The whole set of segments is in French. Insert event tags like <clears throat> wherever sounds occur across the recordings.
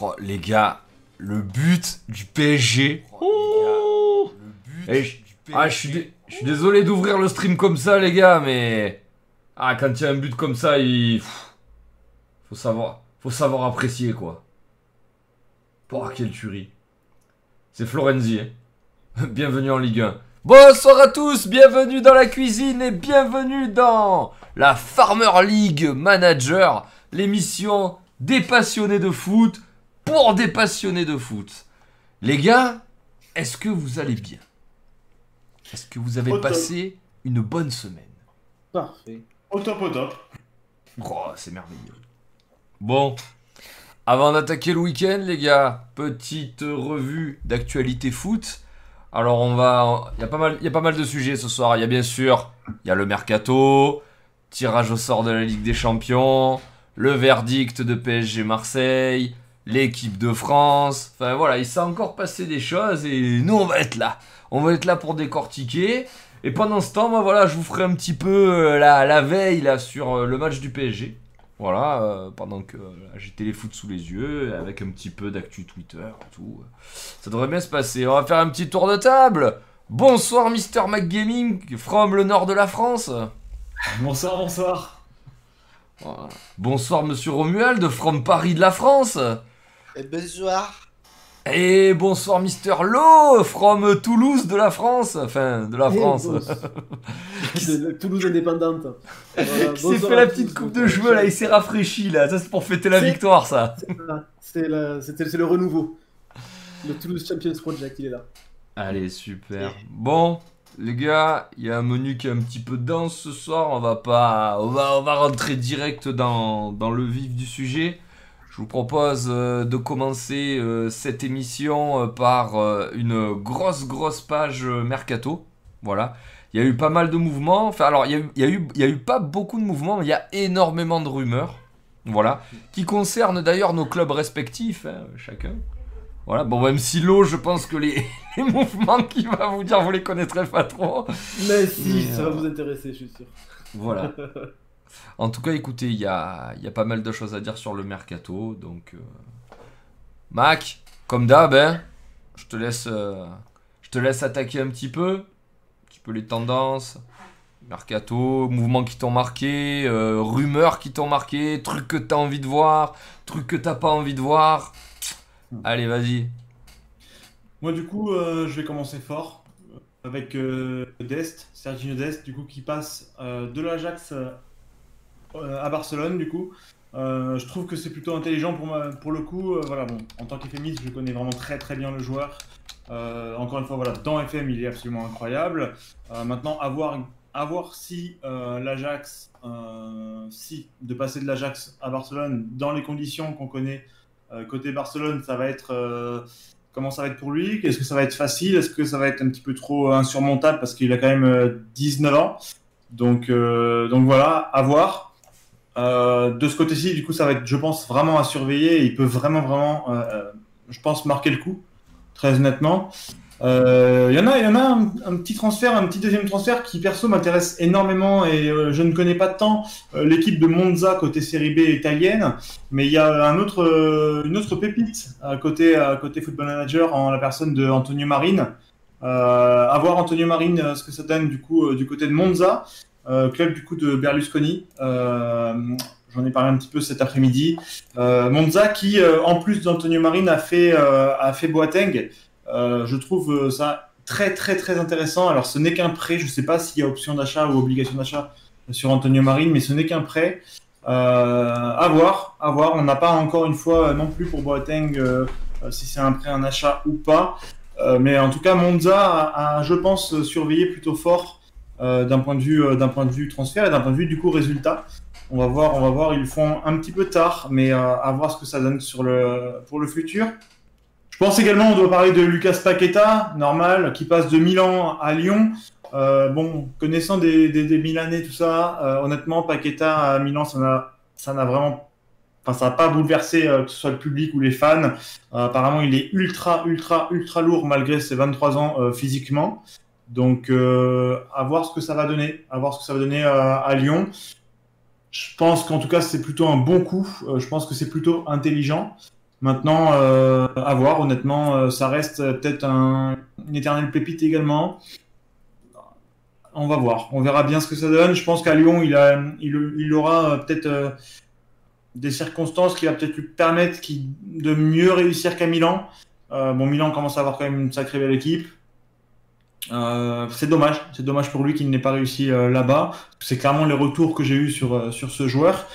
Oh, les gars, le but du PSG. Oh Eh, je- ah, je suis, dé- je suis désolé d'ouvrir le stream comme ça, les gars, mais. Ah, quand il y a un but comme ça, il. Faut savoir, faut savoir apprécier, quoi. Oh, quelle tuerie. C'est Florenzi. hein. <laughs> Bienvenue en Ligue 1. Bonsoir à tous, bienvenue dans la cuisine et bienvenue dans la Farmer League Manager, l'émission des passionnés de foot pour des passionnés de foot. Les gars, est-ce que vous allez bien? Est-ce que vous avez Au top. passé une bonne semaine? Parfait. Au top, au top. Oh, c'est merveilleux. Bon, avant d'attaquer le week-end, les gars, petite revue d'actualité foot. Alors, on va. Il y, a pas mal- il y a pas mal de sujets ce soir. Il y a bien sûr il y a le mercato, tirage au sort de la Ligue des Champions, le verdict de PSG Marseille, l'équipe de France. Enfin voilà, il s'est encore passé des choses et nous, on va être là. On va être là pour décortiquer. Et pendant ce temps, moi voilà, je vous ferai un petit peu euh, la, la veille là sur euh, le match du PSG. Voilà, euh, pendant que j'ai Téléfoot sous les yeux, avec un petit peu d'actu Twitter et tout. Ça devrait bien se passer. On va faire un petit tour de table. Bonsoir Mister McGaming, from le nord de la France. Bonsoir, bonsoir. Voilà. Bonsoir Monsieur Romuald, from Paris de la France. Et bonsoir. Et bonsoir Mister Lowe, from Toulouse de la France. Enfin, de la France. <laughs> De Toulouse indépendante. Voilà, Qui s'est fait la petite coupe de cheveux là, il s'est rafraîchi là. Ça c'est pour fêter la victoire ça. C'est le renouveau. Le Toulouse Champions Project, il est là. Allez, super. Bon, les gars, il y a un menu qui est un petit peu dense ce soir. On va pas, on va, on va rentrer direct dans, dans le vif du sujet. Je vous propose euh, de commencer euh, cette émission euh, par une grosse, grosse page mercato. Voilà. Il y a eu pas mal de mouvements. Enfin, alors, il y a eu, il y a eu, il y a eu pas beaucoup de mouvements, mais il y a énormément de rumeurs. Voilà. Qui concernent d'ailleurs nos clubs respectifs, hein, chacun. Voilà. Bon, même si l'eau, je pense que les, <laughs> les mouvements qu'il va vous dire, vous les connaîtrez pas trop. Mais si, Mais, ça euh, va vous intéresser, je suis sûr. Voilà. <laughs> En tout cas, écoutez, il y a, pas mal de choses à dire sur le mercato. Donc, euh, Mac, comme d'hab, hein, je te laisse, euh, je te laisse attaquer un petit peu, un petit peu les tendances, mercato, mouvements qui t'ont marqué, euh, rumeurs qui t'ont marqué, trucs que t'as envie de voir, trucs que t'as pas envie de voir. Allez, vas-y. Moi, du coup, je vais commencer fort avec Dest, Serginho Dest, du coup, qui passe de l'Ajax à Barcelone, du coup. Euh, je trouve que c'est plutôt intelligent pour, pour le coup. euh, voilà, bon, en tant qu'FMiste, je connais vraiment très très bien le joueur. Euh, encore une fois, voilà, dans FM, il est absolument incroyable. Euh, maintenant, à voir, à voir si euh, l'Ajax, euh, si de passer de l'Ajax à Barcelone dans les conditions qu'on connaît euh, côté Barcelone, ça va être euh, comment ça va être pour lui? Est-ce que ça va être facile? Est-ce que ça va être un petit peu trop insurmontable parce qu'il a quand même euh, 19 ans? Donc, euh, donc voilà, à voir. Euh, de ce côté-ci, du coup, ça va être, je pense, vraiment à surveiller. Il peut vraiment, vraiment, euh, euh, je pense, marquer le coup, très honnêtement. Il y en a, y en a un, petit transfert, un petit deuxième transfert qui, perso, m'intéresse énormément et je ne connais pas tant l'équipe de Monza côté série B italienne, mais il y a un autre, une autre pépite côté, côté Football Manager en la personne de Antonio Marine. Euh, à voir Antonio Marine, ce que ça donne du coup du côté de Monza, club du coup de Berlusconi. Euh, J'en ai parlé un petit peu cet après-midi. Euh, Monza qui, euh, en plus d'Antonio Marine, a fait, euh, a fait Boateng. Euh, je trouve euh, ça très très très intéressant. Alors ce n'est qu'un prêt, je ne sais pas s'il y a option d'achat ou obligation d'achat sur Antonio Marine, mais ce n'est qu'un prêt. Euh, à voir, à voir. On n'a pas encore une fois euh, non plus pour Boateng euh, euh, si c'est un prêt, un achat ou pas. Euh, mais en tout cas, Monza a, je pense, surveillé plutôt fort euh, d'un point de vue euh, d'un point de vue transfert et d'un point de vue du coup résultat. On va voir, on va voir. Ils le font un petit peu tard, mais euh, à voir ce que ça donne sur le pour le futur. Je pense également, on doit parler de Lucas Paqueta, normal, qui passe de Milan à Lyon. Euh, bon, connaissant des, des, Milanais, tout ça, euh, honnêtement, Paqueta à Milan, ça n'a, vraiment, enfin, ça n'a pas bouleversé euh, que ce soit le public ou les fans. Euh, apparemment, il est ultra, ultra, ultra lourd malgré ses 23 ans euh, physiquement. Donc, euh, à voir ce que ça va donner, à voir ce que ça va donner euh, à Lyon. Je pense qu'en tout cas, c'est plutôt un bon coup. Euh, je pense que c'est plutôt intelligent. Maintenant, euh, à voir. Honnêtement, ça reste peut-être un, une éternelle pépite également. On va voir. On verra bien ce que ça donne. Je pense qu'à Lyon, il, a, il, il aura peut-être des circonstances qui va peut-être lui permettre de mieux réussir qu'à Milan. Bon, Milan commence à avoir quand même une sacrée belle équipe. Euh, c'est dommage, c'est dommage pour lui qu'il n'ait pas réussi euh, là-bas. C'est clairement les retours que j'ai eu sur, euh, sur ce joueur,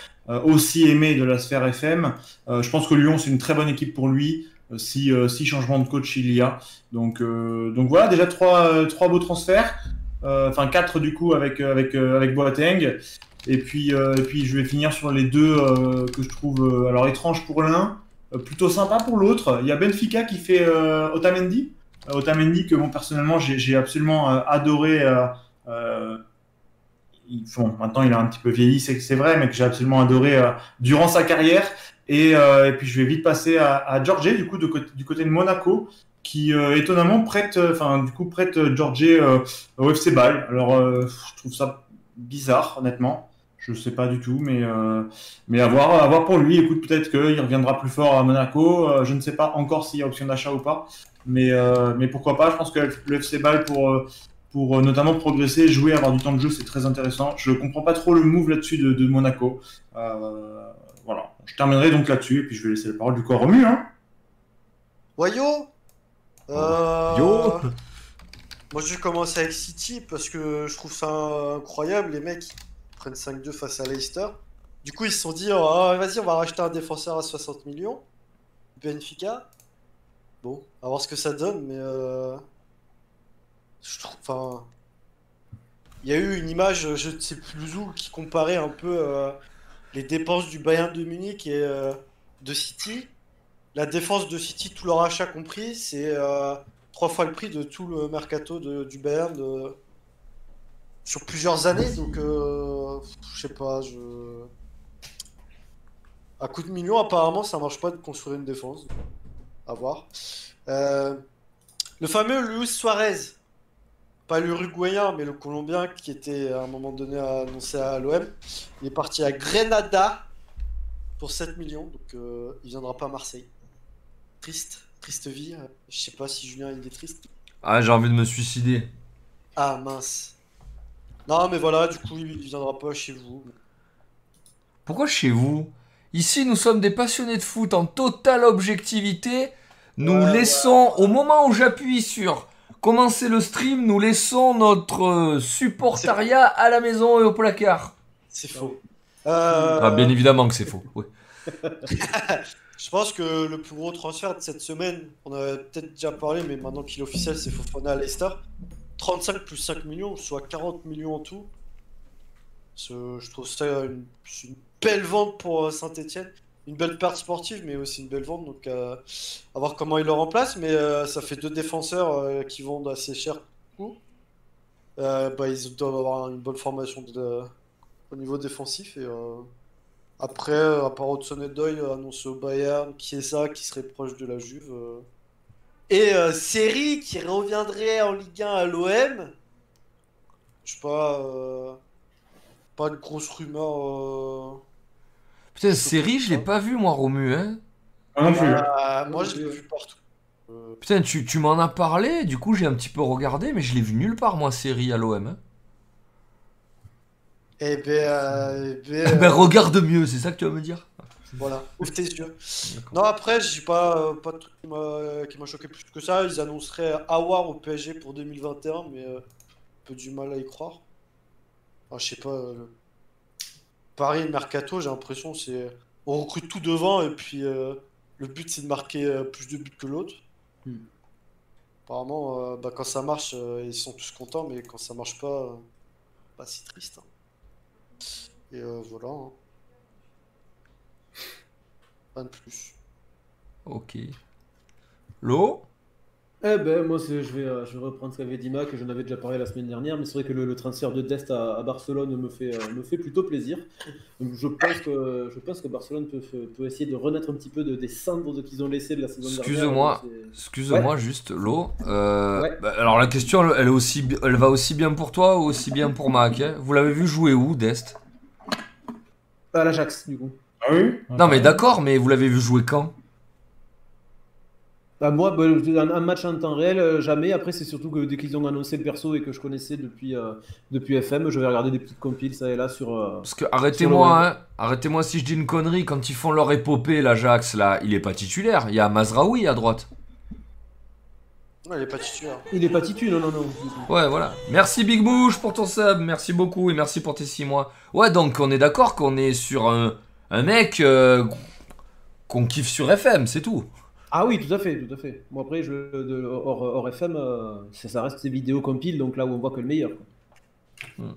aussi aimé de la sphère FM. Je pense que Lyon, c'est une très bonne équipe pour lui, si, si changement de coach il y a. Donc, donc voilà, déjà trois, trois beaux transferts. Enfin, quatre du coup avec, avec, avec Boateng. Et puis, et puis, je vais finir sur les deux que je trouve alors étranges pour l'un, plutôt sympa pour l'autre. Il y a Benfica qui fait Otamendi. Euh, Otamendi que bon, personnellement j'ai absolument euh, adoré. euh, maintenant il a un petit peu vieilli, c'est vrai, mais que j'ai absolument adoré durant sa carrière. Et, puis je vais vite passer à, à du coup du côté de Monaco, qui étonnamment prête, enfin du coup au FC Bâle. Alors je trouve ça bizarre, honnêtement. Je sais pas du tout, mais mais à voir, à voir pour lui. Écoute, peut-être qu'il reviendra plus fort à Monaco. Je ne sais pas encore s'il y a option d'achat ou pas, mais euh, mais pourquoi pas. Je pense que le FC Bâle pour euh, pour euh, notamment progresser, jouer, avoir du temps de jeu, c'est très intéressant. Je comprends pas trop le move là-dessus de, de Monaco. Euh, voilà, je terminerai donc là-dessus et puis je vais laisser la parole du coup à Romu. Hein. Wayo? Euh... Yo Moi je vais commencer avec City parce que je trouve ça incroyable. Les mecs ils prennent 5-2 face à Leicester. Du coup ils se sont dit oh, vas-y on va racheter un défenseur à 60 millions. Benfica. Bon, à voir ce que ça donne, mais euh... Enfin. Il y a eu une image, je ne sais plus où, qui comparait un peu euh, les dépenses du Bayern de Munich et euh, de City. La défense de City, tout leur achat compris, c'est euh, trois fois le prix de tout le mercato du Bayern sur plusieurs années. Donc, je sais pas, je. À coup de millions, apparemment, ça marche pas de construire une défense. À voir. Euh, le fameux Luis Suarez, pas l'Uruguayen, mais le Colombien qui était à un moment donné annoncé à l'OM, il est parti à Grenada pour 7 millions, donc euh, il viendra pas à Marseille. Triste, triste vie. Je sais pas si Julien il est triste. Ah, j'ai envie de me suicider. Ah mince. Non mais voilà, du coup il viendra pas chez vous. Pourquoi chez vous? Ici, nous sommes des passionnés de foot en totale objectivité. Nous Ouais, laissons, au moment où j'appuie sur commencer le stream, nous laissons notre euh, supportariat à la maison et au placard. C'est faux. Euh, Ah, bien évidemment que c'est faux. oui. <laughs> Je pense que le plus gros transfert de cette semaine, on a peut-être déjà parlé, mais maintenant qu'il est officiel, c'est Fofana à Leicester. 35 plus 5 millions, soit 40 millions en tout. Je trouve ça une, c'est une belle vente pour Saint-Etienne. Une belle perte sportive, mais aussi une belle vente. Donc, euh, à voir comment il le remplace. Mais euh, ça fait deux défenseurs euh, qui vendent assez cher. Euh, bah, ils doivent avoir une bonne formation au niveau défensif. Et, euh, après, euh, à part Hudson Odoi, euh, annoncé au Bayern, Chiesa qui serait proche de la Juve. euh. Et euh, Seri qui reviendrait en Ligue 1 à l'OM. Je sais pas. euh, Pas de grosse rumeur. euh. Putain, série, je l'ai pas vu, moi, Romu. Hein Moi non plus. Ah, moi, je l'ai vu partout. Euh, Putain, tu, tu m'en as parlé, du coup, j'ai un petit peu regardé, mais je l'ai vu nulle part, moi, série à l'OM. Hein. Eh ben, euh, eh ben, <laughs> Eh euh, ben, regarde mieux, c'est ça que tu vas me dire voilà, ouvre tes yeux. Non, après, j'ai pas, euh, pas de truc qui m'a qui m'a choqué plus que ça. Ils annonceraient Awar au PSG pour 2021, mais euh, un peu du mal à y croire. Enfin, je sais pas. Paris, Mercato, j'ai l'impression c'est on recrute tout devant et puis euh, le but c'est de marquer euh, plus de buts que l'autre. Hmm. Apparemment, euh, bah, quand ça marche, euh, ils sont tous contents, mais quand ça marche pas, pas si triste. hein. Et voilà. hein. Pas de plus. Ok. Lo? Eh ben, moi, c'est- je vais, euh, je vais reprendre ce qu'avait dit Mac, que j'en avais déjà parlé la semaine dernière, mais c'est vrai que le, le transfert de Dest à, à Barcelone me fait, euh, me fait plutôt plaisir. Donc, je pense que, je pense que Barcelone peut, peut essayer de renaître un petit peu de, des cendres de- qu'ils ont laissées de la saison dernière. Excuse-moi. Excuse-moi juste, Lo. Euh, Ouais. bah, alors la question, elle, aussi, elle va aussi bien pour toi ou aussi bien pour Mac hein? Vous l'avez vu jouer où, Dest? À l'Ajax, du coup. Ah oui? Non mais d'accord, mais vous l'avez vu jouer quand? Bah, moi, bah, un, un match en temps réel, euh, jamais. Après, c'est surtout que dès qu'ils ont annoncé le perso et que je connaissais depuis, euh, depuis FM, je vais regarder des petites compiles ça et là sur. euh, Parce que arrêtez-moi, hein, arrêtez-moi si je dis une connerie. Quand ils font leur épopée, l'Ajax, là, il est pas titulaire. Il y a Mazraoui à droite. Ouais, il est pas titulaire. Il est pas titu, non, non, non. Ouais, voilà. Merci Big Bouche pour ton sub. Merci beaucoup et merci pour tes 6 mois. Ouais, donc on est d'accord qu'on est sur un, un mec euh, qu'on kiffe sur FM, c'est tout. Ah oui, tout à fait, tout à fait. Bon, après, je, de, hors, hors FM, euh, ça, ça reste des vidéos compiles, donc là où on voit que le meilleur. quoi. Hmm.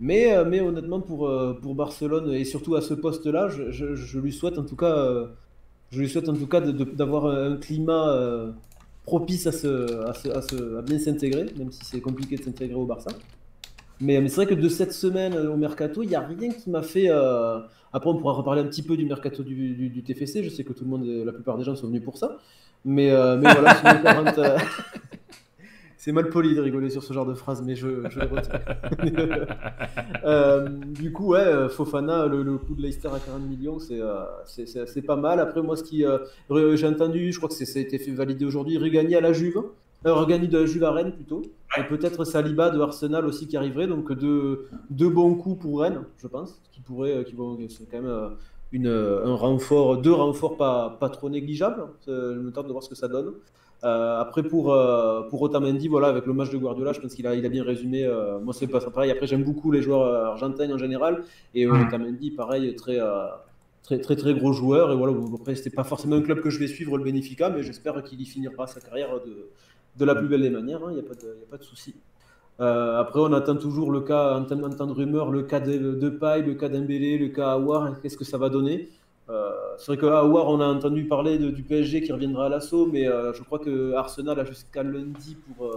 Mais, euh, mais honnêtement, pour, euh, pour Barcelone et surtout à ce poste-là, je, je- je lui souhaite en tout cas, je lui souhaite en tout cas d'avoir un climat propice à, se, à, se- à se- à bien s'intégrer, même si c'est compliqué de s'intégrer au Barça. Mais, c'est vrai que de cette semaine au mercato, il n'y a rien qui m'a fait. euh, Après, on pourra reparler un petit peu du mercato du, TFC. Je sais que tout le monde, la plupart des gens sont venus pour ça. Mais, euh, voilà, sur les 40, euh, <laughs> c'est mal poli de rigoler sur ce genre de phrase, mais je, le retiens. <laughs> Euh, du coup, ouais, euh, Fofana, le, le coût de Leicester à 40 millions, c'est euh, pas mal. Après, moi, ce qui. euh, J'ai entendu, je crois que c'est- ça a été fait valider aujourd'hui, Regagné à la Juve. Euh, de Juve à Rennes plutôt. Et peut-être Saliba de Arsenal aussi qui arriverait. Donc, deux, deux bons coups pour Rennes, je pense. Qui pourraient. euh, Qui vont, c'est quand même. euh, Une, euh, un renfort, deux renforts pas, pas trop négligeables. Je me tente de voir ce que ça donne. Euh, après, pour, euh, pour Otamendi, voilà, avec le match de Guardiola, je pense qu'il a, il a bien résumé. euh, moi, c'est pas ça pareil. Après, j'aime beaucoup les joueurs argentins en général. Et Mm. Otamendi, pareil, très, très, très, très gros joueur. Et voilà, après, c'était pas forcément un club que je vais suivre, le Benfica, mais j'espère qu'il y finira sa carrière de, de la plus belle des manières. Il n'y a pas de, y a pas de souci. Euh, après, on attend toujours le cas, en termes de rumeur, le cas de, de Paille, le cas d'Embélé, le cas Awar. Qu'est-ce que ça va donner? Euh, c'est vrai que Awar, on a entendu parler de- du PSG qui reviendra à l'assaut, mais euh, je crois que Arsenal a jusqu'à lundi pour,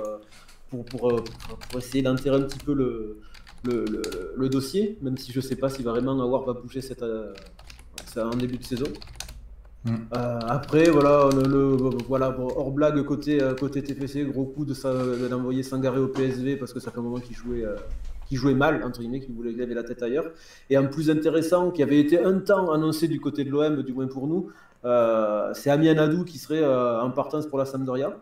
pour, pour, pour- pour essayer d'enterrer un petit peu le, le, le- le dossier, même si je ne sais pas si vraiment Awar va bouger cette, en début de saison. Mm. Euh, après, voilà, le, le- voilà hors blague, côté, euh, côté TFC, gros coup de d'envoyer Sangaré au PSV parce que ça fait un moment qu'il jouait, euh, jouait mal, entre guillemets, qu'il voulait avait la tête ailleurs. Et en plus intéressant, qui avait été un temps annoncé du côté de l'OM, du moins pour nous, euh, c'est Amien Adou qui serait en partance pour la Sampdoria.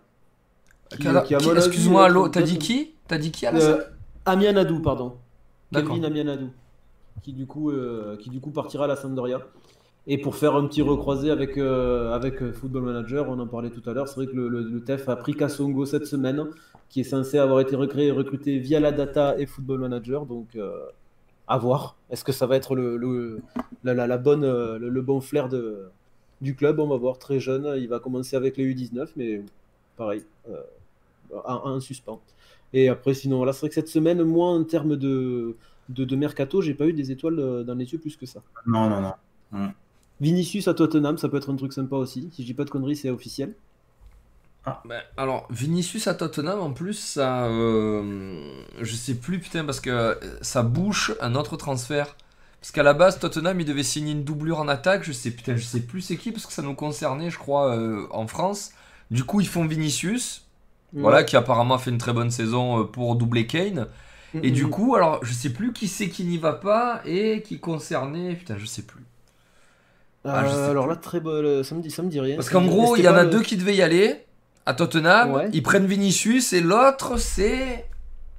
Excuse-moi, t'as dit qui? T'as dit qui à la salle Amien Adou, pardon. D'accord. Kelvin Amien Adou, qui du coup, qui du coup partira à la Sampdoria. Et pour faire un petit recroisé avec, euh, avec euh, Football Manager, on en parlait tout à l'heure, c'est vrai que le, le- TEF a pris Kassongo cette semaine, qui est censé avoir été recruté via la data et Football Manager, donc euh, à voir. Est-ce que ça va être le, la, bonne, le, bon flair de, du club? On va voir, très jeune, il va commencer avec les U19, mais pareil, euh, en suspens. Et après, sinon, voilà, c'est vrai que cette semaine, moi, en termes de, de, de mercato, j'ai pas eu des étoiles dans les yeux plus que ça. Non, non, non. Vinicius à Tottenham, ça peut être un truc sympa aussi. Si je dis pas de conneries, c'est officiel. Ben, alors, Vinicius à Tottenham, en plus, ça. euh, je sais plus, putain, parce que euh, ça bouche un autre transfert. Parce qu'à la base, Tottenham, il devait signer une doublure en attaque. Je sais, putain, je sais plus c'est qui, parce que ça nous concernait, je crois, euh, en France. Du coup, ils font Vinicius, voilà, qui apparemment a fait une très bonne saison pour doubler Kane. Et du coup, alors, je sais plus qui c'est qui n'y va pas et qui concernait. Putain, je sais plus. Ah, Euh, alors plus. là, très bon, ça me dit, ça me dit rien. Parce qu'en gros, il y en a le- deux qui devaient y aller à Tottenham. Ouais. Ils prennent Vinicius et l'autre, c'est.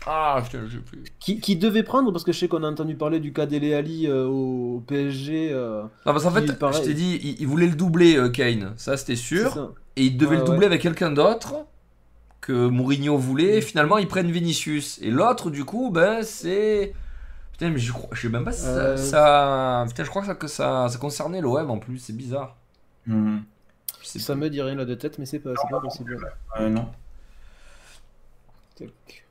Ah, je sais plus. Qui, qui devait prendre, parce que je sais qu'on a entendu parler du cas d'Ele Ali euh, au PSG. euh, Non, parce qu'en fait, je t'ai dit, il, il voulait le doubler, euh, Kane. Ça, c'était sûr. ça. Et il devait le doubler avec quelqu'un d'autre que Mourinho voulait. Et finalement, ils prennent Vinicius. Et l'autre, du coup, ben, c'est. Putain, mais je, crois, je sais même pas si ça- Euh. ça, Putain, je crois que ça, que ça, ça concernait l'OM en plus. C'est bizarre. Sais Ça me dit rien là de tête, mais c'est pas, c'est pas possible. Euh, non.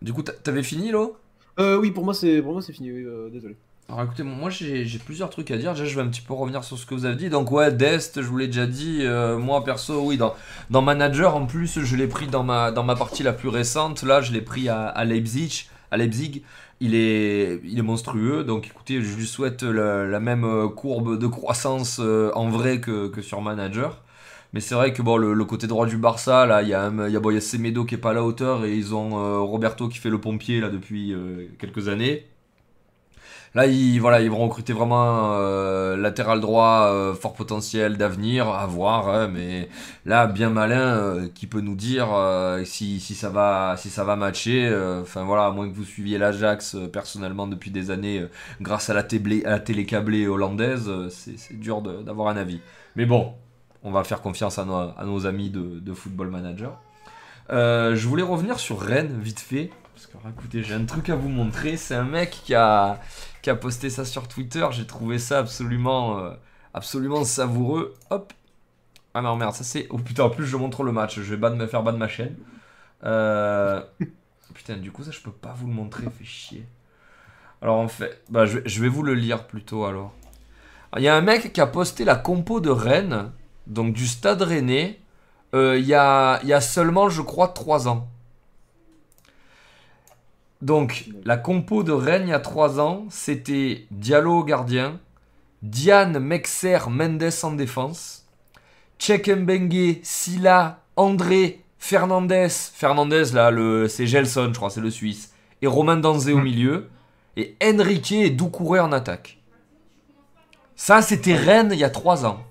Du coup, t'a- t'avais fini, Lo? Euh, oui, pour moi, c'est pour moi, c'est fini. oui, euh, désolé. Alors écoutez, moi j'ai j'ai plusieurs trucs à dire. Déjà, je vais un petit peu revenir sur ce que vous avez dit. Donc, ouais, Dest, je vous l'ai déjà dit. euh, moi, perso, oui, dans, dans Manager, en plus, je l'ai pris dans ma, dans ma partie la plus récente. Là, je l'ai pris à, à Leipzig. À Leipzig. Il est, monstrueux. Donc, écoutez, je lui souhaite la, même euh, courbe de croissance euh, en vrai que, sur Manager. Mais c'est vrai que le, côté droit du Barça, là, il y a, y a, Semedo qui est pas à la hauteur et ils ont euh, Roberto qui fait le pompier là depuis quelques années. Là, ils, voilà, ils vont recruter vraiment euh, latéral droit, euh, fort potentiel d'avenir, à voir. hein, mais là, bien malin, euh, qui peut nous dire si, ça va, si ça va matcher. Enfin voilà, à moins que vous suiviez l'Ajax personnellement depuis des années, grâce à la, la télé câblée hollandaise, c'est dur d'avoir un avis. Mais bon, on va faire confiance à nos, amis de, Football Manager. Je voulais revenir sur Rennes, vite fait. Parce que, écoutez, j'ai un truc à vous montrer. C'est un mec qui a, qui a posté ça sur Twitter. J'ai trouvé ça absolument, euh, absolument savoureux. Hop. Ah non, merde, ça c'est. Oh putain, en plus, je montre le match. Je vais ban- me faire ban ma chaîne. Euh, Putain, du coup, ça, je peux pas vous le montrer. Fait chier. Alors, en fait, bah, je, vais- vous le lire plutôt alors. Il y a un mec qui a posté la compo de Rennes, donc du stade rennais, euh, il y, a, y a seulement, je crois, 3 ans. Donc, la compo de Rennes il y a 3 ans, c'était Diallo au gardien, Diane, Mexer, Mendes en défense, Chekembengue, Silla, André, Fernandez, Fernandez là, le, c'est Gelson, je crois, c'est le Suisse, et Romain Danzé au milieu, et Enrique et Doucouré en attaque. Ça, c'était Rennes il y a 3 ans.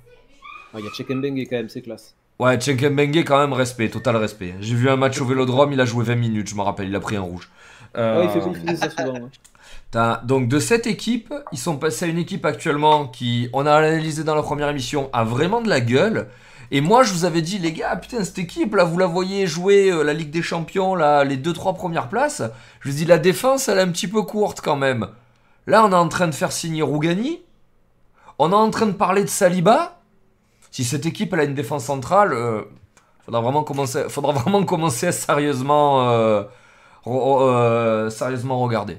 Il y a Chekembeng quand même, c'est classe. Ouais, Chekembengue, quand même, respect, total respect. J'ai vu un match au Vélodrome, il a joué 20 minutes, je me rappelle, il a pris un rouge. Euh, Ouais, il, fait, il fait ça souvent. ouais. <laughs> Donc de cette équipe, ils sont passés à une équipe actuellement qui, on a analysé dans la première émission, a vraiment de la gueule. Et moi je vous avais dit les gars, putain cette équipe là, vous la voyez jouer euh, la Ligue des Champions, là, les 2-3 premières places. Je vous dis la défense elle est un petit peu courte quand même. Là on est en train de faire signer Rougani. On est en train de parler de Saliba. Si cette équipe elle a une défense centrale, euh, faudra vraiment commencer, faudra <laughs> vraiment commencer à sérieusement, euh, euh, sérieusement regarder.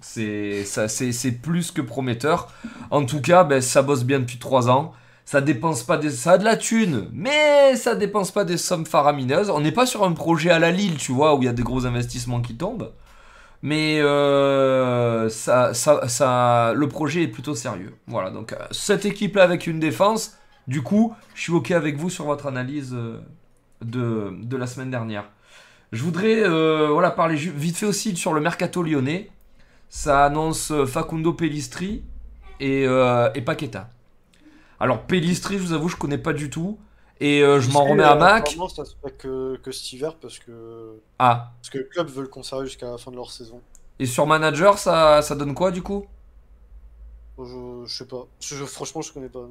C'est plus que prometteur. En tout cas, ben, ça bosse bien depuis 3 ans. Ça dépense pas ça a de la thune, mais ça dépense pas des sommes faramineuses. On n'est pas sur un projet à la Lille, tu vois, où il y a des gros investissements qui tombent. Mais euh, ça, ça, ça, le projet est plutôt sérieux. Voilà, donc euh, cette équipe-là avec une défense, du coup, je suis OK avec vous sur votre analyse de la semaine dernière. Je voudrais euh, voilà, parler vite fait aussi sur le mercato lyonnais. Ça annonce euh, Facundo Pellistri et, euh, et Paqueta. Alors Pellistri, je vous avoue, je connais pas du tout. Et euh, je m'en remets à Mac. ça se fait que, que cet hiver parce que, Ah, parce que le club veut le conserver jusqu'à la fin de leur saison. et sur manager, ça, ça donne quoi du coup? Je, je sais pas. Je- franchement, je connais pas.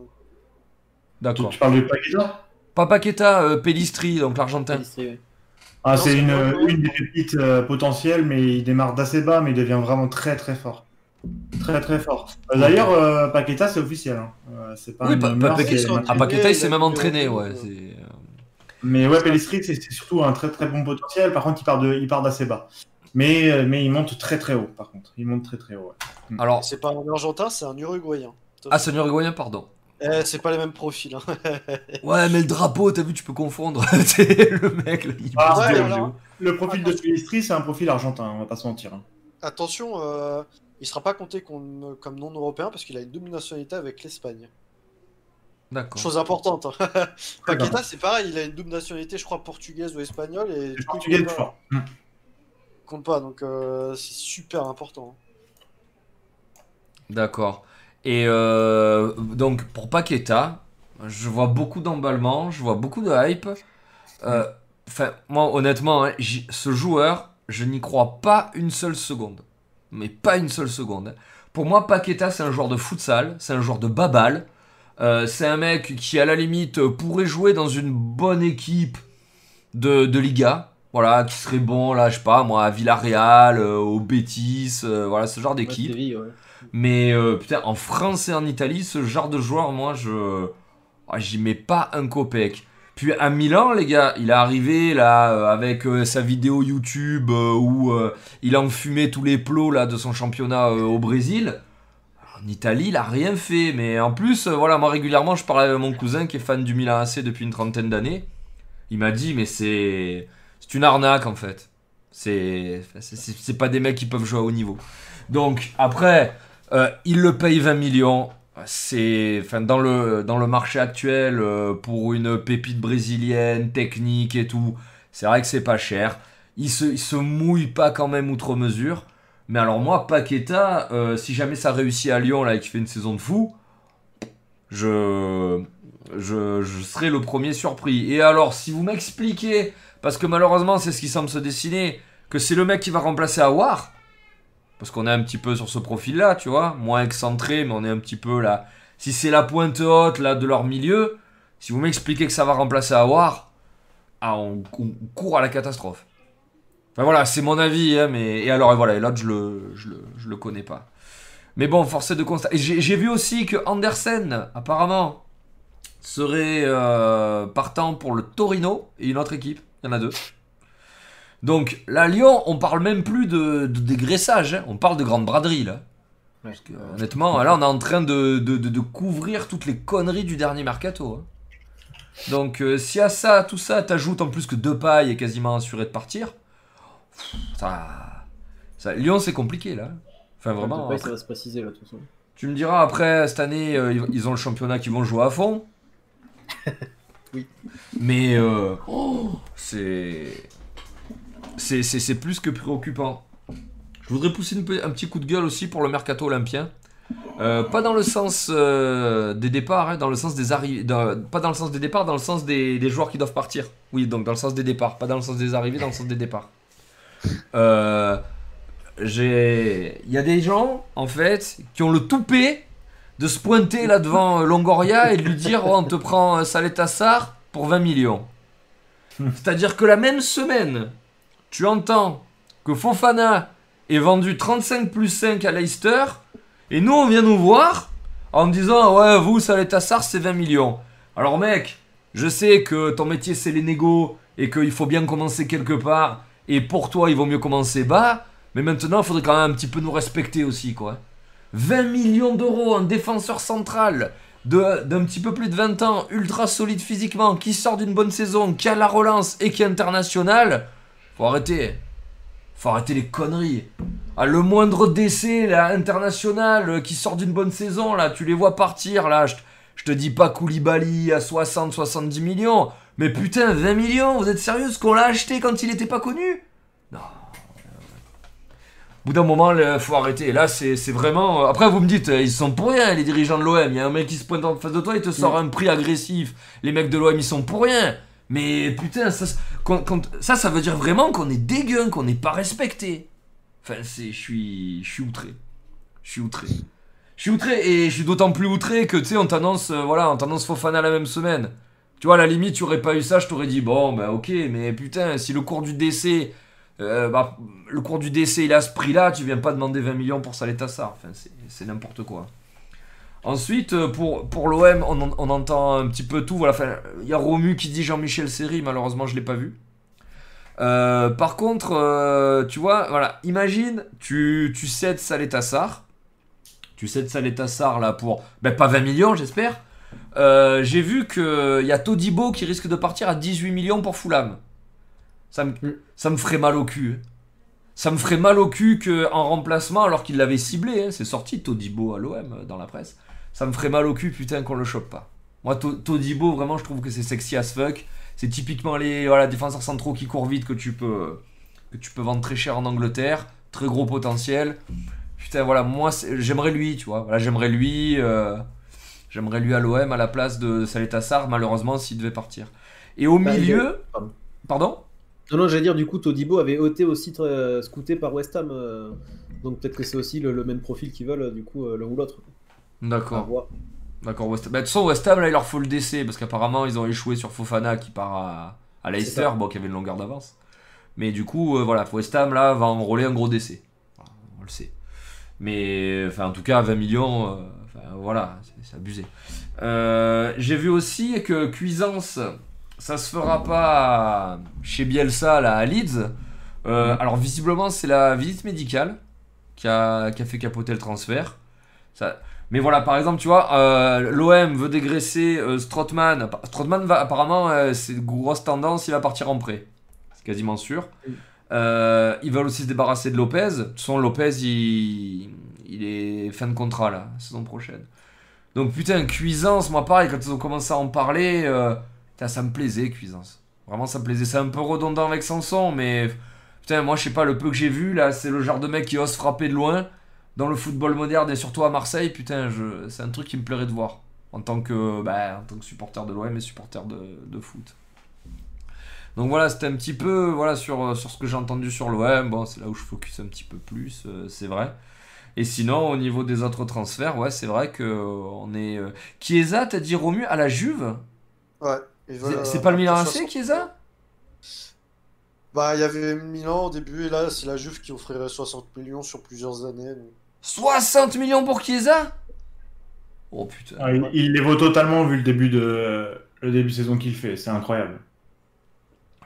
D'accord. tu parles de Paqueta? Pas Paqueta, euh, Pellistri, donc l'Argentin. Ouais. Ah, c'est une, une des pépites euh, potentielles, mais il démarre d'assez bas, mais il devient vraiment très très fort. Très très fort. Euh, D'ailleurs, euh, Paqueta, c'est officiel. hein. Euh, c'est pas Oui, pa- pa- Paqueta, Ah. Paqueta, il s'est même entraîné, ouais. Mais ouais, Pellistri, c'est surtout un très très bon potentiel. Par contre, il part de, il part d'assez bas. Mais, mais il monte très très haut, par contre. Il monte très très haut. ouais. Alors, C'est pas un Argentin, c'est un Uruguayen. ah, c'est un Uruguayen, pardon. Eh, c'est pas les mêmes profils. Hein. <laughs> Ouais, mais le drapeau, t'as vu, tu peux confondre. <laughs> Le mec, là, il Ah, ouais, alors. Le profil de Pellistri, c'est un profil argentin, on va pas se mentir. hein. Attention, euh, il sera pas compté comme, non européen parce qu'il a une double nationalité avec l'Espagne. D'accord. Chose importante. hein. <laughs> Paqueta, c'est pareil, il a une double nationalité, je crois, portugaise ou espagnole. Et du coup, portugais compte pas. compte pas, donc euh, c'est super important. D'accord. Et euh, donc, pour Paqueta, je vois beaucoup d'emballement, je vois beaucoup de hype. Euh, Enfin, moi, honnêtement, hein, ce joueur, je n'y crois pas une seule seconde. Mais pas une seule seconde. Pour moi, Paqueta, c'est un joueur de futsal, c'est un joueur de babal. Euh, c'est un mec qui, à la limite, pourrait jouer dans une bonne équipe de, de Liga. Voilà, qui serait bon, là, je sais pas, moi, à Villarreal, euh, au Betis, voilà, ce genre d'équipe. Ouais. Mais euh, putain, en France et en Italie, ce genre de joueur, moi, je. ah, J'y mets pas un copec. Puis à Milan, les gars, il est arrivé là euh, avec euh, sa vidéo YouTube où il a enfumé tous les plots là de son championnat au Brésil. En Italie, il a rien fait. Mais en plus, voilà, moi régulièrement, je parlais avec mon cousin qui est fan du Milan AC depuis une trentaine d'années. Il m'a dit, mais c'est c'est une arnaque en fait. C'est c'est pas des mecs qui peuvent jouer à haut niveau. Donc après, euh, il le paye 20 millions. C'est, enfin, dans le dans le marché actuel euh, pour une pépite brésilienne, technique et tout, c'est vrai que c'est pas cher. Il se se mouille pas quand même outre mesure. Mais alors moi, Paqueta, euh, si jamais ça réussit à Lyon là et qu'il fait une saison de fou, je, je, je serai le premier surpris. Et alors, si vous m'expliquez, parce que malheureusement c'est ce qui semble se dessiner, que c'est le mec qui va remplacer Awar, parce qu'on est un petit peu sur ce profil-là, tu vois, moins excentré, mais on est un petit peu là. Si c'est la pointe haute là de leur milieu, si vous m'expliquez que ça va remplacer Awar, ah, on, court à la catastrophe. Enfin voilà, c'est mon avis, hein, mais et alors et voilà, et l'autre je le, le, connais pas. Mais bon, force de constater. J'ai vu aussi que Andersen, apparemment, serait euh, partant pour le Torino et une autre équipe. Il y en a deux. Donc là, Lyon, on parle même plus de, de dégraissage, hein. on parle de grande braderie là. Parce que, honnêtement, là, on est en train de, de, de- de couvrir toutes les conneries du dernier mercato. hein. Donc, euh, si à ça, tout ça, t'ajoutes en plus que Depay est quasiment assuré de partir, ça, ça, Lyon, c'est compliqué là. Enfin, vraiment. Depay, ça va se préciser là, de toute façon. Tu me diras après cette année euh, ils- ont le championnat qui vont jouer à fond. <laughs> Oui. Mais euh, oh, c'est c'est plus que préoccupant. Je voudrais pousser un petit coup de gueule aussi pour le mercato olympien. Euh, pas dans le sens euh, des départs, hein, dans le sens des arrivées. Pas dans le sens des départs, dans le sens des, des joueurs qui doivent partir. Oui, donc dans le sens des départs, pas dans le sens des arrivées, dans le sens des départs. Euh, il y a des gens en fait qui ont le toupet de se pointer là devant Longoria et de lui dire oh, on te prend Saletassar pour 20 millions. C'est-à-dire que la même semaine, tu entends que Fofana est vendu 35 plus 5 à Leicester et nous on vient nous voir en disant ouais vous Saletassar c'est 20 millions. Alors mec, je sais que ton métier c'est les négos et qu'il faut bien commencer quelque part et pour toi il vaut mieux commencer bas, mais maintenant il faudrait quand même un petit peu nous respecter aussi quoi. 20 millions d'euros, un défenseur central d'un petit peu plus de 20 ans, ultra solide physiquement, qui sort d'une bonne saison, qui a la relance et qui est international. Faut arrêter. Faut arrêter les conneries. Ah, le moindre décès là, international euh, qui sort d'une bonne saison, là, tu les vois partir là. Je, te- je te dis pas Koulibaly à 60-70 millions. Mais putain, 20 millions, vous êtes sérieux ce qu'on l'a acheté quand il était pas connu? Non. Au bout d'un moment, il faut arrêter. Là, c'est vraiment. euh, Après, vous me dites, euh, ils sont pour rien, les dirigeants de l'OM. Il y a un mec qui se pointe en face de toi, il te sort un prix agressif. Les mecs de l'OM, ils sont pour rien. Mais putain, ça, ça, ça veut dire vraiment qu'on est dégueu, qu'on n'est pas respecté. Enfin. Je suis. Outré. Je suis outré. Je suis outré et je suis d'autant plus outré que tu sais, on t'annonce euh, voilà, on t'annonce Fofana la même semaine. Tu vois, à la limite, tu aurais pas eu ça, je t'aurais dit bon, bah ok, mais putain, si le cours du décès, euh, bah, le cours du décès il à ce prix-là, tu viens pas demander 20 millions pour Saletassar. Enfin, c'est- c'est n'importe quoi. Ensuite, euh, pour, pour l'OM, on, en- on entend un petit peu tout. Voilà, il y a Romu qui dit Jean-Michel Seri, malheureusement, je l'ai pas vu. Euh, par contre, euh, tu vois, voilà, imagine, tu, tu cèdes Saletassar. Tu cèdes Saletassar là pour, ben pas 20 millions, j'espère. Euh, J'ai vu qu'il y a Todibo qui risque de partir à 18 millions pour Fulham. Ça me, Mm. ça me ferait mal au cul. Ça me ferait mal au cul qu'en remplacement, alors qu'il l'avait ciblé, hein, c'est sorti Todibo à l'OM dans la presse. Ça me ferait mal au cul, putain, qu'on le chope pas. Moi, To- Todibo, vraiment, je trouve que c'est sexy as fuck. C'est typiquement les voilà, défenseurs centraux qui courent vite que tu peux que tu peux vendre très cher en Angleterre, très gros potentiel. Putain, voilà, moi j'aimerais lui, tu vois. Voilà, j'aimerais lui euh, j'aimerais lui à l'OM à la place de Saletassar malheureusement s'il devait partir. Et au Bah, milieu, pardon. pardon? Non, non, j'allais dire, du coup, Todibo avait été aussi euh, scouté par West Ham. euh, donc peut-être que c'est aussi le, le même profil qu'ils veulent, du coup, euh, l'un ou l'autre. D'accord. D'accord, West... bah, de toute façon, West Ham, là, il leur faut le décès, parce qu'apparemment, ils ont échoué sur Fofana qui part à, à C'est Leicester, bon, qui avait une longueur d'avance. Mais du coup, euh, voilà, West Ham, là, va enrôler un gros décès. Voilà, On le sait. Mais, enfin, en tout cas, 20 millions, euh, enfin, voilà, c'est- abusé. Euh, J'ai vu aussi que Cuisance, ça se fera pas chez Bielsa, là, à Leeds. Mhm. Alors, visiblement, c'est la visite médicale qui a, qui a fait capoter le transfert. Ça, mais voilà, par exemple, tu vois, euh, l'OM veut dégraisser euh. Strootman va apparemment, euh, c'est une grosse tendance, il va partir en prêt. C'est quasiment sûr. Euh, ils veulent aussi se débarrasser de Lopez. De toute façon, Lopez, il, il est fin de contrat là, saison prochaine. Donc putain, Cuisance, moi pareil, quand ils ont commencé à en parler, putain, ça me plaisait, Cuisance. Vraiment, ça me plaisait. C'est un peu redondant avec Sanson, mais Putain, moi, je sais pas, le peu que j'ai vu, là, c'est le genre de mec qui ose frapper de loin dans le football moderne et surtout à Marseille. Putain, c'est un truc qui me plairait de voir en tant que, bah, en tant que supporter de l'OM et supporter de, de foot. Donc voilà, c'était un petit peu voilà, sur, sur ce que j'ai entendu sur l'OM. Bon, c'est là où je focus un petit peu plus, euh, c'est vrai. Et sinon, au niveau des autres transferts, ouais, c'est vrai que euh, on est. Euh... Chiesa, t'as dit Romu à la Juve? Ouais. C'est euh, pas le Milan AC, 60. Chiesa? Bah, il y avait Milan au début, et là, c'est la Juve qui offrirait 60 millions sur plusieurs années. donc. 60 millions pour Chiesa? Oh putain. Ah, il, il les vaut totalement vu le début de, le début de saison qu'il fait. C'est incroyable.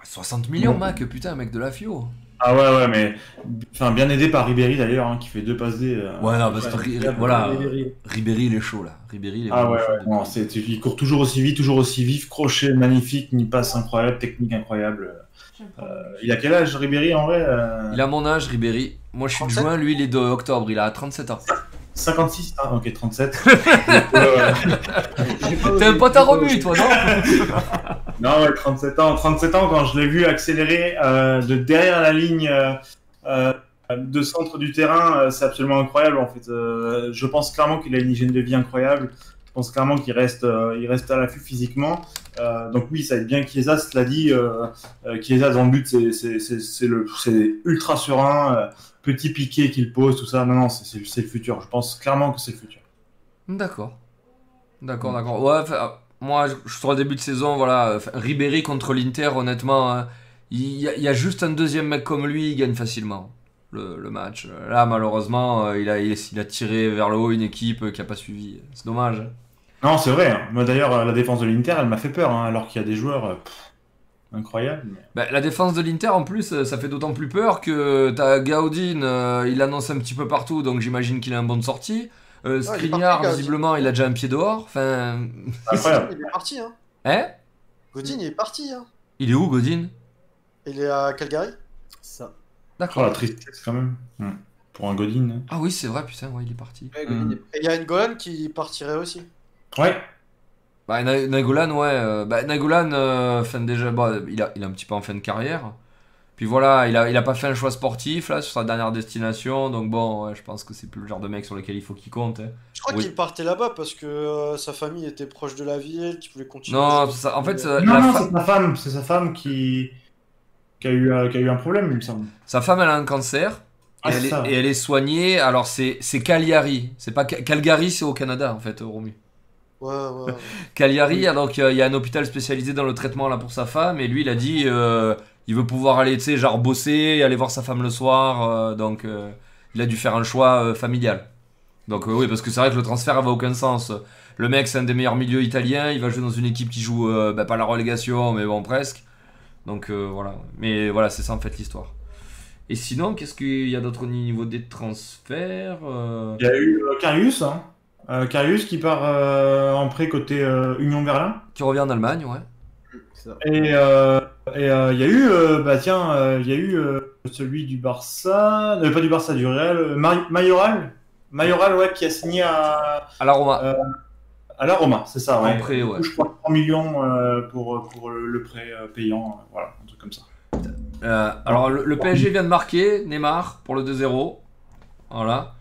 60 millions, Bon. Mac, putain, mec de la FIO. Ah ouais, ouais, mais enfin, bien aidé par Ribéry d'ailleurs, hein, qui fait deux passes D. euh, Ouais, non, parce que Ri- voilà, Ribéry. Ribéry, il est chaud là. Ribéry, il est Ah ouais, chaud ouais, depuis- non, c'est, il court toujours aussi vite, toujours aussi vif, crochet magnifique, une passe incroyable, technique incroyable. Euh, il a quel âge Ribéry en vrai euh, Il a mon âge, Ribéry. Moi, je suis de 37? juin, lui, il est de octobre. Il a 37 ans. 56 ah, Ok, 37. <laughs> Euh, T'es un pote à Romu, toi, non <laughs> non, ouais, 37 ans. 37 ans, quand je l'ai vu accélérer euh, de derrière la ligne euh, de centre du terrain, c'est absolument incroyable en fait. Euh, je pense clairement qu'il a une hygiène de vie incroyable. Je pense clairement qu'il reste, euh, il reste à l'affût physiquement. Euh, donc oui, ça va être bien Chiesa, cela dit. Euh, Chiesa dans le but, c'est- c'est c'est- c'est le- c'est ultra serein, euh, petit piqué qu'il pose, tout ça. Non, non, c'est- le futur. Je pense clairement que c'est le futur. D'accord. D'accord, d'accord. Ouais, moi, je- je sur le début de saison, voilà, Ribéry contre l'Inter, honnêtement, hein, il y, a- il y a juste un deuxième mec comme lui, il gagne facilement le, le match. Là, malheureusement, euh, il a, il, il a tiré vers le haut une équipe euh, qui a pas suivi. C'est dommage. Non, c'est vrai. hein. Moi d'ailleurs, euh, la défense de l'Inter, elle m'a fait peur, hein, alors qu'il y a des joueurs euh, pff, incroyables. mais- Bah, la défense de l'Inter, en plus, euh, ça fait d'autant plus peur que t'as Gaudin, euh, il annonce un petit peu partout, donc j'imagine qu'il a un bon de sortie. Euh, Skriniar, visiblement, il a déjà un pied dehors. Enfin. Incroyable. Il est parti, hein. Hein? Godin, il est parti, hein. Il est où, Godin Il est à Calgary. Ça. Oh, D'accord. la tristesse quand même. Hmm. Pour un Godin. hein. Ah oui, c'est vrai, putain, ouais, il est parti. Ouais, Godin Mm. est- Et il y a Ngolan qui partirait aussi. Ouais. Bah, Nagolan, ouais. euh, bah, Nagolan, euh, fin déjà, bon, il, a, il a un petit peu en fin de carrière. Puis voilà, il a, il a pas fait un choix sportif là sur sa dernière destination. Donc bon, ouais, je pense que c'est plus le genre de mec sur lequel il faut qu'il compte. hein. Je crois Oui. qu'il partait là-bas parce que euh, sa famille était proche de la ville, qu'il voulait continuer. Non, ça, en fait, non, la non, fa- c'est sa femme. C'est sa femme qui... Qui, a eu, euh, qui a eu un problème, il me semble. sa femme, elle a un cancer. Et, Ah, elle, c'est est, ça. et elle est soignée. Alors, c'est c'est Cagliari. C'est pas Ca- Calgary, c'est au Canada, en fait, Romu. Ouais, ouais. ouais. Cagliari, donc il y a un hôpital spécialisé dans le traitement là pour sa femme. Et lui, il a dit euh, il veut pouvoir aller, tu sais, genre bosser, aller voir sa femme le soir. euh, donc, euh, il a dû faire un choix euh, familial. Donc, euh, oui, parce que c'est vrai que le transfert avait aucun sens. Le mec, c'est un des meilleurs milieux italiens. Il va jouer dans une équipe qui joue, euh, bah, pas la relégation, mais bon, presque. Donc, euh, voilà. Mais voilà, c'est ça en fait l'histoire. Et sinon, qu'est-ce qu'il y a d'autre au niveau des transferts euh, Il y a eu euh, Karius. Hein. Euh, Karius qui part euh, en prêt côté euh, Union Berlin. Qui revient en Allemagne, ouais. Et euh, et, euh, il y a eu, euh, bah tiens, euh, il y a eu euh, celui du Barça, euh, pas du Barça, du Real, euh, Mayoral, Mayoral, ouais, qui a signé à, À la Roma. à la Roma, c'est ça, ouais. En prêt, Du ouais. coup, je crois 3 millions euh, pour, pour le, le prêt euh, payant, euh, voilà, un truc comme ça. Euh, alors, le, le PSG vient de marquer Neymar pour le 2-0. Voilà.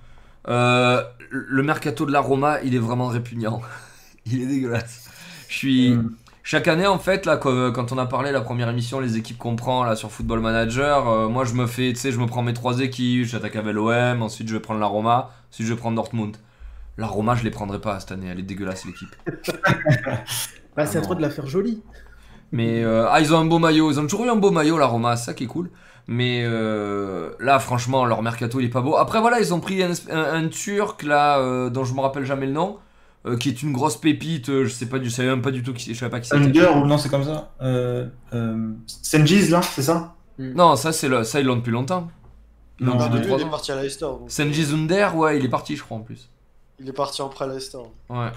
Euh, le mercato de la Roma, il est vraiment répugnant. <laughs> il est dégueulasse. Je suis. Mm. Chaque année, en fait, là, quand quand on a parlé la première émission, les équipes qu'on prend là sur Football Manager, euh, moi je me fais, tu sais, je me prends mes trois équipes, j'attaque avec l'OM, ensuite je vais prendre la Roma, ensuite je vais prendre Dortmund. La Roma, je les prendrai pas cette année, elle est dégueulasse l'équipe. <laughs> Bah, c'est à non. toi de la faire jolie. Mais euh, ah, ils ont un beau maillot, ils ont toujours eu un beau maillot, la Roma, c'est ça qui est cool. Mais euh, là, franchement, leur mercato il est pas beau. Après, voilà, ils ont pris un, un- un Turc là, euh, dont je me rappelle jamais le nom, euh, qui est une grosse pépite. euh, je sais pas, du- je savais même pas du tout qui, je savais pas qui c'était. Ou non, c'est comme ça. Euh, euh, Senjiz, là, c'est ça? Non, ça c'est le, ça ils l'ont depuis longtemps. Ils l'ont Non, depuis Non, deux lui, trois il est ans. parti à Leicester. donc, Senji Zunder, ouais, il est parti, je crois en plus. Il est parti en prêt à Leicester. Ouais.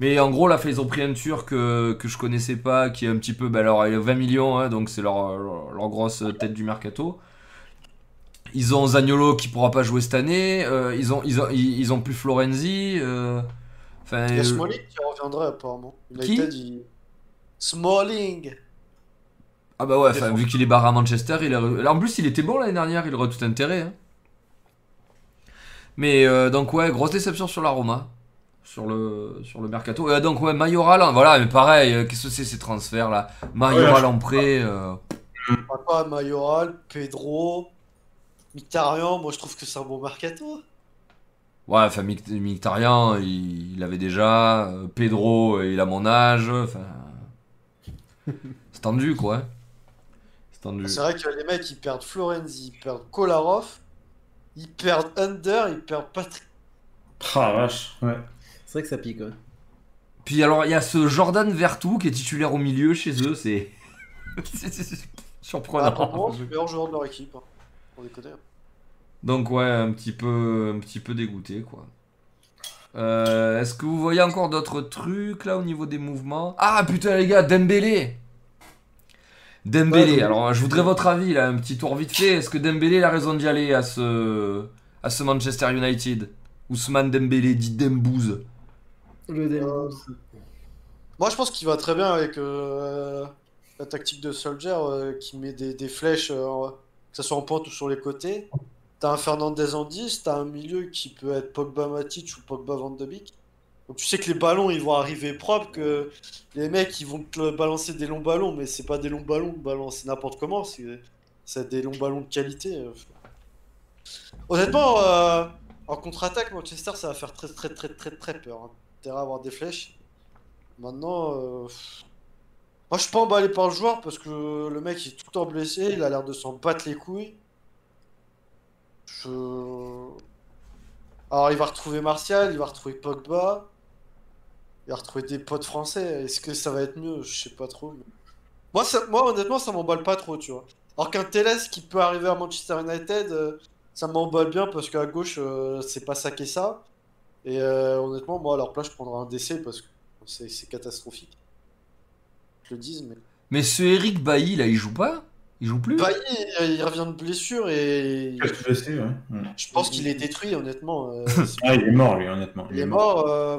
Mais en gros, là, ils ont pris un Turc euh, que je connaissais pas, qui est un petit peu. Bah, alors, il a 20 millions, hein, donc c'est leur, leur, leur grosse tête du mercato. Ils ont Zagnolo qui pourra pas jouer cette année. euh, ils, ont, ils, ont, ils, ils ont plus Florenzi. euh. Il y a euh, Smalling qui reviendrait apparemment. Qui. Smalling Ah bah ouais, vu qu'il est barré à Manchester, il Là, en plus il était bon l'année dernière, il aurait tout intérêt. hein. Mais euh, donc ouais, grosse déception sur la Roma, sur le, sur le mercato. Euh, donc ouais, Mayoral, hein, voilà, mais pareil, euh, qu'est-ce que c'est ces transferts là? Mayoral Ouais, en prêt, euh, Pas Mayoral, Pedro, Mkhitaryan, moi je trouve que c'est un bon mercato. ouais, enfin Mkhitaryan, il, il avait déjà, euh, Pedro, euh, il a mon âge, enfin... <laughs> c'est tendu quoi. hein. C'est tendu. C'est vrai que les mecs ils perdent Florenzi, ils perdent Kolarov, ils perdent Under, ils perdent Patrick. Ah vache. Ouais. C'est vrai que ça pique. ouais. Puis alors, il y a ce Jordan Vertou qui est titulaire au milieu chez eux, c'est. <laughs> surprenant. Ah, le meilleur joueur de leur équipe. hein. Connaît. Donc, ouais, un petit peu, un petit peu dégoûté, quoi. Euh, Est-ce que vous voyez encore d'autres trucs là au niveau des mouvements? Ah putain, les gars, Dembélé Dembélé, Ouais, alors je voudrais votre avis là, un petit tour vite fait. Est-ce que Dembélé a raison d'y aller à ce, à ce Manchester United? Ousmane Dembélé dit Dembouze. Le Dembélé. Moi je pense qu'il va très bien avec euh, la tactique de Soldier euh, qui met des, des flèches, euh, que ce soit en pointe ou sur les côtés. T'as un Fernandez en 10, t'as un milieu qui peut être Pogba Matic ou Pogba Van de Beek. Donc tu sais que les ballons ils vont arriver propres, que les mecs ils vont te balancer des longs ballons, mais c'est pas des longs ballons, balancer n'importe comment, c'est des longs ballons de qualité. euh. Honnêtement, euh, en contre-attaque, Manchester ça va faire très très très très très peur. Hein. Avoir des flèches. Maintenant, euh, moi je suis pas emballé par le joueur parce que le mec est tout le temps blessé, il a l'air de s'en battre les couilles. Alors il va retrouver Martial, il va retrouver Pogba, il va retrouver des potes français. Est-ce que ça va être mieux? Je sais pas trop. Moi, moi honnêtement ça m'emballe pas trop, tu vois. Alors qu'un Telles qui peut arriver à Manchester United, euh, ça m'emballe bien parce qu'à gauche euh, c'est pas ça qu'est ça. Et euh, honnêtement, moi à leur place je prendrais un décès parce que c'est catastrophique. Je le dis, mais. Mais ce Eric Bailly là, il joue pas? Il joue plus? Bah, il, revient de blessure et blessé, ouais. Je pense qu'il est détruit, honnêtement. euh, <laughs> Ah, il est mort, lui, honnêtement. il est mort, euh,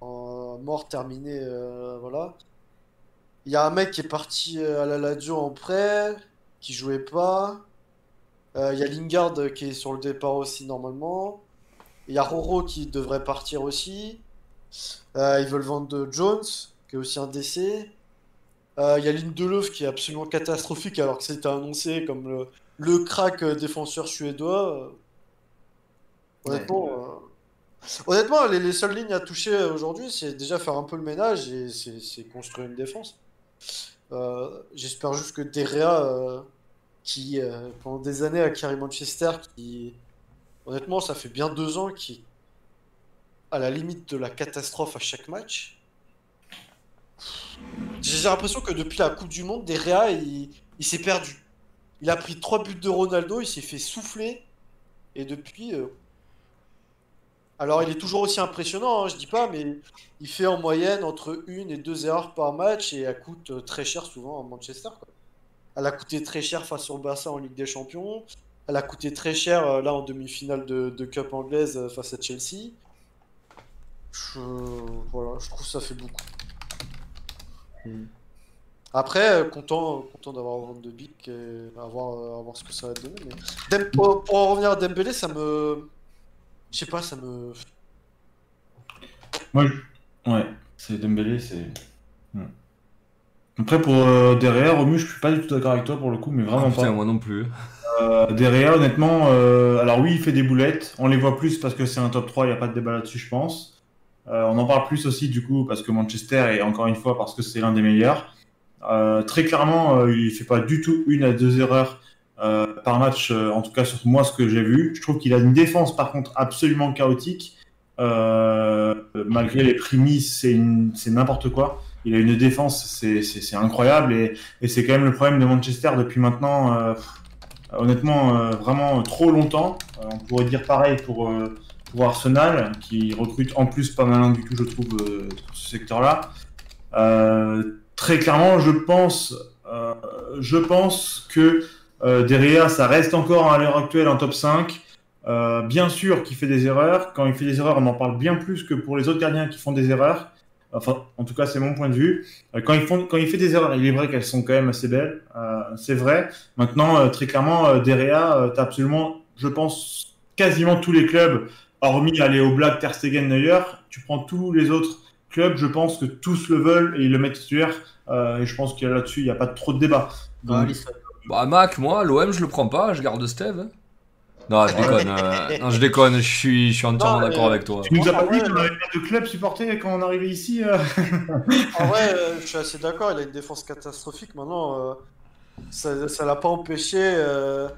en- mort, terminé, euh, voilà. Il y a un mec qui est parti à la Lazio en prêt, qui jouait pas. Euh, Il y a Lingard qui est sur le départ aussi, normalement. Il y a Roro qui devrait partir aussi. Euh, ils veulent vendre de Jones, qui est aussi un décès. Euh, Il y a Lindelöf qui est absolument catastrophique alors que c'était annoncé comme le, le crack euh, défenseur suédois. Honnêtement, euh, honnêtement les, les seules lignes à toucher aujourd'hui, c'est déjà faire un peu le ménage et c'est construire une défense. J'espère juste que Derrea, qui pendant des années a carré Manchester, qui honnêtement ça fait bien deux ans qu'il est à la limite de la catastrophe à chaque match. J'ai l'impression que depuis la Coupe du Monde, Derrea, il, s'est perdu. Il a pris trois buts de Ronaldo, il s'est fait souffler, et depuis. euh, Alors, il est toujours aussi impressionnant, hein, je dis pas, mais il fait en moyenne entre une et deux erreurs par match, et elle coûte euh, très cher souvent à Manchester. Elle a coûté très cher face au Barça en Ligue des Champions. Elle a coûté très cher euh, là en demi-finale de, de Cup anglaise euh, face à Chelsea. Je, voilà, je trouve que ça fait beaucoup. Hmm. Après, euh, content, content d'avoir Van de Beek et à voir, à voir ce que ça va donner. Mais... Dem- pour, pour en revenir à Dembélé, ça me. Je sais pas, ça me. Moi, je- ouais, c'est Dembélé, c'est. Après, pour euh, derrière, Romu, je suis pas du tout d'accord avec toi pour le coup, mais Ah, vraiment putain, pas. moi non plus. Euh, derrière, honnêtement, euh, alors oui, il fait des boulettes. On les voit plus parce que c'est un top 3, il n'y a pas de débat là-dessus, je pense. Euh, on en parle plus aussi, du coup, parce que Manchester, et encore une fois, parce que c'est l'un des meilleurs. Euh, très clairement, il fait pas du tout une à deux erreurs par match, en tout cas sur moi, ce que j'ai vu. Je trouve qu'il a une défense, par contre, absolument chaotique. Malgré les prémices, c'est n'importe quoi. Il a une défense, c'est incroyable, et, c'est quand même le problème de Manchester depuis maintenant. Honnêtement, euh, vraiment trop longtemps. Euh, on pourrait dire pareil pour, euh, pour Arsenal, qui recrute en plus pas malin du tout, je trouve, ce secteur-là. Très clairement, je pense, je pense que Derrea, ça reste encore à l'heure actuelle en top 5. Euh, bien sûr qu'il fait des erreurs. Quand il fait des erreurs, on en parle bien plus que pour les autres gardiens qui font des erreurs. Enfin, en tout cas, c'est mon point de vue. Euh, quand, ils font, quand il fait des erreurs, il est vrai qu'elles sont quand même assez belles. Euh, c'est vrai. Maintenant, euh, très clairement, Derea, euh, tu absolument, je pense, quasiment tous les clubs, hormis aller au Black, Ter Stegen, Neuer. Tu prends tous les autres clubs, je pense que tous le veulent et ils le mettent titulaire. Et je pense que là-dessus, il n'y a pas trop de débat. Donc, Ah. Bah, Mac, moi, l'OM, je le prends pas, je garde Steve. Non, je déconne. euh, <laughs> non, je déconne, je suis, je suis entièrement Non, d'accord avec toi. tu nous as pas dit qu'on avait pas de club supporté quand on arrivait ici euh <laughs> En vrai, euh, je suis assez d'accord, il a une défense catastrophique. Maintenant, euh, ça ça l'a pas empêché. euh,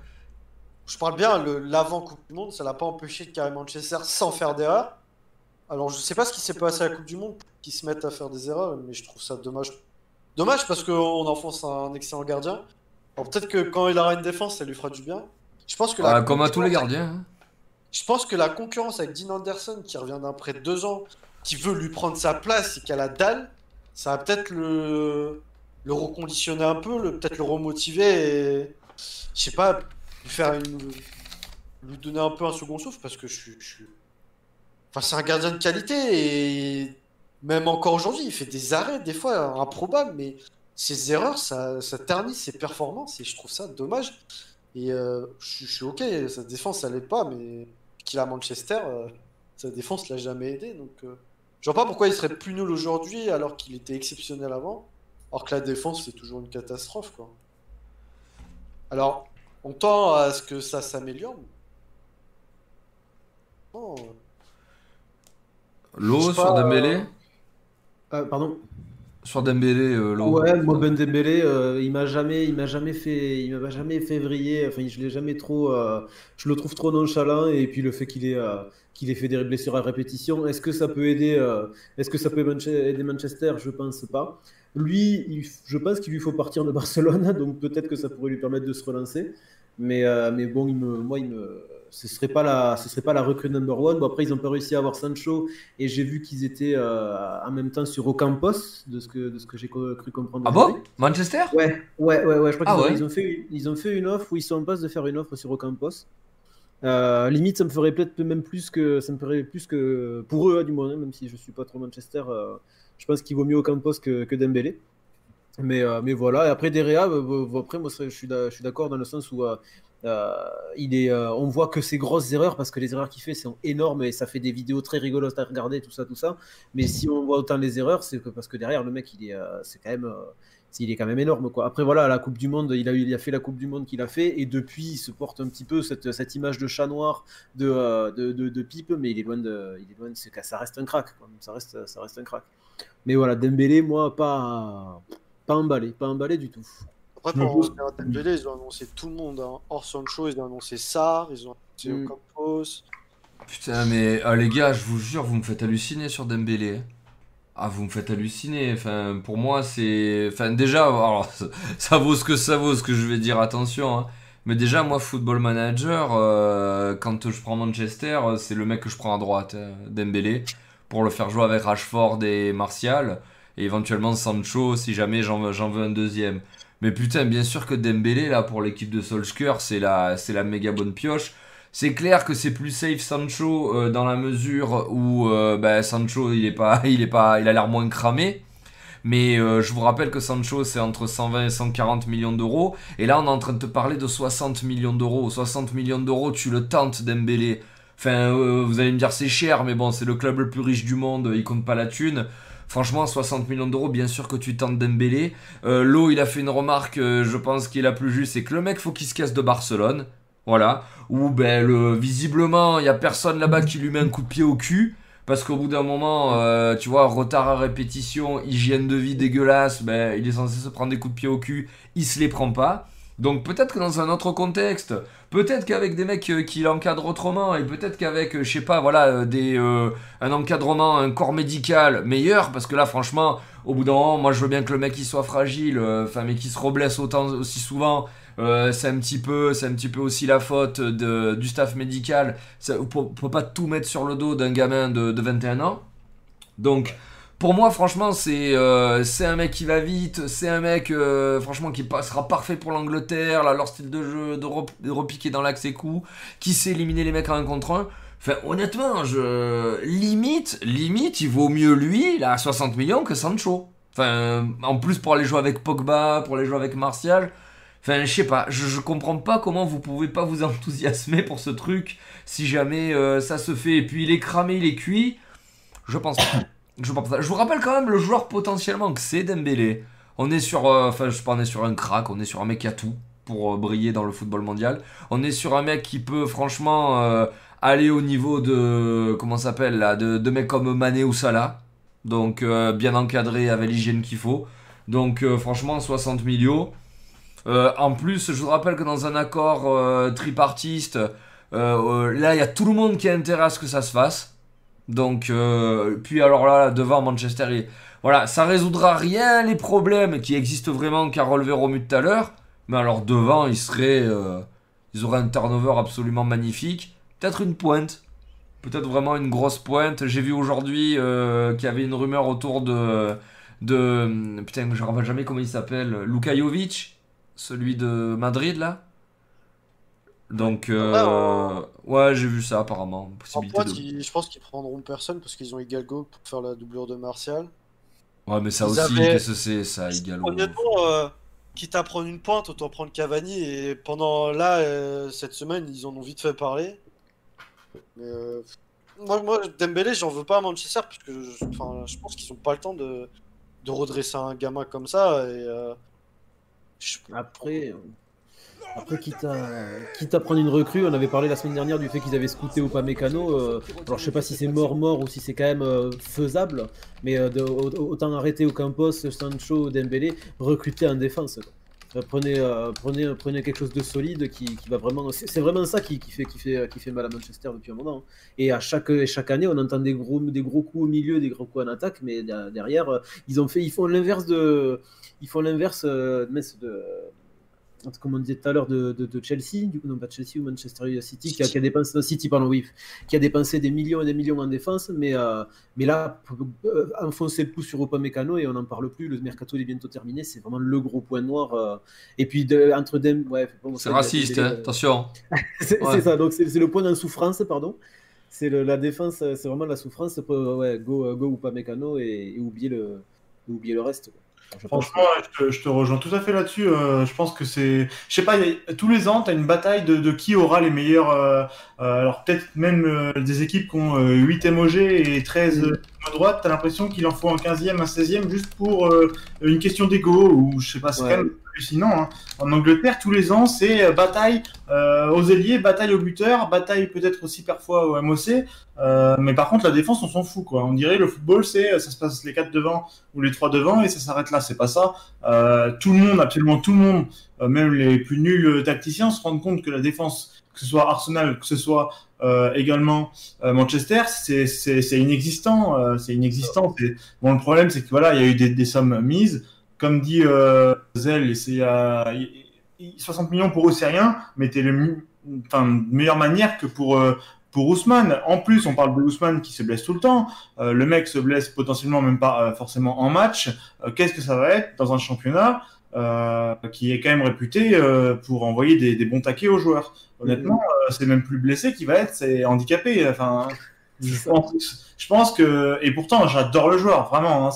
Je parle bien, le- l'avant Coupe du Monde, ça l'a pas empêché de carrer Manchester sans faire d'erreur. Alors, je sais pas ce qui s'est passé à la Coupe du Monde pour qu'ils se mettent à faire des erreurs, mais je trouve ça dommage. Dommage parce qu'on enfonce un excellent gardien. Alors, peut-être que quand il aura une défense, ça lui fera du bien. Je pense que la Ah, comme à tous les concurrence- gardiens. hein. je pense que la concurrence avec Dean Anderson, qui revient d'un prêt de deux ans, qui veut lui prendre sa place et qui a la dalle, ça va peut-être le, le reconditionner un peu, le, peut-être le remotiver et, je sais pas, lui faire une, lui donner un peu un second souffle parce que je suis, je suis- enfin c'est un gardien de qualité et même encore aujourd'hui, il fait des arrêts des fois improbables, mais ses erreurs, ça, ça ternit ses performances et je trouve ça dommage. Et euh, je, je suis ok, sa défense, elle l'aide pas, mais qu'il a Manchester, euh, sa défense l'a jamais aidé. Donc, euh, je vois pas pourquoi il serait plus nul aujourd'hui alors qu'il était exceptionnel avant, alors que la défense, c'est toujours une catastrophe, quoi. Alors, on tend à ce que ça s'améliore. Euh, L'eau sur pas, Dembélé? Ah, pardon? Sur Dembélé, euh. Ouais, moi Ben Dembélé, euh, il m'a jamais, il m'a jamais fait, il m'a jamais fait vriller. Enfin, je l'ai jamais trop, euh, je le trouve trop nonchalant. Et puis le fait qu'il ait, qu'il ait fait des blessures à répétition, est-ce que ça peut aider, est-ce que ça peut aider Manchester? Je pense pas. Lui, il je pense qu'il lui faut partir de <laughs> Barcelone, donc peut-être que ça pourrait lui permettre de se relancer. Mais, mais bon, il me, moi, il me, ce serait pas la, ce serait pas la recrue number one. Bon, après, ils ont pas réussi à avoir Sancho et j'ai vu qu'ils étaient euh, en même temps sur Ocampos, de ce que, de ce que j'ai cru comprendre. Ah bon? Manchester? Ouais, ouais, ouais, ouais, je crois Ah qu'ils ont, ouais? ils ont fait, ils ont fait une offre ou ils sont en passe de faire une offre sur Ocampos. Euh, limite, ça me ferait peut-être même plus que, ça me ferait plus que pour eux, hein, du moins, hein, même si je suis pas trop Manchester, euh, je pense qu'il vaut mieux Ocampos que, que Dembélé. Mais, euh, mais voilà, et après Derea, euh, après, moi, je suis d'a- je suis d'accord dans le sens où euh, il est, euh, on voit que ses grosses erreurs, parce que les erreurs qu'il fait sont énormes et ça fait des vidéos très rigolotes à regarder, tout ça, tout ça. Mais si on voit autant les erreurs, c'est parce que derrière, le mec, il est, euh, c'est quand même. euh, il est quand même énorme quoi. Après voilà, la Coupe du Monde, il a, il a fait la Coupe du Monde qu'il a fait et depuis il se porte un petit peu cette, cette image de chat noir de, euh, de, de, pipe, mais il est loin de, il est loin de, ça reste un crack, ça reste, ça reste un crack. Mais voilà, Dembélé, moi pas, pas emballé, pas emballé du tout. Après, pour pose- revenir à Dembélé, ils ont annoncé tout le monde. Hein. Hors Sancho, ils ont annoncé Sarr, ils ont annoncé Mm. Ocampos. Putain, mais ah, les gars, je vous jure, vous me faites halluciner sur Dembélé. hein. Ah, vous me faites halluciner. Enfin, pour moi, c'est. Enfin, déjà, alors, ça, <laughs> ça vaut ce que ça vaut, ce que je vais dire, attention. hein. Mais déjà, moi, Football Manager, euh, quand je prends Manchester, euh, c'est le mec que je prends à droite, euh, Dembélé, pour le faire jouer avec Rashford et Martial, et éventuellement Sancho, si jamais j'en veux, j'en veux un deuxième. Mais putain, bien sûr que Dembélé, là, pour l'équipe de Solskjaer, c'est la, c'est la méga bonne pioche. C'est clair que c'est plus safe Sancho euh, dans la mesure où euh, bah, Sancho il est pas <laughs> il est pas il a l'air moins cramé. Mais euh, je vous rappelle que Sancho c'est entre 120 et 140 millions d'euros et là on est en train de te parler de 60 millions d'euros. 60 millions d'euros, tu le tentes Dembélé. Enfin vous allez me dire c'est cher mais bon, c'est le club le plus riche du monde, il compte pas la thune. Franchement, 60 millions d'euros, bien sûr que tu tentes Dembélé. Euh, Lo, il a fait une remarque, euh, je pense qui est la plus juste, c'est que le mec, faut qu'il se casse de Barcelone. Voilà. Ou ben, le, visiblement, il y a personne là-bas qui lui met un coup de pied au cul. Parce qu'au bout d'un moment, euh, tu vois, retard à répétition, hygiène de vie dégueulasse, ben, il est censé se prendre des coups de pied au cul, il se les prend pas. Donc peut-être que dans un autre contexte, peut-être qu'avec des mecs euh, qui l'encadrent autrement, et peut-être qu'avec, euh, je sais pas, voilà, euh, des, un encadrement, un corps médical meilleur, parce que là, franchement, au bout d'un moment, moi je veux bien que le mec il soit fragile, enfin, mais qu'il se reblesse autant aussi souvent. C'est un petit peu, aussi la faute de, du staff médical. Ça, on peut- pas tout mettre sur le dos d'un gamin de 21 ans. Donc, pour moi, franchement, c'est euh, un mec qui va vite, c'est un mec, euh, franchement, qui sera parfait pour l'Angleterre, leur style de jeu, de repiquer dans l'axe et coup, qui sait éliminer les mecs en un contre un. Enfin, honnêtement, je limite, limite, il vaut mieux lui, là, à 60 millions, que Sancho. Enfin, en plus pour aller jouer avec Pogba, pour aller jouer avec Martial. Enfin, je sais pas, je, je comprends pas comment vous pouvez pas vous enthousiasmer pour ce truc si jamais euh, ça se fait. Et puis il est cramé, il est cuit. Je pense pas. Je vous rappelle quand même le joueur potentiellement que c'est Dembélé. On est sur, euh, enfin, je sur un crack, on est sur un mec qui a tout pour euh, briller dans le football mondial. On est sur un mec qui peut franchement euh, aller au niveau de, comment s'appelle là, de, de mecs comme Mané ou Salah. Donc bien encadré avec l'hygiène qu'il faut. Donc franchement 60 millions. En plus, je vous rappelle que dans un accord tripartiste, là il y a tout le monde qui a intérêt à ce que ça se fasse. Donc euh, puis alors là devant Manchester, il- voilà, ça résoudra rien les problèmes qui existent vraiment qu'a relevé Romu tout à l'heure. Mais alors devant, ils seraient, euh, ils auraient un turnover absolument magnifique. Peut-être une pointe. Peut-être vraiment une grosse pointe. J'ai vu aujourd'hui euh, qu'il y avait une rumeur autour de. putain, je ne rappelle jamais comment il s'appelle. Luka Jovic, celui de Madrid là. Donc, euh, ouais, j'ai vu ça apparemment. En Possibilité de- ils- je pense qu'ils prendront personne parce qu'ils ont Hidalgo pour faire la doublure de Martial. Ouais, mais ça Ils aussi, avaient- qu'est-ce que c'est ça, Igalo Honnêtement, euh, quitte à prendre une pointe, autant prendre Cavani. Et pendant là, euh, cette semaine, ils en ont vite fait parler. Mais euh, moi, moi, Dembélé, j'en veux pas à Manchester parce que je, enfin, je pense qu'ils ont pas le temps de, de redresser un gamin comme ça. Et, euh, je- Après, euh, après quitte, à, quitte à prendre une recrue, on avait parlé la semaine dernière du fait qu'ils avaient scouté Upamecano. Euh, alors je sais pas si c'est mort-mort ou si c'est quand même euh, faisable, mais euh, autant arrêter Ocampos, Sancho, Dembélé, recruter en défense. Prenez, prenez, prenez quelque chose de solide qui, qui va vraiment. C'est vraiment ça qui, qui fait, qui, fait, qui fait mal à Manchester depuis un moment. hein. Et à chaque, chaque année, on entend des gros, des gros coups au milieu, des gros coups en attaque, mais de- derrière, ils, ont fait, ils font l'inverse de. Ils font l'inverse de. Comme on disait tout à l'heure de, de, de Chelsea, du coup, non pas Chelsea ou Manchester City, qui a, qui a dépensé, City, pardon, oui, qui a dépensé des millions et des millions en défense, mais, euh, mais là, euh, enfoncer le coup sur Upamecano et on n'en parle plus, le mercato est bientôt terminé, c'est vraiment le gros point noir. euh. Et puis, de, entre Dem, ouais, bon, C'est raciste, hein, attention. <laughs> c'est Ouais. ça, donc c'est le point en souffrance, pardon. C'est la défense, c'est vraiment la souffrance. euh, Ouais, go, go ou pas mécano et, et oublier, le, oublier le reste. quoi. Franchement, je te, je te rejoins tout à fait là-dessus. euh, je pense que c'est. Je sais pas, a- tous les ans, tu as une bataille de, de qui aura les meilleurs. euh, euh, alors, peut-être même euh, des équipes qui ont euh, 8 MOG et 13 euh, à droite, tu as l'impression qu'il en faut un 15e, un 16e juste pour euh, une question d'ego ou je sais pas, c'est Ouais. quand même hallucinant. hein. En Angleterre, tous les ans, c'est euh, bataille euh, aux ailiers, bataille aux buteurs, bataille peut-être aussi parfois au MOC. euh, mais par contre, la défense, on s'en fout. On dirait le football, c'est ça se passe les 4 devant ou les 3 devant et ça s'arrête là. C'est pas ça. Tout le monde, absolument tout le monde, même les plus nuls tacticiens, se rendent compte que la défense, que ce soit Arsenal, que ce soit également Manchester, c'est inexistant. c'est inexistant. Bon, le problème, c'est que voilà, il y a eu des sommes mises. Comme dit euh, Zell, c'est euh, y- y- 60 millions pour eux, c'est rien, mais t'es le meilleure manière que pour euh, pour Ousmane. En plus, on parle de Ousmane qui se blesse tout le temps. Euh, le mec se blesse potentiellement même pas euh, forcément en match. Euh, Qu'est-ce que ça va être dans un championnat euh, qui est quand même réputé euh, pour envoyer des, des bons taquets aux joueurs? Honnêtement, euh, c'est même plus blessé qui va être, c'est handicapé. Enfin, je pense, je pense que et pourtant j'adore le joueur vraiment. hein,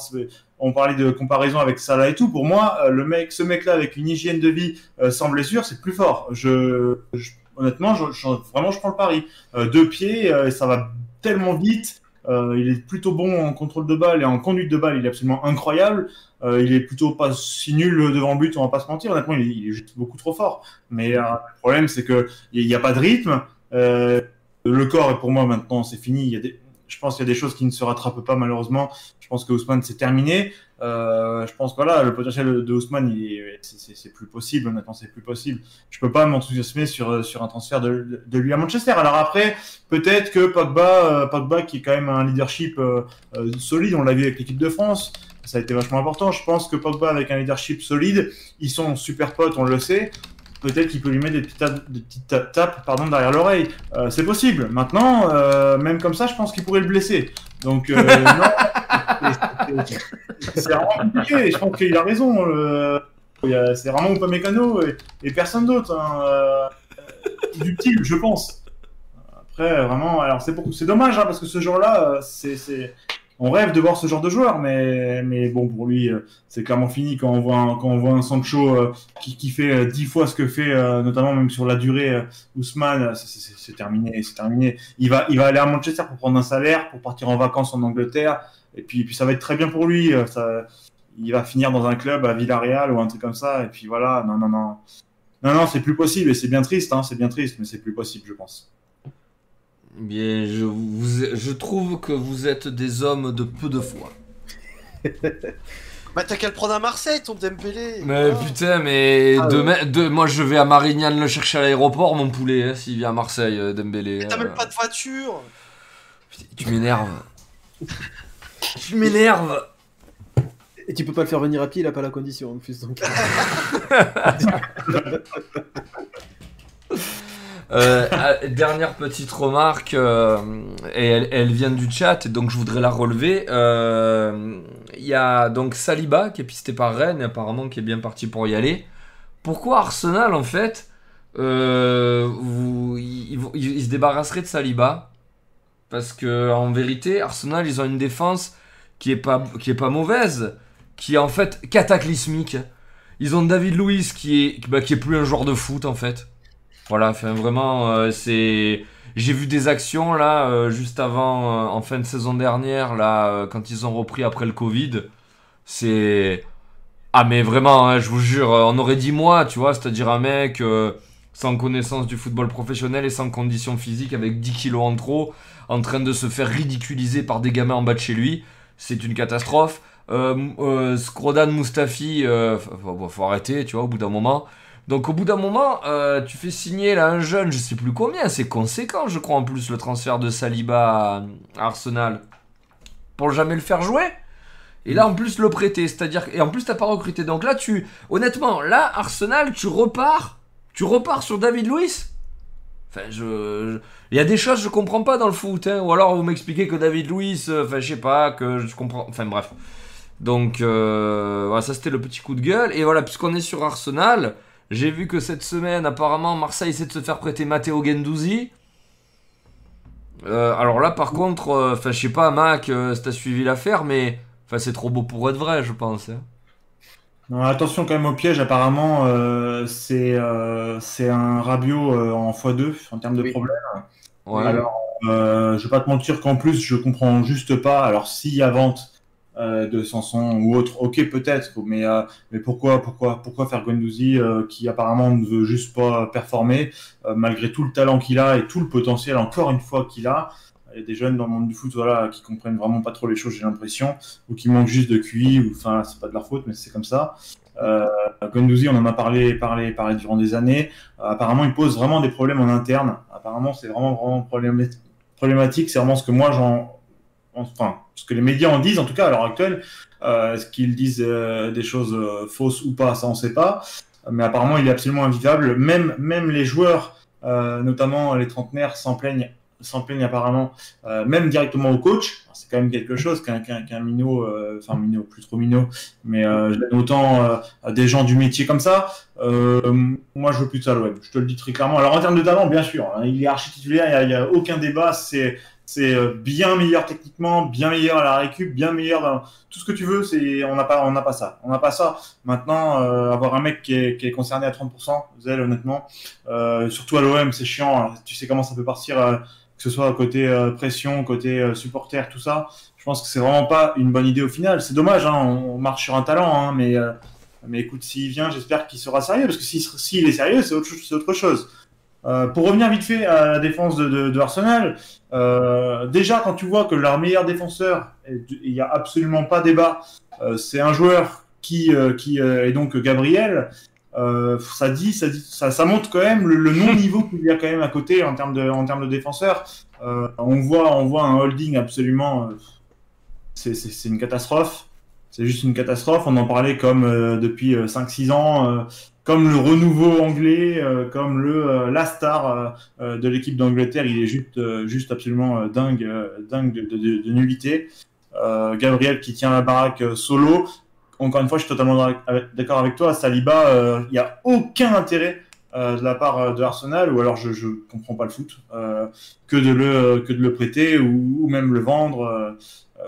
on parlait de comparaison avec Salah et tout. Pour moi, euh, le mec, ce mec-là avec une hygiène de vie euh, sans blessure, c'est plus fort. Je, je- honnêtement, je, je- vraiment, je prends le pari. Euh, deux pieds, euh, ça va tellement vite. Il est plutôt bon en contrôle de balle et en conduite de balle. Il est absolument incroyable. Il est plutôt pas si nul devant le but, on va pas se mentir. Honnêtement, il, est- il est juste beaucoup trop fort. Mais le problème, c'est que il n'y a pas de rythme. Euh, le corps, est pour moi, maintenant, c'est fini. Il y a des, je pense qu'il y a des choses qui ne se rattrapent pas, malheureusement. Je pense que Ousmane, c'est terminé. Euh, je pense que voilà, le potentiel de Ousmane, c'est- plus possible. Honnêtement, c'est plus possible. Je peux pas m'enthousiasmer sur, sur un transfert de, de lui à Manchester. Alors après, peut-être que Pogba, euh, Pogba, qui est quand même un leadership euh, euh, solide, on l'a vu avec l'équipe de France, ça a été vachement important. Je pense que Pogba, avec un leadership solide, ils sont super potes, on le sait. Peut-être qu'il peut lui mettre des petites tapes, des petites ta- tapes pardon, derrière l'oreille. Euh, c'est possible. Maintenant, euh, même comme ça, je pense qu'il pourrait le blesser. Donc, euh, non, c'est- vraiment compliqué. Je pense qu'il a raison. euh, c'est vraiment Upamecano et, et personne d'autre. Hein, euh, du petit, je pense. Après, vraiment, alors c'est dommage hein, parce que ce euh, c'est, c'est- on rêve de voir ce genre de joueur, mais, mais bon, pour lui, euh, c'est clairement fini quand on voit un, quand on voit un Sancho euh, qui, qui fait euh, dix fois ce que fait, notamment même sur la durée, Ousmane, c'est, terminé, c'est terminé. Il va, il va aller à Manchester pour prendre un salaire, pour partir en vacances en Angleterre, et puis, puis ça va être très bien pour lui. il va finir dans un club à Villarreal ou un truc comme ça, et puis voilà, non, non, non. Non, non, c'est plus possible, et c'est bien triste, hein, c'est bien triste, mais c'est plus possible, je pense. Bien, je, vous, je trouve que vous êtes des hommes de peu de foi. <laughs> Bah t'as qu'à le prendre à Marseille, ton Dembélé. Mais putain, mais Ah, demain, de, moi je vais à Marignane le chercher à l'aéroport, mon poulet, hein, s'il vient à Marseille, euh, Dembélé. Mais t'as euh. même pas de voiture. Putain, Tu m'énerves. <laughs> tu m'énerves. Et tu peux pas le faire venir à pied, il a pas la condition en plus. Donc... <laughs> Euh, dernière petite remarque, euh, et elle, vient du chat, donc je voudrais la relever. Euh, Il y a donc Saliba qui est pisté par Rennes, apparemment qui est bien parti pour y aller. Pourquoi Arsenal, en fait, ils se débarrasseraient de Saliba? Parce que en vérité, Arsenal, ils ont une défense qui est pas, qui est pas mauvaise, qui est en fait cataclysmique. Ils ont David Luiz qui est, bah, qui est plus un joueur de foot, en fait. Voilà, enfin vraiment, euh, c'est. J'ai vu des actions là, euh, juste avant, euh, en fin de saison dernière, là, quand ils ont repris après le Covid. C'est. Ah, mais vraiment, hein, je vous jure, on aurait dit moi, tu vois, c'est-à-dire un mec sans connaissance du football professionnel et sans condition physique, avec 10 kilos en trop, en train de se faire ridiculiser par des gamins en bas de chez lui. C'est une catastrophe. Euh, euh, Skrodan Mustafi, euh, faut arrêter, tu vois, au bout d'un moment. Donc au bout d'un moment, euh, tu fais signer là un jeune, je sais plus combien, c'est conséquent, je crois en plus le transfert de Saliba à, Arsenal pour jamais le faire jouer. Et là en plus le prêter, c'est-à-dire et en plus t'as pas recruté. Donc là tu, honnêtement, là Arsenal, tu repars, tu repars sur David Luiz. Enfin je- il y a des choses que je comprends pas dans le foot, hein. ou alors vous m'expliquez que David Luiz, euh, enfin je sais pas, que je comprends, enfin bref. Donc euh, voilà, ça c'était le petit coup de gueule. Et voilà, puisqu'on est sur Arsenal, j'ai vu que cette semaine, apparemment, Marseille essaie de se faire prêter Matteo Gendouzi. Euh, alors là, par contre, euh, enfin, je sais pas, Mac, euh, si t'as suivi l'affaire, mais enfin, c'est trop beau pour être vrai, je pense. hein. Non, attention quand même au piège, apparemment, euh, c'est euh, c'est un Rabiot euh, en x2 en termes de Oui. problème. Ouais. Alors, euh, je vais pas te mentir qu'en plus, je comprends juste pas. Alors, s'il y a vente euh, de Sanson ou autre, ok, peut-être, mais, euh, mais pourquoi, pourquoi, pourquoi faire Guendouzi euh, qui apparemment ne veut juste pas performer euh, malgré tout le talent qu'il a et tout le potentiel, encore une fois, qu'il a. Il y a des jeunes dans le monde du foot voilà, qui comprennent vraiment pas trop les choses, j'ai l'impression, ou qui manquent juste de QI, ou enfin, c'est pas de leur faute, mais c'est comme ça. Euh, Guendouzi, on en a parlé, parlé, parlé durant des années. Euh, apparemment, il pose vraiment des problèmes en interne. Apparemment, c'est vraiment, vraiment problématique. C'est vraiment ce que moi, j'en, enfin, ce que les médias en disent, en tout cas à l'heure actuelle. Euh, Est-ce qu'ils disent euh, des choses euh, fausses ou pas, ça on sait pas. Mais apparemment, il est absolument invivable. Même, même les joueurs, euh, notamment les trentenaires, s'en plaignent, s'en plaignent apparemment, euh, même directement au coach. C'est quand même quelque chose qu'un qu'un qu'un minot, euh, enfin minot, plus trop minot, mais autant des gens du métier comme ça. Moi, je veux plus de ça, l'OM. Je te le dis très clairement. Alors, en termes de talent, bien sûr, hein, il est archi titulaire, il n'y a, a aucun débat. C'est c'est euh, bien meilleur techniquement, bien meilleur à la récup, bien meilleur dans tout ce que tu veux. C'est on n'a pas on n'a pas ça. On n'a pas ça. Maintenant, euh, avoir un mec qui est, concerné à 30%, Zell, honnêtement, euh, surtout à l'OM, c'est chiant. hein. Tu sais comment ça peut partir, que ce soit côté pression, côté supporter, tout ça. Je pense que c'est vraiment pas une bonne idée au final. C'est dommage, hein, on, marche sur un talent, hein, mais mais écoute, s'il vient, j'espère qu'il sera sérieux, parce que s'il est sérieux, c'est autre chose. Euh, pour revenir vite fait à la défense de, de, Arsenal, euh, déjà quand tu vois que leur meilleur défenseur, il n'y a absolument pas débat, euh, c'est un joueur qui, qui est donc Gabriel, ça dit, ça, dit ça, montre quand même le, non-niveau qu'il y a quand même à côté en termes de, en termes de défenseurs. On, voit, on voit un holding absolument, c'est une catastrophe. C'est juste une catastrophe. On en parlait comme depuis euh, 5-6 ans, comme le renouveau anglais, euh, comme le euh, la star euh, de l'équipe d'Angleterre. Il est juste, juste absolument dingue, dingue de, de, nullité. Gabriel qui tient la baraque solo. Encore une fois, je suis totalement d'accord avec toi. Saliba, il n'y a aucun intérêt de la part de Arsenal, ou alors je, je comprends pas le foot, que de le que de le prêter ou, même le vendre.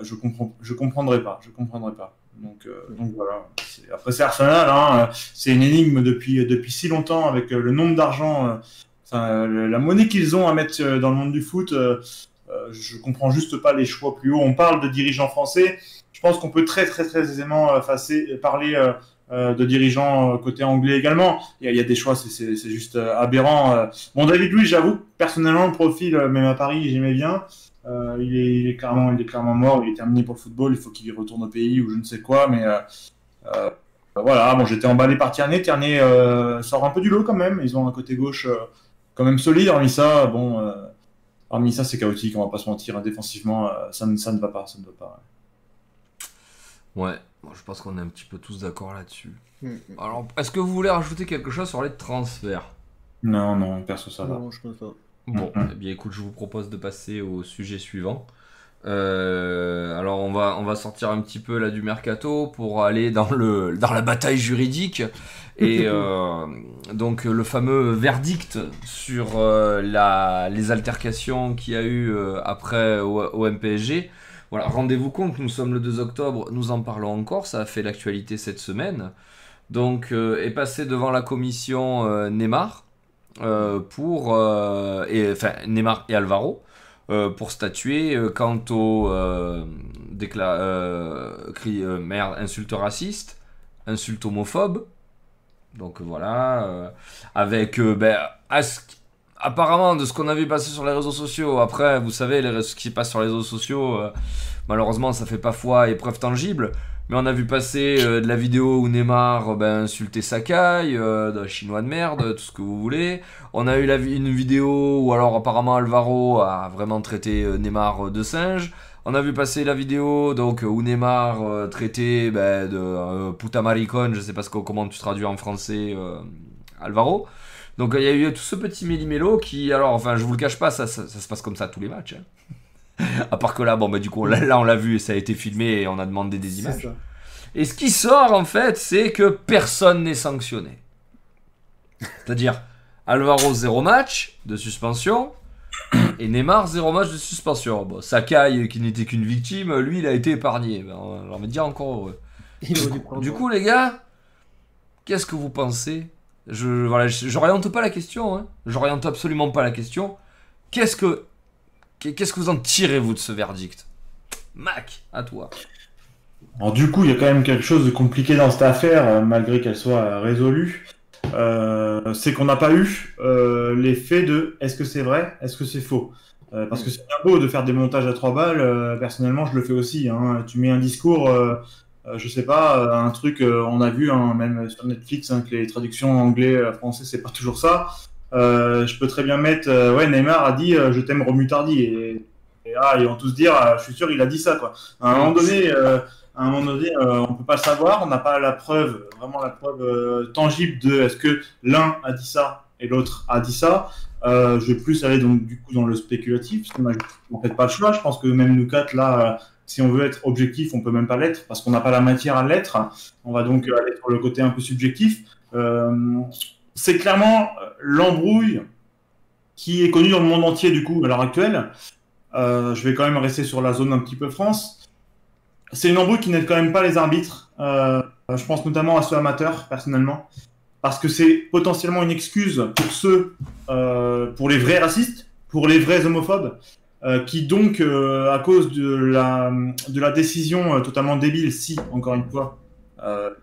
je comprends, je comprendrai pas, je comprendrai pas. Donc, euh, donc voilà. Après c'est Arsenal, hein, euh, c'est une énigme depuis depuis si longtemps avec euh, le nombre d'argent, euh, enfin euh, la monnaie qu'ils ont à mettre euh, dans le monde du foot. euh, euh, je comprends juste pas les choix plus hauts. On parle de dirigeants français. Je pense qu'on peut très très très aisément euh, parler euh, euh, de dirigeants euh, côté anglais également. Il y a, il y a des choix, c'est- juste euh, aberrant. euh. Bon, David Louis, j'avoue, personnellement, le profil, euh, même à Paris, j'aimais bien. Euh, il, est, il, est clairement, il est clairement mort, il est terminé pour le football, il faut qu'il retourne au pays ou je ne sais quoi, mais euh, euh, voilà, bon, j'étais emballé par Tierney. Tierney euh, sort un peu du lot quand même, ils ont un côté gauche euh, quand même solide, hormis ça, bon, euh, hormis ça, c'est chaotique, on va pas se mentir, hein, défensivement, euh, ça, ne, ça ne va pas, ça ne va pas. Ouais, bon, je pense qu'on est un petit peu tous d'accord là-dessus. Mm. Alors, est-ce que vous voulez rajouter quelque chose sur les transferts? Non, non, perso, ça va. Non, je pense pas. Bon, Mhm. eh bien écoute, je vous propose de passer au sujet suivant. Euh, alors on va, on va sortir un petit peu là du mercato pour aller dans, le, dans la bataille juridique et <laughs> euh, donc le fameux verdict sur euh, la, les altercations qu'il y a eu euh, après au, au MPSG. Voilà, rendez-vous compte, nous sommes le 2 octobre, nous en parlons encore, ça a fait l'actualité cette semaine. Donc euh, est passé devant la commission euh, Neymar pour euh, et, enfin Neymar et Alvaro euh, pour statuer euh, quant euh, euh, cri- euh, merde, insultes racistes, insultes homophobes. Donc voilà, euh, avec euh, ben, apparemment de ce qu'on a vu passer sur les réseaux sociaux. Après, vous savez, les, ce qui passe sur les réseaux sociaux, euh, malheureusement, ça fait pas foi et preuve tangible. Mais on a vu passer euh, de la vidéo où Neymar euh, ben, insultait Sakai, euh, chinois de merde, tout ce que vous voulez. On a eu une vidéo où alors apparemment Alvaro a vraiment traité euh, Neymar euh, de singe. On a vu passer la vidéo donc où Neymar euh, traitait ben, de euh, puta maricon, je sais pas ce que- comment tu traduis en français euh, Alvaro. Donc il y a eu tout ce petit méli-mélo qui, alors enfin je vous le cache pas, ça se passe comme ça tous les matchs. hein. <laughs> à part que là, bon bah du coup là, là, on l'a vu et ça a été filmé et on a demandé des images. Et ce qui sort en fait, c'est que personne n'est sanctionné. C'est-à-dire, Alvaro, zéro match de suspension. <clears throat> Et Neymar, zéro match de suspension. Bon, Sakai, qui n'était qu'une victime, lui, il a été épargné. Ben, on va dire encore heureux. Du coup, les gars, qu'est-ce que vous pensez? Je voilà, je- j'oriente pas la question. Hein. J'oriente absolument pas la question. Qu'est-ce que qu'est-ce que vous en tirez vous de ce verdict? Mac, à toi. Alors du coup, il y a quand même quelque chose de compliqué dans cette affaire, euh, malgré qu'elle soit résolue. Euh, c'est qu'on n'a pas eu euh, les faits de est-ce que c'est vrai, est-ce que c'est faux? Parce que c'est bien beau de faire des montages à trois balles. personnellement, je le fais aussi. Hein. Tu mets un discours, je sais pas, un truc. on a vu hein, même sur Netflix hein, que les traductions anglais euh, français c'est pas toujours ça. Euh, je peux très bien mettre euh, ouais Neymar a dit euh, je t'aime Romutardi et, et ah ils vont tous dire je suis sûr il a dit ça quoi. À un moment donné. à un moment donné, on peut pas le savoir, on n'a pas la preuve, vraiment la preuve tangible de est-ce que l'un a dit ça et l'autre a dit ça. Je vais plus aller donc du coup dans le spéculatif, parce qu'on a en fait pas le choix. Je pense que même nous quatre là, si on veut être objectif, on peut même pas l'être parce qu'on n'a pas la matière à l'être. On va donc aller sur le côté un peu subjectif. Euh, c'est clairement euh, l'embrouille qui est connue dans le monde entier du coup à l'heure actuelle. Euh, je vais quand même rester sur la zone un petit peu France c'est une embrouille qui n'aide quand même pas les arbitres. Euh, je pense notamment à ceux amateurs, personnellement, parce que c'est potentiellement une excuse pour ceux, pour les vrais racistes, pour les vrais homophobes, qui donc, à cause de la, décision totalement débile, si, encore une fois,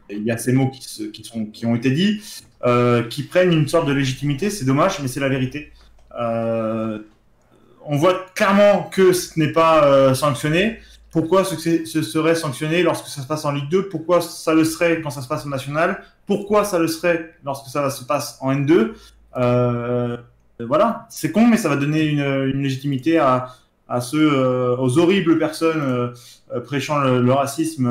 il y a ces mots qui ont été dits, euh, qui prennent une sorte de légitimité. C'est dommage, mais c'est la vérité. Euh, on voit clairement que ce n'est pas euh, sanctionné. Pourquoi ce, serait sanctionné lorsque ça se passe en Ligue 2 Pourquoi ça le serait quand ça se passe en National? Pourquoi ça le serait lorsque ça se passe en N2 euh, Voilà, c'est con, mais ça va donner une, légitimité à, ceux, aux horribles personnes prêchant le, racisme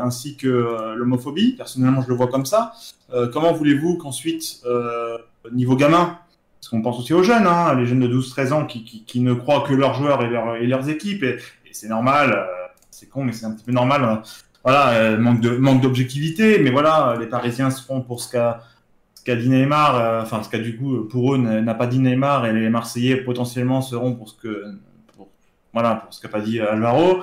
ainsi que l'homophobie. Personnellement, je le vois comme ça. Euh, comment voulez-vous qu'ensuite, euh, niveau gamin, parce qu'on pense aussi aux jeunes, hein, les jeunes de 12-13 ans qui, qui, ne croient que leurs joueurs et, et leurs équipes, et, c'est normal, euh, c'est con, mais c'est un petit peu normal. hein. Voilà, manque de manque d'objectivité, mais voilà, les Parisiens se font pour ce qu'a ce qu'a dit Neymar, enfin ce qu'a du coup pour eux n'a pas dit Neymar et les Marseillais potentiellement seront pour ce que voilà pour ce qu'a pas dit Alvaro.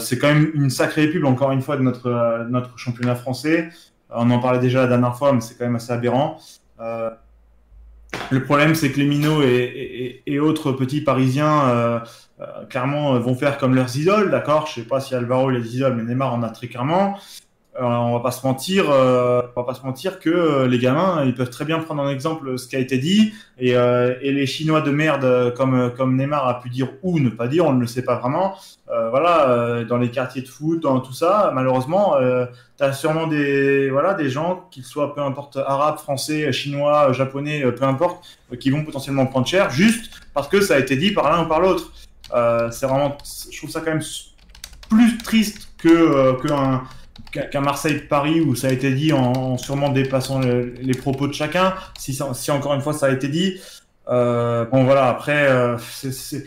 C'est quand même une sacrée pub encore une fois de notre notre championnat français. On en parlait déjà la dernière fois, mais c'est quand même assez aberrant. Euh, le problème, c'est que les minots et, autres petits Parisiens, euh, euh, clairement, vont faire comme leurs idoles, d'accord? Je sais pas si Alvaro les idoles, mais Neymar en a très clairement. Euh, on va pas se mentir, euh, on va pas se mentir que euh, les gamins, ils peuvent très bien prendre en exemple ce qui a été dit et, et les Chinois de merde comme comme Neymar a pu dire ou ne pas dire, on ne le sait pas vraiment. voilà, dans les quartiers de foot, dans tout ça, malheureusement, tu as sûrement des voilà des gens, qu'ils soient peu importe arabes, français, chinois, japonais, peu importe, qui vont potentiellement prendre cher juste parce que ça a été dit par l'un ou par l'autre. c'est vraiment, je trouve ça quand même plus triste que qu'un Marseille-Paris où ça a été dit en, sûrement dépassant les propos de chacun, si, encore une fois ça a été dit. Euh, bon voilà, après, euh, c'est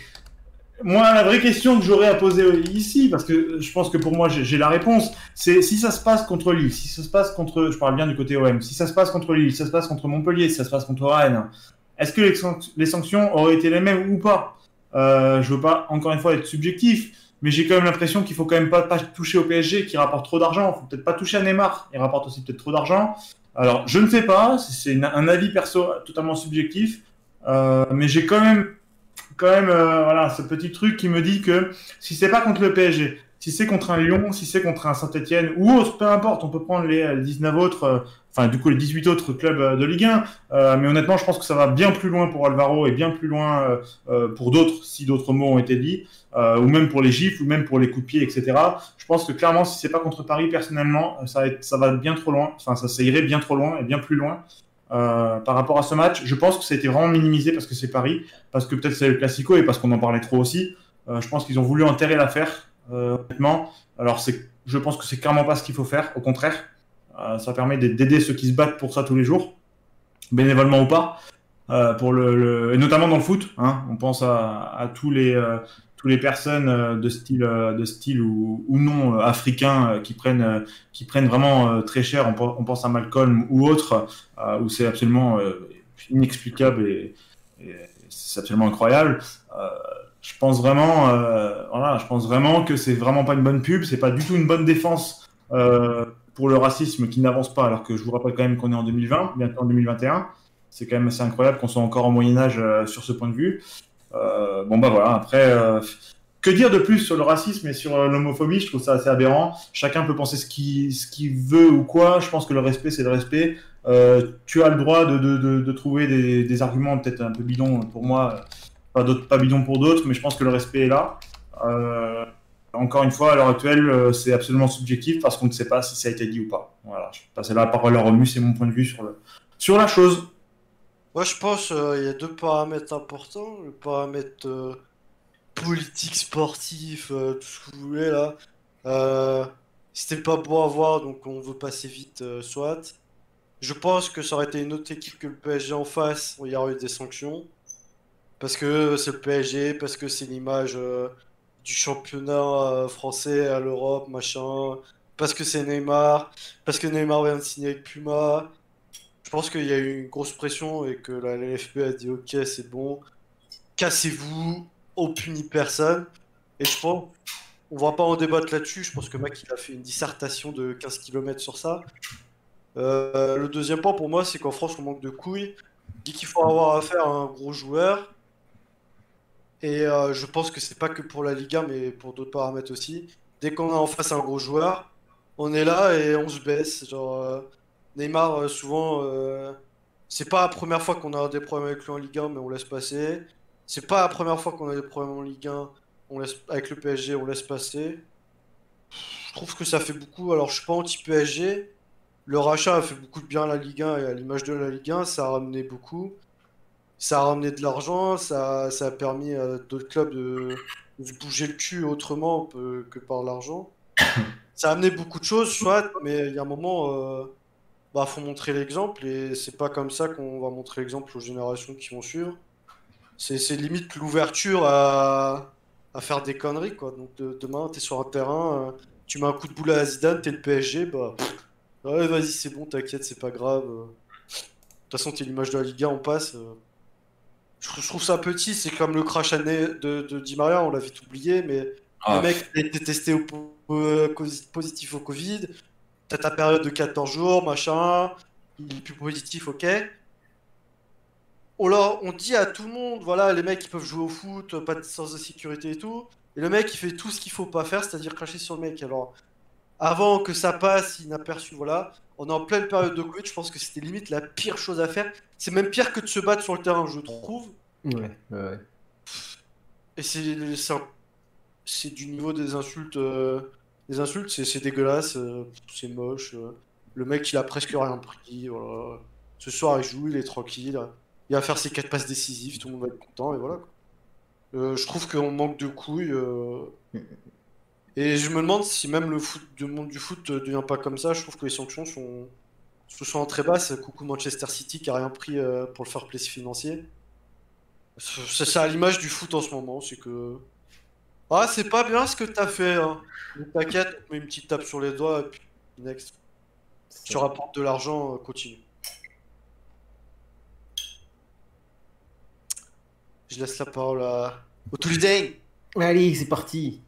moi la vraie question que j'aurais à poser ici, parce que je pense que pour moi j'ai la réponse, c'est si ça se passe contre Lille, si ça se passe contre, je parle bien du côté OM, si ça se passe contre Lille, si ça se passe contre Montpellier, si ça se passe contre Rennes, est-ce que les, les, sanctions auraient été les mêmes ou pas? Euh, Je veux pas encore une fois être subjectif, mais j'ai quand même l'impression qu'il faut quand même pas, toucher au PSG qui rapporte trop d'argent. Il faut peut-être pas toucher à Neymar, il rapporte aussi peut-être trop d'argent. Alors, je ne sais pas, c'est un avis perso totalement subjectif, euh, mais j'ai quand même, quand même, euh, voilà, ce petit truc qui me dit que si c'est pas contre le PSG, si c'est contre un Lyon, si c'est contre un Saint-Etienne ou autre, peu importe, on peut prendre les 19 autres, euh, enfin du coup les 18 autres clubs de Ligue 1, euh, mais honnêtement je pense que ça va bien plus loin pour Alvaro et bien plus loin pour d'autres, si d'autres mots ont été dits, ou même pour les gifles, ou même pour les coups de pied, etc. Je pense que clairement si c'est pas contre Paris personnellement, ça va, ça va bien trop loin, enfin ça, irait bien trop loin et bien plus loin. par rapport à ce match, je pense que ça a été vraiment minimisé parce que c'est Paris, parce que peut-être c'est le Classico et parce qu'on en parlait trop aussi. je pense qu'ils ont voulu enterrer l'affaire euh, honnêtement. Alors, je pense que c'est clairement pas ce qu'il faut faire. Au contraire, euh, ça permet d'aider ceux qui se battent pour ça tous les jours, bénévolement ou pas. Euh, pour le, et notamment dans le foot. Hein, on pense à tous les euh, tous les personnes euh, de style de style ou, ou non africains qui prennent qui prennent vraiment très cher. On, on, pense à Malcolm ou autre où c'est absolument inexplicable et, et c'est absolument incroyable je pense vraiment, euh, voilà, je pense vraiment que c'est vraiment pas une bonne pub, c'est pas du tout une bonne défense euh, pour le racisme qui n'avance pas, alors que je vous rappelle quand même qu'on est en 2020, bientôt en 2021. C'est quand même assez incroyable qu'on soit encore au Moyen Âge euh, sur ce point de vue. Euh, bon bah voilà, après, euh, que dire de plus sur le racisme et sur l'homophobie? Je trouve ça assez aberrant. Chacun peut penser ce qu'il veut ou quoi. Je pense que le respect, c'est le respect. tu as le droit de, de, de, trouver des, des arguments peut-être un peu bidons pour moi pas pas bidon pour d'autres, mais je pense que le respect est là. Euh, encore une fois, à l'heure actuelle, euh, c'est absolument subjectif parce qu'on ne sait pas si ça a été dit ou pas. Voilà, je passe la parole à Romu, c'est mon point de vue sur, le, sur la chose. Moi, je pense qu'il euh, y a deux paramètres importants. Le paramètre euh, politique, sportif, euh, tout ce que vous voulez là. C'était pas beau à voir, donc on veut passer vite, soit. Je pense que ça aurait été une autre équipe que le PSG en face, il y aurait eu des sanctions. Parce que c'est le PSG, parce que c'est l'image du championnat français à l'Europe, machin. Parce que c'est Neymar, parce que Neymar vient de signer avec Puma. Je pense qu'il y a eu une grosse pression et que la LFP a dit ok c'est bon, cassez-vous, on punit personne. Et je pense, on va pas en débattre là-dessus, je pense que Mac il a fait une dissertation de 15 km sur ça. Euh, le deuxième point pour moi c'est qu'en France on manque de couilles. Dit qu'il faut avoir affaire à un gros joueur, et euh, je pense que c'est pas que pour la Liga, mais pour d'autres paramètres aussi. Dès qu'on a en face un gros joueur, on est là et on se baisse. Genre, euh, Neymar, euh, souvent, euh, c'est pas la première fois qu'on a des problèmes avec lui en Ligue 1, mais on laisse passer. C'est pas la première fois qu'on a des problèmes en Ligue 1 on laisse, avec le PSG, on laisse passer. Je trouve que ça fait beaucoup. Alors, je suis pas anti-PSG. Le rachat a fait beaucoup de bien à la Ligue 1 et à l'image de la Ligue 1, ça a ramené beaucoup ça a ramené de l'argent, ça, ça a permis à d'autres clubs de, de bouger le cul autrement que, que par l'argent. Ça a amené beaucoup de choses, soit, mais il y a un moment, euh, bah, faut montrer l'exemple et c'est pas comme ça qu'on va montrer l'exemple aux générations qui vont suivre. C'est limite l'ouverture à, à faire des conneries, quoi. Donc de- demain, t'es sur un terrain, euh, tu mets un coup de boule à Zidane, t'es le PSG, bah, pff, ouais, vas-y, c'est bon, t'inquiète, c'est pas grave. euh. toute façon, t'es l'image de la Liga, on passe. euh. Je, trouve ça petit, c'est comme le crash année de, de Di Maria, on l'a vite oublié, mais Ah, le mec a été testé au, euh, positif au Covid. T'as ta période de 14 jours, machin. Il est plus positif, ok. On, leur- on dit à tout le monde, voilà, les mecs ils peuvent jouer au foot, pas de sens de sécurité et tout. Et le mec il fait tout ce qu'il faut pas faire, c'est-à-dire cracher sur le mec. Alors, avant que ça passe inaperçu, voilà. On est en pleine période de Covid, je pense que c'était limite la pire chose à faire. C'est même pire que de se battre sur le terrain, je trouve. Ouais, ouais. Et c'est c'est du niveau des insultes. euh, des insultes, c'est dégueulasse, euh, c'est moche. euh. Le mec, il a presque rien pris. Ce soir, il joue, il est tranquille. Il va faire ses quatre passes décisives, tout le monde va être content, et voilà. Euh, je trouve qu'on manque de couilles. Et je me demande si même le monde du foot ne devient pas comme ça. Je trouve que les sanctions sont, se sont très basses. Coucou Manchester City qui a rien pris pour le fair play financier. C'est à l'image du foot en ce moment, c'est que. Ah, c'est pas bien ce que t'as fait, hein. T'inquiète, on te met une petite tape sur les doigts et puis next. Tu rapportes de l'argent, euh, continue. Je laisse la parole à. Au Allez, c'est parti.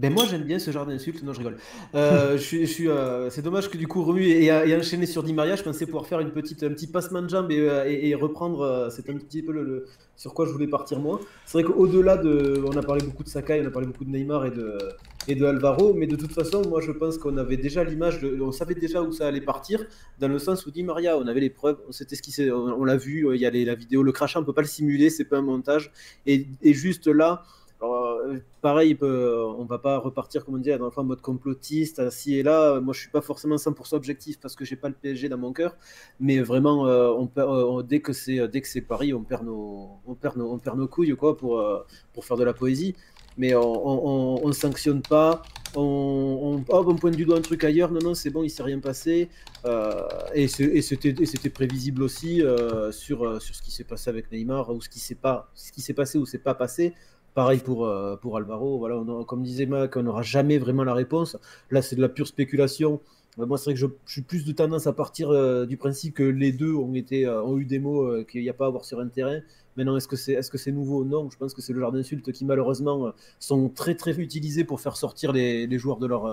Ben moi j'aime bien ce genre d'insultes, non je rigole. Euh, je euh, c'est dommage que du coup Remu ait, ait enchaîné sur Di Maria, je pensais pouvoir faire une petite, un petit passement de jambe et, euh, et- et reprendre, c'est un petit peu sur quoi je voulais partir moi. C'est vrai qu'au-delà de, on a parlé beaucoup de Sakai, on a parlé beaucoup de Neymar et de, et de Alvaro, mais de toute façon moi je pense qu'on avait déjà l'image, on savait déjà où ça allait partir, dans le sens où Di Maria, on avait les preuves, on on, on l'a vu, il y a la vidéo, le crachat on peut pas le simuler, c'est pas un montage, et, et juste là, alors, euh, pareil, peut- on va pas repartir, comme on dit, fois, en mode complotiste, assis et là. Moi, je suis pas forcément 100% objectif parce que j'ai pas le PSG dans mon cœur. Mais vraiment, euh, euh, dès que c'est Paris, on perd nos, couilles quoi pour euh, faire de la poésie. Mais on, on, on- on sanctionne pas, on, pointe du doigt un truc ailleurs. Non, non, c'est bon, il s'est rien passé. Euh, et c'était prévisible aussi euh, sur euh, sur ce qui s'est passé avec Neymar ou ce qui s'est pas ce qui s'est passé ou s'est pas passé. Pareil pour, euh, pour Alvaro, voilà, comme disait Mac, on n'aura jamais vraiment la réponse. Là, c'est de la pure spéculation. Euh, Moi, c'est vrai que je, suis plus de tendance à partir euh, du principe que les deux ont, été, ont eu des mots qu'il n'y a pas à avoir sur un terrain. Maintenant, est-ce que c'est est -ce nouveau? Non, je pense que c'est le genre d'insultes qui, malheureusement, sont très, très utilisés pour faire sortir les, joueurs de leur,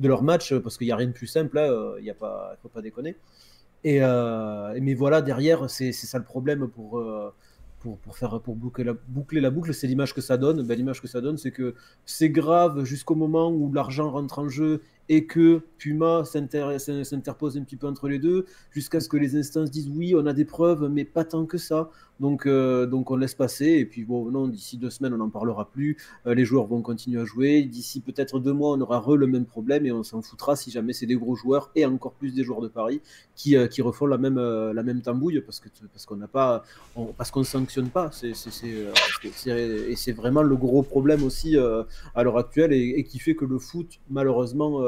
de leur match, parce qu'il n'y a rien de plus simple, là, il ne faut pas déconner. Et, mais voilà, derrière, c'est ça le problème pour, pour, pour, faire, pour boucler, la, boucler la boucle, c'est l'image que ça donne. Ben, l'image que ça donne, c'est que c'est grave jusqu'au moment où l'argent rentre en jeu et que Puma s'inter- s'interpose un petit peu entre les deux, jusqu'à ce que les instances disent oui, on a des preuves, mais pas tant que ça. Donc, euh, donc on laisse passer, et puis bon, non, d'ici deux semaines, on n'en parlera plus. Euh, les joueurs vont continuer à jouer. D'ici peut-être deux mois, on aura re le même problème, et on s'en foutra si jamais c'est des gros joueurs, et encore plus des joueurs de Paris, qui, euh, qui refont la même, la même tambouille, parce que parce qu'on n'a pas, parce qu'on sanctionne pas. C'est, et c'est vraiment le gros problème aussi à l'heure actuelle, et, qui fait que le foot, malheureusement,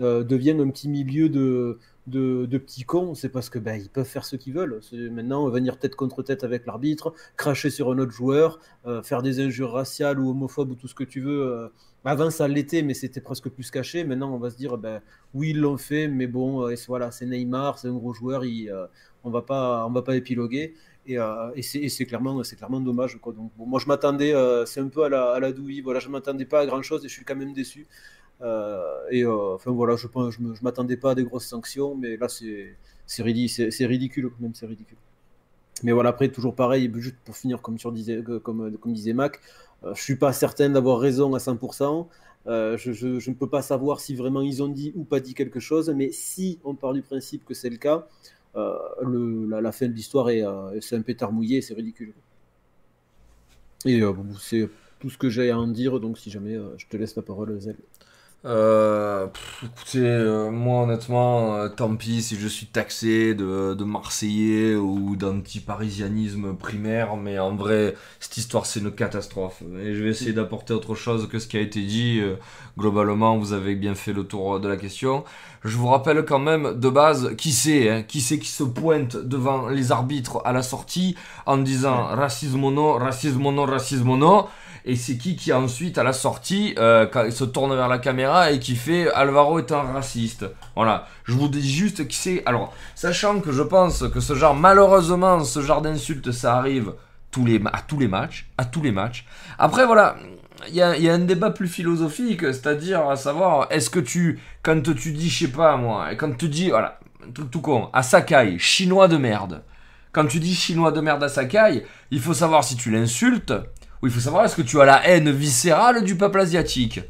euh, devient un petit milieu de, de, petits cons, c'est parce que ben, ils peuvent faire ce qu'ils veulent. Maintenant venir tête contre tête avec l'arbitre, cracher sur un autre joueur, euh, faire des injures raciales ou homophobes ou tout ce que tu veux. Euh, avant ça l'était, mais c'était presque plus caché. Maintenant, on va se dire, ben, oui, ils l'ont fait, mais bon, euh, voilà, c'est Neymar, c'est un gros joueur, on va pas, on va pas épiloguer. Et, et c'est clairement, clairement dommage. Quoi. Donc, moi, je m'attendais, c'est un peu à la, à la douille. Voilà, je m'attendais pas à grand chose et je suis quand même déçu. Euh, et euh, enfin voilà, je pense, m'attendais pas à des grosses sanctions, mais là c'est c'est ridicule, même, c'est ridicule. Mais voilà, après toujours pareil, juste pour finir comme sur disait, comme disait Mac, euh, je suis pas certain d'avoir raison à 100%. Euh, je, ne peux pas savoir si vraiment ils ont dit ou pas dit quelque chose, mais si on part du principe que c'est le cas, la, fin de l'histoire est c'est un pétard mouillé, c'est ridicule. Et c'est tout ce que j'ai à en dire, donc si jamais je te laisse la parole, Zel. Euh, pff, écoutez, euh, moi honnêtement, euh, tant pis si je suis taxé de, de Marseillais ou d'anti-parisianisme primaire, mais en vrai, cette histoire c'est une catastrophe. Et je vais essayer d'apporter autre chose que ce qui a été dit. Euh, globalement, vous avez bien fait le tour de la question. Je vous rappelle quand même de base qui c'est, hein, qui c'est qui se pointe devant les arbitres à la sortie en disant racisme non, racisme non, racisme non. Et c'est qui qui ensuite à la sortie, euh, quand il se tourne vers la caméra et qui fait Alvaro est un raciste. Voilà, je vous dis juste qui c'est. Alors, sachant que je pense que ce genre, malheureusement, ce genre d'insulte, ça arrive tous les, à tous les matchs, à tous les matchs. Après, voilà, il y a, il y a un débat plus philosophique, c'est-à-dire à savoir, est-ce que tu, quand tu dis, je sais pas moi, quand tu dis, voilà, un truc tout con, à Sakai, chinois de merde. Quand tu dis chinois de merde à Sakai, il faut savoir si tu l'insultes, ou il faut savoir est-ce que tu as la haine viscérale du peuple asiatique.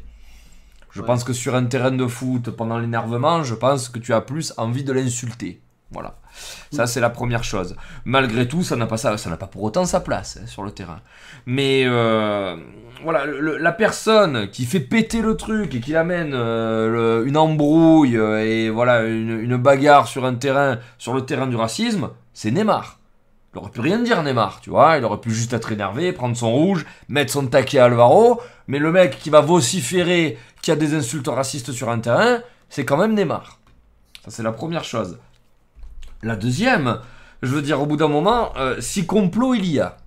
Je Ouais. pense que sur un terrain de foot, pendant l'énervement, je pense que tu as plus envie de l'insulter. Voilà. Ça, c'est la première chose. Malgré tout, ça n'a pas, ça, ça pas pour autant sa place hein, sur le terrain. Mais euh, voilà, la personne qui fait péter le truc et qui amène euh, une embrouille euh, et voilà une, une bagarre sur un terrain, sur le terrain du racisme, c'est Neymar. Il aurait pu rien dire Neymar, tu vois. Il aurait pu juste être énervé, prendre son rouge, mettre son taquet à Alvaro. Mais le mec qui va vociférer, qui a des insultes racistes sur un terrain, c'est quand même Neymar. Ça, c'est la première chose. La deuxième, je veux dire, au bout d'un moment, euh, si complot il y a,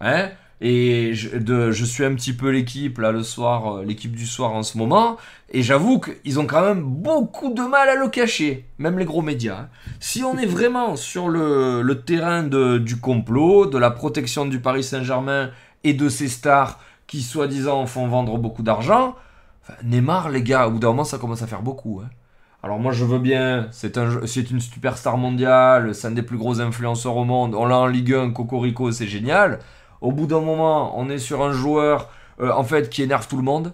hein, et je, suis un petit peu l'équipe, là, le soir, euh, l'équipe du soir en ce moment, et j'avoue qu'ils ont quand même beaucoup de mal à le cacher, même les gros médias. hein. Si on est vraiment sur le, terrain de, du complot, de la protection du Paris Saint-Germain et de ses stars qui, soi-disant, font vendre beaucoup d'argent, Neymar, les gars, au bout d'un moment, ça commence à faire beaucoup. hein. Alors moi je veux bien, c'est un, c'est une superstar mondiale, c'est un des plus gros influenceurs au monde, on l'a en Ligue 1, Cocorico, c'est génial. Au bout d'un moment, on est sur un joueur euh, en fait qui énerve tout le monde.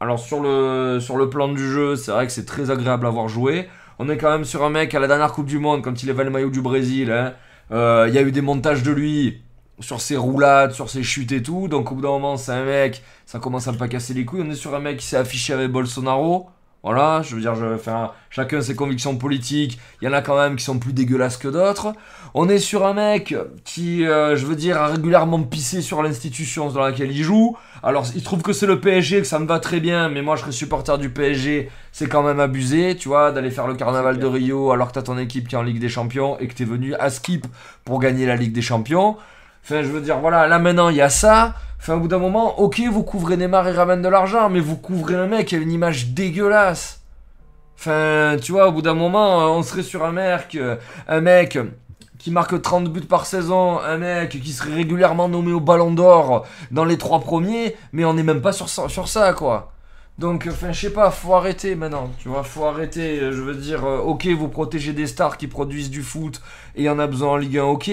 Alors sur le, sur le plan du jeu, c'est vrai que c'est très agréable à voir jouer. On est quand même sur un mec à la dernière Coupe du Monde, quand il avait le maillot du Brésil. hein. Euh, Il y a eu des montages de lui sur ses roulades, sur ses chutes et tout. Donc au bout d'un moment, c'est un mec, ça commence à me pas casser les couilles. On est sur un mec qui s'est affiché avec Bolsonaro. Voilà, je veux dire, je, enfin, chacun ses convictions politiques. Il y en a quand même qui sont plus dégueulasses que d'autres. On est sur un mec qui, euh, je veux dire, a régulièrement pissé sur l'institution dans laquelle il joue. Alors, il trouve que c'est le PSG, que ça me va très bien, mais moi je serais supporter du PSG, c'est quand même abusé, tu vois, d'aller faire le carnaval de. Rio alors que t'as ton équipe qui est en Ligue des Champions et que t'es venu à Skip pour gagner la Ligue des Champions. Enfin, je veux dire, voilà, là maintenant il y a ça. Enfin, au bout d'un moment, ok, vous couvrez Neymar et ramène de l'argent, mais vous couvrez un mec qui a une image dégueulasse. Enfin, tu vois, au bout d'un moment, euh, on serait sur un mec, euh, un mec qui marque 30 buts par saison, un mec qui serait régulièrement nommé au Ballon d'Or dans les trois premiers, mais on n'est même pas sur ça, sur ça, quoi. Donc, enfin, je sais pas, faut arrêter maintenant, tu vois, faut arrêter. euh, Je veux dire, euh, ok, vous protégez des stars qui produisent du foot et y en a besoin en Ligue 1, ok,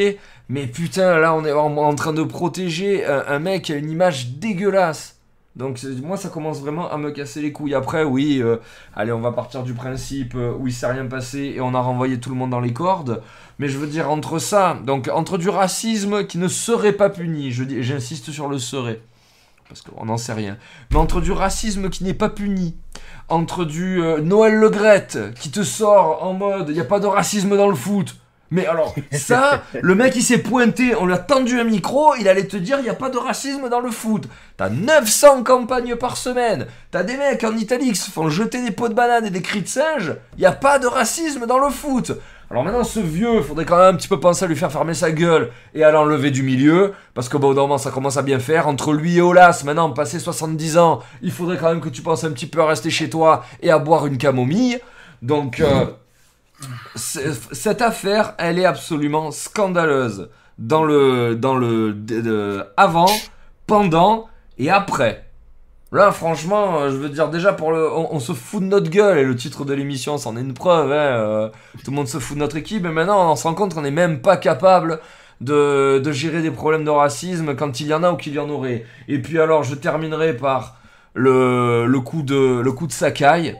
mais putain, là, on est en, train de protéger un, mec qui a une image dégueulasse. Donc, moi, ça commence vraiment à me casser les couilles. Après, oui, euh, allez, on va partir du principe euh, où il s'est rien passé et on a renvoyé tout le monde dans les cordes. Mais je veux dire, entre ça, donc entre du racisme qui ne serait pas puni, j'insiste sur le serait, parce qu'on n'en sait rien, mais entre du racisme qui n'est pas puni, entre du euh, Noël Le Graët qui te sort en mode, il n'y a pas de racisme dans le foot. Mais alors, ça, <laughs> le mec il s'est pointé, on lui a tendu un micro, il allait te dire il n'y a pas de racisme dans le foot. T'as 900 campagnes par semaine, t'as des mecs en Italie qui se font jeter des pots de banane et des cris de singe, il n'y a pas de racisme dans le foot. Alors maintenant, ce vieux, faudrait quand même un petit peu penser à lui faire fermer sa gueule et à l'enlever du milieu, parce que bon, au bout d'un moment, ça commence à bien faire. Entre lui et Olas, maintenant, passé 70 ans, il faudrait quand même que tu penses un petit peu à rester chez toi et à boire une camomille. Donc, euh, cette affaire, elle est absolument scandaleuse dans le, dans le avant, pendant et après. Là, franchement, euh, je veux dire, déjà, pour le, on, se fout de notre gueule, et le titre de l'émission, c'en est une preuve, hein, euh, tout le monde se fout de notre équipe, et maintenant, on se rend compte qu'on n'est même pas capable de, gérer des problèmes de racisme quand il y en a ou qu'il y en aurait. Et puis alors, je terminerai par le, coup, de, le coup de Sakai.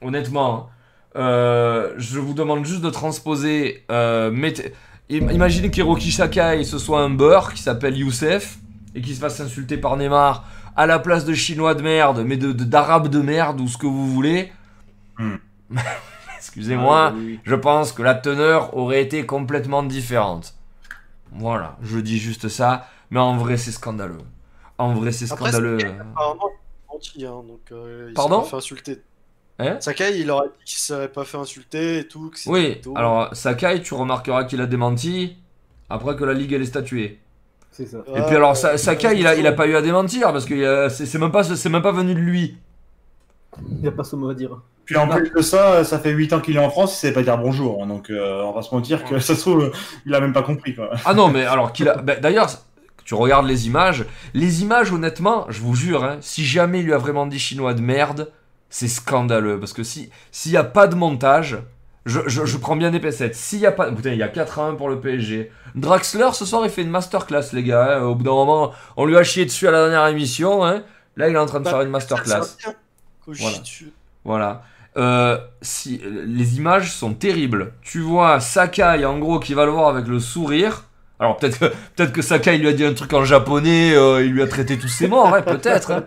Honnêtement, hein, je vous demande juste de transposer. euh, mettez- im- imaginez qu'Hiroki Sakai, ce soit un beurre qui s'appelle Youssef, et qui se fasse insulter par Neymar à la place de chinois de merde, mais de de- d'arabe de, merde ou ce que vous voulez. Hmm. <laughs> Excusez-moi, Ah, oui, oui. je pense que la teneur aurait été complètement différente. Voilà, je dis juste ça, mais en vrai c'est scandaleux. En vrai c'est Après, scandaleux. Apparemment, il a menti, hein, donc euh, il Pardon. Hein Sakai, il aurait dit qu'il s'est pas fait insulter et tout. que Oui, plutôt- alors Sakai, tu remarqueras qu'il a démenti après que la ligue elle est statuée. C'est ça. Et puis alors euh, Sa- Sakai, il a, il a pas eu à démentir parce que euh, c'est même pas c'est même pas venu de lui. Il n'y a pas son mot à dire. Puis en plus de ça, ça fait 8 ans qu'il est en France, il savait pas dire bonjour. hein, Donc euh, on va se mentir que ça se trouve, il a même pas compris quoi. Ah non, mais alors qu'il a. bah, D'ailleurs, tu regardes les images. Les images, honnêtement, je vous jure, hein, si jamais il lui a vraiment dit chinois de merde, c'est scandaleux. Parce que si s'il n'y a pas de montage, je, je, je prends bien des pincettes. S'il n'y a pas. Putain, il y a 4 à 1 pour le PSG. Draxler, ce soir, il fait une masterclass, les gars. hein. Au bout d'un moment, on lui a chié dessus à la dernière émission. Hein. Là, il est en train de faire une masterclass. Tient qu'au Voilà. Voilà. Euh, si, les images sont terribles. Tu vois Sakai, en gros, qui va le voir avec le sourire. Alors peut-être que, peut que Sakai lui a dit un truc en japonais, euh, il lui a traité tous ses morts, ouais, peut-être. hein.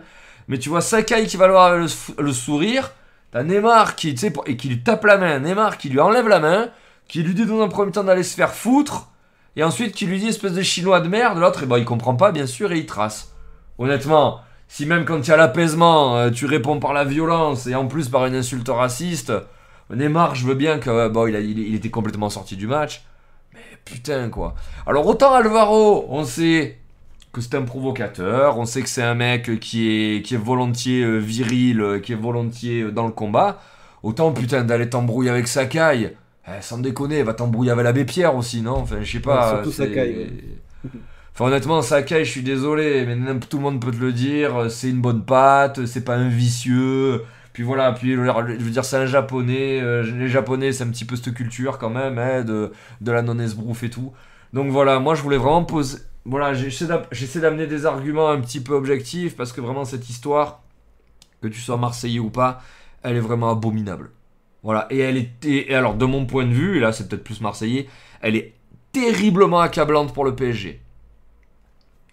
Mais tu vois Sakai qui va le voir avec le, sou- le sourire. T'as Neymar qui, tu sais, et qui lui tape la main. Neymar qui lui enlève la main, qui lui dit dans un premier temps d'aller se faire foutre. Et ensuite qui lui dit espèce de chinois de merde. L'autre, eh ben, il comprend pas, bien sûr, et il trace. Honnêtement, si même quand il y a l'apaisement, euh, tu réponds par la violence et en plus par une insulte raciste, Neymar, je veux bien que euh, bon, il était complètement sorti du match, mais putain quoi. Alors autant Alvaro, on sait que c'est un provocateur, on sait que c'est un mec qui est qui est volontiers euh, viril, euh, qui est volontiers euh, dans le combat, autant putain d'aller t'embrouiller avec Sakai. Eh, sans déconner, va t'embrouiller avec l'abbé Pierre aussi, non? Enfin, je sais pas. Ouais, surtout Sakai, ouais. <laughs> Enfin, honnêtement, Sakai, je suis désolé, mais tout le monde peut te le dire. C'est une bonne patte, c'est pas un vicieux. Puis voilà, puis je veux dire, c'est un japonais. les japonais, c'est un petit peu cette culture quand même, hein, de, de la non-esbrouf et tout. Donc voilà, moi je voulais vraiment poser. Voilà, j'essaie d'a- j'essaie d'amener des arguments un petit peu objectifs parce que vraiment, cette histoire, que tu sois marseillais ou pas, elle est vraiment abominable. Voilà, et elle est. Et, alors, de mon point de vue, et là c'est peut-être plus marseillais, elle est terriblement accablante pour le PSG.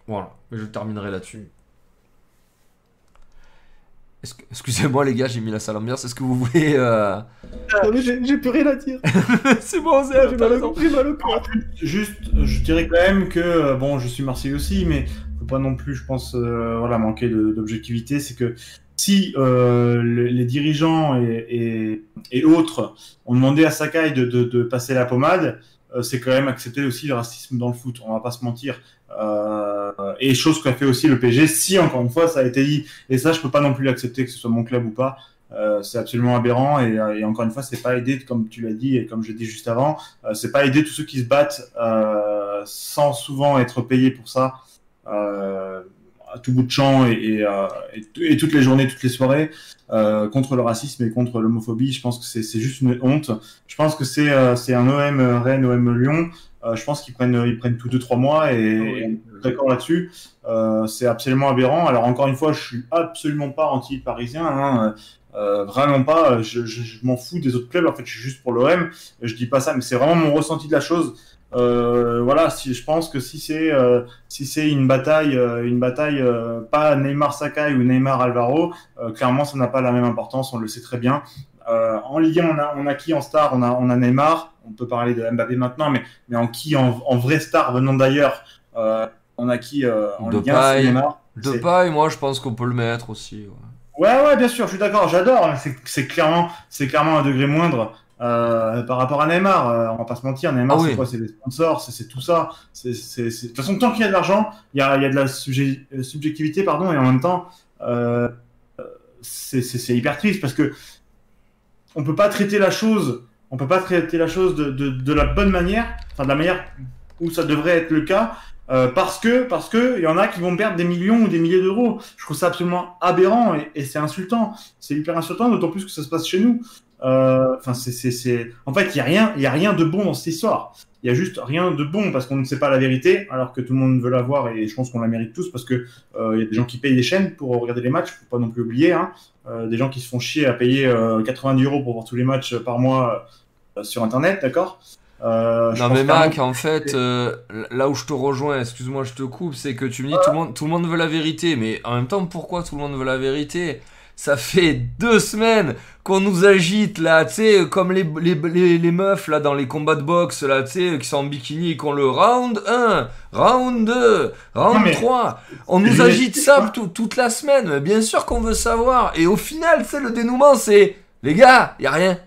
Voilà, et je terminerai là-dessus. Est-ce que- Excusez-moi les gars, j'ai mis la salle ambiance. Est-ce que vous voulez... euh, Non, mais j'ai j'ai plus rien à dire. <laughs> c'est bon, c'est J'ai mal, au- j'ai mal au corps. Juste, je dirais quand même que euh, bon, je suis Marseillais aussi, mais faut pas non plus, je pense, euh, voilà, manquer de- d'objectivité. C'est que si euh, le- les dirigeants et, et- et autres ont demandé à Sakai de, de- de passer la pommade, euh, c'est quand même accepter aussi le racisme dans le foot. On va pas se mentir. Euh, et chose qu'a fait aussi le PSG, si encore une fois ça a été dit. Et ça, je peux pas non plus l'accepter que ce soit mon club ou pas. Euh, c'est absolument aberrant et, euh, et encore une fois, c'est pas aider, comme tu l'as dit et comme je l'ai dit juste avant, euh, c'est pas aider tous ceux qui se battent sans souvent être payés pour ça. À tout bout de champ et, et, toutes les journées, toutes les soirées contre le racisme et contre l'homophobie. Je pense que c'est juste une honte. Je pense que c'est un OM Rennes, OM Lyon. Euh, je pense qu'ils prennent ils prennent tous deux trois mois et, et on est d'accord là-dessus. Euh, c'est absolument aberrant. Alors encore une fois, je suis absolument pas anti-parisien. Hein. Euh, vraiment pas. Je, je, je m'en fous des autres clubs. En fait, je suis juste pour l'OM. Je dis pas ça, mais c'est vraiment mon ressenti de la chose. Voilà, si je pense que si c'est si c'est une bataille, une bataille pas Neymar Sakai ou Neymar Alvaro, clairement ça n'a pas la même importance, on le sait très bien. Euh, en Ligue 1, on a, on a qui en star? On a, on a Neymar, on peut parler de Mbappé maintenant, mais, mais en qui en, en vrai star venant d'ailleurs, euh, on a qui euh, en Ligue 1 Depay. c'est Neymar. De paille, moi je pense qu'on peut le mettre aussi. ouais. Ouais, ouais, bien sûr, je suis d'accord, j'adore. C'est- clairement, c'est clairement un degré moindre euh, par rapport à Neymar. euh, on va pas se mentir, Neymar, Ah c'est oui. quoi? C'est les sponsors, c'est tout ça. C'est- c'est- c'est- De toute façon, tant qu'il y a de l'argent, il y a, il y a de la subje- subjectivité, pardon, et en même temps, euh, c'est hyper triste parce que on peut pas traiter la chose, on peut pas traiter la chose de, de, la bonne manière, enfin de la manière où ça devrait être le cas, euh, parce que parce que il y en a qui vont perdre des millions ou des milliers d'euros. Je trouve ça absolument aberrant et, et c'est insultant. C'est hyper insultant, d'autant plus que ça se passe chez nous. Euh, Enfin, c'est c'est. En fait, il y a rien, il y a rien de bon dans cette histoire. Il y a juste rien de bon parce qu'on ne sait pas la vérité, alors que tout le monde veut la voir et je pense qu'on la mérite tous parce que euh, il y a des gens qui payent des chaînes pour regarder les matchs. Faut pas non plus oublier. Hein. Euh, des gens qui se font chier à payer euh, 90 euros pour voir tous les matchs par mois euh, sur Internet, d'accord? Euh, Non mais Mac, en fait, euh, là où je te rejoins, excuse-moi, je te coupe, c'est que tu me dis tout le monde, tout le monde veut la vérité, mais en même temps, pourquoi tout le monde veut la vérité? Ça fait deux semaines qu'on nous agite là, tu sais, comme les, les, les, les meufs là dans les combats de boxe là, tu sais, qui sont en bikini et qui ont le round 1, round 2, round Non, mais- 3. On nous agite ça tout- toute la semaine, mais bien sûr qu'on veut savoir. Et au final, tu sais, le dénouement, c'est les gars, y a rien.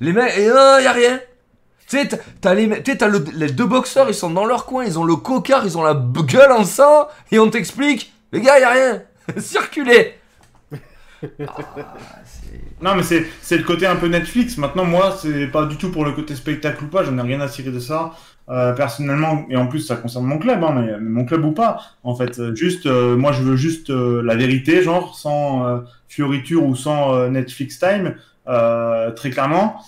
Les mecs, et non, y a rien. Tu sais, t'as- les, tu sais, t'as le- les deux boxeurs, ils sont dans leur coin, ils ont le cocard, ils ont la gueule en sang, et on t'explique, les gars, y a rien, <laughs> circulez. Ah, Non, mais c'est le côté un peu Netflix. Maintenant, moi, c'est pas du tout pour le côté spectacle ou pas. J'en ai rien à cirer de ça. Euh, personnellement, et en plus, ça concerne mon club, hein, mais, mon club ou pas. En fait, Euh, juste, euh, moi, je veux juste la vérité, genre, sans fioriture ou sans Netflix time, très clairement.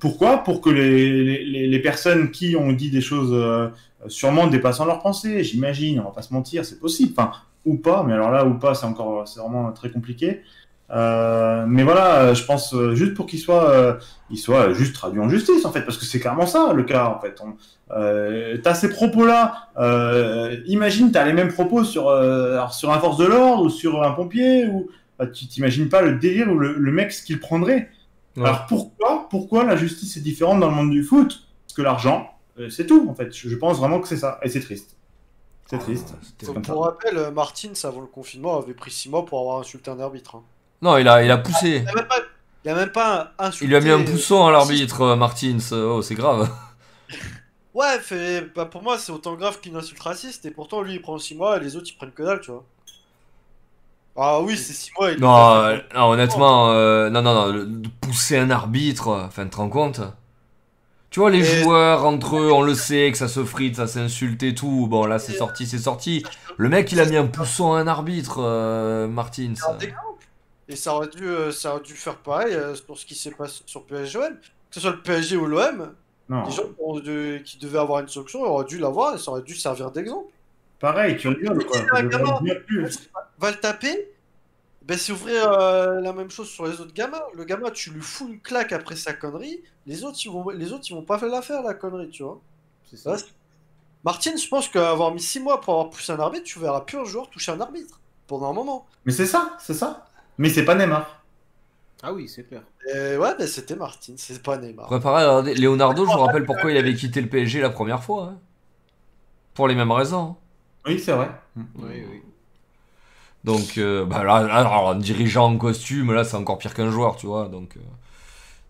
Pourquoi? Pour que les, les- personnes qui ont dit des choses sûrement dépassant leurs pensées, j'imagine, on va pas se mentir, c'est possible. Enfin, ou pas, mais alors là, ou pas, c'est encore, c'est vraiment très compliqué. Euh, mais voilà, euh, je pense euh, juste pour qu'il soit, euh, il soit juste traduit en justice en fait, parce que c'est clairement ça le cas en fait. On, euh, t'as ces propos-là, imagine t'as les mêmes propos sur, alors, sur un force de l'ordre ou sur un pompier ou bah, tu t'imagines pas le délire ou le, le mec ce qu'il prendrait. Ouais. Alors pourquoi, pourquoi la justice est différente dans le monde du foot? Parce que l'argent, c'est tout en fait. Je, je pense vraiment que c'est ça et c'est triste. C'est triste. Ah, comme ça. Pour rappel, euh, Martins, avant le confinement, avait pris 6 mois pour avoir insulté un arbitre. hein. Non, il a, il a poussé. Il a même pas, il a même pas insulté. Il lui a mis un pousson à l'arbitre, euh, Martins. Oh, c'est grave. <laughs> Ouais, fait, bah, pour moi, c'est autant grave qu'une insulte raciste, et pourtant, lui, il prend 6 mois, et les autres, ils prennent que dalle, tu vois. Ah oui, c'est 6 mois. il Non, a- euh, non, honnêtement, euh, non, non, non, le- de pousser un arbitre, enfin, tu te rends compte? Tu vois, les Et- joueurs entre eux, on le sait, que ça se frite, ça s'insulte et tout. Bon, là, c'est sorti, c'est sorti. Le mec, il a mis un pousson à un arbitre, euh, Martins. Et ça aurait dû, euh, ça aurait dû faire pareil euh, pour ce qui s'est passé sur PSG-OM. Que ce soit le PSG ou l'OM, Non, les gens qui ont de- qui devaient avoir une sanction auraient dû l'avoir et ça aurait dû servir d'exemple. pareil, tu rigoles quoi. Va le taper, ben c'est ouvrir euh, la même chose sur les autres gamins. Le gamin, tu lui fous une claque après sa connerie, les autres ils vont, les autres ils vont pas la faire la connerie, tu vois. C'est ça. Ouais. Martine, je pense qu'avoir mis 6 mois pour avoir poussé un arbitre, tu verras plus un joueur toucher un arbitre pendant un moment. Mais c'est ça, c'est ça. Mais c'est pas Neymar. Ah oui, c'est clair. Et ouais, ben c'était Martine, c'est pas Neymar. Pareil, regardez, Leonardo, je vous rappelle pourquoi il avait quitté le PSG la première fois. hein. Pour les mêmes raisons. Oui, c'est vrai. Oui, oui. Donc, euh, bah là, un dirigeant en costume, là, c'est encore pire qu'un joueur, tu vois. Donc, euh,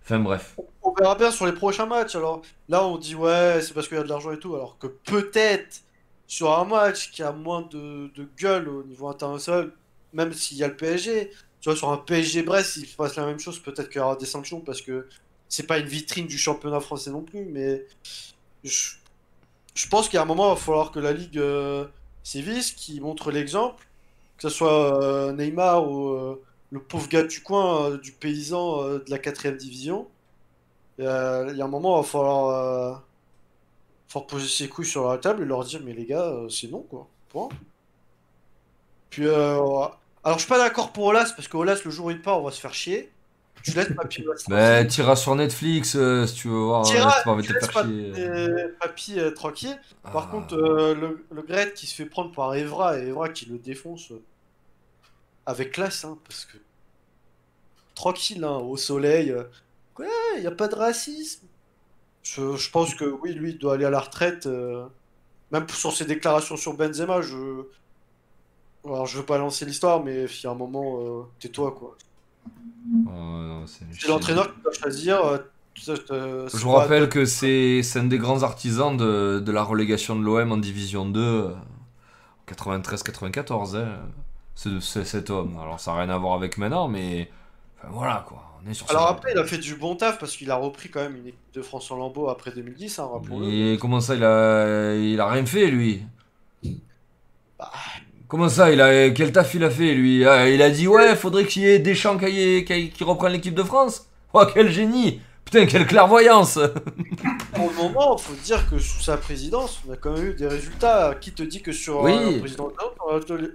enfin, bref. On verra bien sur les prochains matchs. Alors là, on dit ouais, c'est parce qu'il y a de l'argent et tout. Alors que peut-être sur un match qui a moins de, de gueule au niveau international, même s'il y a le PSG, tu vois, sur un PSG Brest, s'il se passe la même chose, peut-être qu'il y aura des sanctions parce que c'est pas une vitrine du championnat français non plus. Mais je, je pense qu'à un moment, il va falloir que la Ligue euh, sévisse, qui montre l'exemple, que ce soit euh, Neymar ou euh, le pauvre gars du coin, euh, du paysan de la quatrième division. Et, Il y a un moment, il va falloir, poser ses couilles sur la table et leur dire, mais les gars, c'est non, quoi. Point. Puis, alors je suis pas d'accord pour Olas, parce que Olas, le jour où il part, on va se faire chier. Tu laisses Papy Olas Bah, t'iras sur Netflix euh, si tu veux voir. Si t'as envie de tu te laisses faire pas- chier. euh, Papy euh, tranquille. Par Ah. contre, le, le Gret qui se fait prendre par Evra, et Evra qui le défonce avec classe, hein, parce que tranquille, hein, au soleil, ouais, il n'y a pas de racisme. Je, je pense que oui, lui, il doit aller à la retraite, même sur ses déclarations sur Benzema, je... Alors, je veux pas lancer l'histoire, mais il y a un moment, tais-toi, quoi. Oh, c'est C'est l'entraîneur qui doit choisir. euh, euh, Je c'est vous rappelle que c'est c'est un des grands artisans de, de la relégation de l'OM en Division 2 euh, 93-94. Hein, ce- ce- cet homme. Alors ça n'a rien à voir avec maintenant, mais enfin, voilà quoi. On est sur Alors après, il a fait du bon taf parce qu'il a repris quand même une équipe de France en lambeau après 2010, hein. Et comment ça, il a, il a rien fait lui? Bah. Comment ça, il a, quel taf il a fait lui? Ah, Il a dit ouais, faudrait qu'il y ait Deschamps qui, qui, qui reprenne l'équipe de France Oh, quel génie Putain, quelle clairvoyance <laughs> Pour le moment, faut dire que sous sa présidence, on a quand même eu des résultats. Qui te dit que sur Oui. euh, le président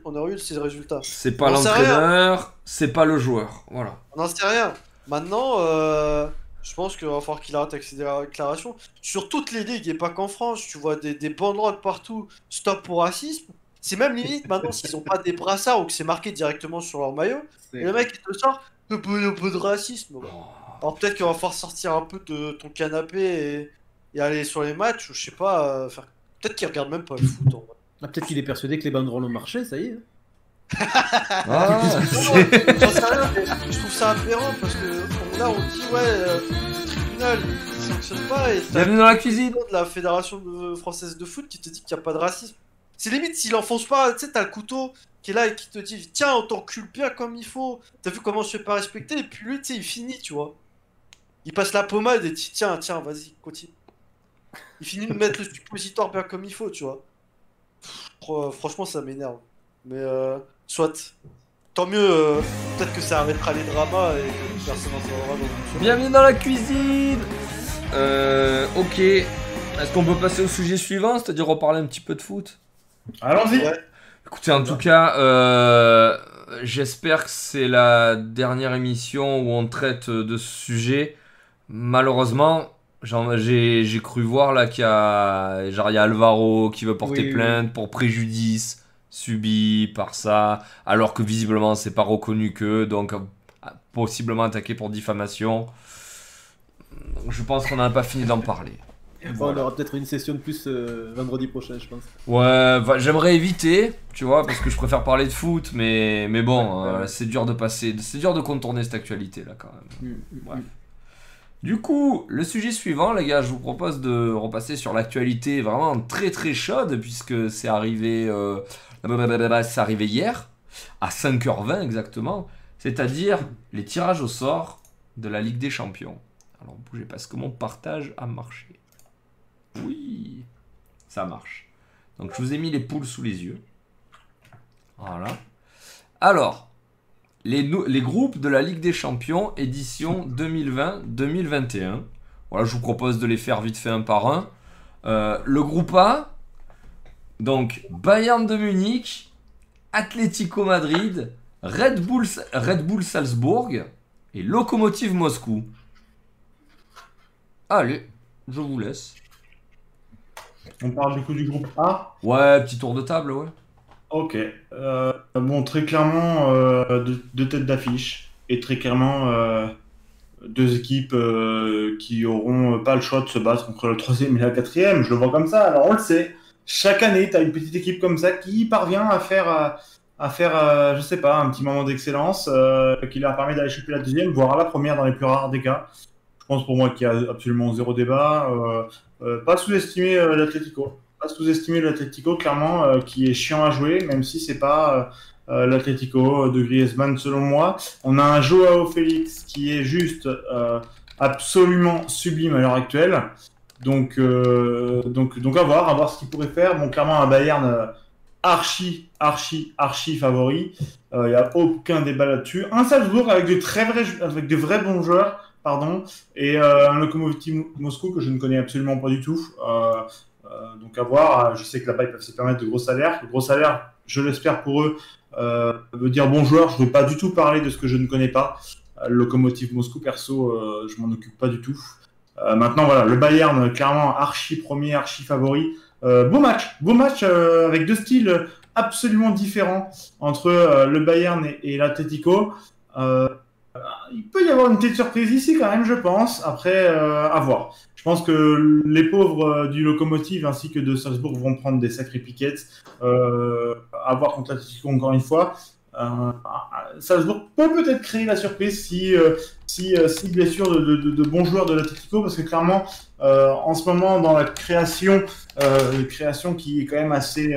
on aurait- eu ces résultats? C'est pas l'entraîneur, c'est pas le joueur. Voilà. On n'en sait rien. Maintenant, euh, je pense qu'il va falloir qu'il arrête avec ses déclarations. Sur toutes les ligues et pas qu'en France, tu vois des, des banderoles partout, stop pour racisme. C'est même limite maintenant s'ils ont pas des brassards ou que c'est marqué directement sur leur maillot. Et le mec il te sort un peu, un peu de racisme. Bon. Alors peut-être qu'il va falloir sortir un peu de ton canapé et, et aller sur les matchs, ou je sais pas, euh, faire... peut-être qu'il regarde même pas le foot. en vrai. Ah, Peut-être qu'il est persuadé que les banderoles ont marché, ça y est. Ah, <laughs> rien, mais je trouve ça aberrant parce que là on dit ouais, euh, le tribunal il sanctionne pas et t'as dans la cuisine de la fédération de- française de foot qui te dit qu'il n'y a pas de racisme. C'est limite s'il enfonce pas, tu sais, t'as le couteau qui est là et qui te dit Tiens, on t'encule bien comme il faut. T'as vu comment je fais pas respecter? Et puis lui, tu sais, il finit, tu vois. Il passe la pommade et dit Tiens, tiens, vas-y, continue. Il finit de mettre le suppositoire bien comme il faut, tu vois. Franchement, ça m'énerve. Mais euh, soit. Tant mieux, euh, peut-être que ça arrêtera les dramas et que personne n'en saura Bienvenue dans la cuisine Euh, ok. Est-ce qu'on peut passer au sujet suivant, c'est-à-dire reparler un petit peu de foot? Allons-y. Ouais. Écoutez, en tout cas, euh, j'espère que c'est la dernière émission où on traite de ce sujet. Malheureusement, j'ai cru voir là qu'il y a, genre, il y a Alvaro qui veut porter Oui, oui. plainte pour préjudice subi par ça, alors que visiblement c'est pas reconnu que, donc euh, possiblement attaqué pour diffamation. Je pense qu'on n'a pas fini d'en parler. Enfin, on aura peut-être une session de plus euh, vendredi prochain, je pense. Ouais, j'aimerais éviter, tu vois, parce que je préfère parler de foot, mais, mais bon, Ouais, ouais. euh, c'est dur de passer, c'est dur de contourner cette actualité là quand même. Mm, mm, mm. Du coup, le sujet suivant, les gars, je vous propose de repasser sur l'actualité vraiment très très chaude, puisque c'est arrivé, euh, c'est arrivé hier, à 5h20 exactement, c'est-à-dire les tirages au sort de la Ligue des Champions. Alors bougez parce que mon partage a marché. Oui, ça marche. Donc je vous ai mis les poules sous les yeux. Voilà. Alors, les, groupes de la Ligue des Champions édition 2020-2021. Voilà, je vous propose de les faire vite fait un par un. Euh, le groupe A, donc Bayern de Munich, Atlético Madrid, Red Bull, Salzbourg et Lokomotiv Moscou. Allez, je vous laisse. On parle du coup du groupe A. Ouais, petit tour de table, ouais. Ok. Euh, bon, très clairement, euh, deux, deux têtes d'affiche. Et très clairement, euh, deux équipes qui auront pas le choix de se battre entre le troisième et la quatrième. Je le vois comme ça. Alors, on le sait. Chaque année, tu as une petite équipe comme ça qui parvient à faire, à faire je sais pas, un petit moment d'excellence qui leur permet d'aller choper la deuxième, voire la première dans les plus rares des cas. Je pense pour moi qu'il y a absolument zéro débat. Euh, euh, pas sous-estimer euh, l'Atlético pas sous-estimer l'Atlético, clairement, euh, qui est chiant à jouer, même si c'est pas euh, euh, l'Atlético de Griezmann, selon moi. On a un Joao Félix qui est juste euh, absolument sublime à l'heure actuelle. Donc, euh, donc, donc à voir, à voir ce qu'il pourrait faire. Bon, clairement, un Bayern euh, archi, archi, archi favori. Il n'y a aucun débat là-dessus. Un Salzbourg avec de très vrais, avec de vrais bons joueurs, pardon, et euh, un Lokomotiv Moscou que je ne connais absolument pas du tout. Euh, euh, donc à voir. Je sais que là-bas ils peuvent se permettre de gros salaires. Gros salaires, je l'espère pour eux, veut dire bon joueur. Je ne veux pas du tout parler de ce que je ne connais pas. Le Lokomotiv Moscou, perso, je m'en occupe pas du tout. Maintenant, voilà, le Bayern, clairement archi premier, archi favori. Beau match, beau match avec deux styles absolument différents entre le Bayern et, et l'Atletico. Euh, il peut y avoir une petite surprise ici quand même, je pense. Après, euh, à voir. Je pense que les pauvres euh, du Locomotive ainsi que de Salzbourg vont prendre des sacrés piquettes. Euh, à voir contre l'Atletico encore une fois. Euh, Salzbourg peut peut-être créer la surprise si, euh, si, si blessure de, de, de, bons joueurs de l'Atletico, parce que clairement, en ce moment, dans la création, création qui est quand même assez,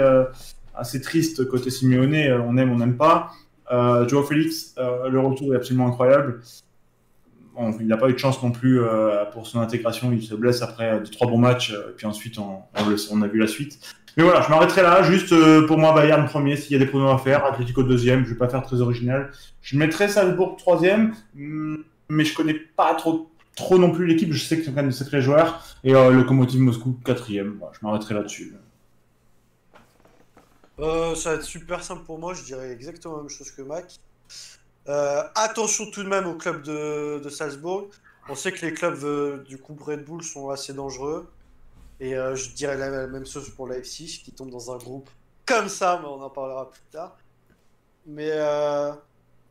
assez triste côté Simeone, on aime, on n'aime pas. Euh, Joao Félix, euh, le retour est absolument incroyable. Il n'a pas eu de chance non plus euh, pour son intégration. Il se blesse après deux, trois bons matchs, euh, et puis ensuite on, a vu la suite. Mais voilà, je m'arrêterai là. Juste euh, pour moi, Bayern premier, s'il y a des pronos à faire. Atletico deuxième, je vais pas faire très original. Je mettrai Salzbourg troisième, hum, mais je connais pas trop, non plus l'équipe. Je sais qu'ils sont quand même de sacrés joueurs. Et euh, Lokomotiv Moscou quatrième. Voilà, je m'arrêterai là-dessus. Euh, ça va être super simple pour moi, je dirais exactement la même chose que Mac. Euh, attention tout de même au club de, de Salzbourg. On sait que les clubs euh, du coup Red Bull sont assez dangereux. Et je dirais la, la même chose pour Leipzig qui tombe dans un groupe comme ça, mais on en parlera plus tard. Mais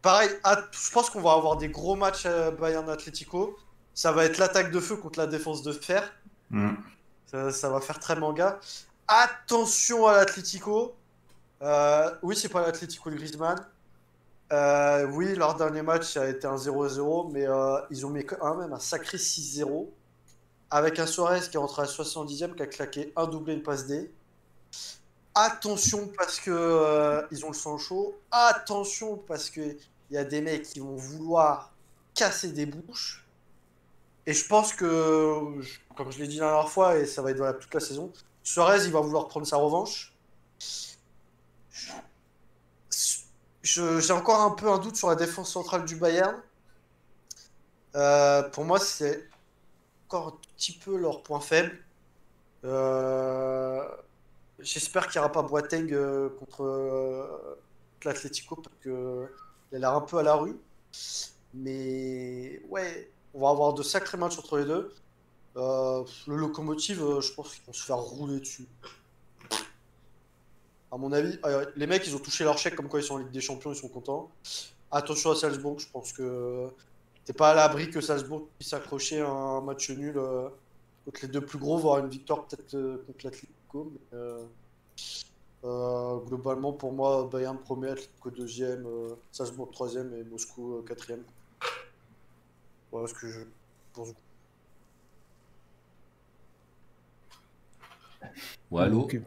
pareil, je pense qu'on va avoir des gros matchs à Bayern Atletico. Ça va être l'attaque de feu contre la défense de fer. Hum. Ça, ça va faire très manga. Attention à l'Atlético. Euh, oui, c'est pas l'Atlético de Griezmann. Euh, oui, leur dernier match a été un 0-0, mais euh, ils ont mis quand même un sacré 6-0. Avec un Suarez qui est rentré à la 70e, qui a claqué un doublé, une passe D. attention parce que ils ont le sang chaud. Attention parce que il y a des mecs qui vont vouloir casser des bouches. Et je pense que, comme je l'ai dit la dernière fois, et ça va être valable toute la saison, Suarez, il va vouloir prendre sa revanche. J'ai encore un peu un doute sur la défense centrale du Bayern. Euh, pour moi, c'est encore un petit peu leur point faible. Euh, J'espère qu'il n'y aura pas Boateng euh, contre l'Atlético parce que il a l'air un peu à la rue. Mais ouais, on va avoir de sacrés matchs entre les deux. Euh, le locomotive, je pense qu'ils vont se faire rouler dessus. À mon avis, euh, les mecs, ils ont touché leur chèque comme quoi ils sont en Ligue des Champions, ils sont contents. Attention à Salzbourg, je pense que t'es pas à l'abri que Salzbourg puisse accrocher un match nul euh, contre les deux plus gros, voire une victoire peut-être euh, contre l'Atlético. mais, euh, euh, globalement, pour moi, Bayern premier, Atlético deuxième, euh, Salzbourg troisième et Moscou euh, quatrième. Voilà ce que je pense. Ouais, allô Ok.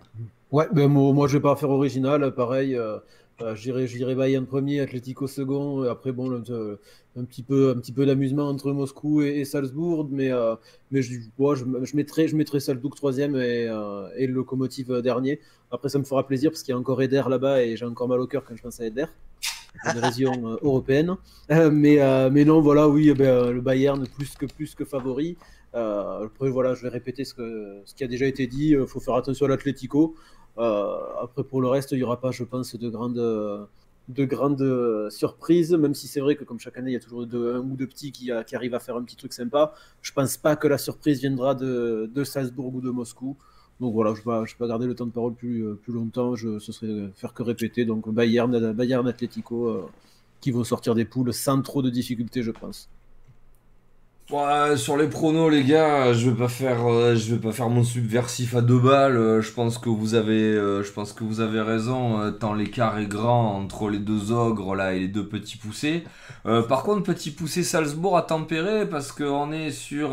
Ouais, ben moi, moi, je vais pas faire original, pareil. Euh, euh, j'irai, Bayern premier, Atlético second. après, bon, un petit peu, peu d'amusement entre Moscou et, Salzbourg, mais, euh, mais je, ouais, je, je mettrai, je mettrai Salzbourg troisième et, euh, et le Locomotive dernier. Après, ça me fera plaisir parce qu'il y a encore Eder là-bas et j'ai encore mal au cœur quand je pense à Eder. Euh, européennes. Euh, mais, mais non, voilà, oui, eh ben, le Bayern plus que, plus que favori. Après, voilà, je vais répéter ce, que, ce qui a déjà été dit. Il faut faire attention à l'Atlético. Euh, après, pour le reste, il n'y aura pas, je pense, de grandes, de grandes surprises, même si c'est vrai que, comme chaque année, il y a toujours un ou deux petits qui, arrivent à faire un petit truc sympa. Je pense pas que la surprise viendra de, de Salzbourg ou de Moscou. Donc voilà, je vais, je vais garder le temps de parole plus, plus longtemps. Je, ce serait faire que répéter. Donc Bayern, Bayern Atlético euh, qui vont sortir des poules sans trop de difficultés, je pense. Ouais, sur les pronos, les gars, je vais pas faire, euh, je vais pas faire mon subversif à deux balles. euh, je pense que vous avez, euh, je pense que vous avez raison. tant l'écart est grand entre les deux ogres là et les deux petits poussés. Par contre, petit poussé Salzbourg à tempérer parce qu'on est sur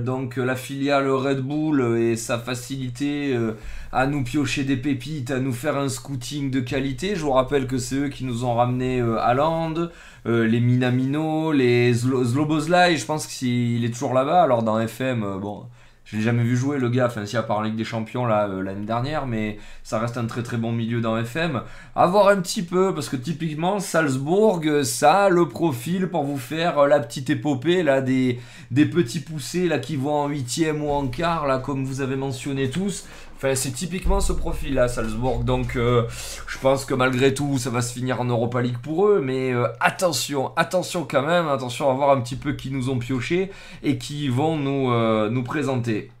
donc la filiale Red Bull et sa facilité à nous piocher des pépites, à nous faire un scouting de qualité. Je vous rappelle que c'est eux qui nous ont ramené euh, Haaland, euh, les Minamino, les Zlo- Zlobozlai, je pense qu'il est toujours là-bas. Alors dans FM, euh, bon, je l'ai jamais vu jouer le gars, enfin si à part Ligue des Champions là euh, l'année dernière, mais ça reste un très très bon milieu dans FM. À voir un petit peu, parce que typiquement Salzbourg, ça le profil pour vous faire la petite épopée là des, des petits poussés là qui vont en huitième ou en quart là comme vous avez mentionné tous. C'est typiquement ce profil-là, Salzbourg. Donc, euh, je pense que malgré tout, ça va se finir en Europa League pour eux. Mais euh, attention, attention quand même, attention à voir un petit peu qui nous ont pioché et qui vont nous, euh, nous présenter.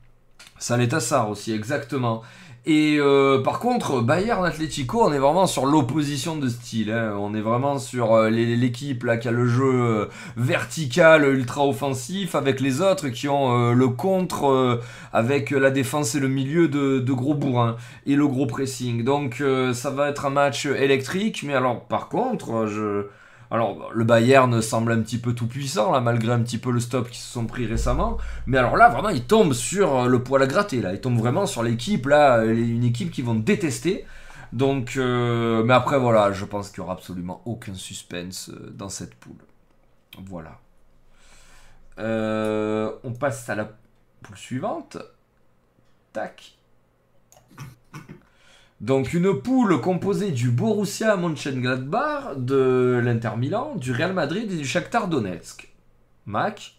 Saletassar aussi, exactement. Et euh, par contre, Bayern Atlético, on est vraiment sur l'opposition de style. hein. On est vraiment sur euh, l'équipe là qui a le jeu euh, vertical, ultra offensif, avec les autres qui ont euh, le contre avec la défense et le milieu de, gros bourrins et le gros pressing. Donc ça va être un match électrique. Mais alors, par contre, je alors, le Bayern semble un petit peu tout puissant, là, malgré un petit peu le stop qu'ils se sont pris récemment. Mais alors là, vraiment, ils tombent sur euh, le poil à gratter, là. Ils tombent vraiment sur l'équipe, là, euh, une équipe qu'ils vont détester. Donc, euh, mais après, voilà, je pense qu'il n'y aura absolument aucun suspense dans cette poule. Voilà. On passe à la poule suivante. Tac. Donc une poule composée du Borussia Mönchengladbach, de l'Inter Milan, du Real Madrid et du Shakhtar Donetsk. Mac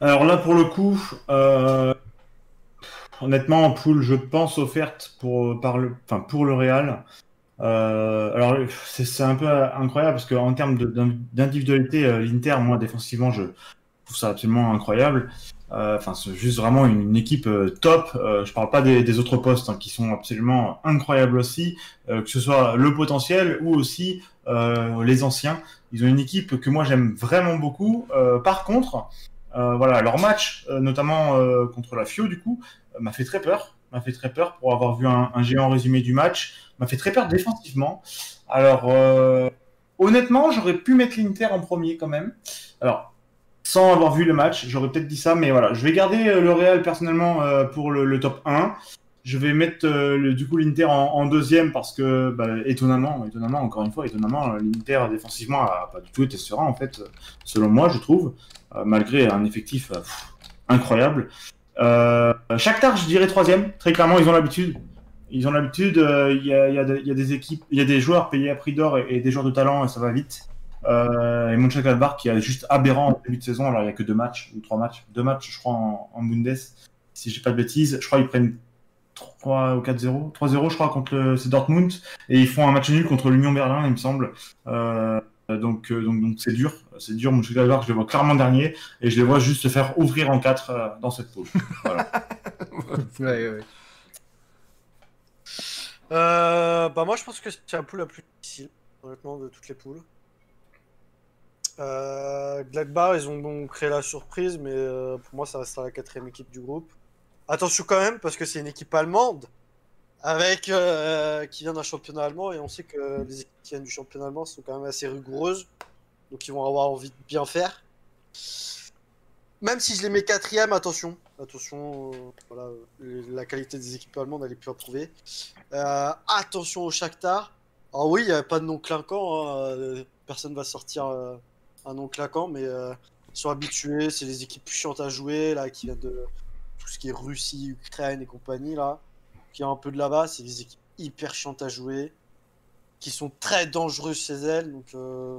Alors là, pour le coup, euh, honnêtement, en poule, je pense offerte pour, le, Real. Euh, alors, c'est un peu incroyable parce qu'en termes d'individualité, euh, l'Inter, moi, défensivement, je trouve ça absolument incroyable. Euh, Enfin, c'est juste vraiment une, une équipe euh, top. Euh, je parle pas des, des autres postes hein, qui sont absolument incroyables aussi, que ce soit le potentiel ou aussi les anciens. Ils ont une équipe que moi j'aime vraiment beaucoup. Par contre, voilà, leur match, notamment contre la Fio, du coup, m'a fait très peur. M'a fait très peur pour avoir vu un, un géant résumé du match. M'a fait très peur défensivement. Alors, euh, honnêtement, j'aurais pu mettre l'Inter en premier quand même. Alors, sans avoir vu le match, j'aurais peut-être dit ça, mais voilà, je vais garder euh, le Real personnellement euh, pour le, top 1. je vais mettre euh, du coup l'Inter en, deuxième parce que bah, étonnamment, étonnamment, encore une fois, étonnamment, l'Inter défensivement a pas du tout été serein en fait, selon moi, je trouve, malgré un effectif incroyable. Euh, Shakhtar, je dirais troisième, très clairement, ils ont l'habitude. Ils ont l'habitude, il y a des équipes, il y a des joueurs payés à prix d'or et, et des joueurs de talent et ça va vite. Euh, et Mönchengladbach qui est juste aberrant au début de saison, alors il y a que deux matchs ou trois matchs, deux matchs je crois en, en Bundes, si j'ai pas de bêtises. Je crois qu'ils prennent 3 ou 4-0, 3-0 je crois contre le- c'est Dortmund et ils font un match nul contre l'Union Berlin il me semble. Euh, donc euh, donc donc c'est dur, c'est dur. Mönchengladbach je les vois clairement dernier et je les vois juste se faire ouvrir en 4 dans cette poule. <laughs> Euh, bah moi je pense que c'est la poule la plus difficile, honnêtement, de toutes les poules. Euh, Gladbach, ils ont bon créé la surprise, mais euh, pour moi ça restera la quatrième équipe du groupe. Attention quand même, parce que c'est une équipe allemande, avec euh, qui vient d'un championnat allemand, et on sait que les équipes qui viennent du championnat allemand sont quand même assez rigoureuses, donc ils vont avoir envie de bien faire. Même si je les mets quatrième, attention, attention, voilà, la qualité des équipes allemandes elle est plus à prouver. Attention au Shakhtar. Alors oui, il n'y a pas de nom clinquant. hein, Personne va sortir un nom clinquant, mais euh, ils sont habitués. C'est les équipes plus chiantes à jouer, là, qui viennent de tout ce qui est Russie, Ukraine et compagnie, là. Qui ont un peu de là-bas. C'est des équipes hyper chiantes à jouer, qui sont très dangereuses chez elles. Donc, euh,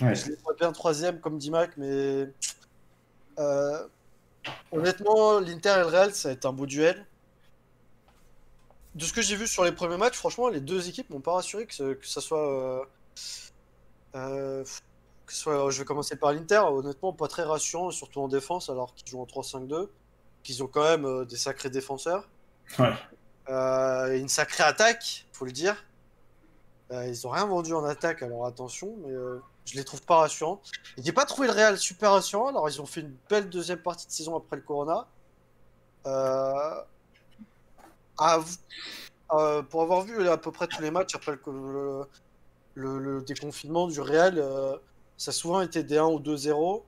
Ouais. je les vois bien troisième, comme dit Mac, mais euh, honnêtement, l'Inter et le Real, ça va être un beau duel. De ce que j'ai vu sur les premiers matchs, franchement, les deux équipes m'ont pas rassuré que, ce- que ça soit. euh, que ce soit je vais commencer par l'Inter, honnêtement, pas très rassurant, surtout en défense, alors qu'ils jouent en 3-5-2, qu'ils ont quand même euh, des sacrés défenseurs. Ouais. Euh, une sacrée attaque, faut le dire. Euh, ils ont rien vendu en attaque, alors attention, mais euh, je les trouve pas rassurants. Et J'ai pas trouvé le Real super rassurant, alors ils ont fait une belle deuxième partie de saison après le Corona. Euh, à euh, pour avoir vu à peu près tous les matchs après le, le- le- le déconfinement du Real, euh, ça a souvent été des 1 ou 2-0.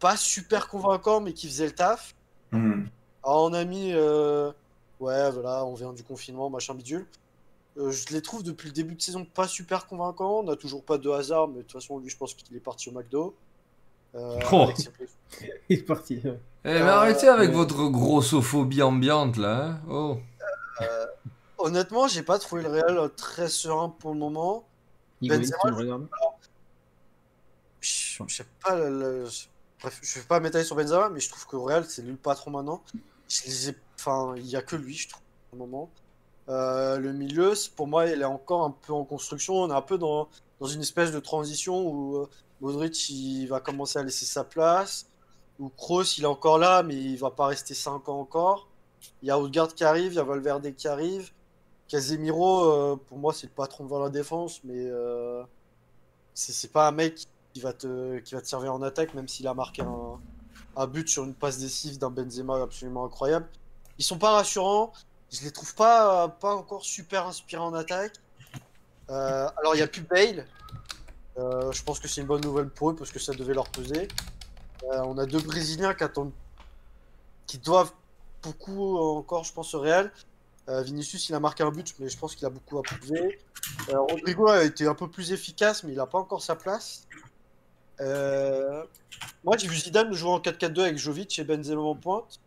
Pas super convaincant, mais qui faisait le taf. Hmm. Alors on a mis, euh, ouais, voilà, on vient du confinement, machin bidule. Euh, je les trouve depuis le début de saison pas super convaincants. On n'a toujours pas de hasard, mais de toute façon, lui, je pense qu'il est parti au McDo. Euh, Oh. ses- Il est parti. Eh, mais Euh, arrêtez avec votre grossophobie ambiante là. hein. Oh. Honnêtement, j'ai pas trouvé le Real très serein pour le moment. Benzema, tu me regardes Je sais pas, bref, je vais pas m'étaler sur Benzema, mais je trouve que Real, c'est lui le patron maintenant. Enfin, il y a que lui, je trouve, pour le moment. Euh, le milieu, pour moi, il est encore un peu en construction. On est un peu dans, dans une espèce de transition où euh, Modric il va commencer à laisser sa place. Ou Kroos, il est encore là, mais il va pas rester 5 ans encore. Il y a Odegaard qui arrive, il y a Valverde qui arrive. Casemiro, euh, pour moi, c'est le patron devant la défense, mais c'est pas un mec qui va te, qui va te servir en attaque, même s'il a marqué un, un but sur une passe décisive d'un Benzema absolument incroyable. Ils sont pas rassurants. Je les trouve pas, pas encore super inspirés en attaque. Euh, alors, il n'y a plus Bale. Euh, je pense que c'est une bonne nouvelle pour eux parce que ça devait leur peser. Euh, on a deux Brésiliens qui attendent, qui doivent beaucoup encore, je pense, au Real. Vinicius, il a marqué un but, mais je pense qu'il a beaucoup à prouver. Rodrigo a été un peu plus efficace, mais il n'a pas encore sa place. Euh, Moi, j'ai vu Zidane jouer en 4-4-2 avec Jovic et Benzema en pointe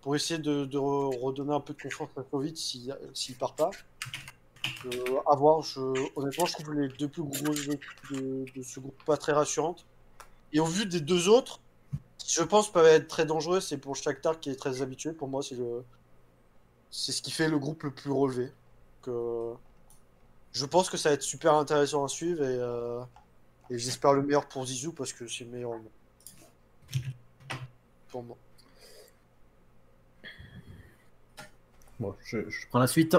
pour essayer de, de re- redonner un peu de confiance à Jovic s'il part pas. Euh, à voir, honnêtement, je trouve les deux plus grosses équipes de, ce groupe pas très rassurantes. Et au vu des deux autres, je pense peuvent être très dangereux, c'est pour Shakhtar qui est très habitué. Pour moi, c'est ce qui fait le groupe le plus relevé. Que... Je pense que ça va être super intéressant à suivre euh, et j'espère le meilleur pour Zizou parce que c'est le meilleur. Pour moi. Bon, je, je prends la suite.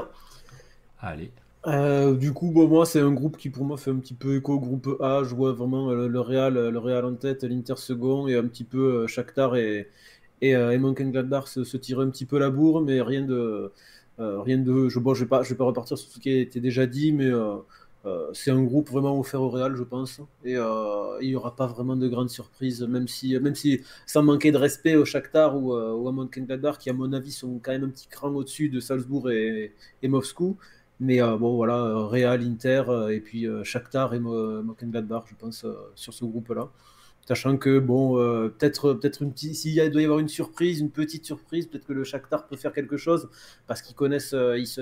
Allez. Euh, du coup, bon, moi, c'est un groupe qui, pour moi, fait un petit peu écho au groupe A. Je vois vraiment euh, le Real, le Real en tête, l'Inter second, et un petit peu euh, Shakhtar et, et, euh, et Mönchengladbach se, se tirer un petit peu la bourre, mais rien de. euh, rien de je, bon, je vais pas, je vais pas repartir sur ce qui a été déjà dit, mais c'est un groupe vraiment offert au Real, je pense. Et euh, il n'y aura pas vraiment de grandes surprises, même si, sans manquer de respect au Shakhtar ou, euh, ou à Mönchengladbach, qui à mon avis sont quand même un petit cran au-dessus de Salzbourg et, et Moscou. Mais bon, voilà, Real, Inter, et puis Shakhtar et Mönchengladbach, je pense, sur ce groupe-là. Sachant que, bon, euh, peut-être peut-être une. S'il doit y avoir une surprise, une petite surprise, peut-être que le Shakhtar peut faire quelque chose, parce qu'ils connaissent. Euh, ils, se,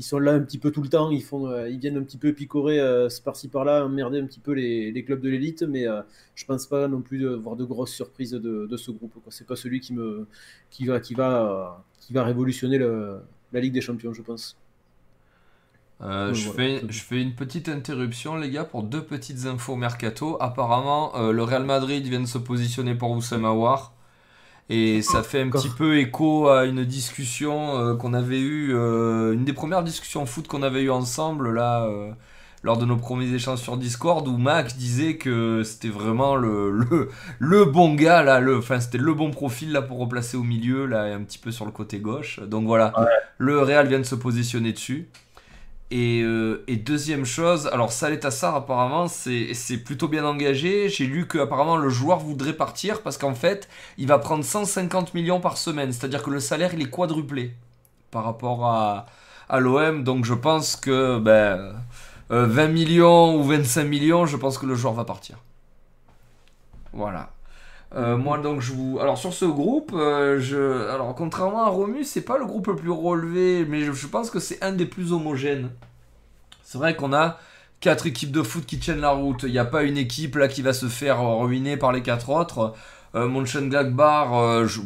sont là un petit peu tout le temps, ils, font, euh, ils viennent un petit peu picorer par-ci par-là, emmerder un petit peu les, clubs de l'élite, mais je pense pas non plus de voir de grosses surprises de, ce groupe. C'est pas celui qui, me, qui, va, qui, va, qui va révolutionner la Ligue des Champions, je pense. Euh, je, fais, je fais une petite interruption, les gars, pour deux petites infos mercato. Apparemment, euh, le Real Madrid vient de se positionner pour Oussem Aouar. Et ça fait un petit peu écho à une discussion euh, qu'on avait eue, une des premières discussions foot qu'on avait eues ensemble, là, lors de nos premiers échanges sur Discord, où Mac disait que c'était vraiment le, le, le, bon gars, là, le, enfin, c'était le bon profil, là, pour replacer au milieu, là, un petit peu sur le côté gauche. Donc voilà, le Real vient de se positionner dessus. Euh, et, deuxième chose, alors Saleh Tassar apparemment c'est plutôt bien engagé. J'ai lu que apparemment le joueur voudrait partir parce qu'en fait il va prendre 150 millions par semaine, c'est-à-dire que le salaire il est quadruplé par rapport à, à l'OM. Donc je pense que ben, 20 euh, millions ou 25 millions, je pense que le joueur va partir. Voilà. Euh, moi donc je vous alors sur ce groupe je alors contrairement à Romu c'est pas le groupe le plus relevé mais je, pense que c'est un des plus homogènes. C'est vrai qu'on a quatre équipes de foot qui tiennent la route. Il n'y a pas une équipe là qui va se faire ruiner par les quatre autres. Euh, Mönchengladbach euh, je,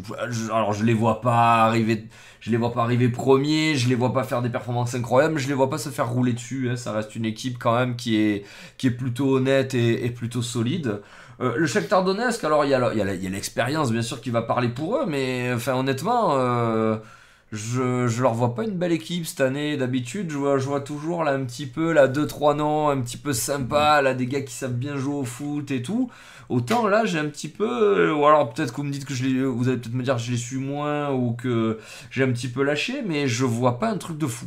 alors je les vois pas arriver je les vois pas arriver premier je les vois pas faire des performances incroyables je les vois pas se faire rouler dessus hein. ça reste une équipe quand même qui est qui est plutôt honnête et plutôt solide euh, le Shakhtar Donetsk, alors il y a l'expérience bien sûr qui va parler pour eux, mais enfin honnêtement, euh, je, je leur vois pas une belle équipe cette année. D'habitude, je vois, je vois toujours là un petit peu là deux trois noms un petit peu sympa, là des gars qui savent bien jouer au foot et tout. Autant là, j'ai un petit peu, euh, ou alors peut-être que vous me dites que je les, vous allez peut-être me dire que je les suis moins ou que j'ai un petit peu lâché, mais je vois pas un truc de fou.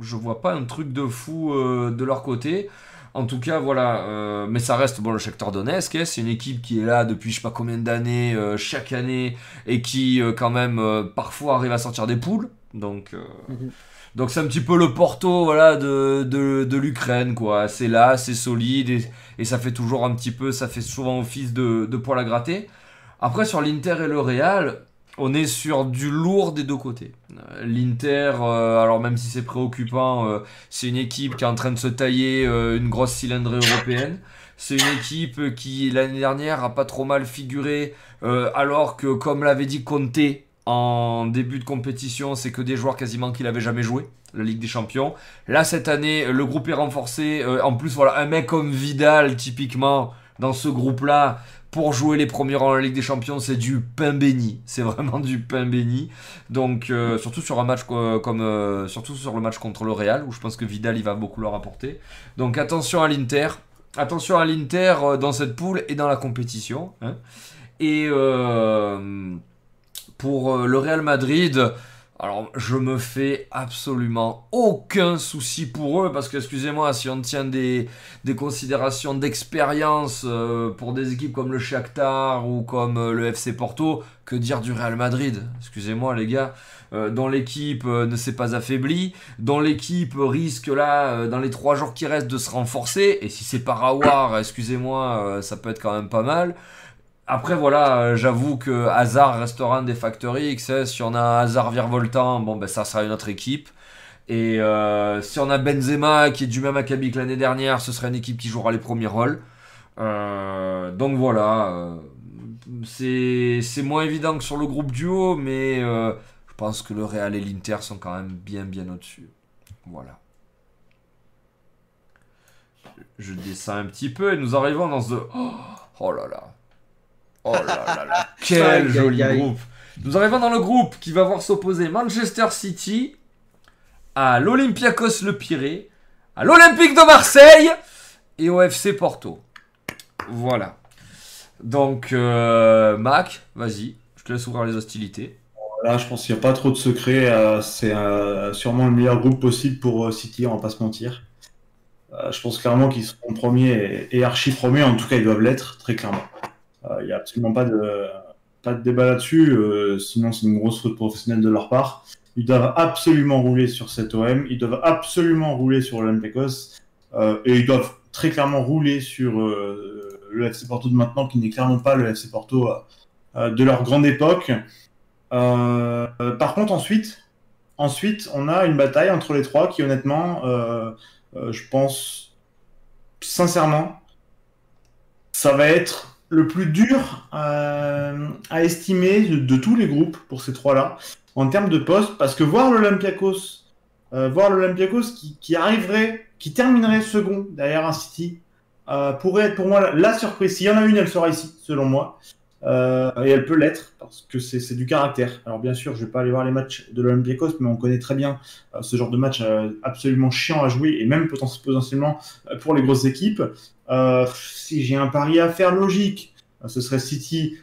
Je vois pas un truc de fou de leur côté. En tout cas, voilà. Euh, mais ça reste bon le Shakhtar Donetsk. Hein, c'est une équipe qui est là depuis je sais pas combien d'années, euh, chaque année, et qui euh, quand même parfois arrive à sortir des poules. Donc, mhm. donc c'est un petit peu le Porto, voilà, de, de, l'Ukraine, quoi. C'est là, c'est solide, et, ça fait toujours un petit peu, ça fait souvent office de, de poil à gratter. Après, sur l'Inter et le Real, on est sur du lourd des deux côtés. Euh, L'Inter, euh, alors même si c'est préoccupant, euh, c'est une équipe qui est en train de se tailler une grosse cylindrée européenne. C'est une équipe qui l'année dernière a pas trop mal figuré, alors que comme l'avait dit Conte en début de compétition, c'est que des joueurs quasiment qu'il avait jamais joué, la Ligue des Champions. Là cette année, le groupe est renforcé. en plus, voilà, un mec comme Vidal typiquement dans ce groupe-là, pour jouer les premiers rangs en Ligue des Champions, c'est du pain béni. C'est vraiment du pain béni. Donc, euh, surtout sur un match comme, euh, surtout sur le match contre le Real, où je pense que Vidal il va beaucoup leur apporter. Donc, attention à l'Inter. Attention à l'Inter euh, dans cette poule et dans la compétition. Hein. Et pour le Real Madrid, alors, je me fais absolument aucun souci pour eux, parce que, excusez-moi, si on tient des, considérations d'expérience euh, pour des équipes comme le Shakhtar ou comme euh, le FC Porto, que dire du Real Madrid? Excusez-moi, les gars, euh, dont l'équipe ne s'est pas affaiblie, dont l'équipe risque là, dans les trois jours qui restent, de se renforcer, et si c'est par Awar, excusez-moi, ça peut être quand même pas mal. Après, voilà, euh, j'avoue que Hazard restera des Factory X. Hein. Si on a Hazard virevoltant, bon, ben ça sera une autre équipe. Et euh, si on a Benzema qui est du même acabit que l'année dernière, ce sera une équipe qui jouera les premiers rôles. Euh, donc voilà, c'est moins évident que sur le groupe duo, mais je pense que le Real et l'Inter sont quand même bien bien au-dessus. Voilà. Je descends un petit peu et nous arrivons dans ce... oh là là. Oh là là là, <laughs> quel joli groupe. Nous arrivons dans le groupe qui va voir s'opposer Manchester City à l'Olympiakos Le Pirée, à l'Olympique de Marseille et au FC Porto. Voilà. Donc, euh, Mac, vas-y, je te laisse ouvrir les hostilités. Là, je pense qu'il n'y a pas trop de secrets. Euh, c'est euh, sûrement le meilleur groupe possible pour City, on va pas se mentir. Euh, je pense clairement qu'ils seront premiers et, et archi premiers. En tout cas, ils doivent l'être, très clairement. Euh, Il n'y a absolument pas de, pas de débat là-dessus. euh, sinon, c'est une grosse faute professionnelle de leur part. Ils doivent absolument rouler sur cet OM. Ils doivent absolument rouler sur l'Olympiakos. Euh, et ils doivent très clairement rouler sur euh, le FC Porto de maintenant, qui n'est clairement pas le FC Porto euh, de leur grande époque. Euh, euh, par contre, ensuite, ensuite, on a une bataille entre les trois qui, honnêtement, euh, euh, je pense sincèrement, ça va être le plus dur euh, à estimer de, tous les groupes pour ces trois-là en termes de poste, parce que voir l'Olympiakos, euh, voir l'Olympiakos qui, qui arriverait, qui terminerait second derrière un City, euh, pourrait être pour moi la, la surprise. S'il y en a une, elle sera ici, selon moi. Euh, et elle peut l'être parce que c'est du caractère. Alors bien sûr, je vais pas aller voir les matchs de l'Olympiakos, mais on connaît très bien euh, ce genre de match euh, absolument chiant à jouer et même poten- potentiellement euh, pour les grosses équipes. Si j'ai un pari à faire logique, ce serait City,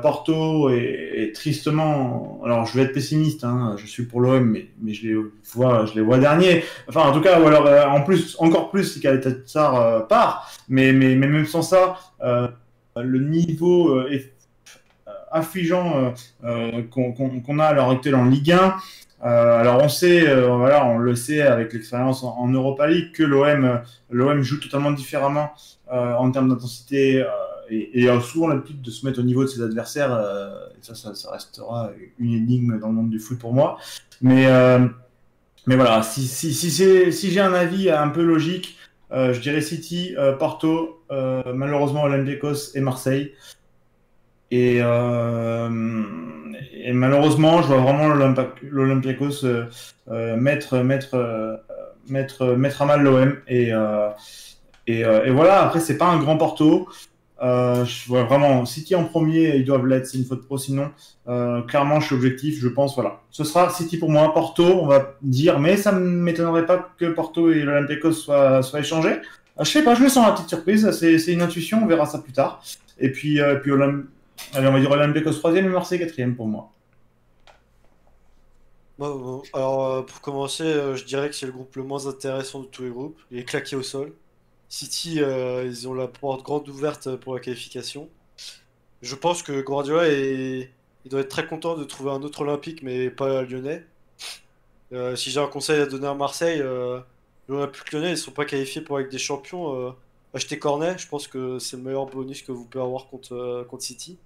Porto et, et tristement. Alors je vais être pessimiste, hein, je suis pour l'OM, mais, mais je les vois, je les vois derniers. Enfin en tout cas, ou alors en plus, encore plus si Kaletatsar part. Mais, mais, mais même sans ça, le niveau est euh, affligeant euh, euh, qu'on a à l'heure actuelle en Ligue 1. Euh, alors on sait, voilà, on le sait avec l'expérience en, Europa League que l'OM, l'OM joue totalement différemment en termes d'intensité et, a souvent l'habitude de se mettre au niveau de ses adversaires. ça, ça, restera une énigme dans le monde du foot pour moi. Mais, mais voilà, si, si, si, si j'ai un avis un peu logique, je dirais City, Porto, malheureusement Olympiakos et Marseille. Et, euh, et malheureusement, je vois vraiment l'Olympiakos euh, euh, mettre, mettre, mettre, mettre à mal l'OM. Et, et, voilà, après, c'est pas un grand Porto. Je vois vraiment City en premier, ils doivent l'être, c'est une faute pro sinon. Clairement, je suis objectif, je pense, voilà. Ce sera City pour moi, Porto, on va dire, mais ça ne m'étonnerait pas que Porto et l'Olympiakos soient, soient échangés. Euh, je sais pas, je me sens la petite surprise, c'est une intuition, on verra ça plus tard. Et puis, puis Olymp- Allez, on va dire Olympiakos troisième et Marseille quatrième pour moi. Alors, euh, pour commencer, euh, je dirais que c'est le groupe le moins intéressant de tous les groupes. Il est claqué au sol. City, euh, ils ont la porte grande ouverte pour la qualification. Je pense que Guardiola est... il doit être très content de trouver un autre Olympique, mais pas lyonnais. Si j'ai un conseil à donner à Marseille, l'Olympique lyonnais, ils sont pas qualifiés pour avec des champions. Achetez Cornet, je pense que c'est le meilleur bonus que vous pouvez avoir contre, contre City.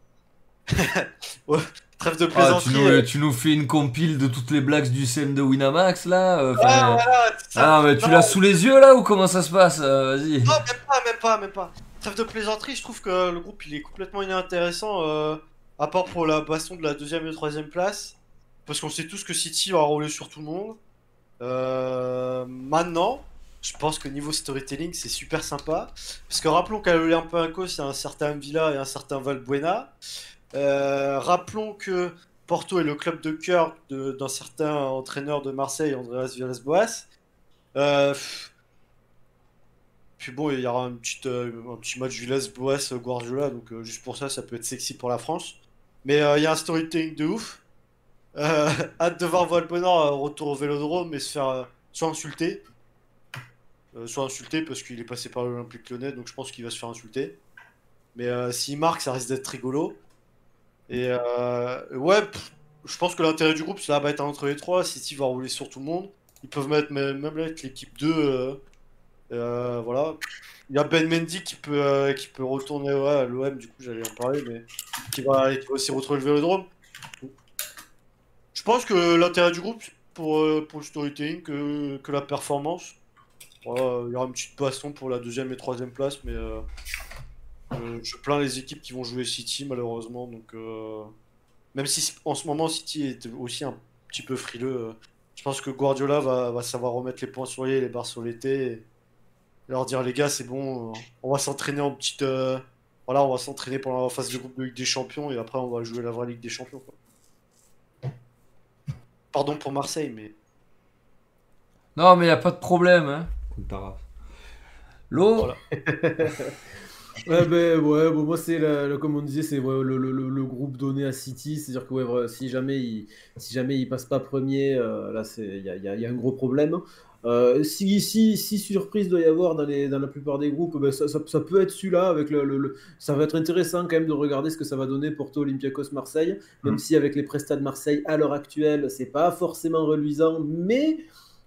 <laughs> Trêve de Ah, tu, plaisanterie. nous, tu nous fais une compile de toutes les blagues du CM de Winamax là euh, Ah, voilà, ça. Ah, mais tu l'as sous les yeux là ou comment ça se passe Euh, Vas-y. Non, même pas, même pas, même pas. Trêve de plaisanterie, je trouve que le groupe il est complètement inintéressant, euh, à part pour la baston de la deuxième et troisième place, parce qu'on sait tous que City va rouler sur tout le monde. Euh, maintenant, je pense que niveau storytelling c'est super sympa, parce que rappelons qu'à l'Olympiakos il y a un certain Villa et un certain Valbuena. Euh, rappelons que Porto est le club de cœur d'un certain entraîneur de Marseille, Andreas Villas-Boas. Euh, puis bon, il y aura un petit, euh, match Villas-Boas Guardiola, donc juste pour ça, ça peut être sexy pour la France. Mais il y a un storytelling de ouf. <laughs> Hâte de voir euh, retour au Vélodrome et se faire soit insulter, soit insulter parce qu'il est passé par l'Olympique Lyonnais, donc je pense qu'il va se faire insulter. Mais s'il marque, ça risque d'être rigolo. Et euh, ouais, je pense que l'intérêt du groupe, ça va être entre les trois. City va rouler sur tout le monde. Ils peuvent mettre même, avec l'équipe 2. euh, euh, voilà. Il y a Ben Mendy qui peut, euh, qui peut retourner à l'OM, du coup j'allais en parler, mais qui va, aussi retrouver le vélodrome. Je pense que l'intérêt du groupe, c'est pour, pour le storytelling, que, la performance. Il y aura une petite baston pour la deuxième et troisième place, mais euh, je plains les équipes qui vont jouer City malheureusement. Donc, euh, même si en ce moment City est aussi un petit peu frileux, euh, je pense que Guardiola va, va savoir remettre les points sur les, les barres sur les T et leur dire les gars, c'est bon, euh, on va s'entraîner en petite. euh, voilà, on va s'entraîner pendant la phase de groupe de Ligue des Champions et après on va jouer la vraie Ligue des Champions. quoi. Pardon pour Marseille, mais. Non, mais y a pas de problème. Hein. Lo Voilà. <laughs> Ouais, ben, ouais, bon, moi, c'est comme on disait, c'est ouais, le, le- le- le groupe donné à City. C'est-à-dire que ouais, si jamais il, si jamais il passe pas premier, euh, là, c'est, il y a, il y a- il y a un gros problème. Euh, si, si, si surprise doit y avoir dans, les, dans la plupart des groupes, ben, ça, ça- ça peut être celui-là. Avec le, ça va être intéressant quand même de regarder ce que ça va donner Porto, Olympiakos, Marseille. Même Mhm. si avec les prestats de Marseille à l'heure actuelle, c'est pas forcément reluisant, mais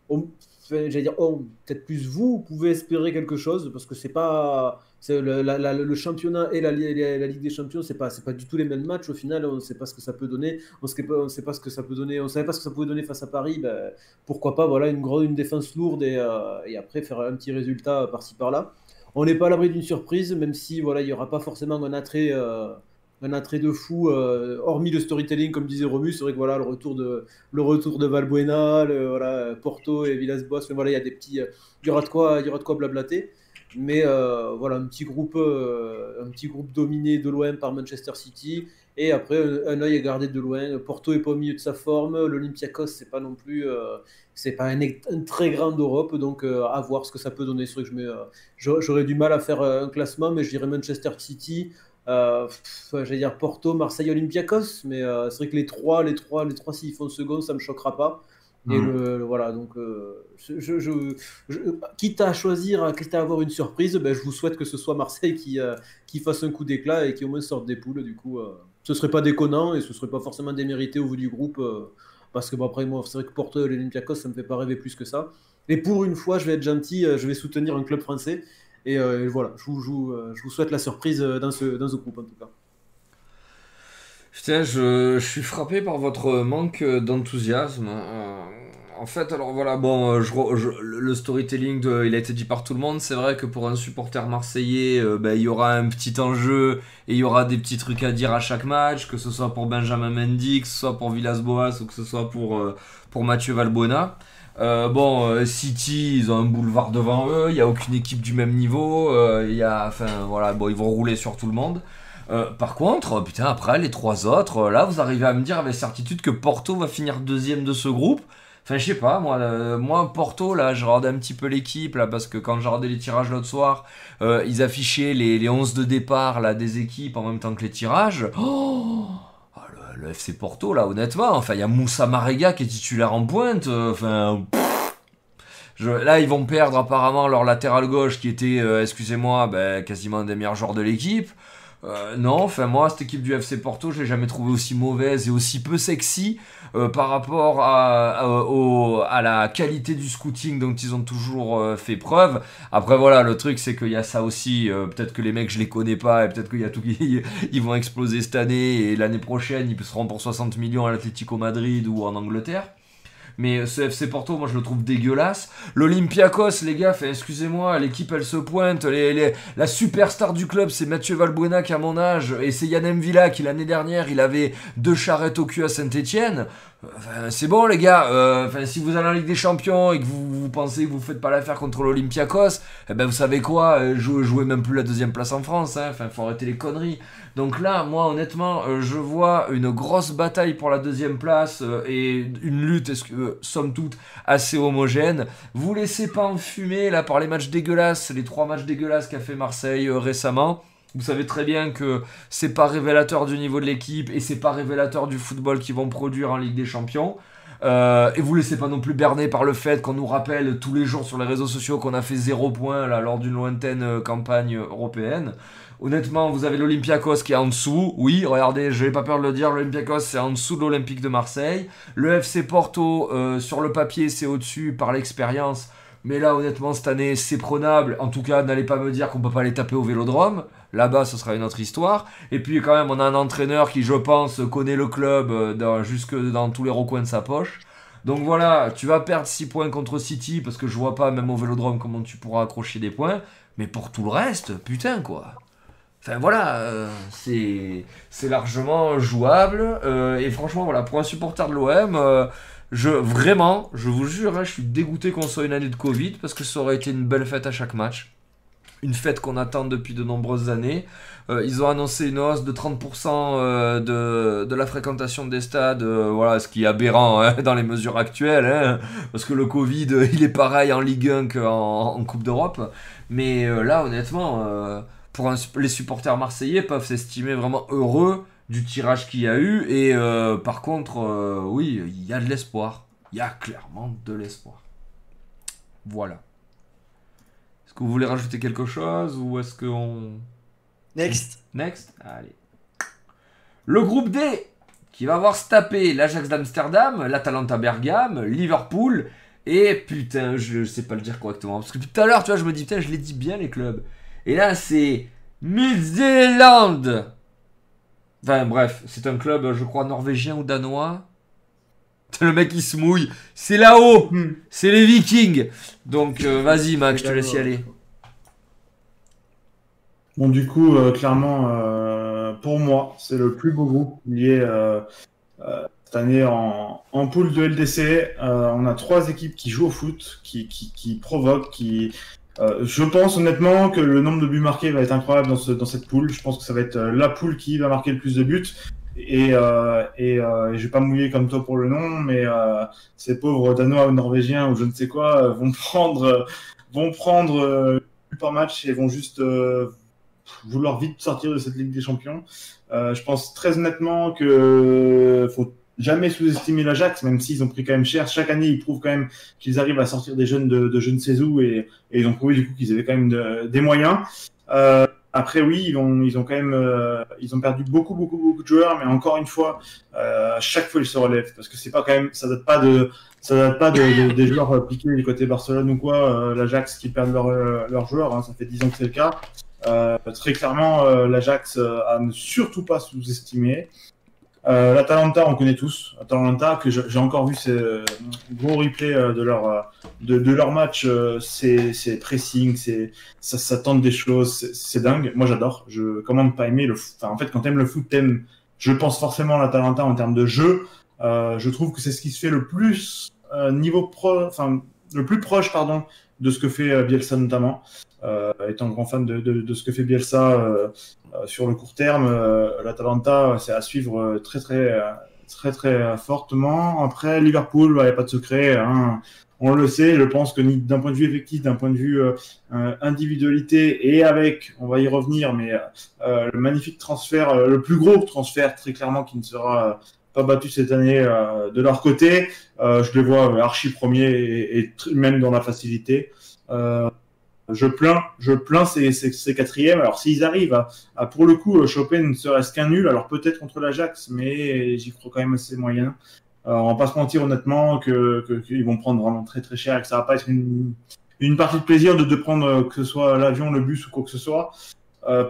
on- j'allais dire, oh, peut-être plus vous, vous pouvez espérer quelque chose parce que c'est pas le, championnat et la, li- la- la Ligue des Champions, c'est pas pas du tout les mêmes matchs au final. On ne sait pas ce que ça peut donner. On sait pas, on sait pas ce que ça peut donner. On savait pas ce que ça pouvait donner face à Paris. Ben, pourquoi pas voilà une grosse une défense lourde et, euh, après faire un petit résultat par-ci par-là. On n'est pas à l'abri d'une surprise, même si voilà il y aura pas forcément un attrait. euh, un attrait de fou, euh, hormis le storytelling, comme disait Romus, c'est vrai que voilà le retour de, le retour de Valbuena, voilà, Porto et Villas-Boas, voilà, il y a des petits, il y de quoi, il y aura de quoi blablater. Mais euh, voilà, un petit groupe, euh, un petit groupe dominé de loin par Manchester City. Et après, un, un œil à garder de loin. Porto est pas au milieu de sa forme. L'Olympiakos, c'est pas non plus, euh, c'est pas un, très grand d'Europe. Donc euh, à voir ce que ça peut donner. C'est que je j'aurais du mal à faire un classement, mais je dirais Manchester City. J'allais dire Porto, Marseille, Olympiakos, mais c'est vrai que les trois, les trois, les trois, s'ils font second, ça me choquera pas. Et le, le- voilà, donc euh, je, je, je- je- quitte à choisir, quitte à avoir une surprise, ben, je vous souhaite que ce soit Marseille qui, euh, qui fasse un coup d'éclat et qui au moins sorte des poules. Du coup, euh, ce serait pas déconnant et ce serait pas forcément démérité au vu du groupe, parce que bon, après moi, c'est vrai que Porto et l'Olympiakos, ça me fait pas rêver plus que ça. Et pour une fois, je vais être gentil, je vais soutenir un club français. Et voilà, je vous, je vous- souhaite la surprise dans ce, dans ce groupe en tout cas. Putain, je, je suis frappé par votre manque d'enthousiasme. Euh, en fait, alors voilà, bon, euh, le storytelling, il a été dit par tout le monde. C'est vrai que pour un supporter marseillais, euh, ben, il y aura un petit enjeu et il y aura des petits trucs à dire à chaque match, que ce soit pour Benjamin Mendy, que ce soit pour Villas-Boas ou que ce soit pour, pour Mathieu Valbuena. Euh, bon, City, ils ont un boulevard devant eux, il n'y a aucune équipe du même niveau, y a, enfin voilà, bon, ils vont rouler sur tout le monde. Euh, par contre, putain, après les trois autres, euh, là, vous arrivez à me dire avec certitude que Porto va finir deuxième de ce groupe. Enfin, je sais pas, moi, euh, moi, Porto, là, je regardais un petit peu l'équipe, là, parce que quand j'ai regardé les tirages l'autre soir, ils affichaient les, les 11 de départ, là, des équipes en même temps que les tirages. Oh Ah, le, FC Porto, là, honnêtement, enfin, il y a Moussa Marega qui est titulaire en pointe, enfin... Je- là, ils vont perdre apparemment leur latéral gauche qui était, excusez-moi, ben, quasiment un des meilleurs joueurs de l'équipe. Euh, non, enfin moi, cette équipe du FC Porto, je l'ai jamais trouvée aussi mauvaise et aussi peu sexy euh, par rapport à, la qualité du scouting dont ils ont toujours euh, fait preuve. Après voilà, le truc c'est qu'il y a ça aussi, euh, peut-être que les mecs je les connais pas et peut-être qu'il y a tout qui <laughs> ils vont exploser cette année et l'année prochaine ils seront pour 60 millions à l'Atlético Madrid ou en Angleterre. Mais ce FC Porto, moi je le trouve dégueulasse. L'Olympiakos, les gars, excusez-moi, l'équipe elle se pointe. Les, la superstar du club, c'est Mathieu Valbuena qui a mon âge. Et c'est Yann Villa qui l'année dernière, il avait deux charrettes au cul à Saint-Etienne. c'est bon les gars, Euh, si vous allez en Ligue des Champions et que vous, pensez que vous faites pas l'affaire contre l'Olympiakos, eh ben vous savez quoi, euh, jouez, jouez même plus la deuxième place en France, hein. enfin faut arrêter les conneries. Donc là, moi honnêtement, euh, je vois une grosse bataille pour la deuxième place euh, et une lutte, euh, somme toute, assez homogène. Vous laissez pas enfumer là par les matchs dégueulasses, les trois matchs dégueulasses qu'a fait Marseille récemment. Vous savez très bien que c'est pas révélateur du niveau de l'équipe et c'est pas révélateur du football qu'ils vont produire en Ligue des Champions. Et vous laissez pas non plus berner par le fait qu'on nous rappelle tous les jours sur les réseaux sociaux qu'on a fait zéro point là, lors d'une lointaine campagne européenne. Honnêtement, vous avez l'Olympiakos qui est en dessous. Oui, regardez, je n'ai pas peur de le dire, l'Olympiakos c'est en dessous de l'Olympique de Marseille. Le FC Porto, euh, sur le papier, c'est au-dessus par l'expérience. Mais là, honnêtement, cette année, c'est prenable. En tout cas, n'allez pas me dire qu'on peut pas les taper au vélodrome. Là-bas, ce sera une autre histoire. Et puis, quand même, on a un entraîneur qui, je pense, connaît le club euh, jusque dans tous les recoins de sa poche. Donc voilà, tu vas perdre 6 points contre City parce que je vois pas, même au vélodrome, comment tu pourras accrocher des points. Mais pour tout le reste, putain, quoi. Enfin voilà, euh, c'est largement jouable. euh, et franchement, voilà, pour un supporter de l'OM, euh, je vraiment, je vous jure, hein, je suis dégoûté qu'on soit une année de Covid parce que ça aurait été une belle fête à chaque match. Une fête qu'on attend depuis de nombreuses années. Ils ont annoncé une hausse de 30% euh, de, la fréquentation des stades, voilà, ce qui est aberrant hein, <laughs> dans les mesures actuelles, hein, parce que le Covid, il est pareil en Ligue 1 qu'en en Coupe d'Europe. Mais là, honnêtement, pour un- les supporters marseillais peuvent s'estimer vraiment heureux du tirage qu'il y a eu. Et euh, par contre, euh, oui, il y a de l'espoir. Il y a clairement de l'espoir. Voilà. Est-ce que vous voulez rajouter quelque chose ou est-ce qu'on... Next. Next Allez. Le groupe D qui va voir se taper l'Ajax d'Amsterdam, l'Atalanta Bergame, Liverpool et putain, je sais pas le dire correctement parce que tout à l'heure, tu vois, je me dis putain, je les dis bien les clubs. Et là, c'est Midtjylland. Enfin bref, c'est un club, je crois, norvégien ou danois. <laughs> Le mec il se mouille. C'est là-haut. Hmm. C'est les Vikings. Donc euh, vas-y Max, je te laisse y aller. Bon, du coup, euh, clairement, euh, pour moi, c'est le plus beau groupe lié euh, euh, cette année en, en poule de LDC. Euh, on a trois équipes qui jouent au foot, qui, qui, qui provoquent, qui. Euh, je pense honnêtement que le nombre de buts marqués va être incroyable dans, ce, dans cette poule. Je pense que ça va être euh, la poule qui va marquer le plus de buts. Et, euh, et, euh, je vais pas mouiller comme toi pour le nom, mais euh, ces pauvres Danois ou Norvégiens ou je ne sais quoi <laughs> vont prendre, vont prendre par match et vont juste vouloir vite sortir de cette Ligue des Champions. Je pense très honnêtement que faut jamais sous-estimer l'Ajax, même s'ils ont pris quand même cher. Chaque année, ils prouvent quand même qu'ils arrivent à sortir des jeunes de, de je ne sais où et, et ils ont prouvé du coup qu'ils avaient quand même de- des moyens. Euh, après, oui, ils ont, ils ont quand même, euh, ils ont perdu beaucoup, beaucoup, beaucoup de joueurs, mais encore une fois, euh, chaque fois ils se relèvent parce que c'est pas quand même, ça date pas de, ça date pas de, de- des joueurs euh, piqués du côté Barcelone ou quoi, euh, l'Ajax qui perdent leurs euh, leurs joueurs, hein, ça fait 10 ans que c'est le cas. Très clairement, l'Ajax à ne surtout pas sous-estimer. Euh, L'Atalanta, on connaît tous. Atalanta, que j'ai encore vu ces euh, gros replays euh, de leur euh, de, de leur match. c'est pressing, ça, ça tente des choses, c'est- dingue. Moi, j'adore. Je commande pas aimer le. foot. Enfin, en fait, quand t'aimes le foot, t'aimes. Je pense forcément l'Atalanta en termes de jeu. Euh, je trouve que c'est ce qui se fait le plus euh, niveau pro, enfin le plus proche, pardon, de ce que fait Bielsa notamment. Euh, étant grand fan de, de, de ce que fait Bielsa euh, sur le court terme, euh, l'Atalanta, c'est à suivre euh, très très euh, très très euh, fortement. Après Liverpool, il n'y a pas de secret. Hein. On le sait, je pense que d'un point de vue effectif, d'un point de vue euh, euh, individualité et avec, on va y revenir, mais euh, le magnifique transfert, euh, le plus gros transfert très clairement qui ne sera euh, pas battu cette année euh, de leur côté. Euh, je les vois euh, archi premiers et, même dans la facilité. Je plains, je plains ces, quatrièmes. Alors s'ils arrivent pour le coup euh, choper ne serait-ce qu'un nul, alors peut-être contre l'Ajax, mais j'y crois quand même assez moyen. Euh, on va pas se mentir honnêtement qu'ils vont prendre vraiment très très cher et que ça va pas être une, partie de plaisir de, prendre euh, que ce soit l'avion, le bus ou quoi que ce soit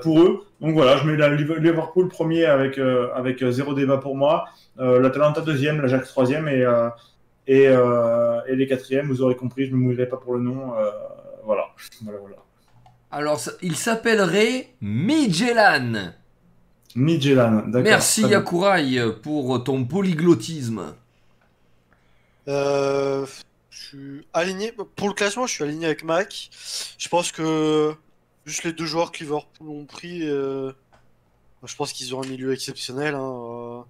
pour eux. Donc voilà, je mets la Liverpool premier avec avec zéro débat pour moi. L'Atalanta deuxième, l'Ajax troisième et, et, les quatrièmes, vous aurez compris, je ne me mouillerai pas pour le nom. Voilà. voilà, voilà. Alors, ça- il s'appellerait Midtjylland. Midtjylland, d'accord. Merci. Yakurai pour ton polyglottisme. Euh, je suis aligné. Pour le classement, je suis aligné avec Mac. Je pense que juste les deux joueurs que Liverpool ont pris, euh, je pense qu'ils ont un milieu exceptionnel. hein, euh.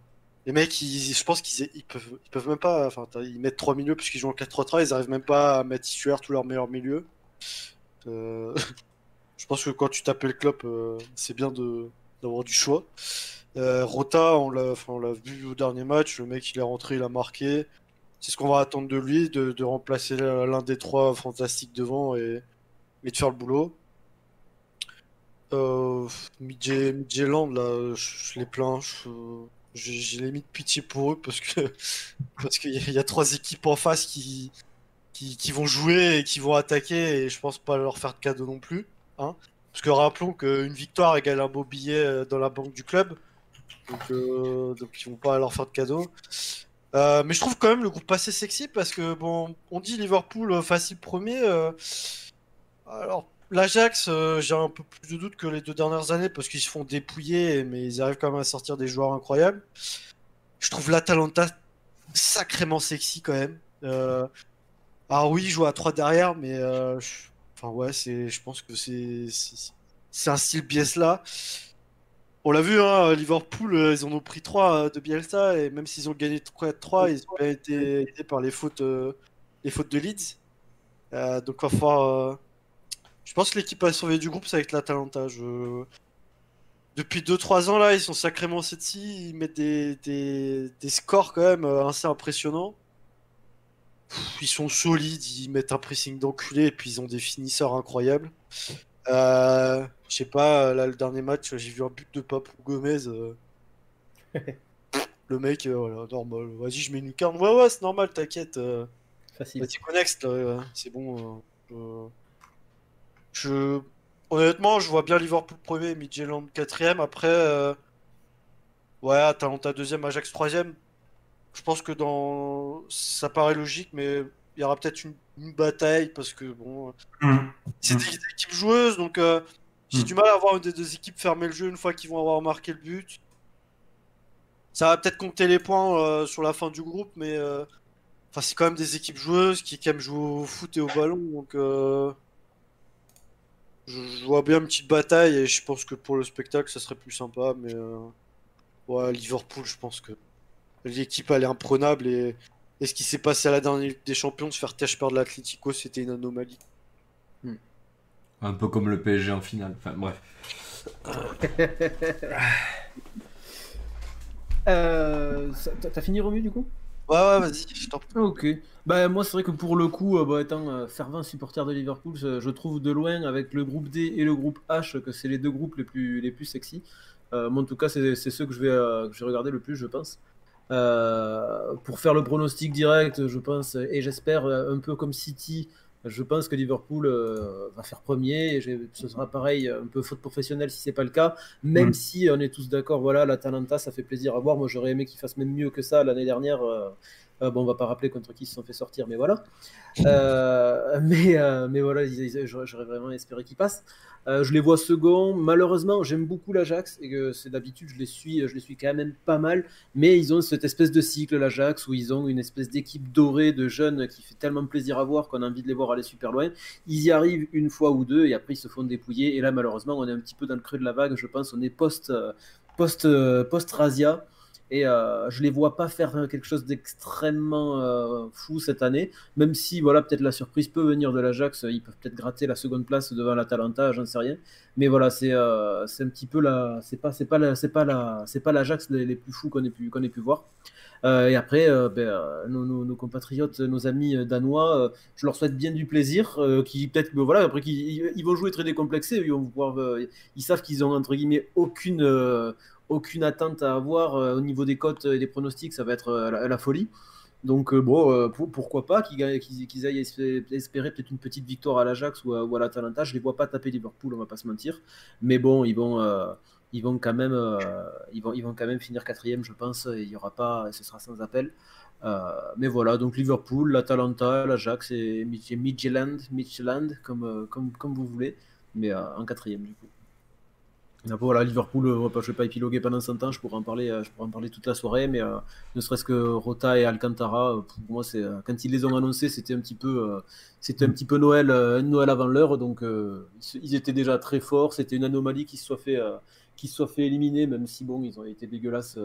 Les mecs, ils- je pense qu'ils ils peuvent, ils peuvent même pas. Enfin, ils mettent trois milieux puisqu'ils jouent en 4-3-3. Ils arrivent même pas à mettre titulaire tous leurs meilleurs milieux. Euh, <laughs> je pense que quand tu t'appelles club, euh, c'est bien de d'avoir du choix. Euh, Rota, on l'a, vu au dernier match. Le mec, il est rentré, il a marqué. C'est ce qu'on va attendre de lui, de, de remplacer l'un des trois fantastiques devant et, et de faire le boulot. Euh, Midje- Midtjylland, là, je, je les plains. J'ai j'ai limite pitié pour eux parce que <laughs> parce qu'il y a trois équipes en face qui, qui, vont jouer et qui vont attaquer et je pense pas leur faire de cadeau non plus. Hein. Parce que rappelons qu'une victoire égale un beau billet euh, dans la banque du club. Donc, euh, donc ils vont pas leur faire de cadeau. Euh, mais je trouve quand même le groupe assez sexy parce que bon, on dit Liverpool euh, facile premier. alors l'Ajax, j'ai un peu plus de doutes que les deux dernières années parce qu'ils se font dépouiller, mais ils arrivent quand même à sortir des joueurs incroyables. Je trouve l'Atalanta sacrément sexy quand même. Euh, alors oui, ils jouent à 3 derrière, mais euh, je- c'est, je pense que c'est, un style Bielsa. On l'a vu, hein, Liverpool, euh, ils en ont pris 3 de Bielsa et même s'ils ont gagné 3-3, ils ont été aidés par les fautes, euh, les fautes de Leeds. Euh, donc va falloir, euh, Je pense que l'équipe à surveiller du groupe, c'est avec l'Atalanta. Je... Depuis 2-3 ans, là, ils sont sacrément sexy. Ils mettent des, des, scores quand même euh, assez impressionnants. Pff, Ils sont solides, ils mettent un pressing d'enculé et puis ils ont des finisseurs incroyables. Euh, je sais pas, là, le dernier match, j'ai vu un but de Papou Gomez. euh. <laughs> Le mec, euh, voilà, normal. Vas-y, je mets une lucarne. Ouais, ouais, c'est normal, t'inquiète. Facile. Euh, c'est bon. je... Honnêtement, je vois bien Liverpool premier, Midtjylland quatrième. Après, ouais, Atalanta deuxième, Ajax troisième. Je pense que dans... ça paraît logique, mais il y aura peut-être une... une bataille parce que bon, Hum. c'est des équipes joueuses, donc euh, j'ai Mm. du mal à voir une des deux équipes fermer le jeu une fois qu'ils vont avoir marqué le but. Ça va peut-être compter les points euh, sur la fin du groupe, mais euh, enfin, c'est quand même des équipes joueuses qui, qui aiment jouer au foot et au ballon, donc euh, je, je vois bien une petite bataille et je pense que pour le spectacle ça serait plus sympa, mais euh, ouais, Liverpool, je pense que l'équipe elle est imprenable et, et ce qui s'est passé à la dernière Ligue des Champions, de faire tâche perdre l'Atlético, c'était une anomalie. Un peu comme le PSG en finale. Enfin bref. <laughs> Euh, T'as fini Romu du coup? Ouais, ouais, vas-y, je t'en prie. Ok. Bah moi c'est vrai que pour le coup, euh, bah, étant euh, fervent supporter de Liverpool, je, je trouve de loin avec le groupe D et le groupe H que c'est les deux groupes les plus les plus sexy. Euh, moi en tout cas c'est c'est ceux que je vais euh, que je vais regarder le plus je pense. Euh, pour faire le pronostic direct, je pense et j'espère euh, un peu comme City, je pense que Liverpool euh, va faire premier et ce sera pareil un peu faute professionnelle si c'est pas le cas. Même Mm. si on est tous d'accord, voilà l'Atalanta ça fait plaisir à voir. Moi j'aurais aimé qu'ils fassent même mieux que ça l'année dernière. euh, euh, bon, on va pas rappeler contre qui ils se sont fait sortir, mais voilà. Euh, <laughs> mais, euh, mais voilà, j'aurais vraiment espéré qu'ils passent. Je les vois second. Malheureusement, j'aime beaucoup l'Ajax et que c'est d'habitude, je les suis, je les suis quand même pas mal. Mais ils ont cette espèce de cycle, l'Ajax, où ils ont une espèce d'équipe dorée de jeunes qui fait tellement plaisir à voir qu'on a envie de les voir aller super loin. Ils y arrivent une fois ou deux et après ils se font dépouiller. Et là, malheureusement, on est un petit peu dans le creux de la vague. Je pense on est post, post, post Razia. Et euh, je les vois pas faire quelque chose d'extrêmement euh, fou cette année, même si voilà peut-être la surprise peut venir de l'Ajax, ils peuvent peut-être gratter la seconde place devant l'Atalanta, j'en sais rien. Mais voilà, c'est euh, c'est un petit peu la, c'est pas c'est pas la, c'est pas la, c'est pas l'Ajax les, plus fous qu'on ait pu qu'on ait pu voir. Euh, et après, ben, nos, compatriotes, nos amis danois, je leur souhaite bien du plaisir, qui peut-être, ben, voilà, après qu'ils ils- vont jouer très décomplexés, ils ils savent qu'ils ont entre guillemets aucune aucune attente à avoir euh, au niveau des cotes et des pronostics, ça va être euh, la, la folie. Donc euh, bon, pour- pourquoi pas qu'ils aillent espé- espérer peut-être une petite victoire à l'Ajax ou à, l'Atalanta. Je les vois pas taper Liverpool, on va pas se mentir. Mais bon, ils vont, ils vont quand même, ils vont, ils vont quand même finir quatrième, je pense. Il y aura pas, ce sera sans appel. Mais voilà, donc Liverpool, l'Atalanta, l'Ajax et Mid- Midtjylland, comme, comme, comme vous voulez, mais en quatrième du coup. Voilà, Liverpool, euh, je vais pas épiloguer pendant 100 ans, je pourrais en parler, euh, je pourrais en parler toute la soirée, mais euh, ne serait-ce que Rota et Alcantara, pour moi, c'est quand ils les ont annoncés, c'était un petit peu, c'était un petit peu Noël, Noël avant l'heure, donc ils, étaient déjà très forts. C'était une anomalie qu'ils se soient fait, éliminer, même si bon, ils ont été dégueulasses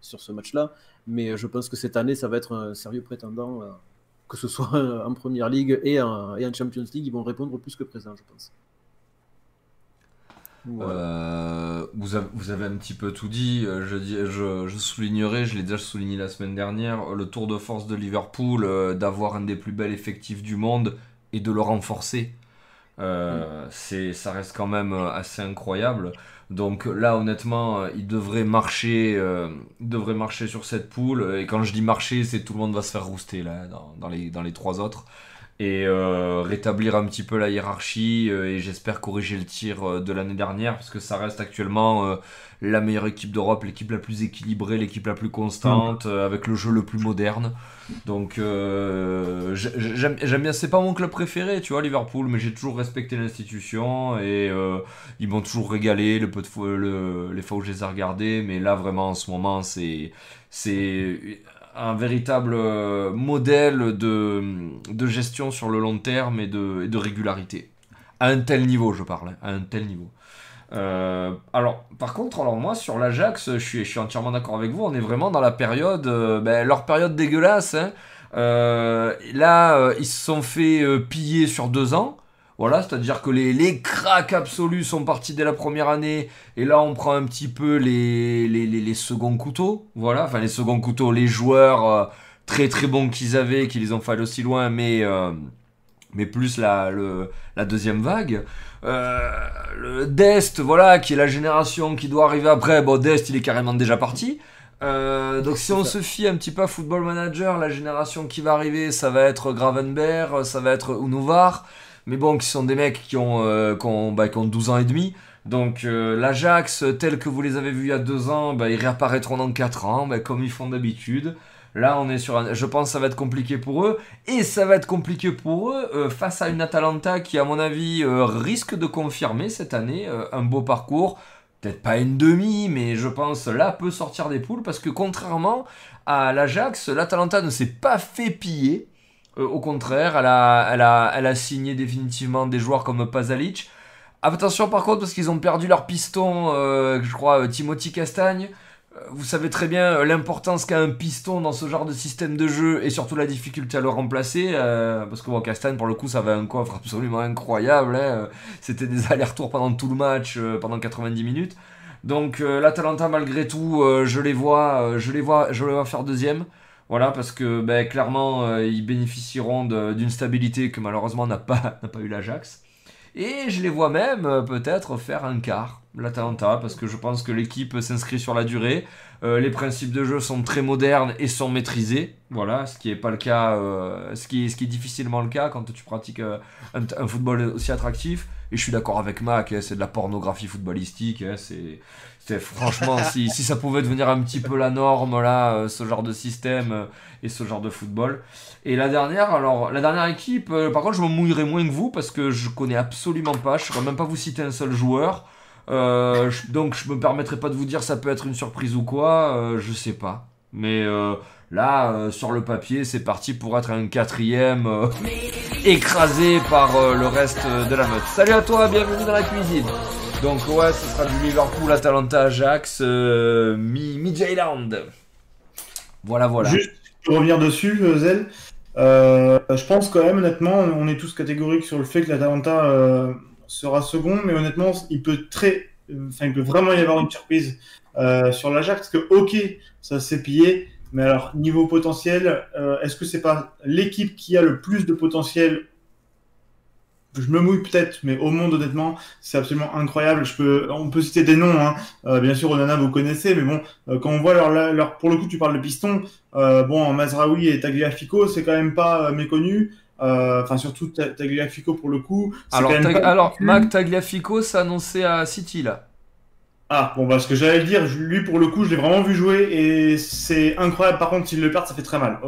sur ce match-là. Mais je pense que cette année, ça va être un sérieux prétendant, que ce soit <laughs> en Première League et en, et en Champions League, ils vont répondre plus que présent, je pense. Euh, vous, avez, vous avez un petit peu tout dit. euh, Je, je, je soulignerai, je l'ai déjà souligné la semaine dernière, le tour de force de Liverpool, euh, d'avoir un des plus bels effectifs du monde et de le renforcer. Euh, c'est, ça reste quand même assez incroyable. Donc là, honnêtement, il devrait marcher, il devrait marcher sur cette poule. Et quand je dis marcher, c'est tout le monde va se faire rouster là, dans, dans les, dans les trois autres et euh, rétablir un petit peu la hiérarchie euh, et j'espère corriger le tir euh, de l'année dernière parce que ça reste actuellement la meilleure équipe d'Europe, l'équipe la plus équilibrée, l'équipe la plus constante, euh, avec le jeu le plus moderne. Donc j'ai- j'aime bien, c'est pas mon club préféré, tu vois, Liverpool, mais j'ai toujours respecté l'institution et ils m'ont toujours régalé le peu de fois, le- les fois où je les ai regardés, mais là vraiment en ce moment c'est c'est un véritable euh, modèle de, de gestion sur le long terme et de, de régularité. À un tel niveau, je parle, hein, à un tel niveau. Euh, alors, par contre, alors moi, sur l'Ajax, je suis, je suis entièrement d'accord avec vous, on est vraiment dans la période, euh, ben, leur période dégueulasse. hein. Là, ils se sont fait piller sur deux ans. Voilà, c'est-à-dire que les, les cracks absolus sont partis dès la première année, et là on prend un petit peu les, les, les, les seconds couteaux, voilà, enfin les seconds couteaux, les joueurs euh, très très bons qu'ils avaient, qui les ont fait aussi loin, mais, euh, mais plus la, le, la deuxième vague. Euh, le Dest, voilà, qui est la génération qui doit arriver après, bon Dest il est carrément déjà parti. Euh, donc si on se fie un petit peu à Football Manager, la génération qui va arriver, ça va être Gravenberg, ça va être Unuvar, mais bon, qui sont des mecs qui ont, euh, qui bah, qui ont 12 ans et demi. Donc euh, l'Ajax, tel que vous les avez vus il y a 2 ans, bah, ils réapparaîtront dans 4 ans, bah, comme ils font d'habitude. Là, on est sur un... Je pense que ça va être compliqué pour eux. Et ça va être compliqué pour eux euh, face à une Atalanta qui, à mon avis, risque de confirmer cette année un beau parcours. Peut-être pas une demi, mais je pense là peut sortir des poules parce que contrairement à l'Ajax, l'Atalanta ne s'est pas fait piller. Euh, au contraire, elle a, signé définitivement des joueurs comme Pazalic. Attention par contre parce qu'ils ont perdu leur piston, euh, je crois, euh, Timothy Castagne. Vous savez très bien l'importance qu'a un piston dans ce genre de système de jeu et surtout la difficulté à le remplacer. parce que bon, Castagne, pour le coup, ça avait un coffre absolument incroyable. hein, C'était des <laughs> allers-retours pendant tout le match, pendant 90 minutes. Donc l'Atalanta, malgré tout, je les vois, je les vois, je les vois faire deuxième. Voilà, parce que ben, clairement, euh, ils bénéficieront d'une stabilité que malheureusement n'a pas, <laughs> pas eu l'Ajax. Et je les vois même euh, peut-être faire un quart, l'Atalanta, parce que je pense que l'équipe s'inscrit sur la durée. Euh, les principes de jeu sont très modernes et sont maîtrisés. Voilà, ce qui est pas le cas, ce, qui ce qui est difficilement le cas quand tu pratiques un, football aussi attractif. Et je suis d'accord avec Mac, hein, c'est de la pornographie footballistique. hein, c'est franchement, si, ça pouvait devenir un petit peu la norme là, euh, ce genre de système euh, et ce genre de football. Et la dernière, alors la dernière équipe, euh, par contre, je me mouillerai moins que vous parce que je connais absolument pas. Je ne même pas vous citer un seul joueur. Euh, je- donc je me permettrai pas de vous dire ça peut être une surprise ou quoi. euh, je sais pas. Mais là, sur le papier, c'est parti pour être un quatrième <laughs> écrasé par le reste de la meute. Salut à toi, bienvenue dans la cuisine. Donc ouais, ce sera du Liverpool, Atalanta, Ajax, euh, mi Midtjylland. Voilà, voilà. Juste pour revenir dessus, euh, Zel, euh, je pense quand même, honnêtement, on est tous catégoriques sur le fait que l'Atalanta euh, sera second, mais honnêtement, il peut très, enfin, il peut vraiment y avoir une surprise sur l'Ajax, parce que ok, ça s'est pillé, mais alors niveau potentiel, est-ce que c'est pas l'équipe qui a le plus de potentiel je me mouille peut-être, mais au monde, honnêtement, c'est absolument incroyable. Je peux, on peut citer des noms, hein. Euh, bien sûr, Onana, vous connaissez, mais bon, euh, quand on voit leur, leur, pour le coup, tu parles de piston, euh, bon, Mazraoui et Tagliafico, c'est quand même pas méconnu. Enfin, surtout Ta- Tagliafico pour le coup. Alors, quand même Tag- pas alors. Mac Tagliafico s'est annoncé à City là. Ah, bon, bah, ce que j'allais le dire, lui, pour le coup, je l'ai vraiment vu jouer et c'est incroyable. Par contre, s'il le perd, ça fait très mal,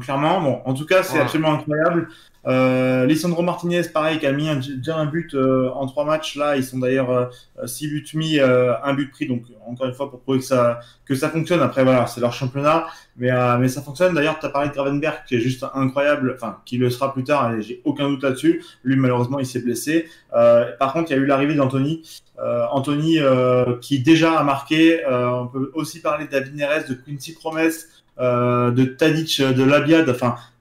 clairement. Bon, en tout cas, c'est Ouais. absolument incroyable. Euh, Lisandro Martinez, pareil, qui a mis un, déjà un but euh, en trois matchs. Là, ils sont d'ailleurs euh, six buts mis, euh, un but pris. Donc, encore une fois, pour prouver que ça, fonctionne. Après, voilà, c'est leur championnat, mais, euh, ça fonctionne. D'ailleurs, tu as parlé de Gravenberg, qui est juste incroyable, enfin, qui le sera plus tard, j'ai aucun doute là-dessus. Lui, malheureusement, il s'est blessé. Euh, par contre, il y a eu l'arrivée d'Anthony. Euh, Anthony, euh, qui déjà a marqué. Euh, on peut aussi parler de de Quincy Promes, euh, de Tadic, de Labiad. Enfin, euh,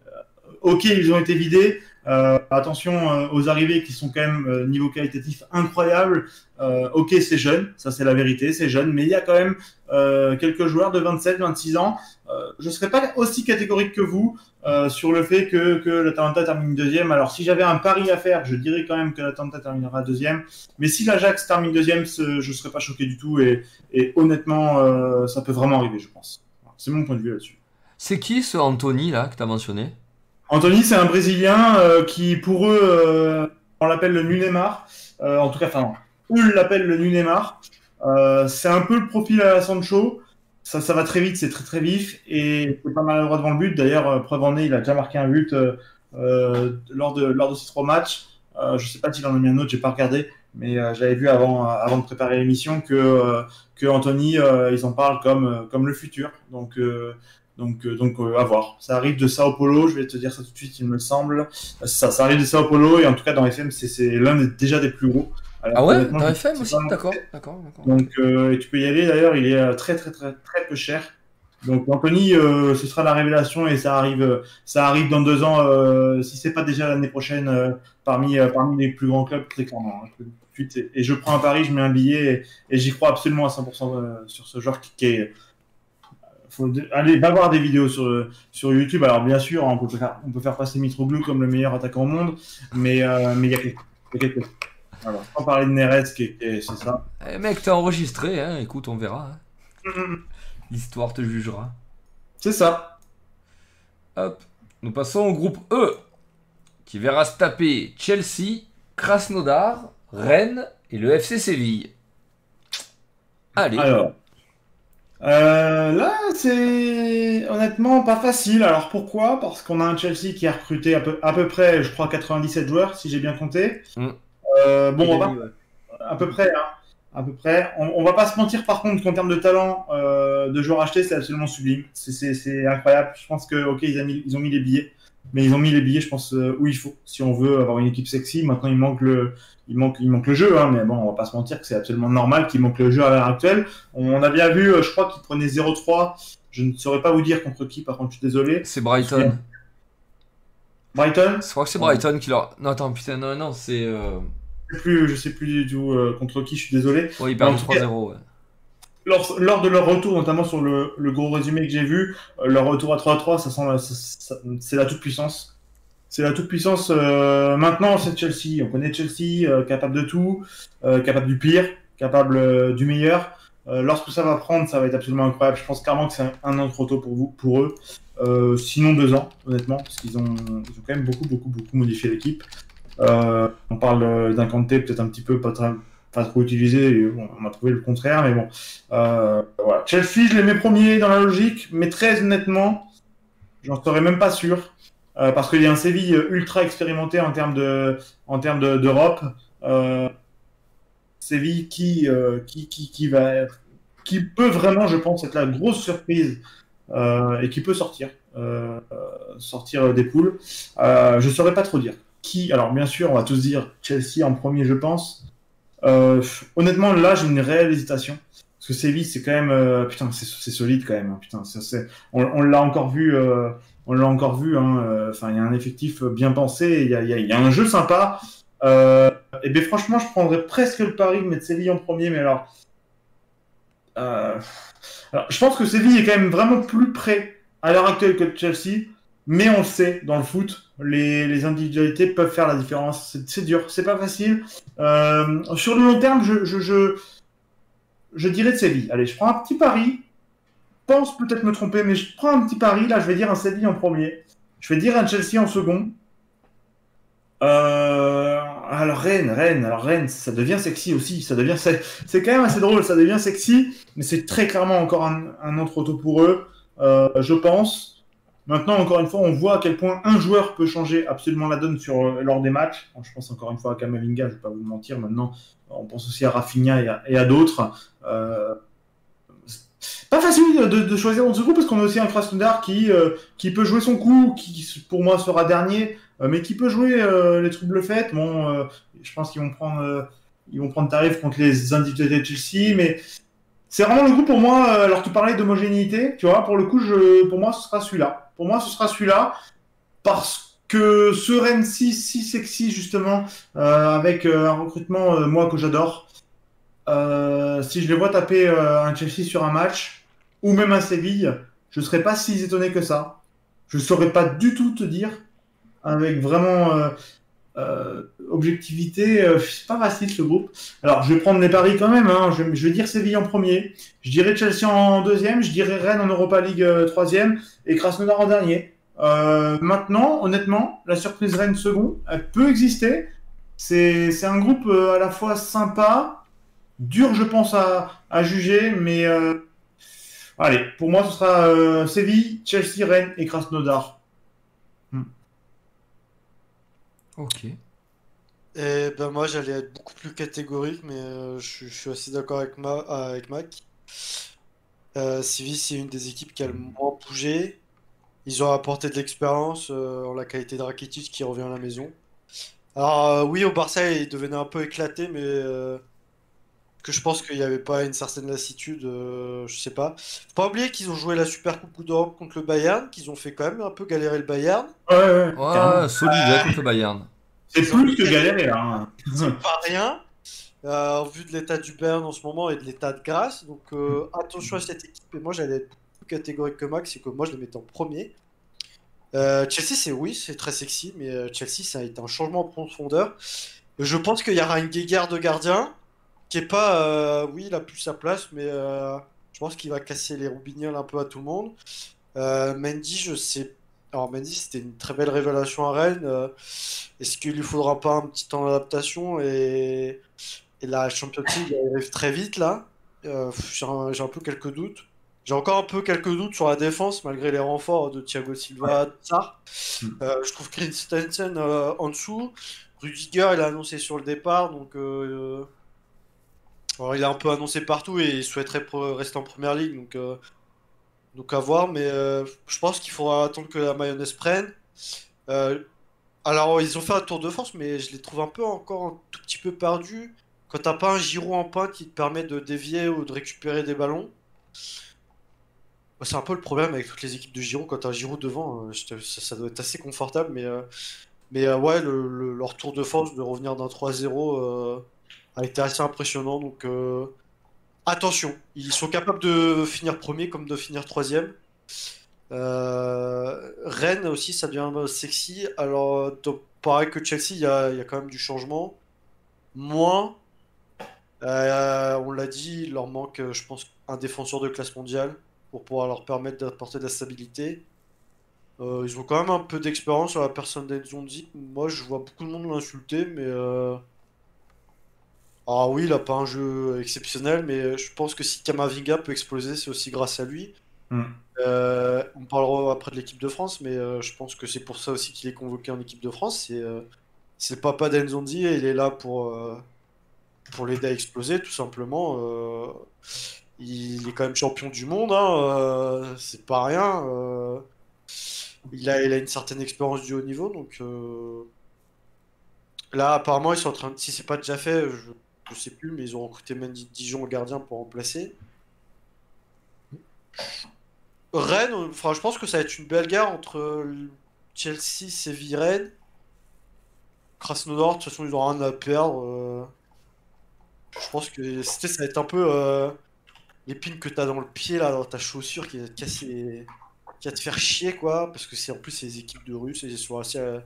ok, ils ont été vidés. Euh, attention euh, aux arrivées qui sont quand même euh, niveau qualitatif incroyable. Ok, c'est jeune, ça c'est la vérité, c'est jeune, mais il y a quand même quelques joueurs de 27, 26 ans. Je serais pas aussi catégorique que vous sur le fait que, que l'Atalanta termine deuxième. Alors si j'avais un pari à faire, je dirais quand même que l'Atalanta terminera deuxième. Mais si l'Ajax termine deuxième, je serais pas choqué du tout et, et honnêtement, ça peut vraiment arriver, je pense. C'est mon point de vue là-dessus. C'est qui ce Anthony là que t'as mentionné? Anthony, c'est un Brésilien euh, qui, pour eux, euh, on l'appelle le Nunemar. Euh, en tout cas, enfin, eux l'appellent le Nunemar. Euh, c'est un peu le profil à Sancho. Ça, ça va très vite, c'est très très vif et c'est pas mal devant le but. D'ailleurs, preuve en est, il a déjà marqué un but lors de lors de ces trois matchs. Je sais pas s'il en a mis un autre, j'ai pas regardé, mais euh, j'avais vu avant avant de préparer l'émission que que Anthony, ils en parlent comme comme le futur. Donc donc, euh, donc euh, à voir. Ça arrive de Sao Paulo, je vais te dire ça tout de suite, il me semble. Ça, ça arrive de Sao Paulo et en tout cas dans FM, c'est l'un des, déjà des plus gros. Alors, Ah ouais? Dans FM aussi? D'accord, d'accord. Donc euh, et tu peux y aller d'ailleurs, il est très très très très peu cher. Donc Anthony, euh, ce sera la révélation et ça arrive, ça arrive dans deux ans, euh, si c'est pas déjà l'année prochaine, euh, parmi, parmi les plus grands clubs, très clairement. hein. Et je prends un pari, je mets un billet et, et j'y crois absolument à 100% euh, sur ce joueur qui, qui est. Faut de- allez, va voir des vidéos sur, sur YouTube. Alors bien sûr, on peut faire, on peut faire passer Mitroglou comme le meilleur attaquant au monde, mais euh, mais il y a quelque, chose. Voilà. Sans parler de Neres, qui est, qui est- c'est ça. Eh, mec, t'es enregistré, hein. écoute, on verra. hein. L'histoire te jugera. C'est ça. Hop. Nous passons au groupe E, qui verra se taper Chelsea, Krasnodar, Rennes et le FC Séville. Allez. Alors, euh, là, c'est honnêtement pas facile. Alors pourquoi? Parce qu'on a un Chelsea qui a recruté à peu, à peu près, je crois, 97 joueurs, si j'ai bien compté. Mm. Euh, bon, on va, Ouais. à peu près, hein, à peu près. On, on va pas se mentir, par contre, qu'en termes de talent euh, de joueurs achetés, c'est absolument sublime. C'est- incroyable. Je pense que, ok, ils, ont mis, ils ont mis les billets, mais ils ont mis les billets, je pense, euh, où il faut. Si on veut avoir une équipe sexy, maintenant il manque le, il manque, il manque le jeu, hein, mais bon, on va pas se mentir que c'est absolument normal qu'il manque le jeu à l'heure actuelle. On a bien vu, euh, je crois qu'il prenait 0-3. Je ne saurais pas vous dire contre qui, par contre, je suis désolé. C'est Brighton. Brighton, Je crois que c'est Brighton qui leur. Non, attends, putain, non, non, c'est. Euh... je sais plus, je sais plus du tout euh, contre qui, je suis désolé. Ouais, ils perdent En tout cas- 3-0. Ouais. Lors, de leur retour, notamment sur le, gros résumé que j'ai vu, euh, leur retour à 3-3, ça c'est la toute puissance. C'est la toute puissance. euh, maintenant, c'est Chelsea. On connaît Chelsea, euh, capable de tout, capable du pire, capable du meilleur. Lorsque ça va prendre, ça va être absolument incroyable. Je pense clairement que c'est un, an trop tôt pour vous, pour eux. Sinon deux ans, honnêtement, parce qu'ils ont, quand même beaucoup, beaucoup, beaucoup modifié l'équipe. On parle d'un peut-être un petit peu pas, très- pas trop utilisé. on a trouvé le contraire, mais bon. Euh. Chelsea, je les mets premiers dans la logique, mais très honnêtement, j'en serais même pas sûr. Euh, parce qu'il y a un Séville ultra expérimenté en termes de, en termes de- d'Europe. Euh, Séville qui, qui, qui, qui va, qui peut vraiment, je pense, être la grosse surprise et qui peut sortir, sortir des poules. Je saurais pas trop dire. Qui, alors bien sûr, on va tous dire Chelsea en premier, je pense. Euh, honnêtement, là, j'ai une réelle hésitation. Parce que Séville, c'est quand même, euh, putain, c'est solide quand même. hein, putain, c'est- on, l'a encore vu, euh, on l'a encore vu. hein, Enfin, il y a un effectif bien pensé, il y a, un jeu sympa. Et bien, franchement, je prendrais presque le pari de mettre Séville en premier, mais alors, je pense que Séville est quand même vraiment plus près à l'heure actuelle que Chelsea. Mais on le sait, dans le foot, les, individualités peuvent faire la différence. C'est- dur, c'est pas facile. Euh, sur le long terme, je, dirais de Séville. Allez, je prends un petit pari. Pense peut-être me tromper, mais je prends un petit pari. Là, je vais dire un Séville en premier. Je vais dire un Chelsea en second. Euh, alors Rennes, Rennes, alors Rennes, ça devient sexy aussi. Ça devient, c'est c'est quand même assez drôle. Ça devient sexy, mais c'est très clairement encore un, un an trop tôt pour eux, euh, je pense. Maintenant, encore une fois, on voit à quel point un joueur peut changer absolument la donne sur, euh, lors des matchs. Je pense encore une fois à Kamavinga, je vais pas vous mentir. Maintenant, on pense aussi à Rafinha et à, d'autres. Euh, pas facile de, choisir dans ce groupe parce qu'on a aussi un Krasnodar qui, euh, qui peut jouer son coup, qui pour moi sera dernier, mais qui peut jouer les troubles faits. Bon, je pense qu'ils vont prendre, ils vont prendre tarif contre les individualités de Chelsea, mais c'est vraiment le groupe pour moi. Alors tu parlais d'homogénéité, tu vois, pour le coup, je, pour moi, ce sera celui-là. Pour moi, ce sera celui-là parce que ce Rennes si, si sexy justement, euh, avec euh, un recrutement euh, moi que j'adore. Si je les vois taper un Chelsea sur un match ou même un Séville, je serais pas si étonné que ça. Je saurais pas du tout te dire avec vraiment euh, euh, objectivité. euh, c'est pas facile ce groupe. Alors je vais prendre les paris quand même. Hein. Je, vais- dire Séville en premier. Je dirais Chelsea en deuxième. Je dirais Rennes en Europa League euh, troisième et Krasnodar en dernier. Euh, maintenant, honnêtement, la surprise Rennes second, elle peut exister. C'est un groupe euh, à la fois sympa, dur, je pense, à, à juger, mais euh, allez, pour moi, ce sera euh, Séville, Chelsea, Rennes et Krasnodar. Ok. Et ben moi j'allais être beaucoup plus catégorique, mais euh, je, suis- je suis assez d'accord avec, Ma, avec Mac. Euh, Séville, c'est une des équipes qui a le moins bougé. Ils ont apporté de l'expérience euh, en la qualité de Rakitic qui revient à la maison. Alors euh, oui, au Barça, il devenait un peu éclaté, mais euh, que je pense qu'il n'y avait pas une certaine lassitude, euh, je sais pas. Faut pas oublier qu'ils ont joué la Super Coupe d'Europe contre le Bayern, qu'ils ont fait quand même un peu galérer le Bayern. Ouais, ouais, solide contre le Bayern. C'est plus que galérer, hein. Pas rien, euh, en vue de l'état du Bayern en ce moment et de l'état de grâce. Donc euh, attention à cette équipe. Et moi, j'allais être plus catégorique que Max, c'est que moi, je les mettais en premier. Euh, Chelsea, c'est oui, c'est très sexy, mais euh, Chelsea, ça a été un changement en profondeur. Je pense qu'il y aura une guéguerre de gardien qui est pas, euh, oui, il a plus sa place, mais euh, je pense qu'il va casser les roubignoles un peu à tout le monde. Euh, Mendy, je sais. Alors, Mendy, c'était une très belle révélation à Rennes. Est-ce qu'il lui faudra pas un petit temps d'adaptation et, et la Champions League arrive très vite là J'ai un, peu quelques doutes. J'ai encore un peu quelques doutes sur la défense malgré les renforts de Thiago Silva, de Sarr. Mm. Euh, je trouve Christensen en dessous. Rudiger, il a annoncé sur le départ, donc il a un peu annoncé partout et il souhaiterait rester en première ligue, donc, euh, donc à voir. Mais euh, je pense qu'il faudra attendre que la mayonnaise prenne. Euh, alors, ils ont fait un tour de force, mais je les trouve un peu encore un tout petit peu perdus. Quand t'as pas un Giroud en pointe qui te permet de dévier ou de récupérer des ballons. Bah, C'est un peu le problème avec toutes les équipes de Giroud. Quand t'as Giroud devant, euh, ça, doit être assez confortable. Mais, mais ouais, le- le- leur tour de force de revenir d'un 3-0 euh, a été assez impressionnant. Donc euh, attention, ils sont capables de finir premier comme de finir troisième. Euh, Rennes aussi, ça devient sexy. Alors, pareil que Chelsea, il y y a quand même du changement. Moins, euh, on l'a dit, il leur manque, je pense, un défenseur de classe mondiale pour pouvoir leur permettre d'apporter de la stabilité. Ils ont quand même un peu d'expérience sur la personne d'Enzondi. Moi, je vois beaucoup de monde l'insulter, mais. Ah oui, il a pas un jeu exceptionnel, mais je pense que si Kamavinga peut exploser, c'est aussi grâce à lui. Mm. Euh, on parlera après de l'équipe de France, mais euh, je pense que c'est pour ça aussi qu'il est convoqué en équipe de France. C'est euh, le papa d'Enzondi et il est là pour, euh, pour l'aider à exploser, tout simplement. Il est quand même champion du monde, hein, c'est pas rien. il a, il a une certaine expérience du haut niveau, donc là, apparemment, ils sont en train de, si c'est pas déjà fait, je, je sais plus, mais ils ont recruté Mendy Dijon gardien pour remplacer. Rennes, enfin, je pense que ça va être une belle gare entre Chelsea, Séville, Rennes. Krasnodar, de toute façon, ils n'ont rien à perdre. euh. Je pense que ça va être un peu euh, l'épine que t'as dans le pied, là, dans ta chaussure, qui va te casser, qui va te faire chier, quoi. Parce que c'est en plus, les équipes de Russes, ils sont assez, euh,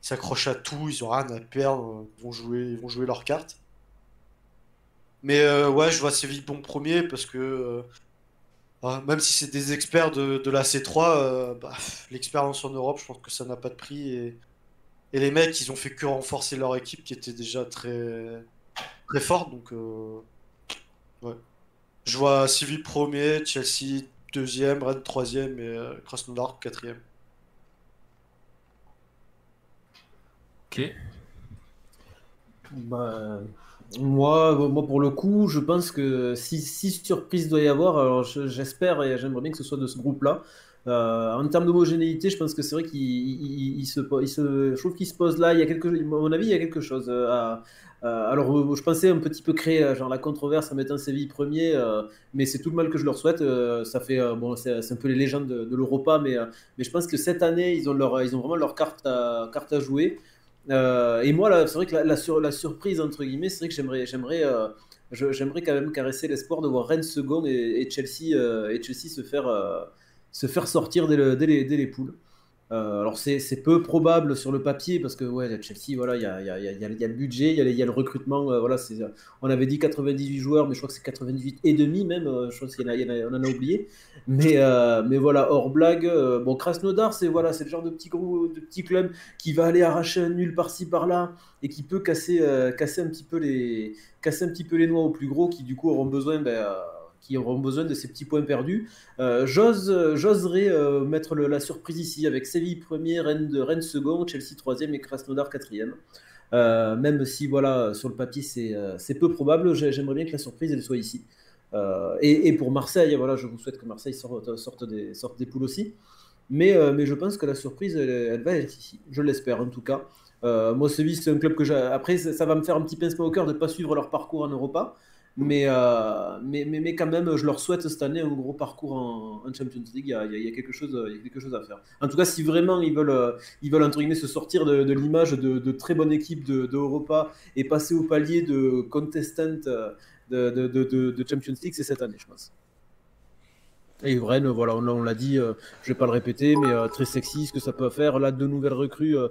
s'accrochent à tout, ils ont rien à perdre, vont jouer, ils vont jouer leurs cartes. Mais euh, ouais, je vois Séville bon premier parce que euh, ah, même si c'est des experts de, de la C3, euh, bah, l'expérience en Europe, je pense que ça n'a pas de prix. Et, et les mecs, ils ont fait que renforcer leur équipe qui était déjà très, très forte. Donc, euh, ouais. Je vois Séville premier, Chelsea deuxième, Rennes troisième et euh, Krasnodar quatrième. Ok. Bah, moi, moi, pour le coup, je pense que si, surprise doit y avoir, alors je- j'espère et j'aimerais bien que ce soit de ce groupe-là. Euh, en termes d'homogénéité, je pense que c'est vrai qu'il il- il se, il je trouve qu'il se pose là. Il y a quelque, à mon avis, il y a quelque chose. euh, à- à- alors, euh, je pensais un petit peu créer euh, genre la controverse en mettant Séville premier, euh, mais c'est tout le mal que je leur souhaite. euh, ça fait euh, bon, c'est un peu les légendes de, de l'Europa, mais, euh, mais je pense que cette année, ils ont leur, ils ont vraiment leur carte à, carte à jouer. Euh, et moi, c'est vrai que la, la sur- la surprise, entre guillemets, c'est vrai que j'aimerais, j'aimerais, euh, j'aimerais quand même caresser l'espoir de voir Rennes second et, et Chelsea, euh, et Chelsea se faire, se faire sortir dès, le- dès dès les poules. Euh, alors c'est peu probable sur le papier parce que ouais, Chelsea, voilà, il y a, y a- y y a- le budget, il y a, le recrutement. euh, voilà, on avait dit 98 joueurs, mais je crois que c'est 98 et demi même. euh, je pense qu'il on en a oublié. Mais, euh, mais voilà, hors blague, bon, Krasnodar, c'est voilà, c'est le genre de petit, gros, de petit club qui va aller arracher un nul par-ci par-là et qui peut casser, casser, un petit peu les, casser un petit peu les noix aux plus gros qui du coup auront besoin, ben, qui auront besoin de ces petits points perdus. Euh, j'ose, j'oserais euh, mettre la surprise ici avec Séville premier, Rennes, Rennes second, Chelsea troisième et Krasnodar quatrième. Euh, même si voilà, sur le papier c'est, euh, peu probable, j'ai- j'aimerais bien que la surprise elle soit ici. Euh, et, pour Marseille, voilà, je vous souhaite que Marseille sorte, sorte des, sorte des poules aussi. Mais, mais je pense que la surprise, elle, va être ici. Je l'espère en tout cas. Moi, Séville, c'est un club que j'ai. Après, ça va me faire un petit pincement au cœur de ne pas suivre leur parcours en Europa. Mais, euh, mais, mais, mais, quand même, je leur souhaite cette année un gros parcours en, Champions League. Il y, a, quelque chose, il y a quelque chose à faire. En tout cas, si vraiment ils veulent, ils veulent entre guillemets, se sortir de, l'image de, très bonne équipe de, et passer au palier de contestant de, de Champions League, c'est cette année, je pense. Et Rennes, voilà, on, l'a dit, euh, je vais pas le répéter, mais euh, très sexy ce que ça peut faire. Là, deux nouvelles recrues euh,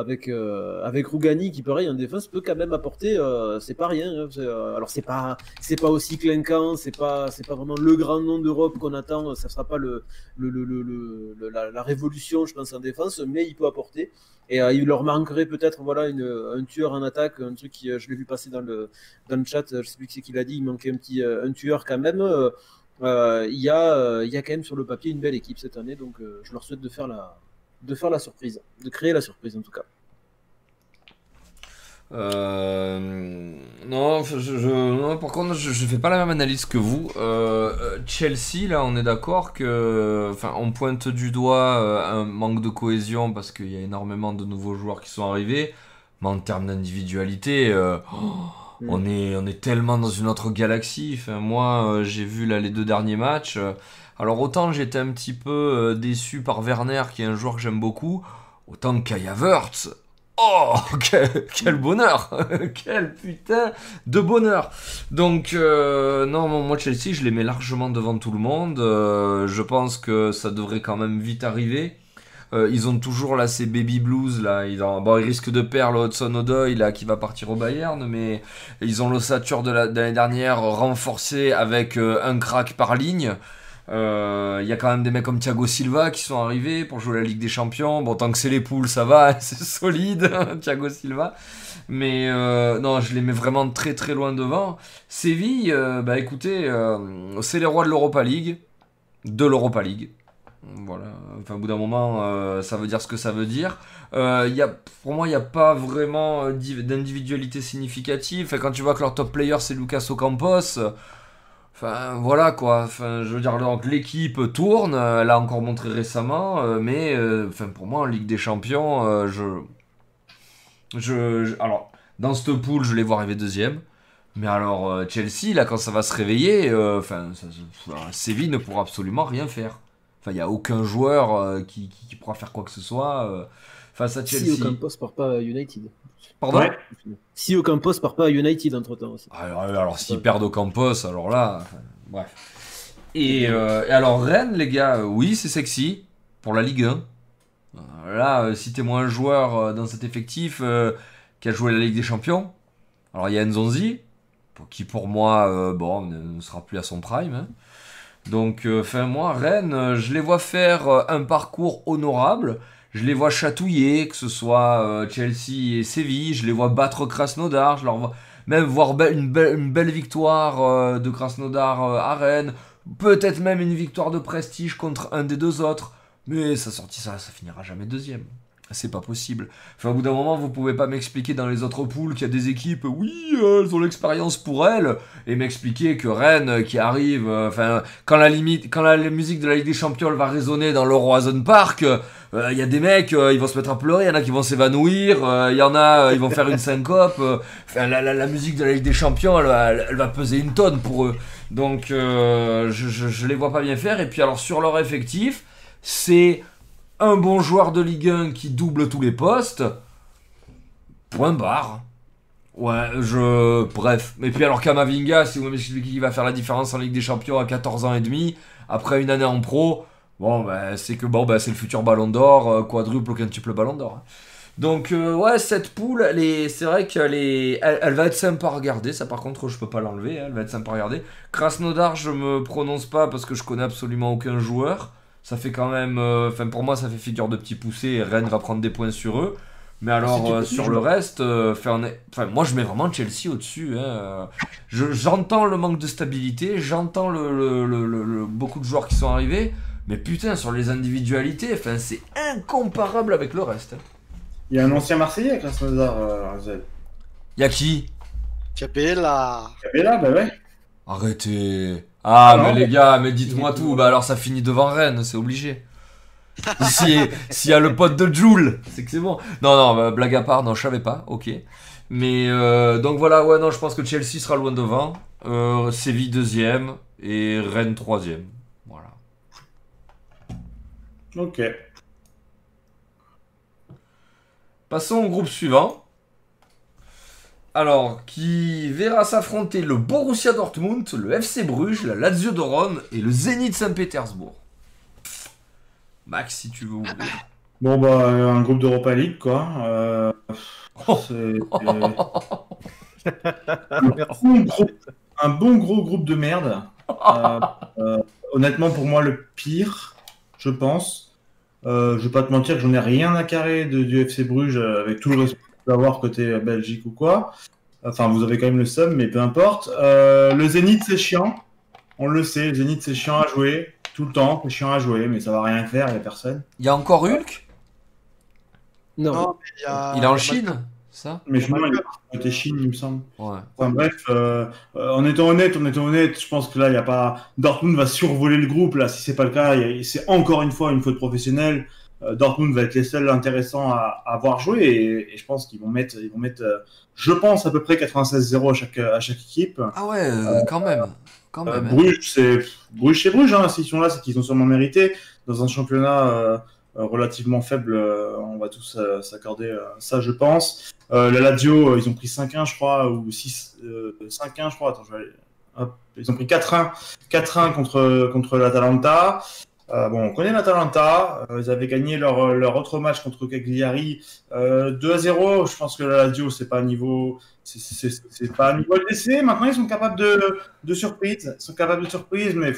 avec avec Rougani qui pareil en défense peut quand même apporter, c'est pas rien. Hein, alors c'est pas c'est pas aussi clinquant, c'est pas c'est pas vraiment le grand nom d'Europe qu'on attend. Ça sera pas le, le, le, le la, révolution, je pense en défense, mais il peut apporter. Et il leur manquerait peut-être voilà une, un tueur en attaque, un truc qui je l'ai vu passer dans le dans le chat, je sais plus qui c'est l'a dit, il manquait un petit un tueur quand même. Euh, il y, a, euh, y a quand même sur le papier une belle équipe cette année, donc euh, je leur souhaite de faire, la, de faire la surprise, de créer la surprise en tout cas. non, je, par contre, je, je, fais pas la même analyse que vous. Chelsea, là, on est d'accord que, enfin, on pointe du doigt un manque de cohésion parce qu'il y a énormément de nouveaux joueurs qui sont arrivés, mais en termes d'individualité, oh, Mm. On, est, on est tellement dans une autre galaxie. Enfin, moi, euh, j'ai vu là, les deux derniers matchs. alors, autant j'étais un petit peu euh, déçu par Werner, qui est un joueur que j'aime beaucoup, autant que Kai Havertz. Oh, <laughs> quel, bonheur <laughs> Quel putain de bonheur Donc, euh, non, moi, Chelsea, je les mets largement devant tout le monde. je pense que ça devrait quand même vite arriver. Euh, ils ont toujours là ces baby blues là. Ils, bon, ils risquent de perdre le Hudson Odoi là qui va partir au Bayern, mais ils ont l'ossature de l'année dernière renforcé avec euh, un crack par ligne. Il euh, y a quand même des mecs comme Thiago Silva qui sont arrivés pour jouer la Ligue des Champions. Bon, tant que c'est les poules, ça va, <laughs> c'est solide, <laughs> Thiago Silva. Mais non, je les mets vraiment très très loin devant. Séville, bah écoutez, c'est les rois de l'Europa League. De l'Europa League. Voilà, enfin, au bout d'un moment, euh, ça veut dire ce que ça veut dire. Euh, y a, pour moi, il n'y a pas vraiment euh, d'individualité significative. Quand tu vois que leur top player c'est Lucas Ocampos, enfin voilà quoi. Enfin, je veux dire, donc l'équipe tourne, elle a encore montré récemment, mais enfin, pour moi, en Ligue des Champions, je, je, Alors, dans cette poule, je les vois arriver deuxième. Mais alors, Chelsea, là, quand ça va se réveiller, enfin, Séville ne pourra absolument rien faire. Enfin, il n'y a aucun joueur euh, qui, qui, pourra faire quoi que ce soit euh, face à Chelsea. Si aucun poste part pas à United. Pardon? Si aucun poste part pas à United entre temps aussi. Alors, alors s'ils perdent au campus, alors là, bref. Et, euh, et, alors Rennes, les gars, oui, c'est sexy pour la Ligue 1. Là, si t'es moins un joueur dans cet effectif qui a joué la Ligue des Champions, alors il y a Nzonzi, qui pour moi, bon, ne sera plus à son prime. Hein. Donc, euh, enfin, moi, Rennes, euh, je les vois faire euh, un parcours honorable. Je les vois chatouiller, que ce soit Chelsea et Séville. Je les vois battre Krasnodar. Je leur vois même voir une, belle victoire de Krasnodar à Rennes. Peut-être même une victoire de prestige contre un des deux autres. Mais ça sortit ça, ça finira jamais deuxième. C'est pas possible. Enfin, au bout d'un moment, vous pouvez pas m'expliquer dans les autres poules qu'il y a des équipes, oui, elles ont l'expérience pour elles, et m'expliquer que Rennes, qui arrive, euh, enfin, quand la limite, quand la, musique de la Ligue des Champions va résonner dans le Roison Park, euh, il y a des mecs, euh, ils vont se mettre à pleurer, il y en a qui vont s'évanouir, il y en a, ils vont faire une syncope. Enfin, la, musique de la Ligue des Champions, elle, va peser une tonne pour eux. Donc, je, je, je les vois pas bien faire. Et puis, alors, sur leur effectif, c'est un bon joueur de Ligue 1 qui double tous les postes. Point barre. Ouais, je. Bref. Et puis alors Kamavinga, si vous m'expliquez qui va faire la différence en Ligue des Champions à 14 ans et demi, après une année en pro, bon, bah, c'est que bon, bah, c'est le futur ballon d'or, euh, quadruple ou quintuple ballon d'or. Donc, euh, ouais, cette poule, c'est vrai qu'elle elle, va être sympa à regarder. Ça, par contre, je peux pas l'enlever. Hein, elle va être sympa à regarder. Krasnodar, je me prononce pas parce que je connais absolument aucun joueur ça fait quand même. Euh, enfin, pour moi, ça fait figure de petit poussé et Rennes va prendre des points sur eux. Mais alors, euh, sur le reste, euh, enfin, moi je mets vraiment Chelsea au-dessus. Hein. J'entends le manque de stabilité, j'entends le, beaucoup de joueurs qui sont arrivés, mais putain, sur les individualités, enfin, c'est incomparable avec le reste. Hein. Il y a un ancien Marseillais avec Krasnodar, euh, Il y a qui? Capella. Capella, bah ouais. Arrêtez. Ah, mais les gars, mais dites-moi tout. Bah alors ça finit devant Rennes, c'est obligé. <laughs> S'il y a le pote de Joule, c'est que c'est bon. Non, non, bah, blague à part, non, je savais pas, ok. Mais euh, donc voilà, ouais, non, je pense que Chelsea sera loin devant. Euh, Séville deuxième et Rennes troisième. Voilà. Ok. Passons au groupe suivant. Alors, qui verra s'affronter le Borussia Dortmund, le FC Bruges, la Lazio de Rome et le Zénith Saint-Pétersbourg. Max, si tu veux ouvrir. Bon, bah, un groupe d'Europa League, quoi. Euh, <laughs> c'est- un, bon gros, un bon gros groupe de merde. Euh, euh, honnêtement, pour moi, le pire, je pense. Euh, je vais pas te mentir que j'en ai rien à carrer de, du FC Bruges euh, avec tout le respect vous avoir côté Belgique ou quoi. Enfin, vous avez quand même le seum, mais peu importe. Euh, le Zénith, c'est chiant. On le sait, le Zénith, c'est chiant à jouer. Tout le temps, c'est chiant à jouer, mais ça va rien faire, il n'y a personne. Il y a encore Hulk? Non. Non, mais il y a. Il est en Chine Ça? Mais sinon, il est côté Chine, il me semble. Ouais. Enfin bref, euh, en étant honnête, en étant honnête, je pense que là, il y a pas. Dortmund va survoler le groupe. Là, si c'est pas le cas, a- c'est encore une fois une faute professionnelle. Euh, Dortmund va être les seuls intéressants à, à avoir joué et, et je pense qu'ils vont mettre, ils vont mettre, euh, je pense à peu près 96-0 à chaque à chaque équipe. Ah ouais, euh, quand même. Quand Euh, même. Bruges, c'est Bruges, c'est Bruges. Hein. S'ils sont là, c'est qu'ils ont sûrement mérité. Dans un championnat euh, relativement faible, on va tous s'accorder ça, je pense. La Lazio, ils ont pris 5-1, je crois, ou 6, euh, 5-1, je crois. Attends, je vais aller. Hop. Ils ont pris 4-1, 4-1 contre contre l'Atalanta. Euh, bon, on connaît l'Atalanta. Euh, ils avaient gagné leur, leur autre match contre Cagliari euh, 2-0. Je pense que la Lazio, c'est pas un niveau, c'est- pas un niveau LDC. Maintenant, ils sont capables de de surprise. Ils sont capables de surprise, mais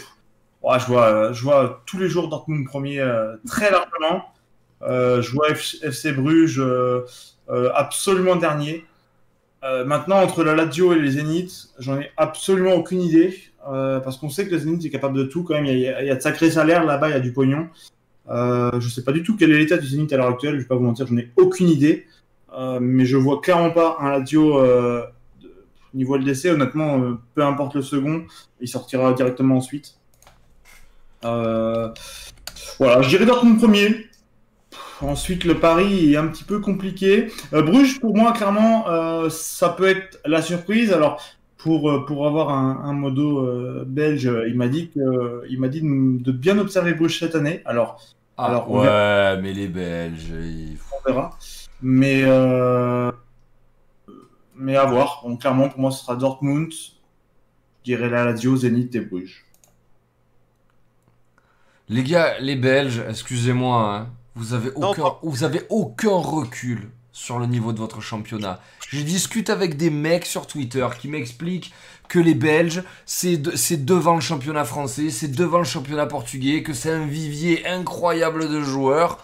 ouais, je, vois, je vois tous les jours Dortmund premier très largement. Je vois FC Bruges absolument dernier. Maintenant, entre la Lazio et les Zénith, j'en ai absolument aucune idée. Euh, parce qu'on sait que le Zénith est capable de tout quand même. Il y a, de sacrés salaires là-bas, il y a du pognon. Euh, je sais pas du tout quel est l'état du Zénith à l'heure actuelle. Je vais pas vous mentir, j'en ai aucune idée. Euh, mais je vois clairement pas un Lazio niveau LDC. Honnêtement, peu importe le second, il sortira directement ensuite. Voilà, je dirais Dortmund premier. Ensuite, le pari est un petit peu compliqué. Bruges, pour moi, clairement, ça peut être la surprise. Alors, pour, euh, pour avoir un, un modo euh, belge, il m'a dit, que, il m'a dit de, de bien observer Bruges cette année. Alors, Ah, alors, on ouais, mais les Belges. ils- on verra. Mais, euh, mais à voir. Donc, clairement, pour moi, ce sera Dortmund. Je dirais la Lazio, Zénith et Bruges. Les gars, les Belges, excusez-moi, hein, vous avez Non, aucun, vous avez aucun recul sur le niveau de votre championnat. Je discute avec des mecs sur Twitter qui m'expliquent que les Belges, c'est de- c'est devant le championnat français, c'est devant le championnat portugais, que c'est un vivier incroyable de joueurs.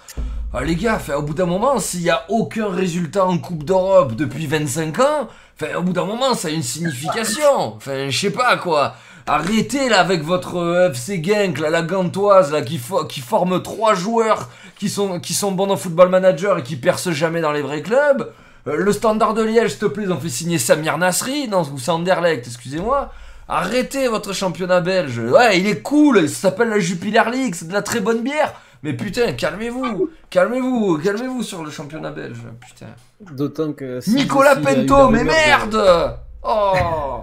Ah, les gars, au bout d'un moment, s'il n'y a aucun résultat en Coupe d'Europe depuis 25 ans, au bout d'un moment, ça a une signification. Enfin, je sais pas quoi. Arrêtez là avec votre euh, FC Genk, là, la gantoise, qui, qui forme trois joueurs qui sont, qui sont bons dans Football Manager et qui percent jamais dans les vrais clubs. Euh, le Standard de Liège, s'il te plaît, ils ont fait signer Samir Nasri, non, ou Sanderlecht, excusez-moi. Arrêtez votre championnat belge. Ouais, il est cool, ça s'appelle la Jupiler League, c'est de la très bonne bière. Mais putain, calmez-vous, calmez-vous, calmez-vous sur le championnat belge, putain. D'autant que. si- Nicolas Pento, mais de- merde Oh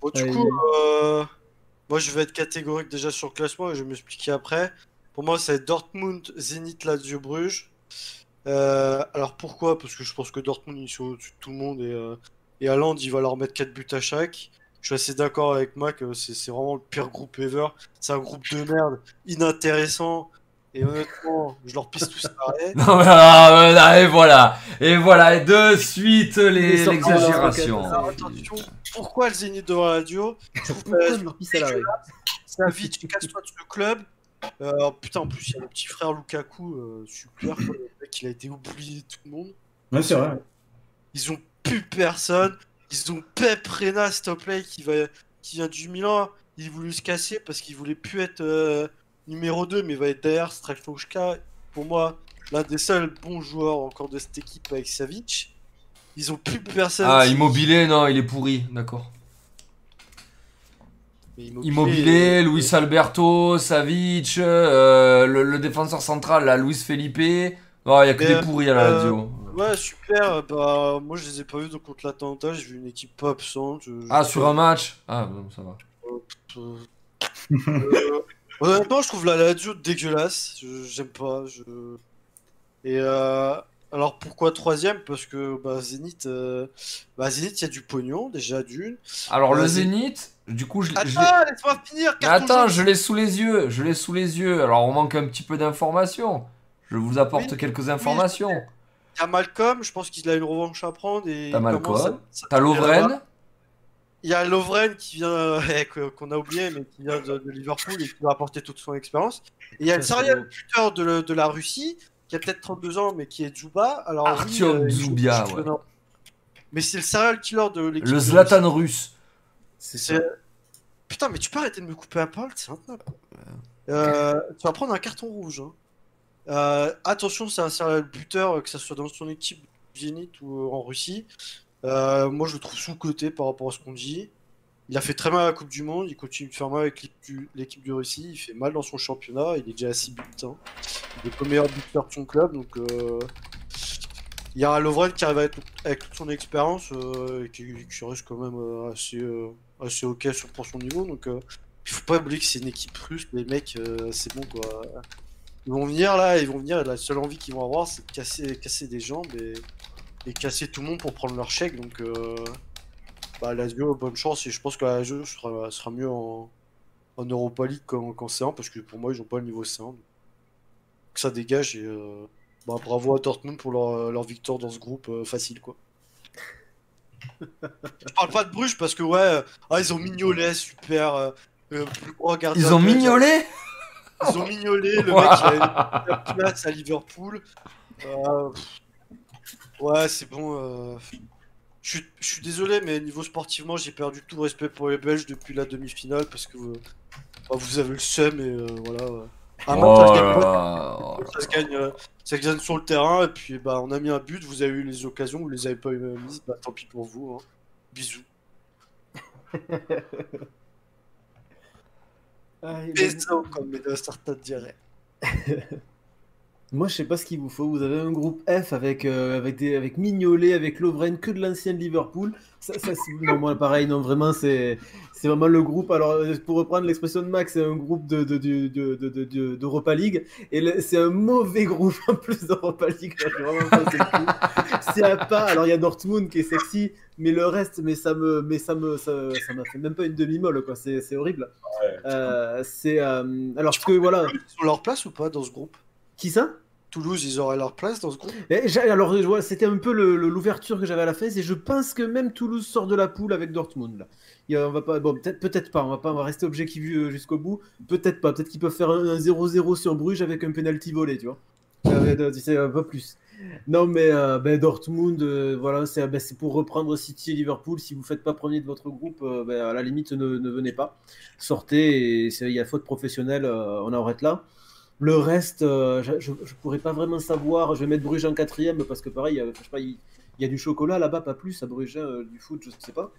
Bon, du coup, euh, moi je vais être catégorique déjà sur le classement et je vais m'expliquer après. Pour moi, c'est Dortmund, Zenit, Lazio, Bruges. Euh, alors pourquoi? Parce que je pense que Dortmund ils sont au-dessus de tout le monde et, euh, et Haaland il va leur mettre 4 buts à chaque. Je suis assez d'accord avec Mac, euh, c'est c'est vraiment le pire groupe ever. C'est un groupe de merde, inintéressant. Et honnêtement, je leur pisse tous l'arrêt. <laughs> Non, mais ouais, ah, et voilà, et voilà, et de suite les- l'exagération. Alors, attention, pourquoi le Zénith devant la Je trouve que pisse à la règle Savic, casse-toi de ce club. Euh, putain, en plus, il y a le petit frère Lukaku, euh, super. quoi. Le mec, il a été oublié de tout le monde. Ouais, c'est vrai. Ils ont plus personne. Ils ont Pep Rena, s'il te plaît, qui, va, qui vient du Milan. Il voulait se casser parce qu'il voulait plus être euh, numéro 2, mais il va être derrière Strajfouchka. Pour moi, l'un des seuls bons joueurs encore de cette équipe avec Savic. Ils ont plus personne. Ah, Immobilier, non, il est pourri, d'accord. Immobilier, Luis Alberto, Savic, euh, le, le défenseur central, là, Luis Felipe. Il y a que des pourris à la euh, radio. Ouais, super. Bah, moi, je les ai pas vus donc, contre l'Atalanta. J'ai vu une équipe pas absente. je- Ah, sur un match? Ah, bon, ça va. Euh, euh, <laughs> Honnêtement, je trouve la Lazio dégueulasse. J'aime pas. Je... Et euh, alors pourquoi troisième? Parce que bah, Zénith, euh, bah, Zénith, il y a du pognon déjà d'une. Alors, le. Zénith, du coup, je, Attends, laisse-moi finir. Attends, je l'ai sous les yeux, je l'ai sous les yeux. Alors, on manque un petit peu d'informations. Je vous apporte Oui, quelques informations. Il y a Malcolm, je pense qu'il a une revanche à prendre. T'as Malcolm, T'as Lovren Il y a Lovren qui vient, <laughs> eh, qu'on a oublié, mais qui vient de, de Liverpool et qui va apporter toute son expérience. Et il y a le serial buteur de, la Russie, qui a peut-être 32 ans, mais qui est. Alors, oui, Artyom euh, Dzoubia, ouais. dans- Mais c'est le serial killer de l'équipe. Le Zlatan russe. C'est Putain, mais tu peux arrêter de me couper la parole, c'est intenable. Euh, tu vas prendre un carton rouge. hein. Euh, attention, c'est un serial buteur, euh, que ce soit dans son équipe Zénith ou euh, en Russie. Euh, moi, je le trouve sous-côté par rapport à ce qu'on dit. Il a fait très mal à la Coupe du Monde, il continue de faire mal avec l'équipe du- de Russie, il fait mal dans son championnat, il est déjà à 6 buts. hein. Il est le meilleur buteur de son club, donc euh, il y a Lovren qui arrive avec, avec toute son expérience euh, et qui, reste quand même euh, assez, euh, assez ok sur, pour son niveau. Donc il faut pas oublier que c'est une équipe russe, les mecs, c'est bon quoi. Ils vont venir là, ils vont venir, et la seule envie qu'ils vont avoir c'est de casser, casser des jambes et, casser tout le monde pour prendre leur chèque. Donc bah, Lazio, bonne chance et je pense que la Lazio sera, sera mieux en, en Europa League qu'en qu'en C1 parce que pour moi ils ont pas le niveau C1. Donc ça dégage et bah, bravo à Dortmund pour leur, leur victoire dans ce groupe euh, facile quoi. <laughs> Je parle pas de Bruges parce que ouais, euh, ah, ils ont mignolé, super. euh, euh, gardien Ils ont de but, mignolé? Ils ont mignolé, le <laughs> mec il a une place à Liverpool. Euh, pff, ouais, c'est bon. euh, Je suis- je suis désolé, mais niveau sportivement, j'ai perdu tout respect pour les Belges depuis la demi-finale parce que euh, bah, vous avez le seum et euh, voilà. ouais. Un match, ça se Oh gagne là pas, là, là ça se gagne, euh, ça se gagne sur le terrain et puis bah on a mis un but, vous avez eu les occasions, vous les avez pas eu mises, bah tant pis pour vous. hein. Bisous. <laughs> Ah, Bisous comme certains diraient. Moi, je sais pas ce qu'il vous faut. Vous avez un groupe F avec, euh, avec, des, avec Mignolet, avec Lovren, que de l'ancien Liverpool. Ça, ça, c'est- non, moi, pareil, non, vraiment, c'est c'est vraiment le groupe. Alors, euh, pour reprendre l'expression de Max, c'est un groupe de, de, de, de, de- de- de- d'Europa League. Et c'est un mauvais groupe en plus d'Europa League. S'il y a pas, alors il y a Dortmund qui est sexy, mais le reste, mais ça me, mais ça me, ça, ça m'a fait même pas une demi-molle, quoi. C'est c'est horrible. Euh, c'est, euh, alors, parce que voilà. Ils ont leur place ou pas dans ce groupe? Qui ça? Toulouse, ils auraient leur place dans ce groupe alors, c'était un peu l'ouverture que j'avais à la fin, et je pense que même Toulouse sort de la poule avec Dortmund. On va pas, bon, peut-être, pas, on va pas, on va rester objectif euh, jusqu'au bout. Peut-être pas, peut-être qu'ils peuvent faire un un 0-0 sur Bruges avec un penalty volé, tu vois. Sais, un peu plus. Non, mais euh, ben, Dortmund, euh, voilà, c'est ben, c'est pour reprendre City et Liverpool. Si vous faites pas premier de votre groupe, ben, à la limite, ne, ne venez pas. Sortez, c'est- il y a faute professionnelle, on arrête là. Le reste, euh, je, je pourrais pas vraiment savoir. Je vais mettre Bruges en quatrième parce que pareil, euh, il, y a du chocolat là-bas, pas plus à Bruges, hein, du foot, je sais pas.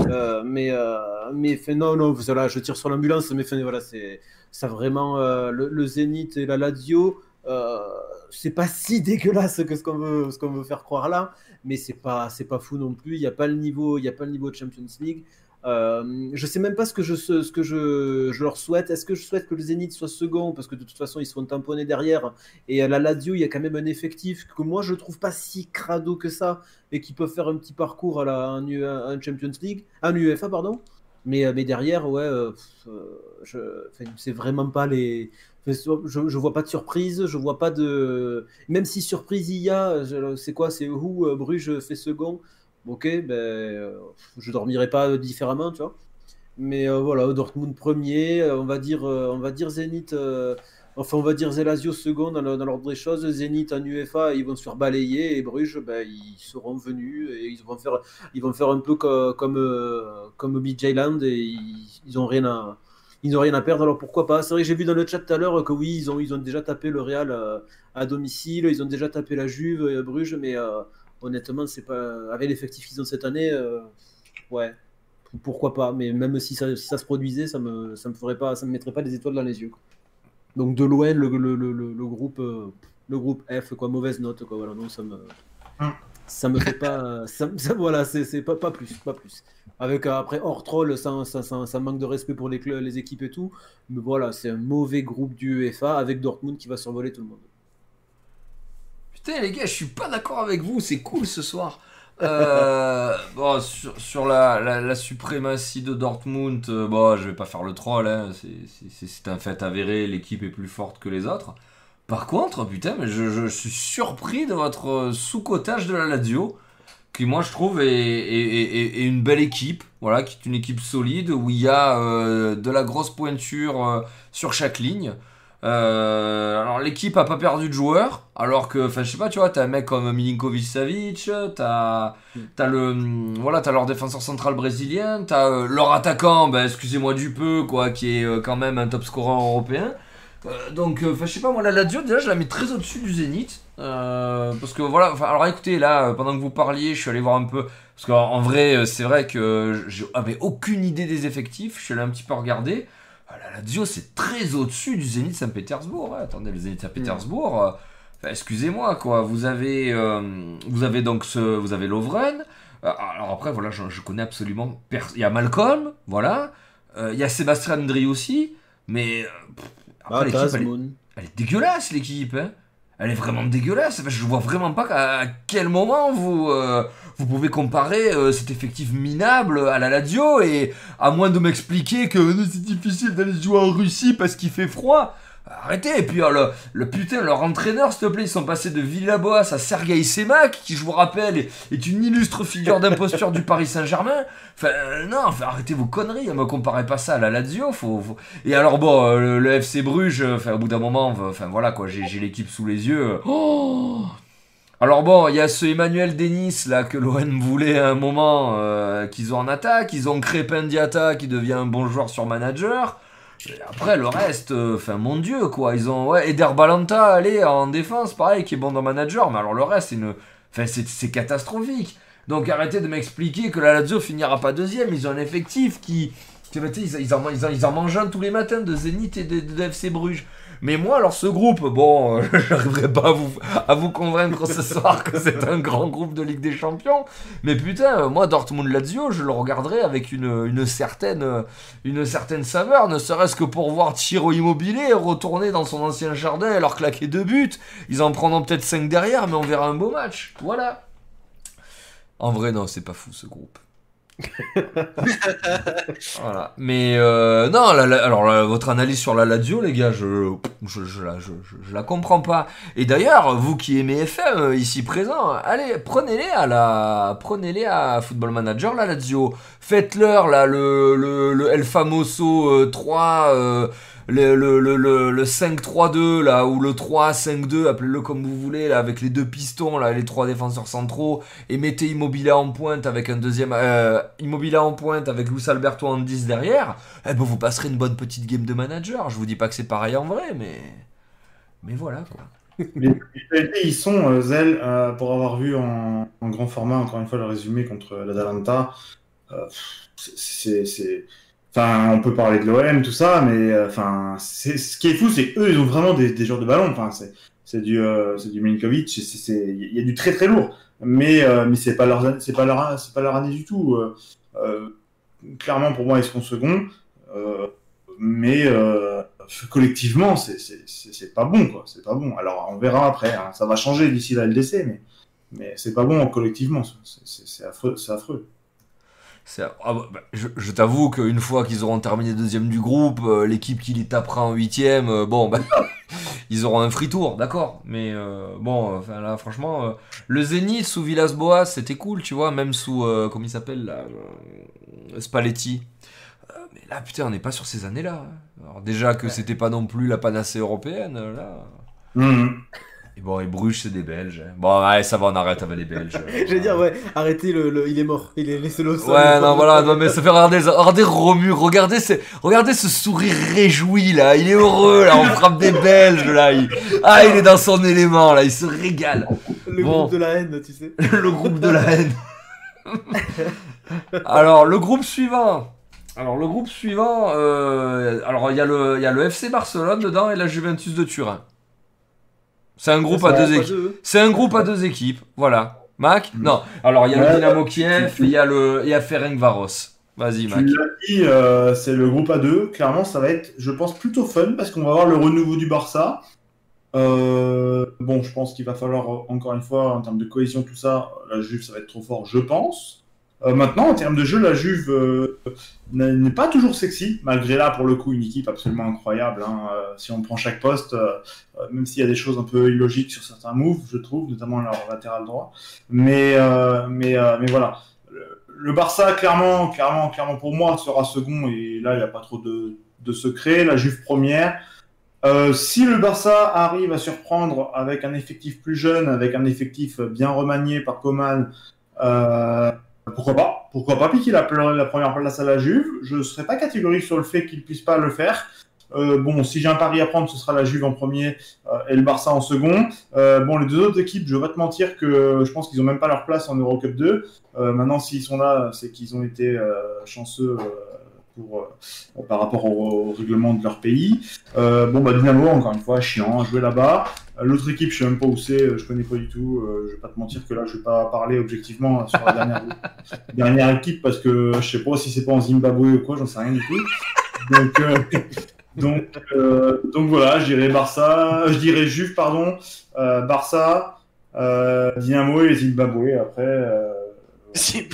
Euh, mais euh, mais non, non, voilà, je tire sur l'ambulance, mais voilà, c'est ça vraiment euh, le, Zénith et la Lazio. Euh, c'est pas si <laughs> dégueulasse que ce qu'on veut, ce qu'on veut faire croire là, mais c'est pas, c'est pas fou non plus. Il y a pas le niveau, il y a pas le niveau de Champions League. Euh, je sais même pas ce que je, leur souhaite. Est-ce que je souhaite que le Zénith soit second? Parce que de toute façon ils seront tamponnés derrière et à la Lazio il y a quand même un effectif que moi je trouve pas si crado que ça et qui peut faire un petit parcours à la un, Champions League, un UEFA pardon. Mais, euh, mais derrière ouais, euh, euh, c'est vraiment pas les. Je, je vois pas de surprise, je vois pas de. Même si surprise il y a, c'est quoi? C'est où euh, Bruges fait second Ok, ben, euh, je dormirai pas différemment, tu vois. Mais euh, voilà, Dortmund premier, euh, on va dire, on va dire euh, enfin on va dire Zelazio second dans, l'ordre des choses. Zénith en UEFA, ils vont se faire balayer et Bruges, ben, ils seront venus et ils vont faire, ils vont faire un peu co- comme euh, comme Midtjylland et ils, ont rien à ils n'ont rien à perdre, alors pourquoi pas? C'est vrai que j'ai vu dans le chat tout à l'heure que oui, ils ont, ils ont déjà tapé le Real à domicile, ils ont déjà tapé la Juve Bruges, mais honnêtement, c'est pas avec l'effectif qu'ils cette année, euh, ouais, pourquoi pas. Mais même si ça, se produisait, ça me, ça me ferait pas, ça me mettrait pas des étoiles dans les yeux. Donc de loin, le, le, le, le- groupe, euh, le groupe F, quoi, mauvaise note, quoi. Donc ça me. Ça me fait pas. ça, ça- voilà, c'est pas, pas plus. Pas plus. Avec euh, après hors troll, ça, ça, manque de respect pour les, cl- les équipes et tout. Mais voilà, c'est un mauvais groupe du UEFA avec Dortmund qui va survoler tout le monde. Putain, les gars, je suis pas d'accord avec vous, c'est cool ce soir. Euh, <laughs> bon, sur, sur la, la, la suprématie de Dortmund, euh, bon, je vais pas faire le troll, hein, c'est- un fait avéré, l'équipe est plus forte que les autres. Par contre, putain, mais je, je suis surpris de votre sous-cotage de la Lazio, qui moi je trouve est, est- est- est une belle équipe, voilà, qui est une équipe solide, où il y a euh, de la grosse pointure euh, sur chaque ligne. Euh, alors l'équipe a pas perdu de joueurs, alors que, enfin je sais pas, tu vois, t'as un mec comme Milinkovic Savic, t'as t'as le, voilà, t'as leur défenseur central brésilien, t'as euh, leur attaquant, ben excusez-moi du peu, quoi, qui est euh, quand même un top scorer européen. Donc, enfin je sais pas, moi la Lazio déjà je la mets très au-dessus du Zénith, parce que voilà, alors écoutez là, pendant que vous parliez, je suis allé voir un peu, parce qu'en en vrai c'est vrai que j'avais aucune idée des effectifs, je suis allé un petit peu regarder. Ah, La Lazio, c'est très au-dessus du Zénith Saint-Pétersbourg. Ouais, attendez, le Zénith Saint-Pétersbourg, euh, enfin, excusez-moi, quoi. Vous avez, euh, vous avez donc ce, vous avez Lovren. Euh, alors après, voilà, je, je connais absolument personne. Il y a Malcolm, voilà. Euh, il y a Sébastien Andri aussi. Mais euh, pff, après, Ah, l'équipe, elle, est- Tazmoun. elle est dégueulasse, l'équipe. Hein. Elle est vraiment dégueulasse. Enfin, je vois vraiment pas à, quel moment vous, euh, vous pouvez comparer euh, cet effectif minable à la Lazio et à moins de m'expliquer que euh, c'est difficile d'aller jouer en Russie parce qu'il fait froid. Arrêtez, et puis euh, le, putain, leur entraîneur, s'il te plaît, ils sont passés de Villaboas à Sergei Semak, qui, je vous rappelle, est, une illustre figure d'imposture du Paris Saint-Germain. Enfin, euh, non, arrêtez vos conneries, ne me comparez pas ça à la Lazio. Faut, Et alors, bon, le, FC Bruges, au bout d'un moment, enfin, voilà, quoi, j'ai j'ai l'équipe sous les yeux. Oh alors bon, il y a ce Emmanuel Denis là que l'OM voulait à un moment euh, qu'ils ont en attaque, ils ont Crépin Diata qui devient un bon joueur sur manager. Et après le reste, euh, enfin mon dieu quoi, ils ont ouais Eder Balanta allez en défense pareil qui est bon dans manager, mais alors le reste c'est c'est catastrophique. Donc arrêtez de m'expliquer que la Lazio finira pas deuxième, ils ont un effectif qui, ils, en, ils, en, ils en mangent un tous les matins de Zénith et de FC Bruges. Mais moi, alors ce groupe, bon, euh, <laughs> j'arriverai pas à vous, convaincre ce <laughs> soir que c'est un grand groupe de Ligue des Champions. Mais putain, euh, moi, Dortmund-Lazio, je le regarderai avec une, certaine, euh, une certaine saveur, ne serait-ce que pour voir Thiro Immobilier retourner dans son ancien jardin et leur claquer deux buts. Ils en prendront peut-être cinq derrière, mais on verra un beau match. Voilà. En vrai, non, c'est pas fou ce groupe. <laughs> voilà. Mais euh, non, alors votre analyse sur la Lazio, les gars, je, je, je, la, je, je- la comprends pas. Et d'ailleurs, vous qui aimez FM euh, ici présent, allez, prenez-les à la, prenez-les à Football Manager, la Lazio. Faites-leur là le, le, le El Famoso euh, 3. euh, le, le, le, le, le 5-3-2 là ou le 3-5-2 appelez-le comme vous voulez là avec les deux pistons là les trois défenseurs centraux et mettez Immobile en pointe avec un deuxième euh, Immobile en pointe avec Luis Alberto en 10 derrière eh ben vous passerez une bonne petite game de manager je vous dis pas que c'est pareil en vrai mais mais voilà quoi Les ils sont, euh, euh, pour avoir vu en, grand format, encore une fois, le résumé contre l'Atalanta. euh, c'est- Enfin, on peut parler de l'OM, tout ça, mais euh, enfin, ce qui est fou, c'est qu'eux, ils ont vraiment des, des joueurs de ballon. Enfin, c'est du, euh, c'est du Milinkovic, il y a du très très lourd, mais euh, mais c'est pas leur, c'est pas leur, c'est pas leur année du tout. clairement, pour moi, ils seront seconds, mais collectivement, c'est- pas bon, quoi. C'est pas bon. Alors, on verra après. hein. Ça va changer d'ici la LDC, mais, mais c'est pas bon collectivement. C'est affreux. C'est affreux. C'est- ah bah, bah, je je t'avoue qu'une fois qu'ils auront terminé deuxième du groupe, euh, l'équipe qui les tapera en huitième, euh, bon, bah, <laughs> ils auront un free tour, d'accord. Mais euh, bon, enfin là, franchement, le Zénith sous Villas-Boas, c'était cool, tu vois, même sous, comment il s'appelle là, Spalletti. Mais là, putain, on n'est pas sur ces années-là. hein. Alors déjà que c'était pas non plus la panacée européenne, là. Mhm. Et bon, et Bruges, c'est des Belges. hein. Bon, ouais, ça va, on arrête avec les Belges. <laughs> J'allais dire, ouais, arrêtez, le, le- il est mort. Il est laissé le sol. Ouais, non, voilà, non, mais ça fait regarder, regardez Romu, regardez, ce- regardez ce sourire réjoui là, il est heureux là, on frappe des Belges là, il- ah, il est dans son élément là, il se régale. Le Bon. groupe de la haine, tu sais. <laughs> le groupe de la haine. <laughs> alors, le groupe suivant. Alors, le groupe suivant, euh, alors il y, y a le FC Barcelone dedans et la Juventus de Turin. C'est un groupe à deux équipes. deux. C'est un groupe à deux équipes, voilà. Mac Mm. Non. Alors, il y a Ouais, le Dynamo Kiev, il y a le, il y a Ferencvaros. Vas-y, Mac. Tu l'as dit, euh, c'est le groupe A2. Clairement, ça va être, je pense, plutôt fun parce qu'on va voir le renouveau du Barça. Euh, bon, je pense qu'il va falloir, encore une fois, en termes de cohésion, tout ça, la Juve, ça va être trop fort, je pense. Euh, maintenant, en termes de jeu, la Juve euh, n'est pas toujours sexy, malgré là, pour le coup, une équipe absolument incroyable. hein. Euh, si on prend chaque poste, même s'il y a des choses un peu illogiques sur certains moves, je trouve, notamment leur latéral droit. Mais, mais, mais voilà. Le, Barça, clairement, clairement, clairement, pour moi, sera second, et là, il n'y a pas trop de, de secret. La Juve première. Si le Barça arrive à surprendre avec un effectif plus jeune, avec un effectif bien remanié par Coman, pourquoi pas? Pourquoi pas? Piquer la, la première place à la Juve Je ne serais pas catégorique sur le fait qu'il puisse pas le faire. Euh, bon, si j'ai un pari à prendre, ce sera la Juve en premier euh, et le Barça en second. Euh, bon, les deux autres équipes, je vais pas te mentir que je pense qu'ils ont même pas leur place en Eurocup 2. Euh, maintenant, s'ils sont là, c'est qu'ils ont été chanceux pour, euh, par rapport au, au règlement de leur pays. Euh, bon, bah Dynamo, encore une fois, chiant, à jouer là-bas. Euh, L'autre équipe, je sais même pas où c'est, je connais pas du tout. Euh, je vais pas te mentir que là, je vais pas parler objectivement sur la dernière, <laughs> dernière équipe parce que je sais pas si c'est pas en Zimbabwe ou quoi, j'en sais rien du tout. Donc, euh, <laughs> donc, euh, donc voilà, je dirais Barça, je dirais Juve, pardon, euh, Barça, euh, Dynamo et Zimbabwe. Après, euh, <laughs> C'est-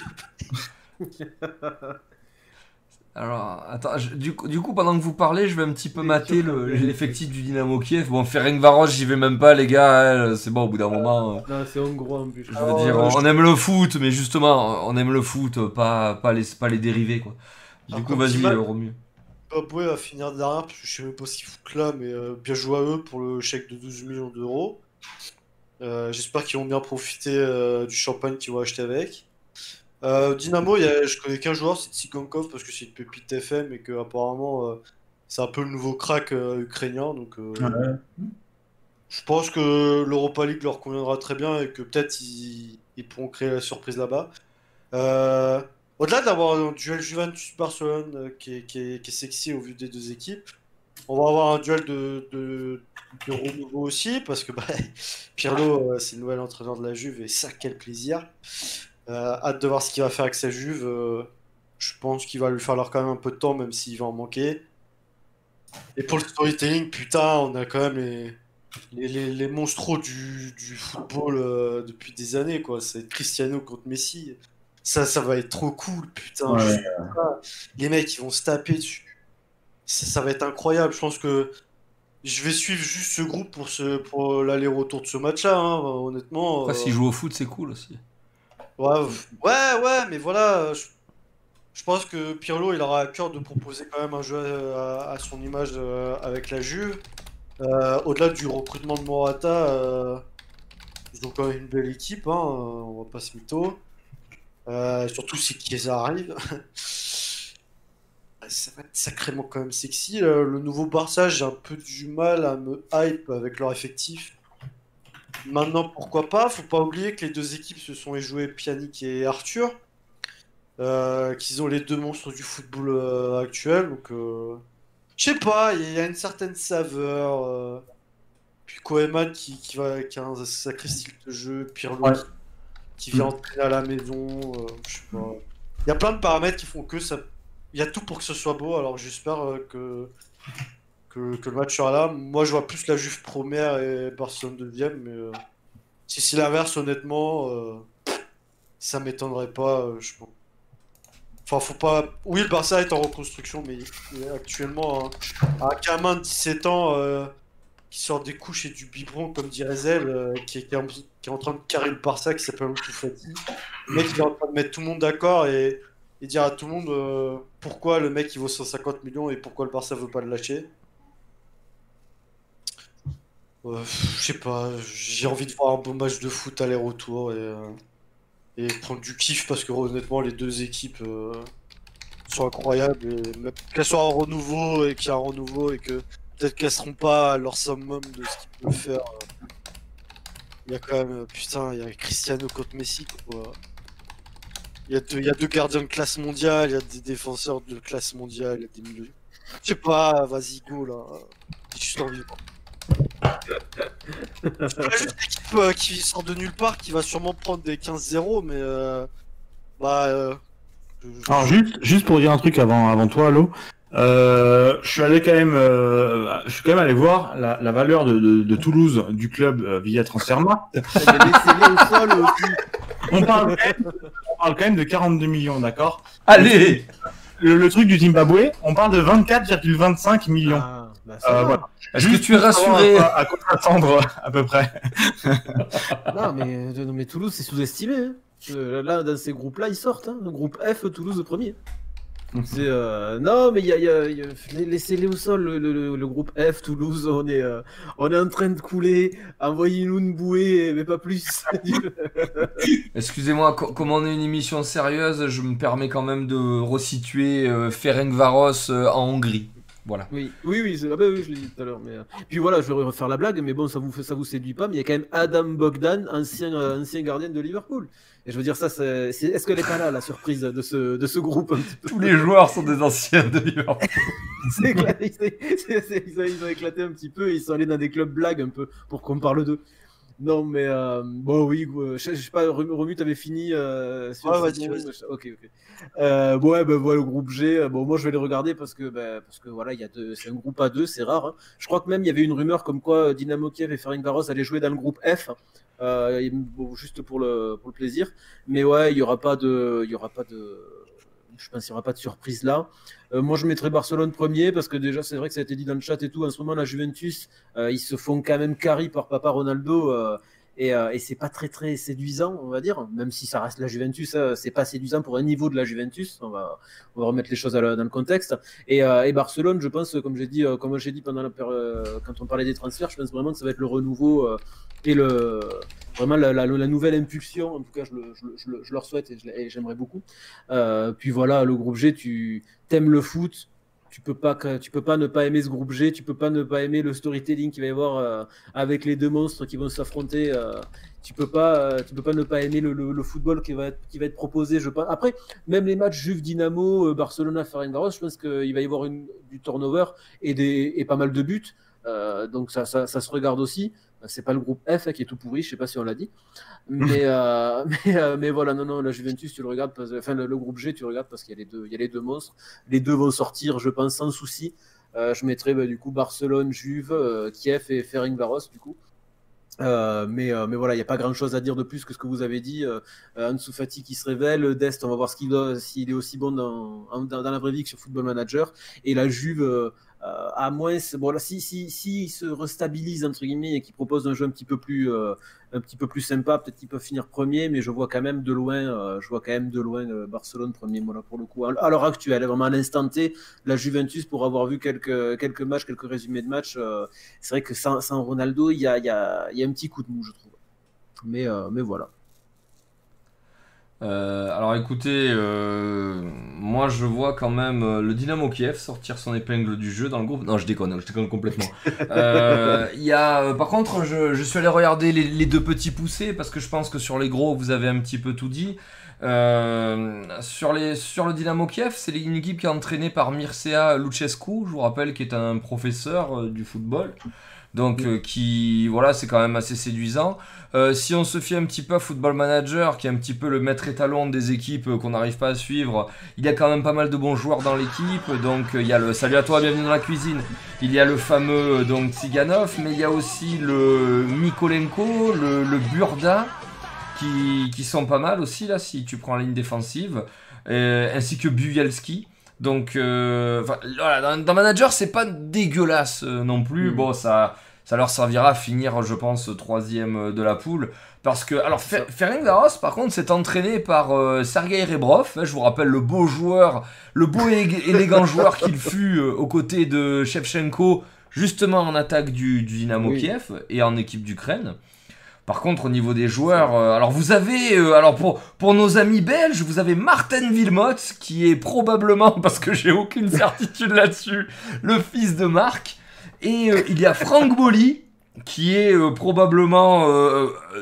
Alors, attends, je- du, coup, du coup, pendant que vous parlez, je vais un petit peu mater le- l'effectif du Dynamo Kiev. Bon, Ferencvaros, j'y vais même pas, les gars. hein, C'est bon, au bout d'un moment. euh, Non, c'est hongrois en plus. Je veux Ah, dire, on, je- on aime le foot, mais justement, on aime le foot, pas, pas, les, pas les dérivés, quoi. Du Alors, coup, vas-y, Romu. Zimbabwe va finir derrière, parce que je sais même pas ce qu'ils foutent là, mais euh, bien joué à eux pour le chèque de 12 millions d'euros. Euh, J'espère qu'ils vont bien profiter euh, du champagne qu'ils vont acheter avec. Euh, Dynamo, il y a- je connais qu'un joueur, c'est Tsigankov, parce que c'est une pépite FM et que apparemment euh, c'est un peu le nouveau crack euh, ukrainien. Donc euh, ouais. je pense que l'Europa League leur conviendra très bien et que peut-être ils, ils pourront créer la surprise là-bas. Au-delà d'avoir un duel Juventus-Barcelone qui est, qui, est, qui est sexy au vu des deux équipes, on va avoir un duel de, de, de renouveau aussi parce que bah, <laughs> Pirlo, c'est le nouvel entraîneur de la Juve et ça, quel plaisir. Euh, hâte de voir ce qu'il va faire avec sa Juve. euh, je pense qu'il va lui falloir quand même un peu de temps, même s'il va en manquer. Et pour le storytelling, putain, on a quand même les, les, les, les monstros du, du football euh, depuis des années, quoi. C'est Cristiano contre Messi. Ça, ça va être trop cool, putain. Ouais. Je sais pas. Les mecs, ils vont se taper dessus. Ça, ça va être incroyable. Je pense que je vais suivre juste ce groupe pour, ce, pour l'aller-retour de ce match-là, hein, honnêtement. Après, euh, s'ils jouent au foot, c'est cool aussi. Ouais, ouais, ouais, mais voilà, je, pense que Pirlo, il aura à cœur de proposer quand même un jeu à, son image euh, avec la Juve. Euh, Au-delà du recrutement de Morata, euh, ils ont quand même une belle équipe, hein, on va pas se mytho. Surtout si Chiesa arrive. <laughs> Ça va être sacrément quand même sexy. Le nouveau Barça, j'ai un peu du mal à me hype avec leur effectif. Maintenant, pourquoi pas? Faut pas oublier que les deux équipes se sont jouées Pjanic et Arthur. Euh, qu'ils ont les deux monstres du football euh, actuel. Donc, euh, je sais pas, il y a une certaine saveur. euh, Puis Koeman qui, qui, va, qui a un sacré style de jeu. Pirlo Ouais. qui, qui vient Mm. entraîner à la maison. je sais pas. Il y a plein de paramètres qui font que ça. Il y a tout pour que ce soit beau. Alors, j'espère que que, le match sera là. Moi, je vois plus la Juve première et Barcelone deuxième, mais euh, si c'est l'inverse, honnêtement, euh, ça m'étonnerait pas, euh. Enfin, faut pas. Oui, le Barça est en reconstruction, mais, mais actuellement, un, gamin de 17 ans qui sort des couches et du biberon, comme dirait euh, qui, est, qui est en, qui est en train de carrer le Barça, qui s'appelle Fati. Le mec, il est en train de mettre tout le monde d'accord et, dire à tout le monde pourquoi le mec il vaut 150 millions et pourquoi le Barça veut pas le lâcher. Euh, je sais pas, j'ai envie de voir un beau match de foot aller-retour et, euh, et prendre du kiff parce que honnêtement les deux équipes euh, sont incroyables et qu'elles soient en renouveau et qu'il y a un renouveau et que peut-être qu'elles seront pas à leur summum de ce qu'ils peuvent faire. euh. Il y a quand même, putain, il y a Cristiano contre Messi quoi. Il y, a deux, y a deux gardiens de classe mondiale, il y a des défenseurs de classe mondiale, il y a des milieux. Je sais pas, vas-y go là. Juste envie. quoi. C'est pas juste l'équipe euh, qui sort de nulle part qui va sûrement prendre des 15-0, mais euh, bah. euh, je- je- Alors juste, juste pour dire un truc avant, avant toi, Allo. Euh, je suis allé quand même, euh, je suis quand même allé voir la, la valeur de, de, de Toulouse du club euh, via Transfermarkt. On parle, quand même, on parle quand même de 42 millions, d'accord? Allez le, le truc du Zimbabwe, on parle de 24,25 millions. Ah, bah, Euh, voilà. Est-ce que tu es rassuré à, quoi- à quoi s'attendre à peu près <laughs> Non, mais, non, mais Toulouse, c'est sous-estimé. hein. Euh, Là, dans ces groupes-là, ils sortent. Hein. Le groupe F, Toulouse, le premier. C'est euh, non mais il y a, il y a- il y a- laissez-les au sol le, le- le- le groupe F Toulouse on est euh, on est en train de couler envoyez-nous une bouée mais pas plus <laughs> Excusez-moi, co- comme on est une émission sérieuse, je me permets quand même de resituer euh, Ferencvaros euh, en Hongrie. Voilà. oui oui oui, ah bah oui je l'ai dit tout à l'heure mais euh, puis voilà je vais refaire la blague mais bon ça vous ça vous séduit pas mais il y a quand même Adam Bogdan ancien euh, ancien gardien de Liverpool et je veux dire ça c'est est-ce qu'elle est pas là la surprise de ce de ce groupe un petit peu? Tous les joueurs sont des anciens de Liverpool. <laughs> C'est éclaté, c'est- c'est- c'est- ils, ont, ils ont éclaté un petit peu, ils sont allés dans des clubs blagues un peu pour qu'on parle d'eux. Non, mais euh, bon, oui, euh, je, sais pas, Romu, t'avais fini euh, sur Ouais. Ok, ok. Euh, bon, ouais, ben voilà, le groupe G. Bon, moi, je vais les regarder parce que, ben, parce que voilà, il y a deux, c'est un groupe à deux, c'est rare. hein. Je crois que même il y avait une rumeur comme quoi Dynamo Kiev et Ferencvaros allaient jouer dans le groupe F. euh, bon, juste pour le, pour le plaisir. Mais ouais, il y aura pas de, il y aura pas de, je pense qu'il n'y aura pas de surprise là. Euh, moi, je mettrais Barcelone premier parce que déjà, c'est vrai que ça a été dit dans le chat et tout. En ce moment, la Juventus, euh, ils se font quand même carry par Papa Ronaldo. euh, et, euh, et c'est pas très très séduisant, on va dire, même si ça reste la Juventus, euh, c'est pas séduisant pour un niveau de la Juventus. On va, on va remettre les choses dans le contexte. Et, euh, et Barcelone, je pense, comme j'ai dit, euh, comme j'ai dit pendant la euh, quand on parlait des transferts, je pense vraiment que ça va être le renouveau et le vraiment la, nouvelle impulsion. En tout cas, je, le- je je je leur souhaite et j'aimerais beaucoup. Puis voilà, le groupe G, tu t'aimes le foot, tu peux pas tu peux pas ne pas aimer ce groupe G, tu peux pas ne pas aimer le storytelling qu'il va y avoir euh, avec les deux monstres qui vont s'affronter. euh, tu peux pas euh, tu peux pas ne pas aimer le, football qui va être qui va être proposé. Je. Après, même les matchs Juve Dynamo, Barcelona, Ferencvaros, je pense qu'il va y avoir du turnover et pas mal de buts. Donc ça se regarde aussi. C'est pas le groupe F hein, qui est tout pourri, je sais pas si on l'a dit. <laughs> Mais, euh, <laughs> mais, euh, mais voilà, non, non, la Juventus, tu le regardes, parce, enfin le, le groupe G, tu le regardes parce qu'il y, a les deux- il y a les deux monstres. Les deux vont sortir, je pense, sans souci. Euh, je mettrai bah, du coup Barcelone, Juve, Kiev et Ferencvaros, du coup. Euh, mais, euh, mais voilà, il n'y a pas grand chose à dire de plus que ce que vous avez dit. Euh, Ansu Fati qui se révèle, Dest, on va voir s'il est aussi bon dans, dans, dans la vraie vie que sur Football Manager. Et la Juve, euh, à moins, bon là, si, si, si il se restabilise entre guillemets et qu'il propose un jeu un petit peu plus, euh, un petit peu plus sympa, peut-être qu'il peut finir premier, mais je vois quand même de loin, euh, je vois quand même de loin euh, Barcelone premier, moi là pour le coup. À l'heure actuelle, vraiment à l'instant T, la Juventus pour avoir vu quelques, quelques matchs, quelques résumés de matchs, euh, c'est vrai que sans, sans Ronaldo, il y a, y, a, y a un petit coup de mou, je trouve. Mais, euh, mais voilà. Euh, alors écoutez, euh, moi je vois quand même euh, le Dynamo Kiev sortir son épingle du jeu dans le groupe. Non, je déconne, je déconne complètement. <laughs> Euh, y a, par contre, je, je suis allé regarder les, les deux petits poussés parce que je pense que sur les gros vous avez un petit peu tout dit. Sur, les, sur le Dynamo Kiev, c'est une équipe qui est entraînée par Mircea Lucescu, je vous rappelle, qui est un professeur du football. Donc, euh, qui, voilà, c'est quand même assez séduisant. Euh, si on se fie un petit peu à Football Manager, qui est un petit peu le maître étalon des équipes euh, qu'on n'arrive pas à suivre, il y a quand même pas mal de bons joueurs dans l'équipe. Donc, il y a le salut à toi, bienvenue dans la cuisine. Il y a le fameux donc Tsiganov, mais il y a aussi le Mikolenko, le, le Burda, qui, qui sont pas mal aussi là si tu prends la ligne défensive, euh, ainsi que Bujelski. Donc, euh, voilà, dans, dans Manager, c'est pas dégueulasse euh, non plus. Mm. Bon, ça, ça leur servira à finir, je pense, troisième de la poule. Parce que, alors, Fer- Ferencvaros, par contre, s'est entraîné par euh, Sergei Rebrov. hein, je vous rappelle le beau joueur, le beau et <laughs> élégant joueur qu'il fut euh, aux côtés de Shevchenko, justement en attaque du, du Dynamo Oui. Kiev et en équipe d'Ukraine. Par contre, au niveau des joueurs, euh, alors vous avez, euh, alors pour, nos amis belges, vous avez Martin Wilmot, qui est probablement, <laughs> parce que j'ai aucune certitude là-dessus, le fils de Marc. Et euh, il y a Franck Boli, qui est probablement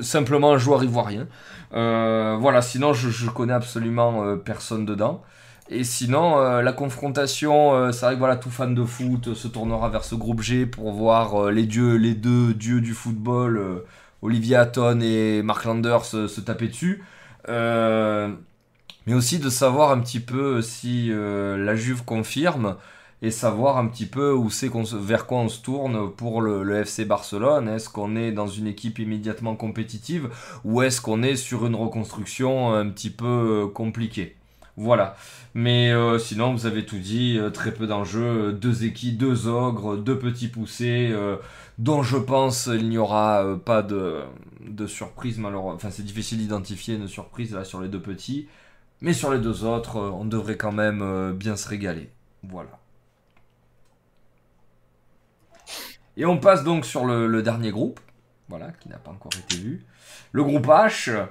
simplement un joueur ivoirien. Voilà, sinon je, je connais absolument personne dedans. Et sinon, la confrontation, euh, c'est vrai voilà, tout fan de foot se tournera vers ce groupe G pour voir les deux dieux du football, Olivier Hatton et Mark Landers se, se taper dessus. mais aussi de savoir un petit peu si la Juve confirme et savoir un petit peu où c'est vers quoi on se tourne pour le, FC Barcelone. Est-ce qu'on est dans une équipe immédiatement compétitive ou est-ce qu'on est sur une reconstruction un petit peu euh, compliquée? Voilà. Mais euh, sinon, vous avez tout dit, euh, très peu d'enjeux, deux équipes, deux ogres, deux petits poussés, dont je pense il n'y aura pas de, surprise, malheureusement. Enfin, c'est difficile d'identifier une surprise là sur les deux petits. Mais sur les deux autres, on devrait quand même bien se régaler. Voilà. Et on passe donc sur le, dernier groupe, voilà, qui n'a pas encore été vu. Le groupe H,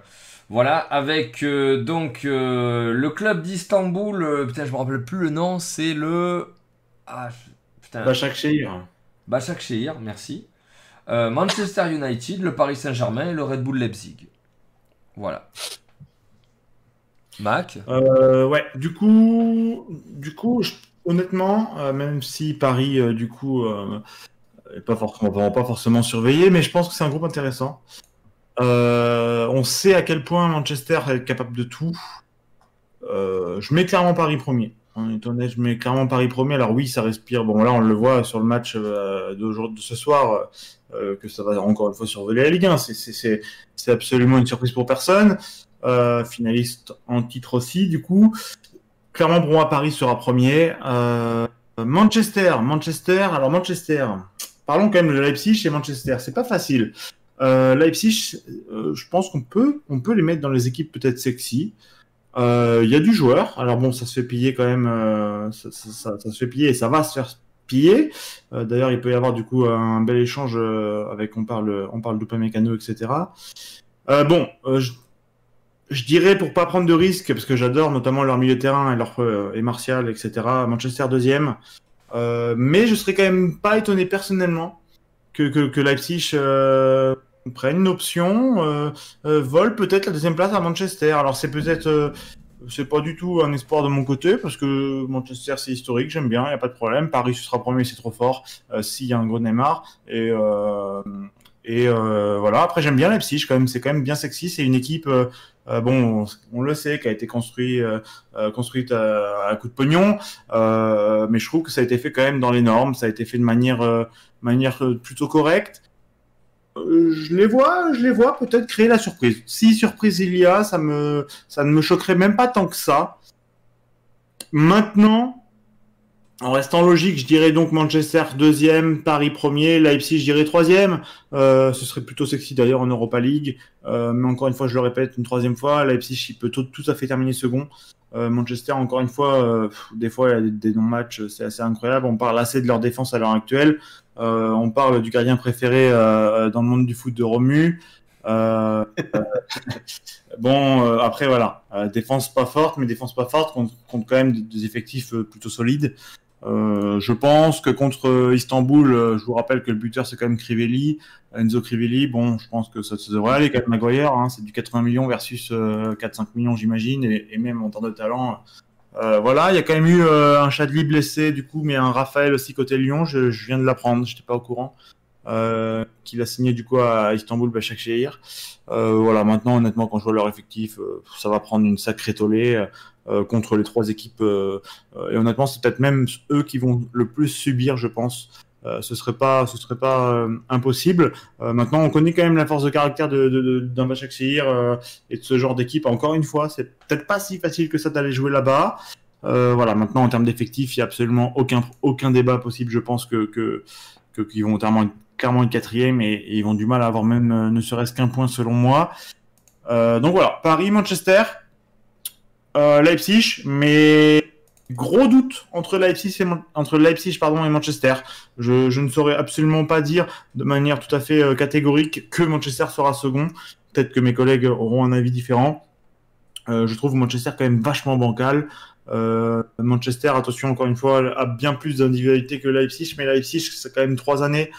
voilà, avec euh, donc euh, le club d'Istanbul, euh, putain, je me rappelle plus le nom, c'est le. Ah, putain. Bachak Shehir, merci. Manchester United, le Paris Saint-Germain et le Red Bull Leipzig. Voilà. Mac Ouais, du coup, du coup honnêtement, même si Paris, du coup pas forcément, pas forcément surveillé, mais je pense que c'est un groupe intéressant. Euh, on sait à quel point Manchester est capable de tout. Euh, je mets clairement Paris premier. On est honnête, je mets clairement Paris premier. Alors oui, ça respire. Bon, là, on le voit sur le match euh, de, ce soir, que ça va encore une fois survoler la Ligue 1. C'est absolument une surprise pour personne. finaliste en titre aussi, du coup. Clairement, pour moi, Paris sera premier. Manchester, Manchester. Alors Manchester, Parlons quand même de Leipzig et Manchester. C'est pas facile. Euh, Leipzig, euh, je pense qu'on peut, on peut les mettre dans les équipes peut-être sexy. Euh, il y a du joueur. Alors bon, ça se fait piller quand même. Ça, ça, ça, se fait piller et ça va se faire piller. D'ailleurs, il peut y avoir du coup un bel échange avec. On parle, on parle d'Upamecano, etc. bon, je, je, dirais pour pas prendre de risques parce que j'adore notamment leur milieu de terrain et leur et Martial, etc. Manchester deuxième. Euh, mais je serais quand même pas étonné personnellement que, que, Leipzig euh, prenne une option, euh, vole peut-être la deuxième place à Manchester. Alors c'est peut-être c'est pas du tout un espoir de mon côté parce que Manchester c'est historique, j'aime bien, il y a pas de problème. Paris ce sera premier, c'est trop fort s'il y a un gros Neymar et et voilà. Après j'aime bien Leipzig quand même, c'est quand même bien sexy. C'est une équipe euh, bon, on le sait, qui a été construit, euh, euh, construite à, à, coup de pognon, mais je trouve que ça a été fait quand même dans les normes, ça a été fait de manière, manière plutôt correcte. Je les vois, je les vois peut-être créer la surprise. Si surprise il y a, ça me, ça ne me choquerait même pas tant que ça. Maintenant, en restant logique, je dirais donc Manchester deuxième, Paris premier, Leipzig je dirais troisième. Euh, ce serait plutôt sexy d'ailleurs en Europa League. Euh, mais encore une fois, je le répète une troisième fois, Leipzig peut tout, à fait terminer second. Euh, Manchester, encore une fois, des fois il y a des, non-matchs, c'est assez incroyable. On parle assez de leur défense à l'heure actuelle. On parle du gardien préféré dans le monde du foot de Romu. <laughs> bon, après voilà, défense pas forte, mais défense pas forte contre, contre quand même des effectifs plutôt solides. Euh, je pense que contre Istanbul, euh, je vous rappelle que le buteur c'est quand même Crivelli, Enzo Crivelli. Bon, je pense que ça, devrait aller Maguire. Hein, c'est du 80 millions versus 4-5 euh, millions, j'imagine, et, même en termes de talent. Voilà, il y a quand même eu un Chadli blessé du coup, mais un Raphaël aussi côté Lyon. Je, je viens de l'apprendre, j'étais pas au courant. qu'il a signé du coup à Istanbul Başakşehir. Euh, voilà, maintenant honnêtement quand je vois leur effectif, ça va prendre une sacrée tollée. Euh, contre les trois équipes. Euh, euh, et honnêtement, c'est peut-être même eux qui vont le plus subir, je pense. Ce serait pas, ce serait pas impossible. maintenant, on connaît quand même la force de caractère d'un de, et de ce genre d'équipe. Encore une fois, c'est peut-être pas si facile que ça d'aller jouer là-bas. voilà, maintenant en termes d'effectifs, il n'y a absolument aucun, aucun débat possible. Je pense que qu'ils vont clairement, clairement être quatrième et, ils vont du mal à avoir même ne serait-ce qu'un point selon moi. donc voilà, Paris, Manchester, euh, Leipzig, mais gros doute entre Leipzig et, entre Leipzig pardon, et Manchester. Je, ne saurais absolument pas dire de manière tout à fait euh, catégorique que Manchester sera second. Peut-être que mes collègues auront un avis différent. Euh, je trouve Manchester quand même vachement bancal. Euh, Manchester, attention encore une fois, a bien plus d'individualité que Leipzig, mais Leipzig, c'est quand même trois années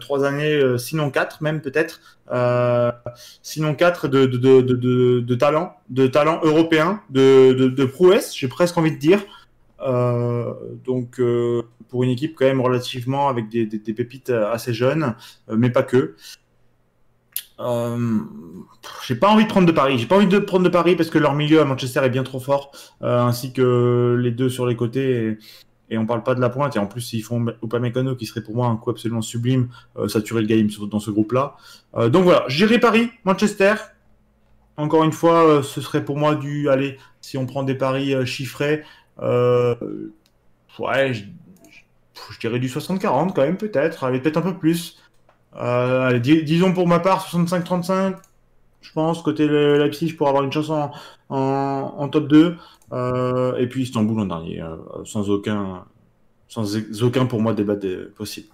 trois années, euh, sinon quatre même peut-être, euh, sinon quatre de, talent, de talent européen, de, de, prouesse, j'ai presque envie de dire. Euh, donc euh, pour une équipe quand même relativement avec des, pépites assez jeunes, euh, mais pas que. Euh, j'ai pas envie de prendre de paris. J'ai pas envie de prendre de paris parce que leur milieu à Manchester est bien trop fort, euh, ainsi que les deux sur les côtés. Et on parle pas de la pointe. Et en plus, ils font Upamecano qui serait pour moi un coup absolument sublime, euh, saturer le game sur- dans ce groupe-là. Euh, donc voilà, j'irai Paris, Manchester. Encore une fois, euh, ce serait pour moi du. Allez, si on prend des paris euh, chiffrés, ouais, je, dirais du 60-40 quand même, peut-être. Allez, peut-être un peu plus. Allez, dis- disons pour ma part 65-35, je pense, côté le- Leipzig pour avoir une chance en, en, en top 2. Euh, et puis Istanbul en dernier, euh, sans aucun sans aucun pour moi débat possible.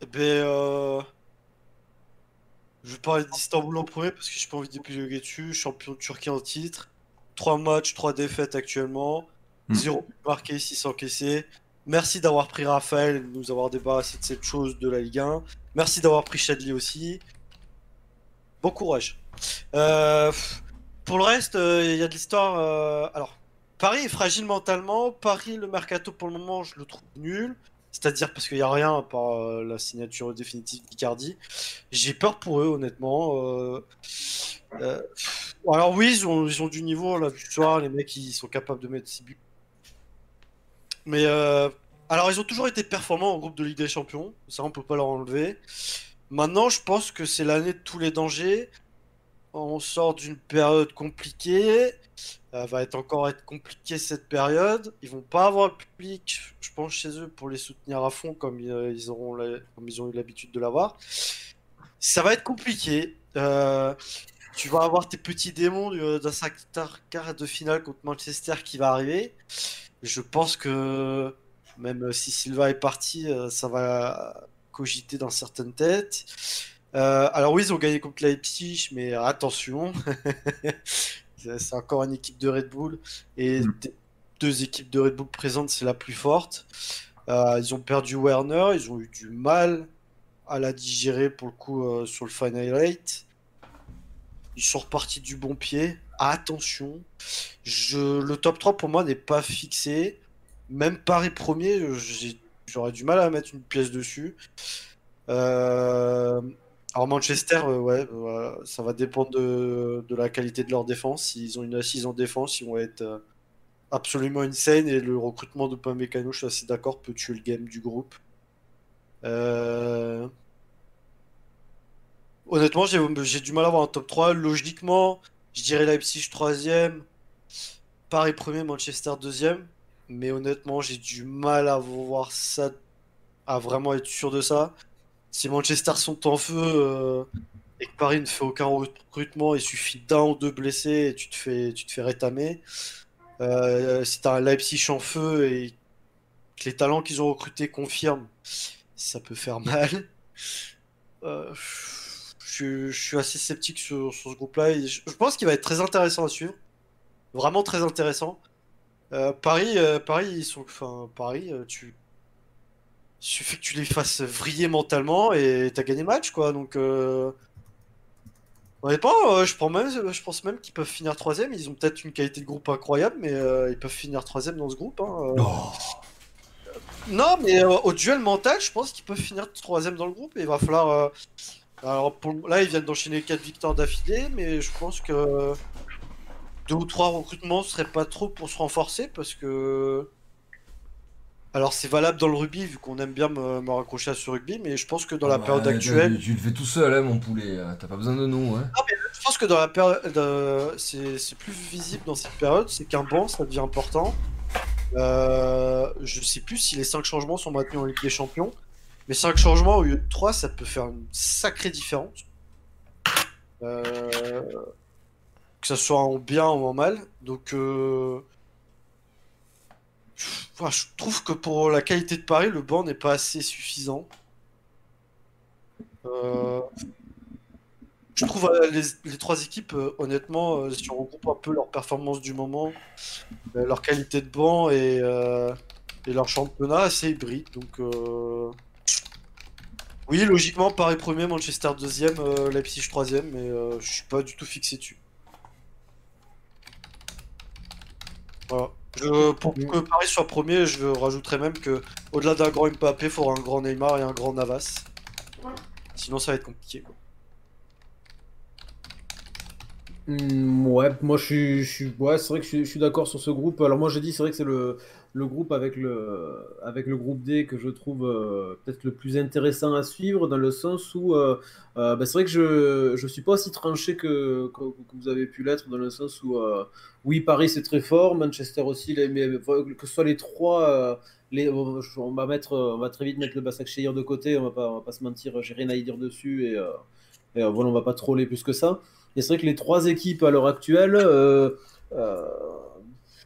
Eh ben, euh... je vais parler d'Istanbul en premier parce que j'ai pas envie d'épiloguer dessus. Champion de Turquie en titre. 3 matchs, 3 défaites actuellement. Hmm. 0 marqué, 6 encaissés. Merci d'avoir pris Raphaël et de nous avoir débarrassé de cette chose de la Ligue 1. Merci d'avoir pris Chadli aussi. Bon courage. Euh, pour le reste, euh, il y a de l'histoire. euh, Alors, Paris est fragile mentalement. Paris, le mercato pour le moment, je le trouve nul. C'est-à-dire parce qu'il n'y a rien à part euh, la signature définitive d'Icardi. J'ai peur pour eux, honnêtement. Alors oui, ils ont, du niveau, vu ce soir, les mecs ils sont capables de mettre 6 buts. Mais alors ils ont toujours été performants en groupe de Ligue des Champions, ça on peut pas leur enlever. Maintenant je pense que c'est l'année de tous les dangers. On sort d'une période compliquée. Ça va être encore être compliqué cette période. Ils vont pas avoir le public, je pense, chez eux pour les soutenir à fond comme euh, ils, auront ont eu l'habitude de l'avoir. Ça va être compliqué. Euh, tu vas avoir tes petits démons du- d'un quart de finale contre Manchester qui va arriver. Je pense que même si Silva est parti, euh, ça va cogiter dans certaines têtes. Euh, alors oui, ils ont gagné contre Leipzig, mais attention, <laughs> c'est encore une équipe de Red Bull et Mm. deux équipes de Red Bull présentes, c'est la plus forte. Euh, ils ont perdu Werner, ils ont eu du mal à la digérer pour le coup euh, sur le final rate. Ils sont repartis du bon pied. Attention, je, le top 3 pour moi n'est pas fixé. Même Paris premier, j'aurais du mal à mettre une pièce dessus. Euh, alors Manchester, euh, ouais, voilà, ça va dépendre de, la qualité de leur défense. S'ils ont une assise en défense, ils vont être euh, absolument insane. Et le recrutement de Pamecano, je suis assez d'accord, peut tuer le game du groupe. Euh, Honnêtement, j'ai du mal à avoir un top 3. Logiquement, je dirais Leipzig 3ème, Paris 1er, Manchester 2ème. Mais honnêtement, j'ai du mal à voir ça, à vraiment être sûr de ça. Si Manchester sont en feu euh, et que Paris ne fait aucun recrutement, il suffit d'un ou deux blessés et tu te fais, tu te fais rétamer. Euh, si t'as un Leipzig en feu et que les talents qu'ils ont recrutés confirment, ça peut faire mal. Euh, je, suis assez sceptique sur, ce groupe-là. Je, je pense qu'il va être très intéressant à suivre. Vraiment très intéressant. Paris, Paris, ils sont. Paris, tu. Il suffit que tu les fasses vriller mentalement et t'as gagné le match, quoi. Donc. Euh... Honnêtement, euh, je, prends même, je pense même qu'ils peuvent finir troisième. Ils ont peut-être une qualité de groupe incroyable, mais euh, ils peuvent finir troisième dans ce groupe. hein, euh. Oh. Non, mais au duel mental, je pense qu'ils peuvent finir troisième dans le groupe et il va falloir. Alors pour... là, ils viennent d'enchaîner 4 victoires d'affilée, mais je pense que deux ou trois recrutements serait pas trop pour se renforcer parce que. Alors c'est valable dans le rugby vu qu'on aime bien me, me raccrocher à ce rugby, mais je pense que dans la période actuelle, Tu, tu le fais tout seul, hein, mon poulet. euh, T'as pas besoin de nous. Hein. je pense que dans la période, euh, c'est plus visible dans cette période, c'est qu'un banc ça devient important. Euh, je sais plus si les 5 changements sont maintenus en Ligue des Champions, mais 5 changements au lieu de 3, ça peut faire une sacrée différence. Euh, que ça soit en bien ou en mal. Donc, euh, je- trouve que pour la qualité de Paris, le banc n'est pas assez suffisant. Euh, je trouve euh, les, trois équipes, euh, honnêtement, si on regroupe un peu leur performance du moment, leur qualité de banc et, leur championnat, assez hybride. Donc, Oui, logiquement, Paris premier, Manchester deuxième, Leipzig troisième, mais je suis pas du tout fixé dessus. Voilà. Je, pour que Paris soit premier, je rajouterais même que au-delà d'un grand Mbappé, il faudra un grand Neymar et un grand Navas. Sinon, ça va être compliqué. quoi. Hmm, ouais, moi je suis, je suis- ouais, c'est vrai que je suis, je suis d'accord sur ce groupe. Alors moi j'ai dit, c'est vrai que c'est le, le groupe avec le, avec le groupe D que je trouve euh, peut-être le plus intéressant à suivre dans le sens où euh, euh, bah, c'est vrai que je, je suis pas aussi tranché que, que, vous avez pu l'être dans le sens où oui Paris c'est très fort, Manchester aussi, mais que ce soit les trois, les, on va mettre, on va très vite mettre le Basak de côté, on va pas, va pas se mentir, j'ai rien à y dire dessus et, et, voilà on va pas troller plus que ça. Et c'est vrai que les trois équipes à l'heure actuelle,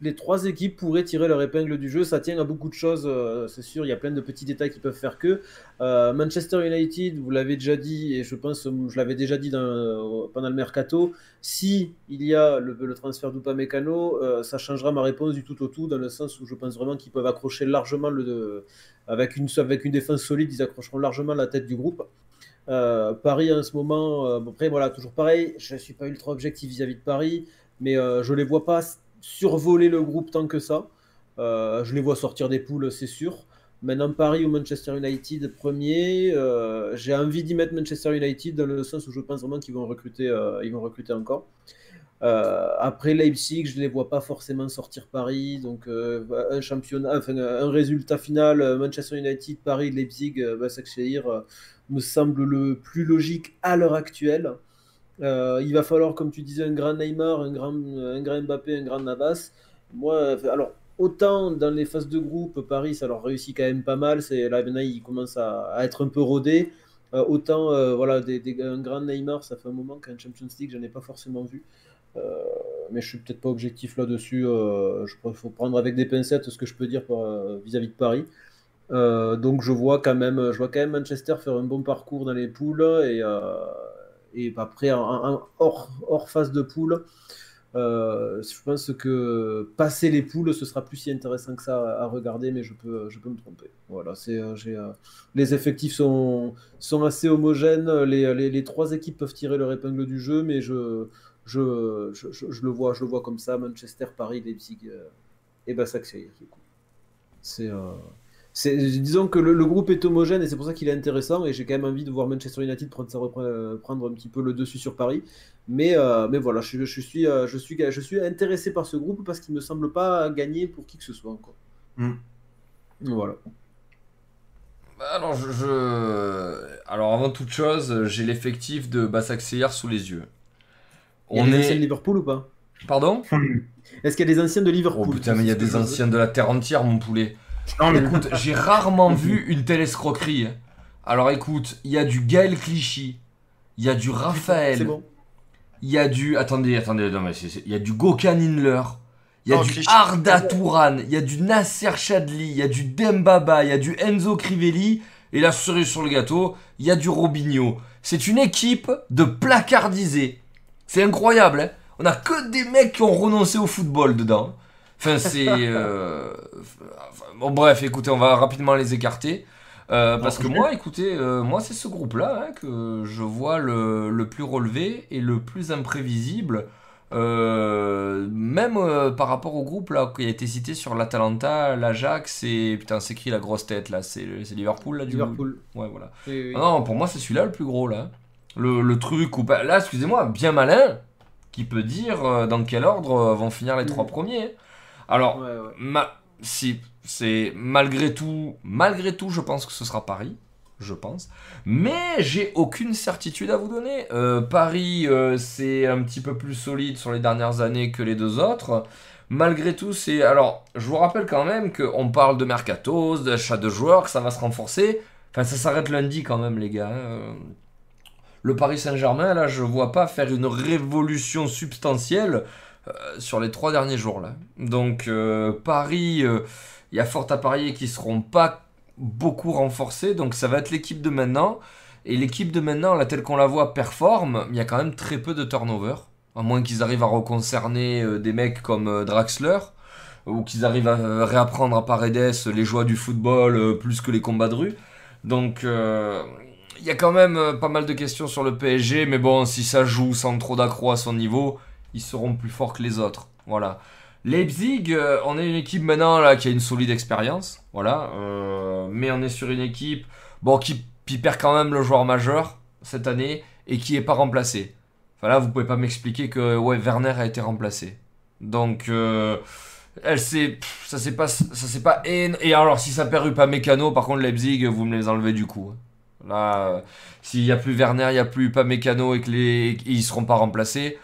les trois équipes pourraient tirer leur épingle du jeu. Ça tient à beaucoup de choses, euh, c'est sûr. Il y a plein de petits détails qui peuvent faire que. Euh, Manchester United, vous l'avez déjà dit, et je pense, je l'avais déjà dit dans- pendant le mercato, si il y a le, transfert d'Upamecano, euh, ça changera ma réponse du tout au tout, dans le sens où je pense vraiment qu'ils peuvent accrocher largement le, avec une avec une défense solide, ils accrocheront largement la tête du groupe. Euh, Paris en ce moment, euh, après voilà, toujours pareil, je ne suis pas ultra objectif vis-à-vis de Paris, mais euh, je les vois pas survoler le groupe tant que ça. Euh, je les vois sortir des poules, c'est sûr. Maintenant, Paris ou Manchester United premier, euh, j'ai envie d'y mettre Manchester United dans le sens où je pense vraiment qu'ils vont recruter, euh, vont recruter encore. Après Leipzig, je ne les vois pas forcément sortir Paris, donc un championnat, enfin, un résultat final Manchester United, Paris, Leipzig, Başakşehir, euh, me semble le plus logique à l'heure actuelle. Euh, il va falloir, comme tu disais, un grand Neymar, un grand, un grand Mbappé, un grand Navas. Moi, euh, alors, autant dans les phases de groupe, Paris, ça leur réussit quand même pas mal. C'est, là, maintenant, ils commencent à, être un peu rodés. Euh, autant, euh, voilà, des, un grand Neymar, ça fait un moment qu'un Champions League, j'en ai pas forcément vu. Mais je suis peut-être pas objectif là-dessus. Qu'il faut prendre avec des pincettes ce que je peux dire vis-à-vis de Paris. Donc je vois quand même, je vois quand même Manchester faire un bon parcours dans les poules et, et après hors, phase de poule, euh, je pense que passer les poules, ce sera plus si intéressant que ça à, regarder, mais je peux, je peux me tromper. Voilà, c'est, euh, euh, les effectifs sont, sont assez homogènes, les, les, trois équipes peuvent tirer leur épingle du jeu, mais je, je, je, le vois, je le vois comme ça, Manchester, Paris, Leipzig et coup. C'est, euh, disons que le, le groupe est homogène et c'est pour ça qu'il est intéressant et j'ai quand même envie de voir Manchester United prendre, euh, prendre un petit peu le dessus sur Paris. Mais, euh, mais voilà, je, je suis, euh, je, suis, je suis intéressé par ce groupe parce qu'il me semble pas gagner pour qui que ce soit encore. Mm. Voilà. Bah, Alors, je, je- Alors, avant toute chose, j'ai l'effectif de Basaksehir sous les yeux. Il y a On des anciens de est. Liverpool ou pas? Pardon? Est-ce qu'il y a des anciens de Liverpool? Oh putain, mais il y a des anciens de la terre entière, mon poulet. Non, mais Écoute, j'ai rarement vu une telle escroquerie. hein. Alors écoute, il y a du Gaël Clichy, il y a du Raphaël, bon. il y a du. Attendez, attendez, non mais il y a du Gökhan Inler, il y a Non, du Clichy. Arda Touran, il y a du Nasser Chadli, il y a du Dembaba, il y a du Enzo Crivelli, et la cerise sur le gâteau, il y a du Robinho. C'est une équipe de placardisés. C'est incroyable, hein On a que des mecs qui ont renoncé au football dedans. Enfin, c'est. euh, Bon, bref, écoutez, on va rapidement les écarter. Euh, parce que moi, écoutez, euh, moi, c'est ce groupe-là hein, que je vois le, le plus relevé et le plus imprévisible. Même par rapport au groupe là qui a été cité sur l'Atalanta, l'Ajax et putain c'est qui la grosse tête là? C'est Liverpool là du Liverpool. ouais voilà Oui, oui. ah non, pour moi, c'est celui-là le plus gros, là. Le, le truc où. bah, Là, excusez-moi, bien malin, qui peut dire dans quel ordre vont finir les trois Mm. premiers. Alors, Ouais, ouais. ma- si, c'est malgré tout, malgré tout, je pense que ce sera Paris. Je pense. Mais j'ai aucune certitude à vous donner. Euh, Paris, euh, c'est un petit peu plus solide sur les dernières années que les deux autres. Malgré tout, c'est. Alors, je vous rappelle quand même qu'on parle de mercatos, d'achat de joueurs, que ça va se renforcer. Enfin, ça s'arrête lundi quand même, les gars. hein. Le Paris Saint-Germain, là, je vois pas faire une révolution substantielle sur les trois derniers jours, là. Donc, euh, Paris, euh, il y a fort à parier qu'ils seront pas beaucoup renforcés. Donc, ça va être l'équipe de maintenant. Et l'équipe de maintenant, là, telle qu'on la voit, performe. Il y a quand même très peu de turnover. À moins qu'ils arrivent à reconcerner euh, des mecs comme euh, Draxler. Ou qu'ils arrivent à euh, réapprendre à Paredes les joies du football euh, plus que les combats de rue. Donc, euh, il y a quand même euh, pas mal de questions sur le PSG, mais bon, si ça joue sans trop d'accro à son niveau, ils seront plus forts que les autres. Voilà. Leipzig, euh, on est une équipe maintenant là qui a une solide expérience, voilà. euh, mais on est sur une équipe, bon, qui, perd quand même le joueur majeur cette année et qui est pas remplacé. Enfin là, vous pouvez pas m'expliquer que ouais, Werner a été remplacé. Donc, euh, elle s'est, ça c'est pas, ça c'est pas Et alors, si ça perd pas Mécano, par contre Leipzig, vous me les enlevez du coup. Là, euh, s'il y a plus Werner, il y a plus pas Mécano et que les, et ils seront pas remplacés,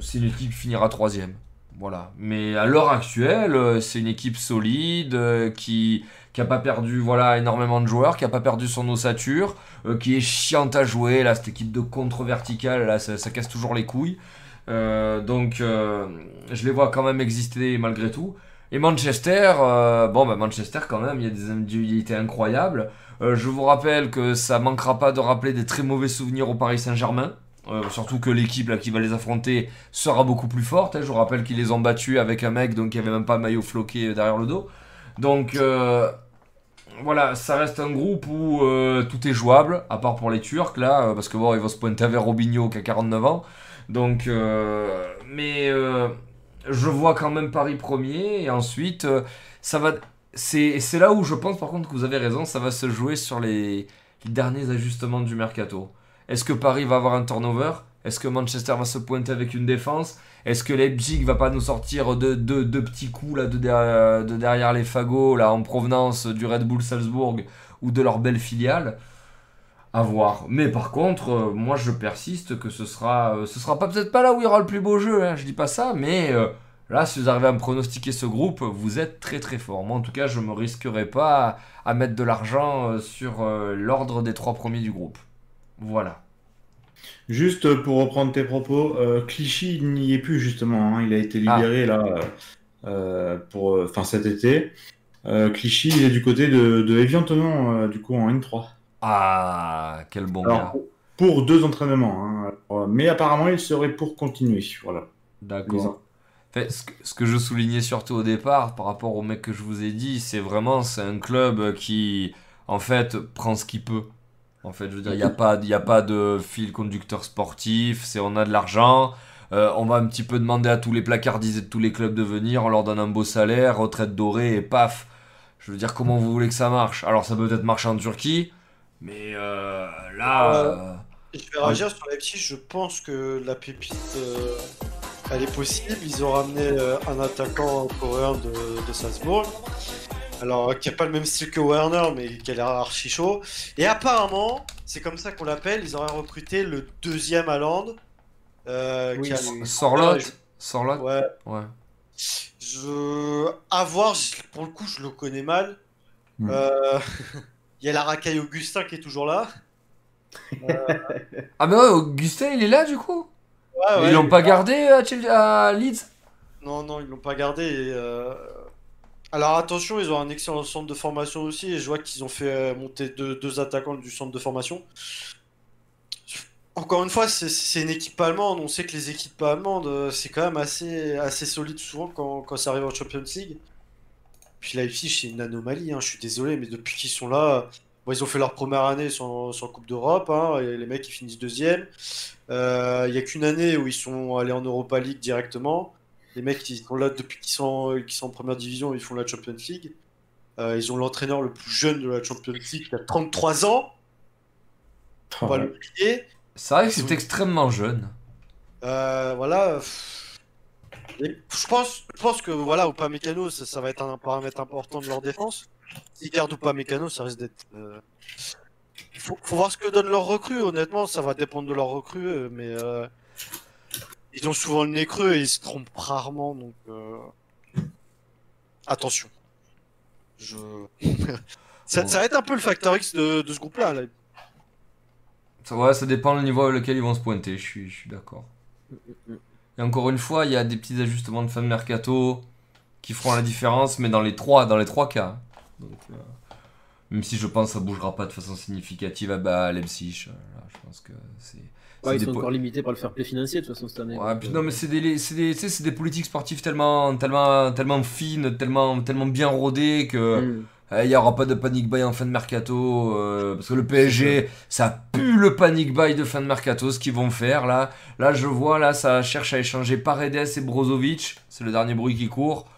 c'est une équipe qui finira troisième. Voilà. Mais à l'heure actuelle, euh, c'est une équipe solide euh, qui qui a pas perdu voilà énormément de joueurs, qui a pas perdu son ossature, euh, qui est chiante à jouer. Là, cette équipe de contre verticale, ça, casse toujours les couilles. Donc, je les vois quand même exister malgré tout. Et Manchester, bon, bah Manchester quand même, il y a des individualités incroyables. Je vous rappelle que ça manquera pas de rappeler des très mauvais souvenirs au Paris Saint-Germain. Euh, surtout que l'équipe qui va les affronter sera beaucoup plus forte. hein. Je vous rappelle qu'ils les ont battus avec un mec donc qui avait même pas maillot floqué derrière le dos. Donc euh, voilà, ça reste un groupe où euh, tout est jouable, à part pour les Turcs là, euh, parce que bon, ils vont se pointer vers Robinho qui a 49 ans. Donc, euh, mais euh, je vois quand même Paris premier et ensuite euh, ça va. C'est c'est là où je pense par contre que vous avez raison, ça va se jouer sur les derniers ajustements du mercato. Est-ce que Paris va avoir un turnover? Est-ce que Manchester va se pointer avec une défense? Est-ce que Leipzig va pas nous sortir de, petits coups là de, derrière, de derrière les fagots là en provenance du Red Bull Salzbourg ou de leur belle filiale? À voir. Mais par contre, euh, moi je persiste que ce sera, euh, ce sera peut-être pas là où il y aura le plus beau jeu. Hein, je dis pas ça, mais euh, là, si vous arrivez à me pronostiquer ce groupe, vous êtes très très fort. Moi, en tout cas, je me risquerai pas à, mettre de l'argent sur l'ordre des trois premiers du groupe. Voilà. Juste pour reprendre tes propos, euh, Clichy n'y est plus justement. hein. Il a été libéré là euh, euh, pour, enfin cet été. Euh, Clichy, il est du côté de, de Evian-Tonon, euh, du coup en N3. Ah, quel bon Alors, gars. pour- deux entraînements. hein. Mais apparemment, il serait pour continuer. Voilà. D'accord. Fait, ce, que, ce que je soulignais surtout au départ, par rapport au mec que je vous ai dit, c'est vraiment, c'est un club qui, en fait, prend ce qu'il peut. En fait, je veux dire, il n'y a, pas- il y a pas de fil conducteur sportif, c'est on a de l'argent, euh, on va un petit peu demander à tous les placardisés de tous les clubs de venir, on leur donne un beau salaire, retraite dorée, et paf. Je veux dire, comment vous voulez que ça marche? Alors, ça peut peut-être marcher en Turquie, mais euh, là... Euh, Et je vais réagir sur Leipzig, je pense que la pépite, euh, elle est possible. Ils ont ramené euh, un attaquant coréen de, de Salzbourg. Alors, qui n'a pas le même style que Werner, mais qui a l'air archi chaud. Et apparemment, c'est comme ça qu'on l'appelle, ils auraient recruté le deuxième Haaland. Euh, Oui, a Sorloth Sorloth Ouais, Ouais. je. À voir, je- pour le coup, je le connais mal. Hmm. Euh, <laughs> Il y a la racaille Augustin qui est toujours là. <laughs> Ah bah ouais, Augustin, il est là du coup? Ouais, ouais, Ils l'ont il- pas gardé à, Chelsea- à Leeds? Non, non, ils l'ont pas gardé. et, euh, Alors attention, ils ont un excellent centre de formation aussi. Et je vois qu'ils ont fait euh, monter deux, deux attaquants du centre de formation. Encore une fois, c'est- une équipe allemande. On sait que les équipes allemandes, euh, c'est quand même assez, assez solide souvent quand, quand ça arrive en Champions League. Puis Leipzig, c'est une anomalie. hein, Je suis désolé, mais depuis qu'ils sont là, ils ont fait leur première année sans, sans Coupe d'Europe. hein, les mecs, ils finissent deuxième. Euh, Il y a qu'une année où ils sont allés en Europa League directement. Les mecs, ils sont là depuis qu'ils sont, qu'ils sont en première division, ils font la Champions League. Euh, ils ont l'entraîneur le plus jeune de la Champions League qui a 33 ans. On va l'oublier. C'est vrai que c'est extrêmement jeune. Euh, voilà. Et je pense, je pense que voilà, Upamecano, ça, ça va être un paramètre important de leur défense. S'ils gardent Upamecano, ça risque d'être. euh, Faut, faut voir ce que donne leur recrue. Honnêtement, ça va dépendre de leur recrue, euh, mais euh, ils ont souvent le nez creux et ils se trompent rarement, donc euh, attention. <laughs> Ça, être un peu le facteur X de, ce groupe-là. ouais, ça dépend du niveau lequel ils vont se pointer, je suis, d'accord. Et encore une fois, il y a des petits ajustements de fin de mercato qui feront la différence, mais dans les trois, dans les trois cas. Euh, même si je pense que ça bougera pas de façon significative à, bah, Leipzig, euh, là, je pense que c'est. C'est Ouais, ils sont po- encore limités par le fair play financier de toute façon cette année. Ouais, donc, puis non, mais c'est des, c'est des, tu sais, c'est des politiques sportives tellement, tellement, tellement fines, tellement, tellement bien rodées que hmm. Eh, Il n'y aura pas de panic buy en fin de mercato. euh, parce que le PSG, ça pue le panic buy de fin de mercato, ce qu'ils vont faire là. Là, je vois, là, ça cherche à échanger Paredes et Brozovic. C'est le dernier bruit qui court.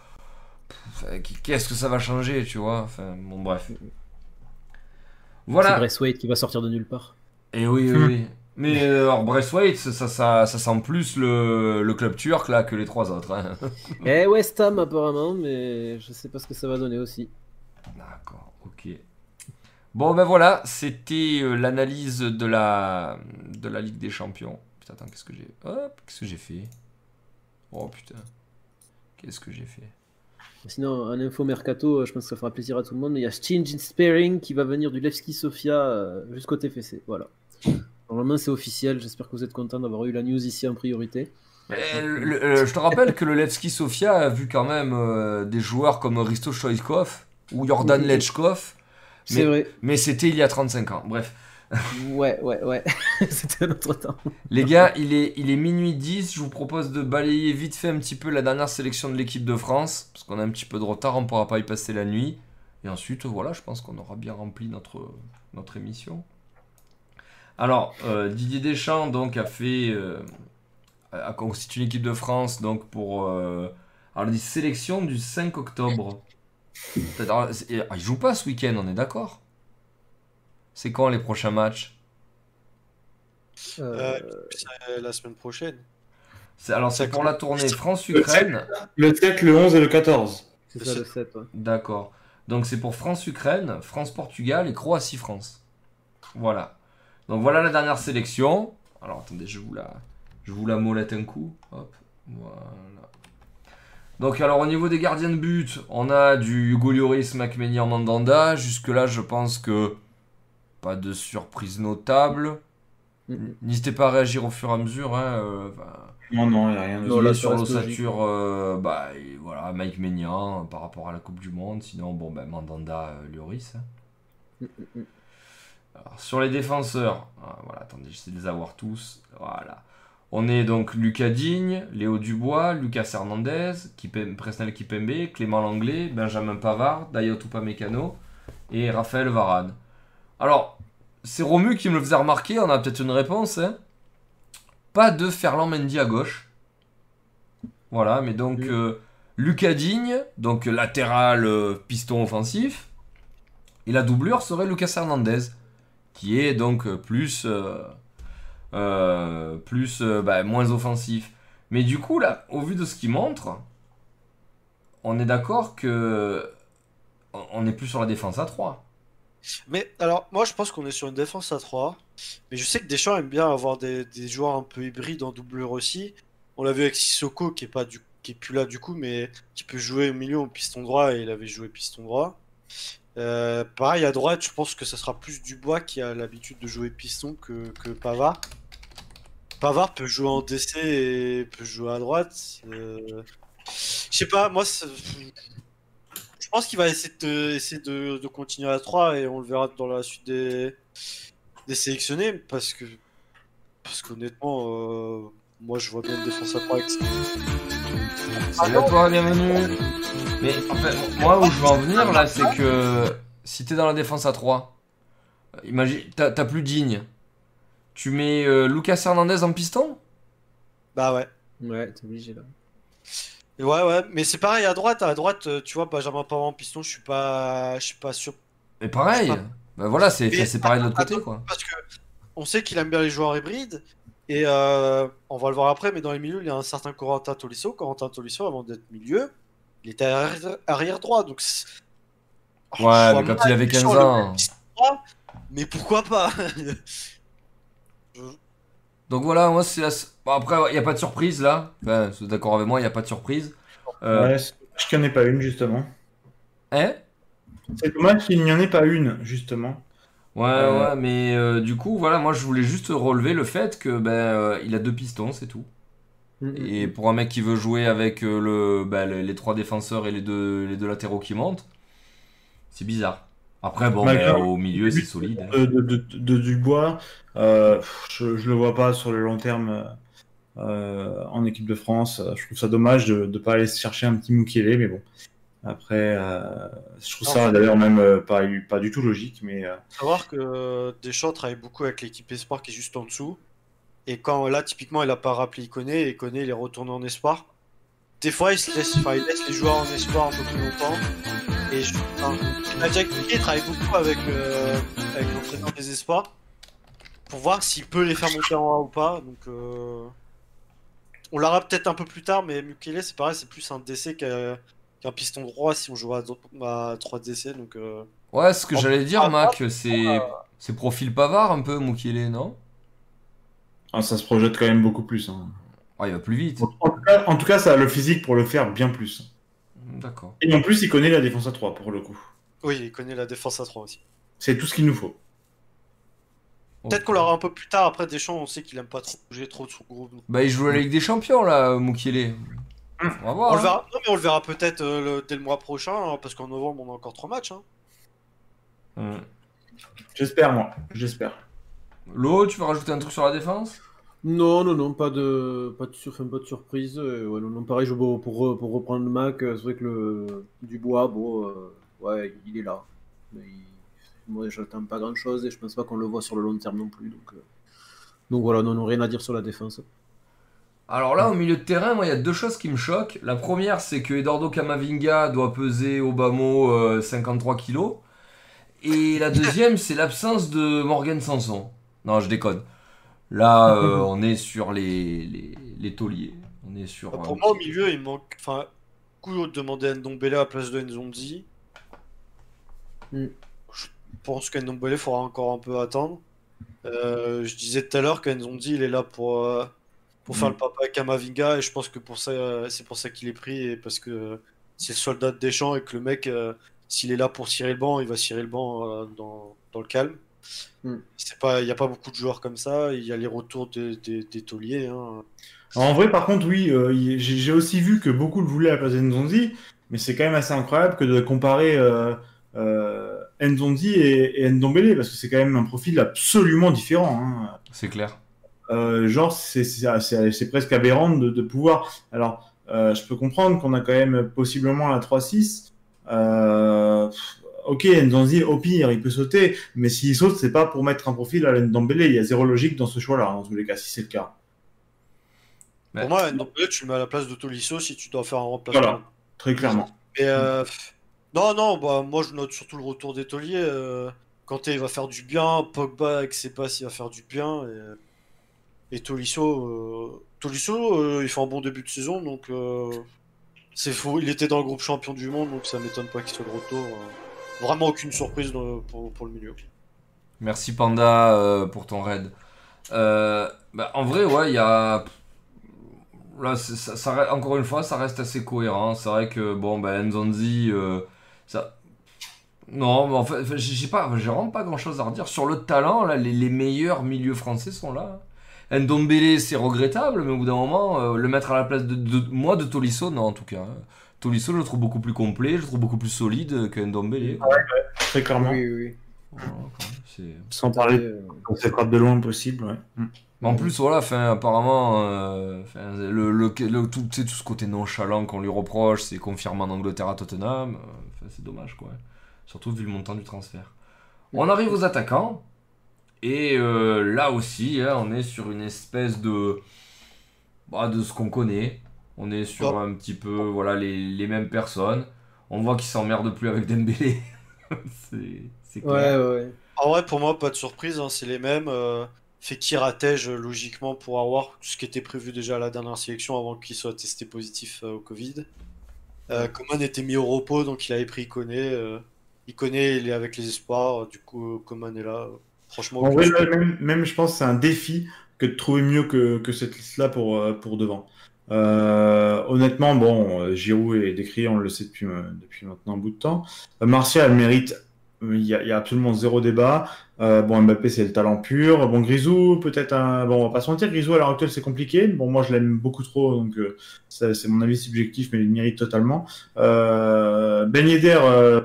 Pff, Qu'est-ce que ça va changer, tu vois? Enfin, bon, bref. C'est Voilà. Braithwaite qui va sortir de nulle part. Et oui, oui, Hmm. oui. Mais euh, alors, Braithwaite, ça, ça, ça, ça sent plus le, le club turc là que les trois autres. hein. <laughs> Et West Ham apparemment, mais je sais pas ce que ça va donner aussi. D'accord, ok. Bon, ben voilà, c'était euh, l'analyse de la, de la Ligue des Champions. Putain, attends, qu'est-ce que j'ai. Hop, qu'est-ce que j'ai fait? Oh putain. Qu'est-ce que j'ai fait? Sinon, un info mercato, euh, je pense que ça fera plaisir à tout le monde. Il y a Stingy Sparing qui va venir du Levski Sofia jusqu'au TFC. Voilà. Normalement, c'est officiel. J'espère que vous êtes content d'avoir eu la news ici en priorité. Mais, le- le- Je te rappelle que le Levski Sofia a vu quand même euh, des joueurs comme Risto Stoichkov ou Jordan Oui. Lechkov, C'est vrai. mais c'était il y a 35 ans. Bref. Ouais, ouais, ouais. <laughs> C'était un autre temps. Les gars, il est, il est minuit 10. Je vous propose de balayer vite fait un petit peu la dernière sélection de l'équipe de France. Parce qu'on a un petit peu de retard, on ne pourra pas y passer la nuit. Et ensuite, voilà, je pense qu'on aura bien rempli notre, notre émission. Alors, euh, Didier Deschamps donc, a fait. euh, a constitué l'équipe de France donc, pour. Euh, alors, des sélections du 5 octobre. Alors, ah, il joue pas ce week-end, on est d'accord? C'est quand les prochains matchs? Euh, C'est la semaine prochaine. C'est- Alors, c'est pour la tournée France-Ukraine. Le 7, le 11 et le 14. c'est ça le 7. Ouais. D'accord. Donc, c'est pour France-Ukraine, France-Portugal et Croatie-France. Voilà. Donc, voilà la dernière sélection. Alors, attendez, je vous la, je vous la molette un coup. Hop. Voilà. Donc, alors, au niveau des gardiens de but, on a du Hugo Lloris, Macmenier, Mandanda. Jusque-là, je pense que pas de surprise notable. N'hésitez pas à réagir au fur et à mesure. Hein, euh, enfin, Non, non, il n'y a rien de Non, là, sur l'ossature, euh, bah, et voilà, Mike Maignan euh, par rapport à la Coupe du Monde. Sinon, bon, ben Mandanda, euh, Lloris. hein. Alors, sur les défenseurs, voilà, attendez, j'essaie de les avoir tous. Voilà. On est donc Lucas Digne, Léo Dubois, Lucas Hernandez, Kipem- Presnel Kipembe, Clément Langlais, Benjamin Pavard, Dayot Upamecano et Raphaël Varane. Alors, c'est Romu qui me le faisait remarquer, on a peut-être une réponse. hein. Pas de Ferland Mendy à gauche. Voilà, mais donc euh, Lucas Digne, donc latéral euh, piston offensif. Et la doublure serait Lucas Hernandez, qui est donc euh, plus, euh, euh, plus bah, moins offensif. Mais du coup, là, au vu de ce qu'il montre, on est d'accord que on- on est plus sur la défense à 3. Mais alors, moi je pense qu'on est sur une défense à 3. Mais je sais que Deschamps aime bien avoir des, des joueurs un peu hybrides en doublure aussi. On l'a vu avec Sissoko qui est pas du qui est plus là du coup, mais qui peut jouer au milieu en piston droit et il avait joué piston droit. Euh, pareil à droite, je pense que ça sera plus Dubois qui a l'habitude de jouer piston que, que Pavard. Pavard peut jouer en DC et peut jouer à droite. Euh, Je sais pas, moi je pense qu'il va essayer de, essayer de, continuer à 3 et on le verra dans la suite des, sélectionnés parce que parce qu'honnêtement euh, moi je vois bien une défense à 3 avec. Salut à toi, bienvenue. Mais en fait, moi où je veux en venir là, c'est que si t'es dans la défense à 3, euh, imagine, t'as plus digne. Tu mets euh, Lucas Hernandez en piston? Bah ouais. Ouais, t'es obligé là. Et ouais ouais, mais c'est pareil à droite, à droite euh, tu vois Benjamin Pavard en piston, je suis pas je suis pas sûr Mais pareil. Bah voilà, c'est pareil de l'autre côté quoi. parce que on sait qu'il aime bien les joueurs hybrides et euh, on va le voir après mais dans les milieux, il y a un certain Corentin Tolisso, Corentin Tolisso avant d'être milieu, il était arrière, arrière droit donc Oh, Ouais, je mais quand il avait 15 Deschamps le ans. mais pourquoi pas <laughs> Donc voilà, moi c'est la... bon, après, il n'y a pas de surprise là. Enfin, vous êtes d'accord avec moi, il n'y a pas de surprise. Euh, Ouais, c'est dommage qu'il n'y en ait pas une, justement. Hein C'est dommage qu'il n'y en ait pas une, justement. Ouais, Euh, ouais, mais euh, du coup, voilà, moi je voulais juste relever le fait que ben euh, il a deux pistons, c'est tout. Mm, Et pour un mec qui veut jouer avec euh, le, bah, le- les trois défenseurs et les deux, les deux latéraux qui montent, c'est bizarre. Après, bon, Malgré- ben, au milieu, c'est solide. hein. De, de, de, de Dubois, euh, je, je le vois pas sur le long terme euh, en équipe de France. Je trouve ça dommage de ne pas aller chercher un petit Mukele, mais bon. Après, euh, je trouve ça d'ailleurs même euh, pas, pas du tout logique, mais. euh, savoir que Deschamps travaille beaucoup avec l'équipe Espoir qui est juste en dessous. Et quand là, typiquement, il a pas rappelé Iconé, et Iconé, il est retourné en Espoir. Des fois, il, se laisse, enfin, il laisse les joueurs en Espoir un peu plus longtemps. Et je, enfin, Kike travaille beaucoup avec, avec l'entraîneur des Espoirs pour voir s'il peut les faire monter en A ou pas. Donc, euh, on l'aura peut-être un peu plus tard, mais Mukele, c'est pareil, c'est plus un DC qu'un qu'un piston droit si on joue à, à 3 DC. Donc, euh, Ouais, ce que j'allais dire, Mac, c'est c'est profil Pavard un peu, Mukele, non? Ah, ça se projette quand même beaucoup plus. hein. Ouais, il va plus vite. En, tout cas, en tout cas, ça a le physique pour le faire bien plus. D'accord. Et en plus, il connaît la défense à 3 pour le coup. oui, il connaît la défense à 3 aussi. C'est tout ce qu'il nous faut. Peut-être qu'on l'aura un peu plus tard. Après, Deschamps, on sait qu'il aime pas trop bouger trop de son groupe. Bah, il joue la Ligue des Champions, là, Mukele. On va voir. On le hein. verra, non, mais on le verra peut-être euh, le- dès le mois prochain, hein, parce qu'en novembre, on a encore trois matchs. hein. Hum. J'espère, moi. J'espère. Lo, tu veux rajouter un truc sur la défense? Non, non, non, pas de, pas de, sur... enfin, pas de surprise. euh, ouais, non, non, pareil, je, bon, pour, re- pour reprendre le Mac, euh, c'est vrai que le Dubois, bon, euh, ouais, il est là. Mais il- Moi, j'attends pas grand chose et je pense pas qu'on le voit sur le long terme non plus. Donc, euh, donc voilà, non, non, rien à dire sur la défense. Alors là, au milieu de terrain, moi, il y a deux choses qui me choquent. La première, c'est que Eduardo Camavinga doit peser au bas mot euh, 53 kilos. Et la <laughs> deuxième, c'est l'absence de Morgan Sanson. Non, je déconne. Là, euh, <laughs> on est sur les, les, les tauliers. On est sur. Bah, pour moi, au milieu, il manque. Enfin, coup demander à Ndombele à la place de Nzondi. Mm. Je pense qu'Ndombele faudra encore un peu attendre. Euh, je disais tout à l'heure qu'Nzondi, il est là pour, euh, pour faire Mm. le papa Kamavinga, et je pense que pour ça, euh, c'est pour ça qu'il est pris, et parce que c'est le soldat de Deschamps, et que le mec, euh, s'il est là pour cirer le banc, il va cirer le banc euh, dans, dans le calme. Mm. C'est pas, il n'y a pas beaucoup de joueurs comme ça, il y a les retours des, des, des tauliers. hein. En vrai, par contre, oui, euh, j'ai aussi vu que beaucoup le voulaient à la place d'Enzondi, mais c'est quand même assez incroyable que de comparer euh, euh, Nzondi et, et Ndombele, parce que c'est quand même un profil absolument différent. hein. C'est clair. Euh, genre, c'est- c'est c'est- c'est presque aberrant de, de pouvoir. Alors, euh, je peux comprendre qu'on a quand même possiblement la 3-6. Euh, ok, Nzonzi, au pire, il peut sauter, mais s'il saute, c'est pas pour mettre un profil à Ndombele. Il y a zéro logique dans ce choix-là, en tous les cas, si c'est le cas. Ouais. Pour moi, Ndombele, tu le mets à la place de Tolisso si tu dois faire un remplacement. Voilà. Très clairement. Mais euh, non, non, bah, moi je note surtout le retour des tauliers. Euh, Kanté il va faire du bien, Pogba avec ses passes il va faire du bien. Et, et Tolisso, euh, euh, il fait un bon début de saison donc euh, c'est faux. Il était dans le groupe champion du monde donc ça m'étonne pas qu'il soit de retour. Vraiment aucune surprise pour, le milieu. Merci Panda pour ton raid. Bah, en vrai, ouais, il y a. Là, encore une fois, ça reste assez cohérent. C'est vrai que, bon, ben, ça. Non, mais en fait, j'ai pas, vraiment pas grand chose à redire. Sur le talent, là, les, les meilleurs milieux français sont là. Ndombele, c'est regrettable, mais au bout d'un moment, euh, le mettre à la place de, de- moi, de Tolisso, non, en tout cas. Tolisso, je le trouve beaucoup plus complet, je le trouve beaucoup plus solide que Ndombele. quoi. Très clairement. Oui. Voilà, Sans parler Euh, de cette frappe de loin possible. Ouais. Mm. Mais en plus, voilà, fin, apparemment, euh, fin, le, le, le- tout, tout ce côté nonchalant qu'on lui reproche, c'est confirmé en Angleterre à Tottenham. euh, c'est dommage, quoi. Surtout vu le montant du transfert. On arrive aux attaquants. Et euh, là aussi, hein, on est sur une espèce de. bah, de ce qu'on connaît. On est sur Oh. un petit peu voilà, les, les mêmes personnes. On voit qu'ils s'emmerdent plus avec Dembélé. <laughs> c'est c'est clair. Ouais, ouais, ouais. En vrai, pour moi, pas de surprise, hein, c'est les mêmes. Euh, Fekir attège euh, logiquement pour avoir ce qui était prévu déjà à la dernière sélection avant qu'il soit testé positif euh, au Covid. Euh, Coman était mis au repos, donc il avait pris Iconé. Euh, Iconé, il est avec les espoirs, du coup, Coman est là. Franchement, En vrai, même, même, je pense que c'est un défi que de trouver mieux que, que cette liste-là pour, euh, pour devant. Euh, honnêtement, bon, euh, Giroud est décrié, on le sait depuis, euh, depuis maintenant un bout de temps. Martial mérite, il y, a, il y a absolument zéro débat. Euh, bon, Mbappé, c'est le talent pur. Bon, Grisou, peut-être un. Bon, on va pas se mentir, Grisou à l'heure actuelle, c'est compliqué. Bon, moi, je l'aime beaucoup trop, donc euh, c'est mon avis subjectif, mais il mérite totalement. Euh, ben Yedder, euh,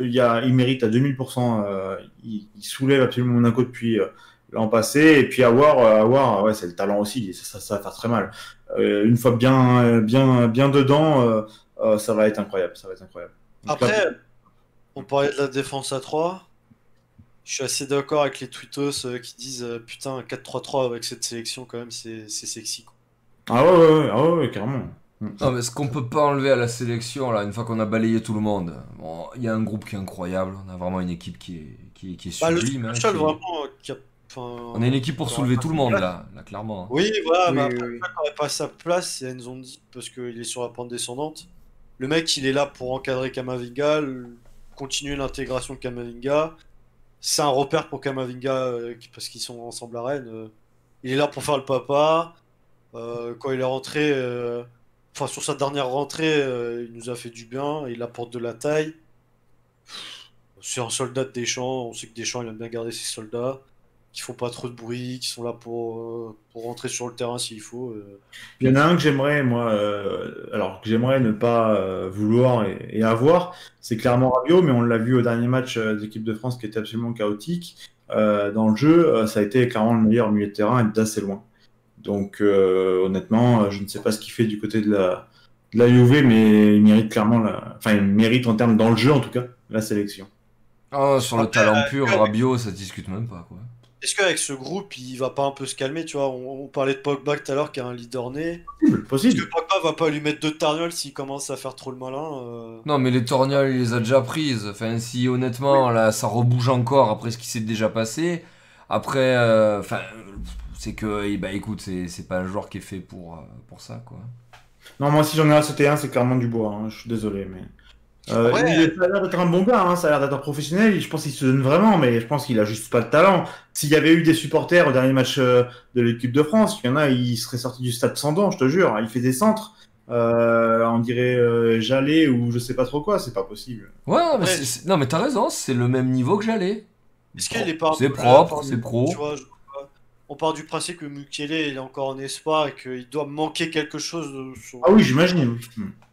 il, y a, il mérite à 2000%. euh, il, il soulève absolument Monaco depuis euh, l'an passé. Et puis avoir, euh, avoir ouais, c'est le talent aussi. Ça, ça, va faire très mal. Euh, une fois bien, bien, bien dedans, euh, euh, ça va être incroyable. Ça va être incroyable. Après, on parlait de la défense à 3. Je suis assez d'accord avec les tweetos euh, qui disent euh, putain 4-3-3 avec cette sélection quand même c'est c'est sexy. quoi. Ah ouais, ouais, ouais, ah ouais, ouais, carrément. Non, mais ce qu'on peut pas enlever à la sélection, là, une fois qu'on a balayé tout le monde, bon, il y a un groupe qui est incroyable. On a vraiment une équipe qui est, qui est, qui est Bah, le sublime. hein, seul qui est- vraiment qui a. enfin, On a une équipe pour soulever tout le monde, là, là clairement. Oui, voilà, Oui, mais oui, après, oui. le mec n'aurait pas sa place, c'est Nzondi, parce qu'il est sur la pente descendante. Le mec, il est là pour encadrer Kamavinga, le- continuer l'intégration de Kamavinga. C'est un repère pour Kamavinga, euh, parce qu'ils sont ensemble à Rennes. euh. Il est là pour faire le papa. Euh, quand il est rentré, euh, sur sa dernière rentrée, euh, il nous a fait du bien, il apporte de la taille. C'est un soldat de Deschamps, on sait que Deschamps il aime bien garder ses soldats, qui font pas trop de bruit, qui sont là pour, euh, pour rentrer sur le terrain s'il faut. euh. Il y en a un que j'aimerais, moi, alors que j'aimerais ne pas vouloir et, et avoir, c'est clairement Rabiot, mais on l'a vu au dernier match d'équipe de France qui était absolument chaotique. Dans le jeu, ça a été clairement le meilleur milieu de terrain et d'assez loin. Donc, euh, honnêtement, euh, je ne sais pas ce qu'il fait du côté de la, de la Juve, mais il mérite clairement, la... enfin, il mérite en termes dans le jeu, en tout cas, la sélection. Ah, sur le Après, talent pur, Rabiot, ça discute même pas, quoi. Est-ce qu'avec ce groupe, il va pas un peu se calmer, tu vois? On, on parlait de Pogba tout à l'heure qui a un leader né. Est-ce Possible. que Pogba va pas lui mettre deux tarnioles s'il commence à faire trop le malin euh? Non, mais les torgnoles, il les a déjà prises. Enfin, si honnêtement, là, ça rebouge encore après ce qui s'est déjà passé. Après, euh, enfin, c'est que, ben, écoute, c'est c'est pas un joueur qui est fait pour, euh, pour ça, quoi. Non, moi, si j'en ai un sauté un, c'est clairement du bois. hein, Je suis désolé, mais. Euh, Ouais. il a l'air d'être un bon gars, hein, ça a l'air d'être un professionnel. Je pense qu'il se donne vraiment, mais je pense qu'il a juste pas le talent. S'il y avait eu des supporters au dernier match euh, de l'équipe de France, il y en a, il serait sorti du stade sans dents, je te jure. Il fait des centres, euh, on dirait euh, Jallet ou je sais pas trop quoi, c'est pas possible. Ouais, non, mais, Ouais. c'est- c'est- non, mais t'as raison, c'est le même niveau que j'allais. Est-ce qu'il est pas C'est propre, c'est pro. tu vois, je- On part du principe que Mukele il est encore en espoir et qu'il doit manquer quelque chose. de son- Ah oui, j'imagine.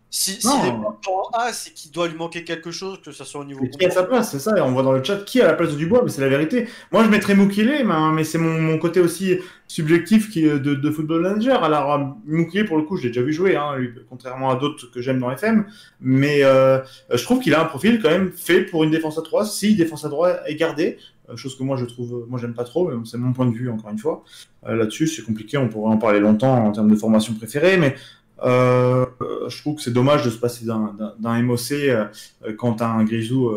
Si, Non. s'il est en A, c'est qu'il doit lui manquer quelque chose, que ça soit au niveau. Mais qui a sa place, c'est ça. On voit dans le chat qui a la place de Dubois, mais c'est la vérité. Moi, je mettrais Moukile, mais, mais c'est mon, mon côté aussi subjectif qui, est de, de football manager. Alors, euh, Moukile, pour le coup, je l'ai déjà vu jouer, hein, lui, contrairement à d'autres que j'aime dans FM. Mais euh, je trouve qu'il a un profil quand même fait pour une défense à 3, si défense à 3 est gardée. Euh, Chose que moi, je trouve, moi, j'aime pas trop, mais c'est mon point de vue, encore une fois. Euh, Là-dessus, c'est compliqué, on pourrait en parler longtemps en termes de formation préférée, mais euh, je trouve que c'est dommage de se passer d'un- MOC quand un Grisou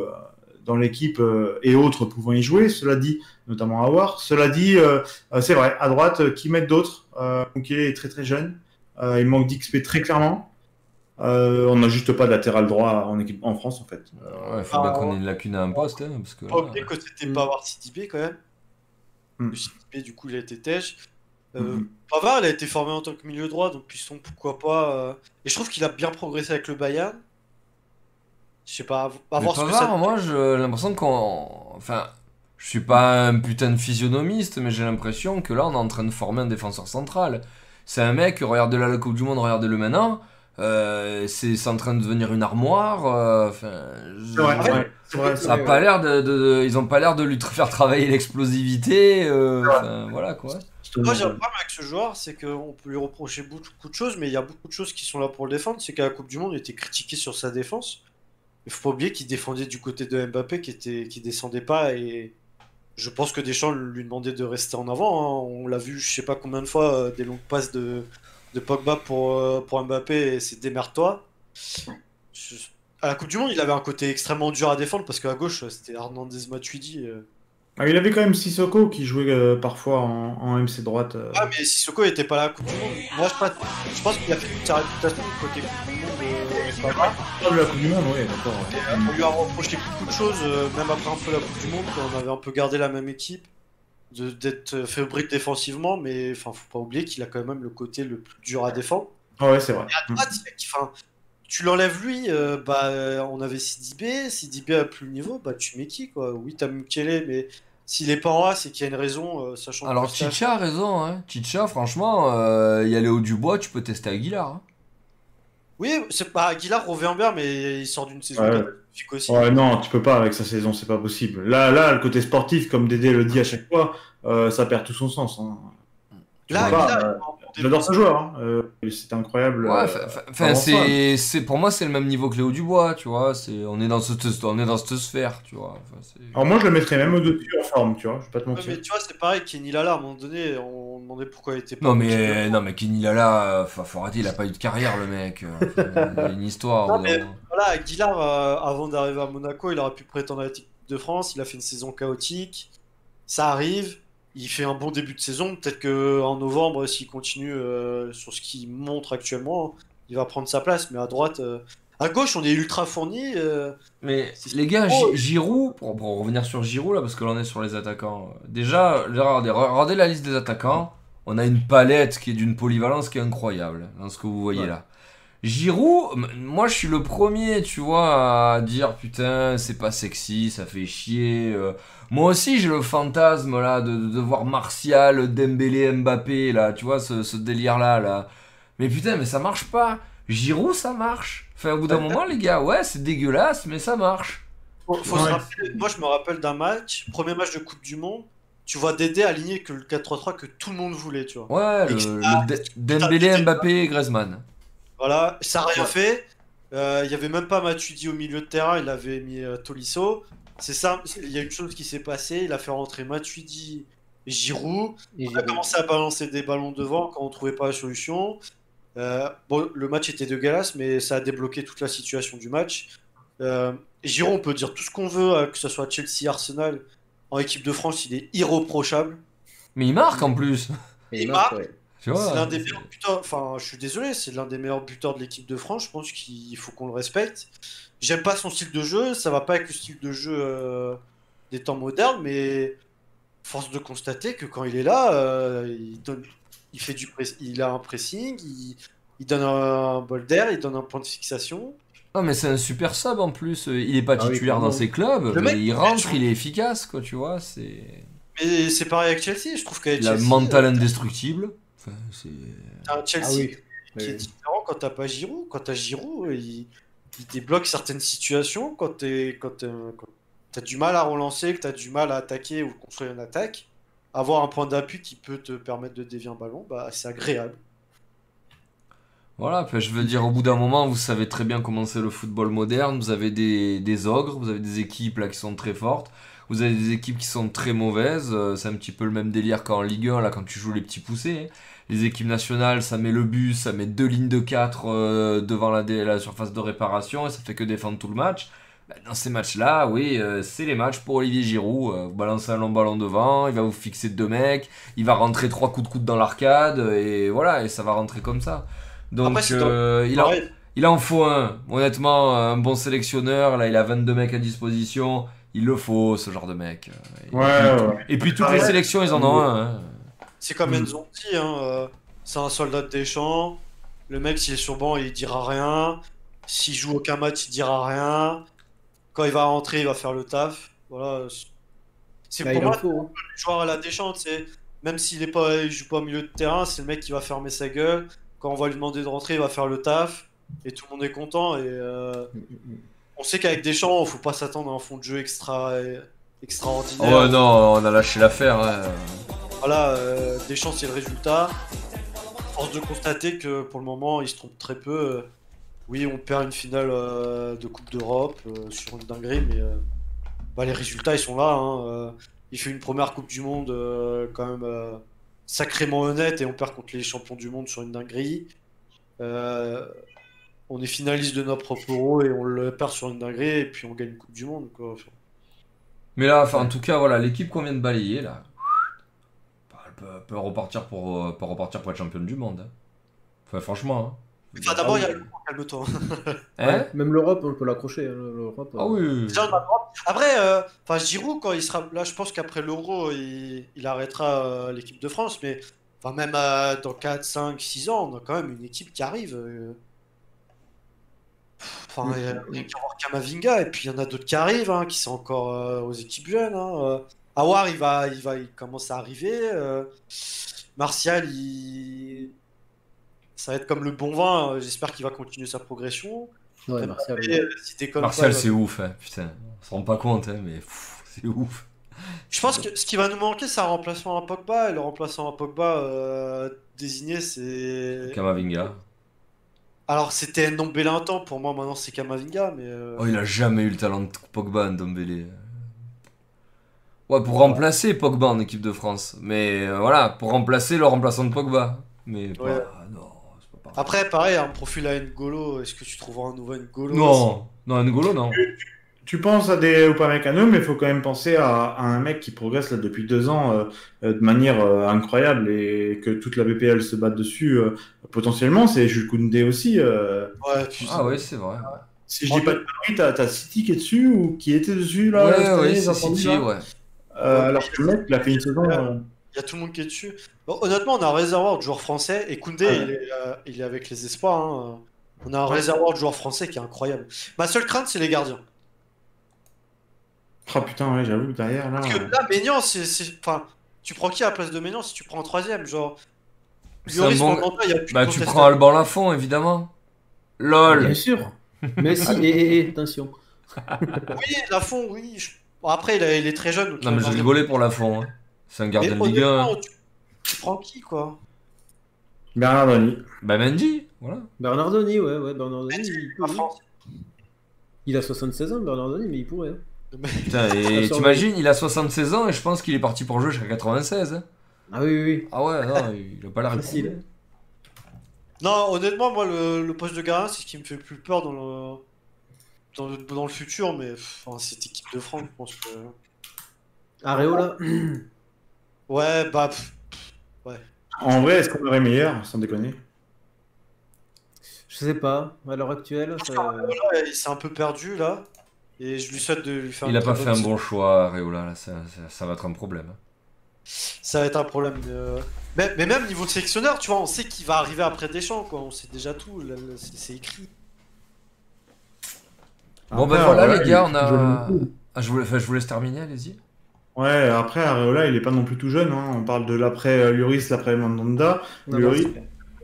dans l'équipe et autres pouvant y jouer. Cela dit, notamment Awar. Cela dit, c'est vrai, à droite, qui mettent d'autres? Euh, est très très jeune. Il manque d'XP très clairement. Euh, on n'a juste pas de latéral droit en équipe en France en fait. Ouais, faut bien Ah, qu'on ait une lacune à un poste, hein, parce que. Pas là, oublier que c'était. Pavard Sidibé quand même. Mm. Le Sidibé, du coup, il a été têche. Euh, Mhm. Pavard, il a été formé en tant que milieu droit, donc piston, pourquoi pas. euh. Et je trouve qu'il a bien progressé avec le Bayern. Je sais pas, à voir ce que Pavard, ça. moi, j'ai l'impression qu'on. Enfin, je suis pas un putain de physionomiste, mais j'ai l'impression que là, on est en train de former un défenseur central. C'est un mec, regardez-la la Coupe du Monde, regardez-le maintenant. Euh, c'est en train de devenir une armoire. je- ouais. vrai, ça a pas l'air de, de- de- Ils ont pas l'air de lui faire travailler l'explosivité. euh, voilà quoi. Moi, j'ai un problème avec ce joueur, c'est qu'on peut lui reprocher beaucoup de choses, mais il y a beaucoup de choses qui sont là pour le défendre. C'est qu'à la Coupe du Monde, il était critiqué sur sa défense. Il faut pas oublier qu'il défendait du côté de Mbappé, qui était, qui descendait pas, et je pense que Deschamps lui demandait de rester en avant. hein. On l'a vu, je sais pas combien de fois, euh, des longues passes de, de Pogba pour, euh, pour Mbappé, c'est démerde-toi. À la Coupe du Monde, il avait un côté extrêmement dur à défendre parce qu'à gauche, c'était Hernandez Matuidi. euh. Ah, il avait quand même Sissoko qui jouait euh, parfois en, en MC droite. euh. Ah, mais Sissoko était pas là à la Coupe du Monde. Moi, je pense, je pense qu'il a fait sa réputation côté Coupe du Monde. mal. Ah, de la Coupe du Monde, oui, d'accord. On lui a reproché beaucoup de choses, euh, même après un peu la Coupe du Monde, quand on avait un peu gardé la même équipe, d'être euh, fébrile défensivement, mais enfin, faut pas oublier qu'il a quand même le côté le plus dur à défendre. Ah ouais, c'est vrai. Et à droite, il a- enfin, tu l'enlèves lui, euh, bah, euh, on avait Sidibé, Sidibé a plus le niveau, bah tu mets qui quoi? Oui, t'as Mukele, mais s'il est pas en A, c'est qu'il y a une raison, euh, sachant que Alors Chicha a raison, hein. Chicha, franchement, euh, y aller au Dubois, tu peux tester Aguilar. hein. Oui, c'est pas Aguilar revient bien, mais il sort d'une saison Ouais. catastrophique aussi. Ouais, non, tu peux pas avec sa saison, c'est pas possible. Là, là, le côté sportif, comme Dédé le dit à chaque fois, euh, ça perd tout son sens. hein. Là, Aguilar, euh, J'adore ce joueur. Hein. Euh, c'est incroyable. Ouais, euh, enfin, c'est, c'est, pour moi, c'est le même niveau que Léo Dubois, tu vois. C'est, on est dans cette, on est dans cette sphère, tu vois. Enfin, c'est- Alors moi, je le mettrais même au-dessus en forme, tu vois. Je vais pas te Ouais, mentir. mais tu vois, c'est pareil, Kenny Lala, à un moment donné, on pourquoi il était pas. Non mais, France. non mais Kenny Lala, enfin, faut arrêter, il a pas eu de carrière, le mec. Enfin, il a une histoire. Non, mais-. Voilà, Aguilar, euh, avant d'arriver à Monaco, il aurait pu prétendre à l'équipe de France. Il a fait une saison chaotique. Ça arrive. Il fait un bon début de saison. Peut-être que en novembre, s'il continue euh, sur ce qu'il montre actuellement, il va prendre sa place. Mais à droite, euh, à gauche, on est ultra fourni. euh, Mais les gars, Oh. Gi- Giroud, pour, pour revenir sur Giroud là, parce que là on est sur les attaquants. Déjà, regardez, regardez la liste des attaquants. On a une palette qui est d'une polyvalence qui est incroyable dans ce que vous voyez Ouais. là. Giroud, moi je suis le premier, tu vois, à dire putain, c'est pas sexy, ça fait chier. euh. Moi aussi j'ai le fantasme là de, de voir Martial, Dembélé, Mbappé là, tu vois, ce, ce délire là là. Mais putain, mais ça marche pas. Giroud, ça marche. Enfin, au bout d'un moment, les gars, ouais, c'est dégueulasse, mais ça marche. faut- faut se rappeler- moi, je me rappelle d'un match, premier match de Coupe du Monde. Tu vois Dédé aligné que le 4-3-3 que tout le monde voulait, tu vois. Ouais, le, le Dé- Dembélé, Mbappé et Griezmann. Voilà, ça n'a rien Ouais. fait. Euh, Il y avait même pas Matuidi au milieu de terrain, il avait mis euh, Tolisso. C'est ça, il y a une chose qui s'est passée, il a fait rentrer Matuidi et Giroud. Et On a commencé à balancer des ballons devant quand on trouvait pas la solution. Euh, bon, le match était dégueulasse, mais ça a débloqué toute la situation du match. Euh, Giroud, on peut dire tout ce qu'on veut, que ce soit Chelsea, Arsenal. En équipe de France, il est irréprochable. Mais il marque en plus. Il marque, ouais. C'est l'un des meilleurs buteurs. Enfin, je suis désolé, c'est l'un des meilleurs buteurs de l'équipe de France. Je pense qu'il faut qu'on le respecte. J'aime pas son style de jeu. Ça va pas avec le style de jeu euh, des temps modernes, mais force de constater que quand il est là, euh, il donne, il fait du, press- il a un pressing, il, il donne un bol d'air, il donne un point de fixation. Non, mais c'est un super sub en plus. Il est pas Ah oui, titulaire dans ses clubs, mais mec, il rentre, il est efficace, quoi, tu vois. C'est. Mais c'est pareil avec Chelsea. Je trouve qu'avec Il a le Chelsea, mental euh, indestructible. Enfin, c'est. t'as un Chelsea Ah oui. qui est différent quand t'as pas Giroud. Quand t'as Giroud, il, il débloque certaines situations. Quand t'es- quand t'as du mal à relancer, que t'as du mal à attaquer ou construire une attaque, avoir un point d'appui qui peut te permettre de dévier un ballon, bah, c'est agréable. Voilà, je veux dire, au bout d'un moment, vous savez très bien comment c'est le football moderne. Vous avez des, ogres, vous avez des équipes là qui sont très fortes, vous avez des équipes qui sont très mauvaises. Euh, C'est un petit peu le même délire qu'en Ligue 1, là, quand tu joues les petits poussés. hein. Les équipes nationales, ça met le bus, ça met deux lignes de 4 devant la, surface de réparation et ça fait que défendre tout le match. Bah, Dans ces matchs-là, oui, euh, c'est les matchs pour Olivier Giroud. Euh, vous balancez un long ballon devant, il va vous fixer deux mecs, il va rentrer trois coups de coude dans l'arcade, et voilà, et ça va rentrer comme ça. Donc, Après, euh, il, en, il en faut un. Honnêtement, un bon sélectionneur, là, il a 22 mecs à disposition. Il le faut, ce genre de mec. Et, Ouais, ouais. et puis, toutes les sélections, ils en ont un. hein. c'est comme Mm. Enzo dit, hein, euh, c'est un soldat de Deschamps. Le mec, s'il est sur banc, il dira rien. S'il joue aucun match, il dira rien. Quand il va rentrer, il va faire le taf. Voilà. C'est Bah, pour moi, faut. hein. joueur à la Deschamps, c'est même s'il est pas, il joue pas au milieu de terrain, c'est le mec qui va fermer sa gueule. Quand on va lui demander de rentrer, il va faire le taf et tout le monde est content. Et euh, on sait qu'avec Deschamps, faut pas s'attendre à un fond de jeu extra extraordinaire. Oh non, on a lâché l'affaire. hein. Voilà, euh, Deschamps c'est le résultat. Force de constater que pour le moment, il se trompe très peu. Euh, Oui, on perd une finale euh, de Coupe d'Europe sur une dinguerie, mais bah, les résultats ils sont là. hein. Il fait une première Coupe du Monde quand même sacrément honnête et on perd contre les champions du monde sur une dinguerie. Euh, on est finaliste de notre propre euro et on le perd sur une dinguerie et puis on gagne une Coupe du Monde. Quoi. Enfin, Mais là, enfin, en tout cas, voilà, l'équipe qu'on vient de balayer, là, elle peut, peut repartir pour, euh, peut repartir pour être championne du monde. hein. Enfin, franchement. Enfin, d'abord, il y a le calme-toi. <laughs> Hein, Hein Ouais, Même l'Europe, on peut l'accrocher. hein, l'Europe, Ah oui. Déjà, on a le droit. Après, euh, enfin, Giroud, quand il sera là, je pense qu'après l'Euro, il, il arrêtera euh, l'équipe de France. Mais enfin, même euh, dans 4, 5, 6 ans, on a quand même une équipe qui arrive. euh. Enfin, il y a- il y a qu'à voir Kamavinga, et puis il y en a d'autres qui arrivent, hein, qui sont encore euh, aux équipes jeunes. Hein. Awar, il va, il va, il commence à arriver. euh. Martial, il... ça va être comme le bon vin. euh, J'espère qu'il va continuer sa progression. Ouais, Martial. Euh, si t'es comme Martial, ça, c'est ouf, hein, putain. On se rend pas compte, hein, mais c'est ouf. Je pense que ce qui va nous manquer, c'est un remplacement à Pogba. Et le remplaçant à Pogba euh, désigné, c'est. Kamavinga. Alors, c'était Ndombele un temps. Pour moi, maintenant, c'est Kamavinga. Mais. euh, Oh, il a jamais eu le talent de Pogba, Ndombele. Ouais, pour remplacer Pogba en équipe de France. Mais euh, voilà, pour remplacer le remplaçant de Pogba. Mais. Non, pareil. Après, pareil, un profil à N'Golo. Est-ce que tu trouveras un nouveau N'Golo Non, non, N'Golo, non. Tu penses à des Upamecano, mais il faut quand même penser à, à un mec qui progresse là depuis deux ans euh, euh, de manière euh, incroyable et que toute la BPL se bat dessus euh, potentiellement. C'est Jules Koundé aussi. euh. Ah ouais, c'est vrai. si je dis pas de conneries, t'as t'as City qui est dessus ou qui était dessus là Ouais, ouais, c'est City, là ouais. Euh, alors que le mec, il a fait une saison. Il y a tout le monde qui est dessus. Bon, honnêtement, on a un réservoir de joueurs français. Et Koundé, Ouais. il, est, euh, il est avec les espoirs. hein. On a un réservoir de joueurs français qui est incroyable. Ma seule crainte, c'est les gardiens. Ah putain, ouais, j'avoue derrière là. Parce que euh, là, Ménian, c'est. Enfin, tu prends qui à la place de Ménian si tu prends un troisième Genre? C'est un Lloris, bon- Mandanda, il y a plus de Bah, tu prends Alban Lafont, évidemment. LOL. Bien sûr. Messi, et, et, et, attention. Oui, Lafont, oui. Bon, après, il, est très jeune. donc Non, mais je rigolais pour Lafont. Hein. C'est un gardien de Ligue 1. honnêtement, tu, tu prends qui, quoi? Bernardoni. Bah, Mendy, voilà. Bernardoni, ouais, ouais, Bernardoni. Mendy, il, France. il a 76 ans, Bernardoni, mais il pourrait. hein. Putain, et <laughs> t'imagines, il a 76 ans et je pense qu'il est parti pour jouer jusqu'à 96. hein. Ah oui, oui, oui. Ah ouais, non, il a pas l'air Facile. Non, honnêtement, moi, le, le poste de gardien, c'est ce qui me fait le plus peur dans le, dans le, dans le futur. Mais enfin, cette équipe de France, je pense que. Areola. <clears throat> Ouais, bah. pff, En vrai, est-ce qu'on aurait meilleur, sans déconner? Je sais pas, à l'heure actuelle. ça- Ouais, il s'est un peu perdu là. Et je lui souhaite de lui faire Il une a très pas fait un bon choix, Areola, là, ça, ça- ça va être un problème. hein. Ça va être un problème. de- Mais, mais même niveau sélectionneur, tu vois, on sait qu'il va arriver après Deschamps, quoi. On sait déjà tout. C'est écrit. Bon, ben voilà, Areola, les gars, on a. Ah, je, vous, enfin, je vous laisse terminer, allez-y. Ouais, après, Areola, il est pas non plus tout jeune. Hein. On parle de l'après euh, Lloris, l'après Mandanda. Lloris,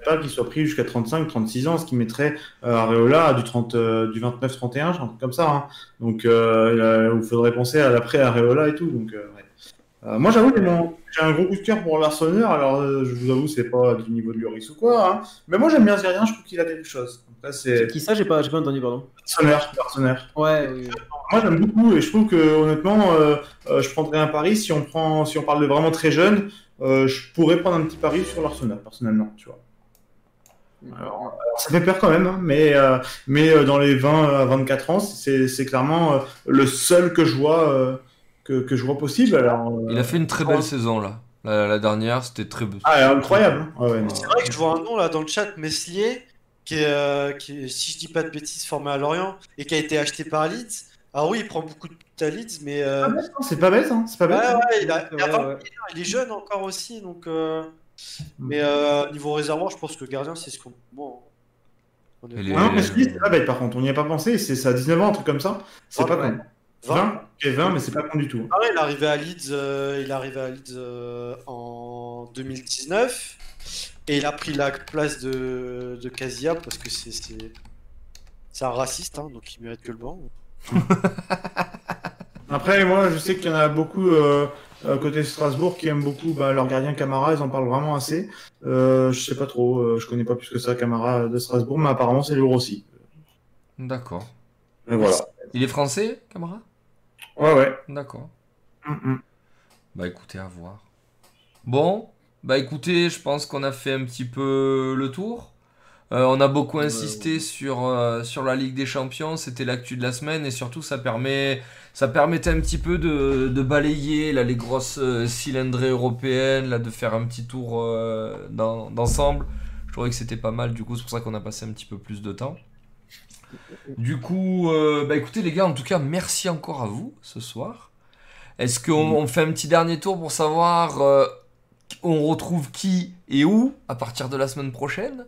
pas qu'il soit pris jusqu'à 35, 36 ans, ce qui mettrait euh, Areola à du, 30, euh, du 29, 31, un truc comme ça. hein. Donc, euh, il faudrait penser à l'après Areola et tout. Donc, euh, ouais. Euh, moi, j'avoue, j'ai un gros coup de cœur pour Larsonneur. Alors, je vous avoue, c'est pas du niveau de Lloris ou quoi. hein. Mais moi, j'aime bien ce gardien. Je trouve qu'il a quelque chose. C'est qui ça J'ai pas, pas entendu, pardon. Larsonneur. Ouais, oui. Moi, j'aime beaucoup et je trouve que honnêtement, euh, euh, je prendrais un pari si on prend, si on parle de vraiment très jeune. euh, je pourrais prendre un petit pari sur l'Arsenal personnellement, tu vois. Alors, ça fait peur quand même, hein, mais euh, mais euh, dans les 20 à 24 ans, c'est c'est clairement euh, le seul que je vois euh, que, que je vois possible. Alors, euh, Il a fait une très belle saison, là. La, la dernière, c'était très. ah, incroyable. hein. Ah ouais. C'est vrai que je vois un nom là dans le chat, Meslier, qui est, euh, qui est, si je dis pas de bêtises, formé à Lorient et qui a été acheté par Leeds. Alors oui, il prend beaucoup de Leeds, mais euh, Ah, hein, C'est pas bête, hein, c'est pas ouais, bête. hein. ouais, il, a, il a Ouais, 20 ouais. il est jeune encore aussi, donc. euh, Mais euh, niveau réservoir, je pense que le gardien, c'est ce qu'on. Bon, on est- Ah non, mais c'est pas bête par contre, on n'y a pas pensé, c'est ça à 19 ans, un truc comme ça. C'est Ah, pas ouais. con. 20. 20, ok, 20, mais c'est pas con du tout. Ah ouais, il est arrivé à Leeds, euh, il est arrivé à Leeds euh, en 2019 et il a pris la place de, de Casia parce que c'est c'est c'est un raciste, hein, donc il mérite que le banc. <laughs> Après, moi, je sais qu'il y en a beaucoup euh, euh, côté Strasbourg qui aiment beaucoup bah, leur gardien Camara, ils en parlent vraiment assez. Euh, je sais pas trop, euh, je connais pas plus que ça Camara de Strasbourg, mais apparemment c'est lourd aussi. D'accord. Et voilà. Il est français, camarade Ouais, ouais. D'accord. Mm, mm. Bah écoutez, à voir. Bon, bah écoutez, je pense qu'on a fait un petit peu le tour. Euh, on a beaucoup Ouais, insisté sur, euh, sur la Ligue des Champions, c'était l'actu de la semaine et surtout ça, permet, ça permettait un petit peu de, de balayer là, les grosses euh, cylindrées européennes, là, de faire un petit tour d'en- d'ensemble. Je trouvais que c'était pas mal, du coup c'est pour ça qu'on a passé un petit peu plus de temps. Du coup, bah écoutez les gars, en tout cas merci encore à vous ce soir. Est-ce qu'on on fait un petit dernier tour pour savoir on retrouve qui et où à partir de la semaine prochaine?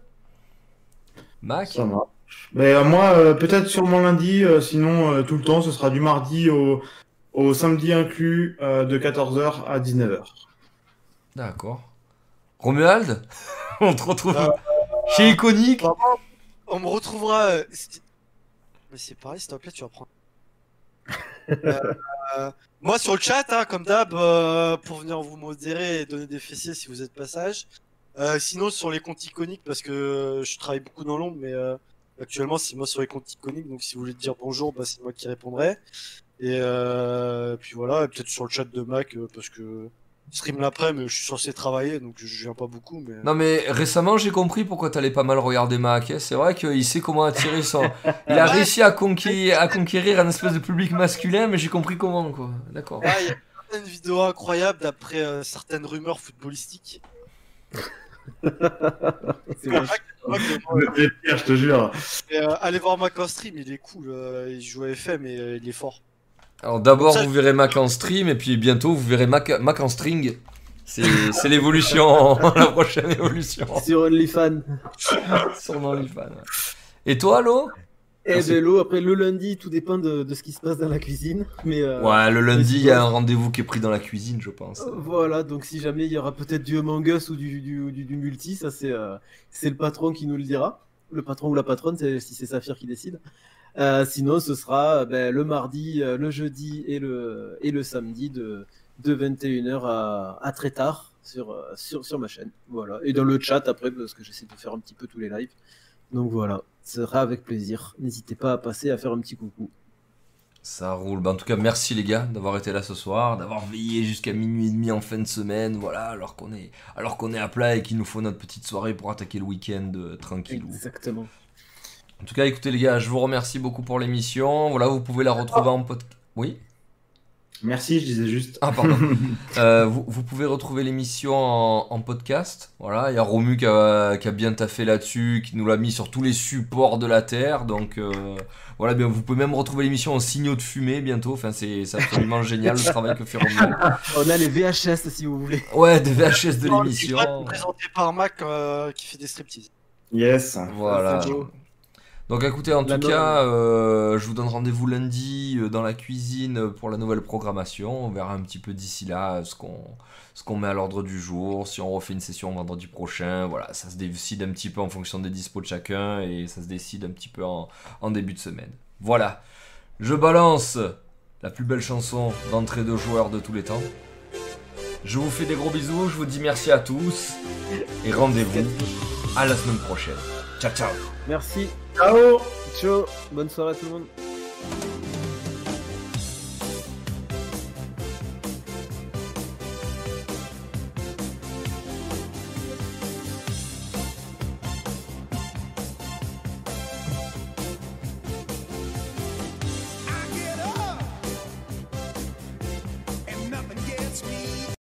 Mac Ça va. Mais euh, moi, euh, peut-être sûrement lundi, euh, sinon euh, tout le temps, ce sera du mardi au, au samedi inclus euh, de 14h à 19h. D'accord. Romuald <laughs> On te retrouve Euh, chez Iconic On me retrouvera. euh, c'est- Mais c'est pareil, s'il te plaît, tu vas prendre. Euh, <laughs> Euh, moi sur le chat, hein, comme d'hab, euh, pour venir vous modérer et donner des fessiers si vous êtes passage. Euh, sinon sur les comptes iconiques, parce que je travaille beaucoup dans l'ombre, mais euh, actuellement c'est moi sur les comptes iconiques, donc si vous voulez dire bonjour, bah, c'est moi qui répondrai. Et euh, puis voilà, et peut-être sur le chat de Mac, parce que stream l'après, mais je suis censé travailler, donc je viens pas beaucoup. Mais... Non mais récemment j'ai compris pourquoi t'allais pas mal regarder Mac. hein. C'est vrai qu'il sait comment attirer son. <laughs> Il a Ouais. réussi à conquérir, à conquérir un espèce de public masculin, mais j'ai compris comment quoi. D'accord. Ah, il y a certaines vidéos incroyables d'après euh, certaines rumeurs footballistiques. <laughs> C'est vrai. Pire, je te jure. Et, euh, allez voir Mac en stream, il est cool. euh, il joue à FM et euh, il est fort. Alors d'abord Ça, vous verrez Mac en stream et puis bientôt vous verrez Mac, Mac en string. C'est c'est l'évolution, <laughs> la prochaine évolution. Sur OnlyFans. Sur mon OnlyFans, ouais. Et toi, Lo? Et Merci. vélo, après le lundi, tout dépend de, de ce qui se passe dans la cuisine. Mais euh, Ouais, le lundi, il y a un rendez-vous qui est pris dans la cuisine, je pense. euh, Voilà, donc si jamais il y aura peut-être du Among Us ou du, du, du, du multi, ça c'est euh, c'est le patron qui nous le dira. Le patron ou la patronne, c'est- si c'est Saphir qui décide. Euh, sinon, ce sera ben, le mardi, le jeudi et le, et le samedi de, de 21h à, à très tard sur, sur, sur ma chaîne. Voilà. Et dans le chat après, parce que j'essaie de faire un petit peu tous les lives. Donc voilà, sera avec plaisir. N'hésitez pas à passer à faire un petit coucou. Ça roule. Bah, en tout cas, merci les gars d'avoir été là ce soir, d'avoir veillé jusqu'à minuit et demi en fin de semaine, voilà, alors qu'on est, alors qu'on est à plat et qu'il nous faut notre petite soirée pour attaquer le week-end euh, tranquille. Exactement. En tout cas, écoutez les gars, je vous remercie beaucoup pour l'émission. Voilà, vous pouvez la retrouver en podcast. Oui? Merci, je disais juste. Ah pardon. <laughs> Euh, vous, vous pouvez retrouver l'émission en, en podcast. Voilà, il y a Romu qui a, qui a bien taffé là-dessus, qui nous l'a mis sur tous les supports de la terre. Donc euh, voilà, bien vous pouvez même retrouver l'émission en signaux de fumée bientôt. Enfin, c'est absolument <laughs> génial le travail que fait Romu. <laughs> On a les VHS si vous voulez. Ouais, des VHS de l'émission. présenté par Mac euh, qui fait des striptease. Yes. Voilà. Donc écoutez, en La tout cas, euh, je vous donne rendez-vous lundi euh, dans la cuisine pour la nouvelle programmation. On verra un petit peu d'ici là ce qu'on ce qu'on met à l'ordre du jour, si on refait une session vendredi prochain. Voilà, ça se décide un petit peu en fonction des dispos de chacun et ça se décide un petit peu en, en début de semaine. Voilà, je balance la plus belle chanson d'entrée de joueur de tous les temps. Je vous fais des gros bisous, je vous dis merci à tous et rendez-vous à la semaine prochaine. Ciao ciao Merci. Ciao Ciao. Bonne soirée à tout le monde.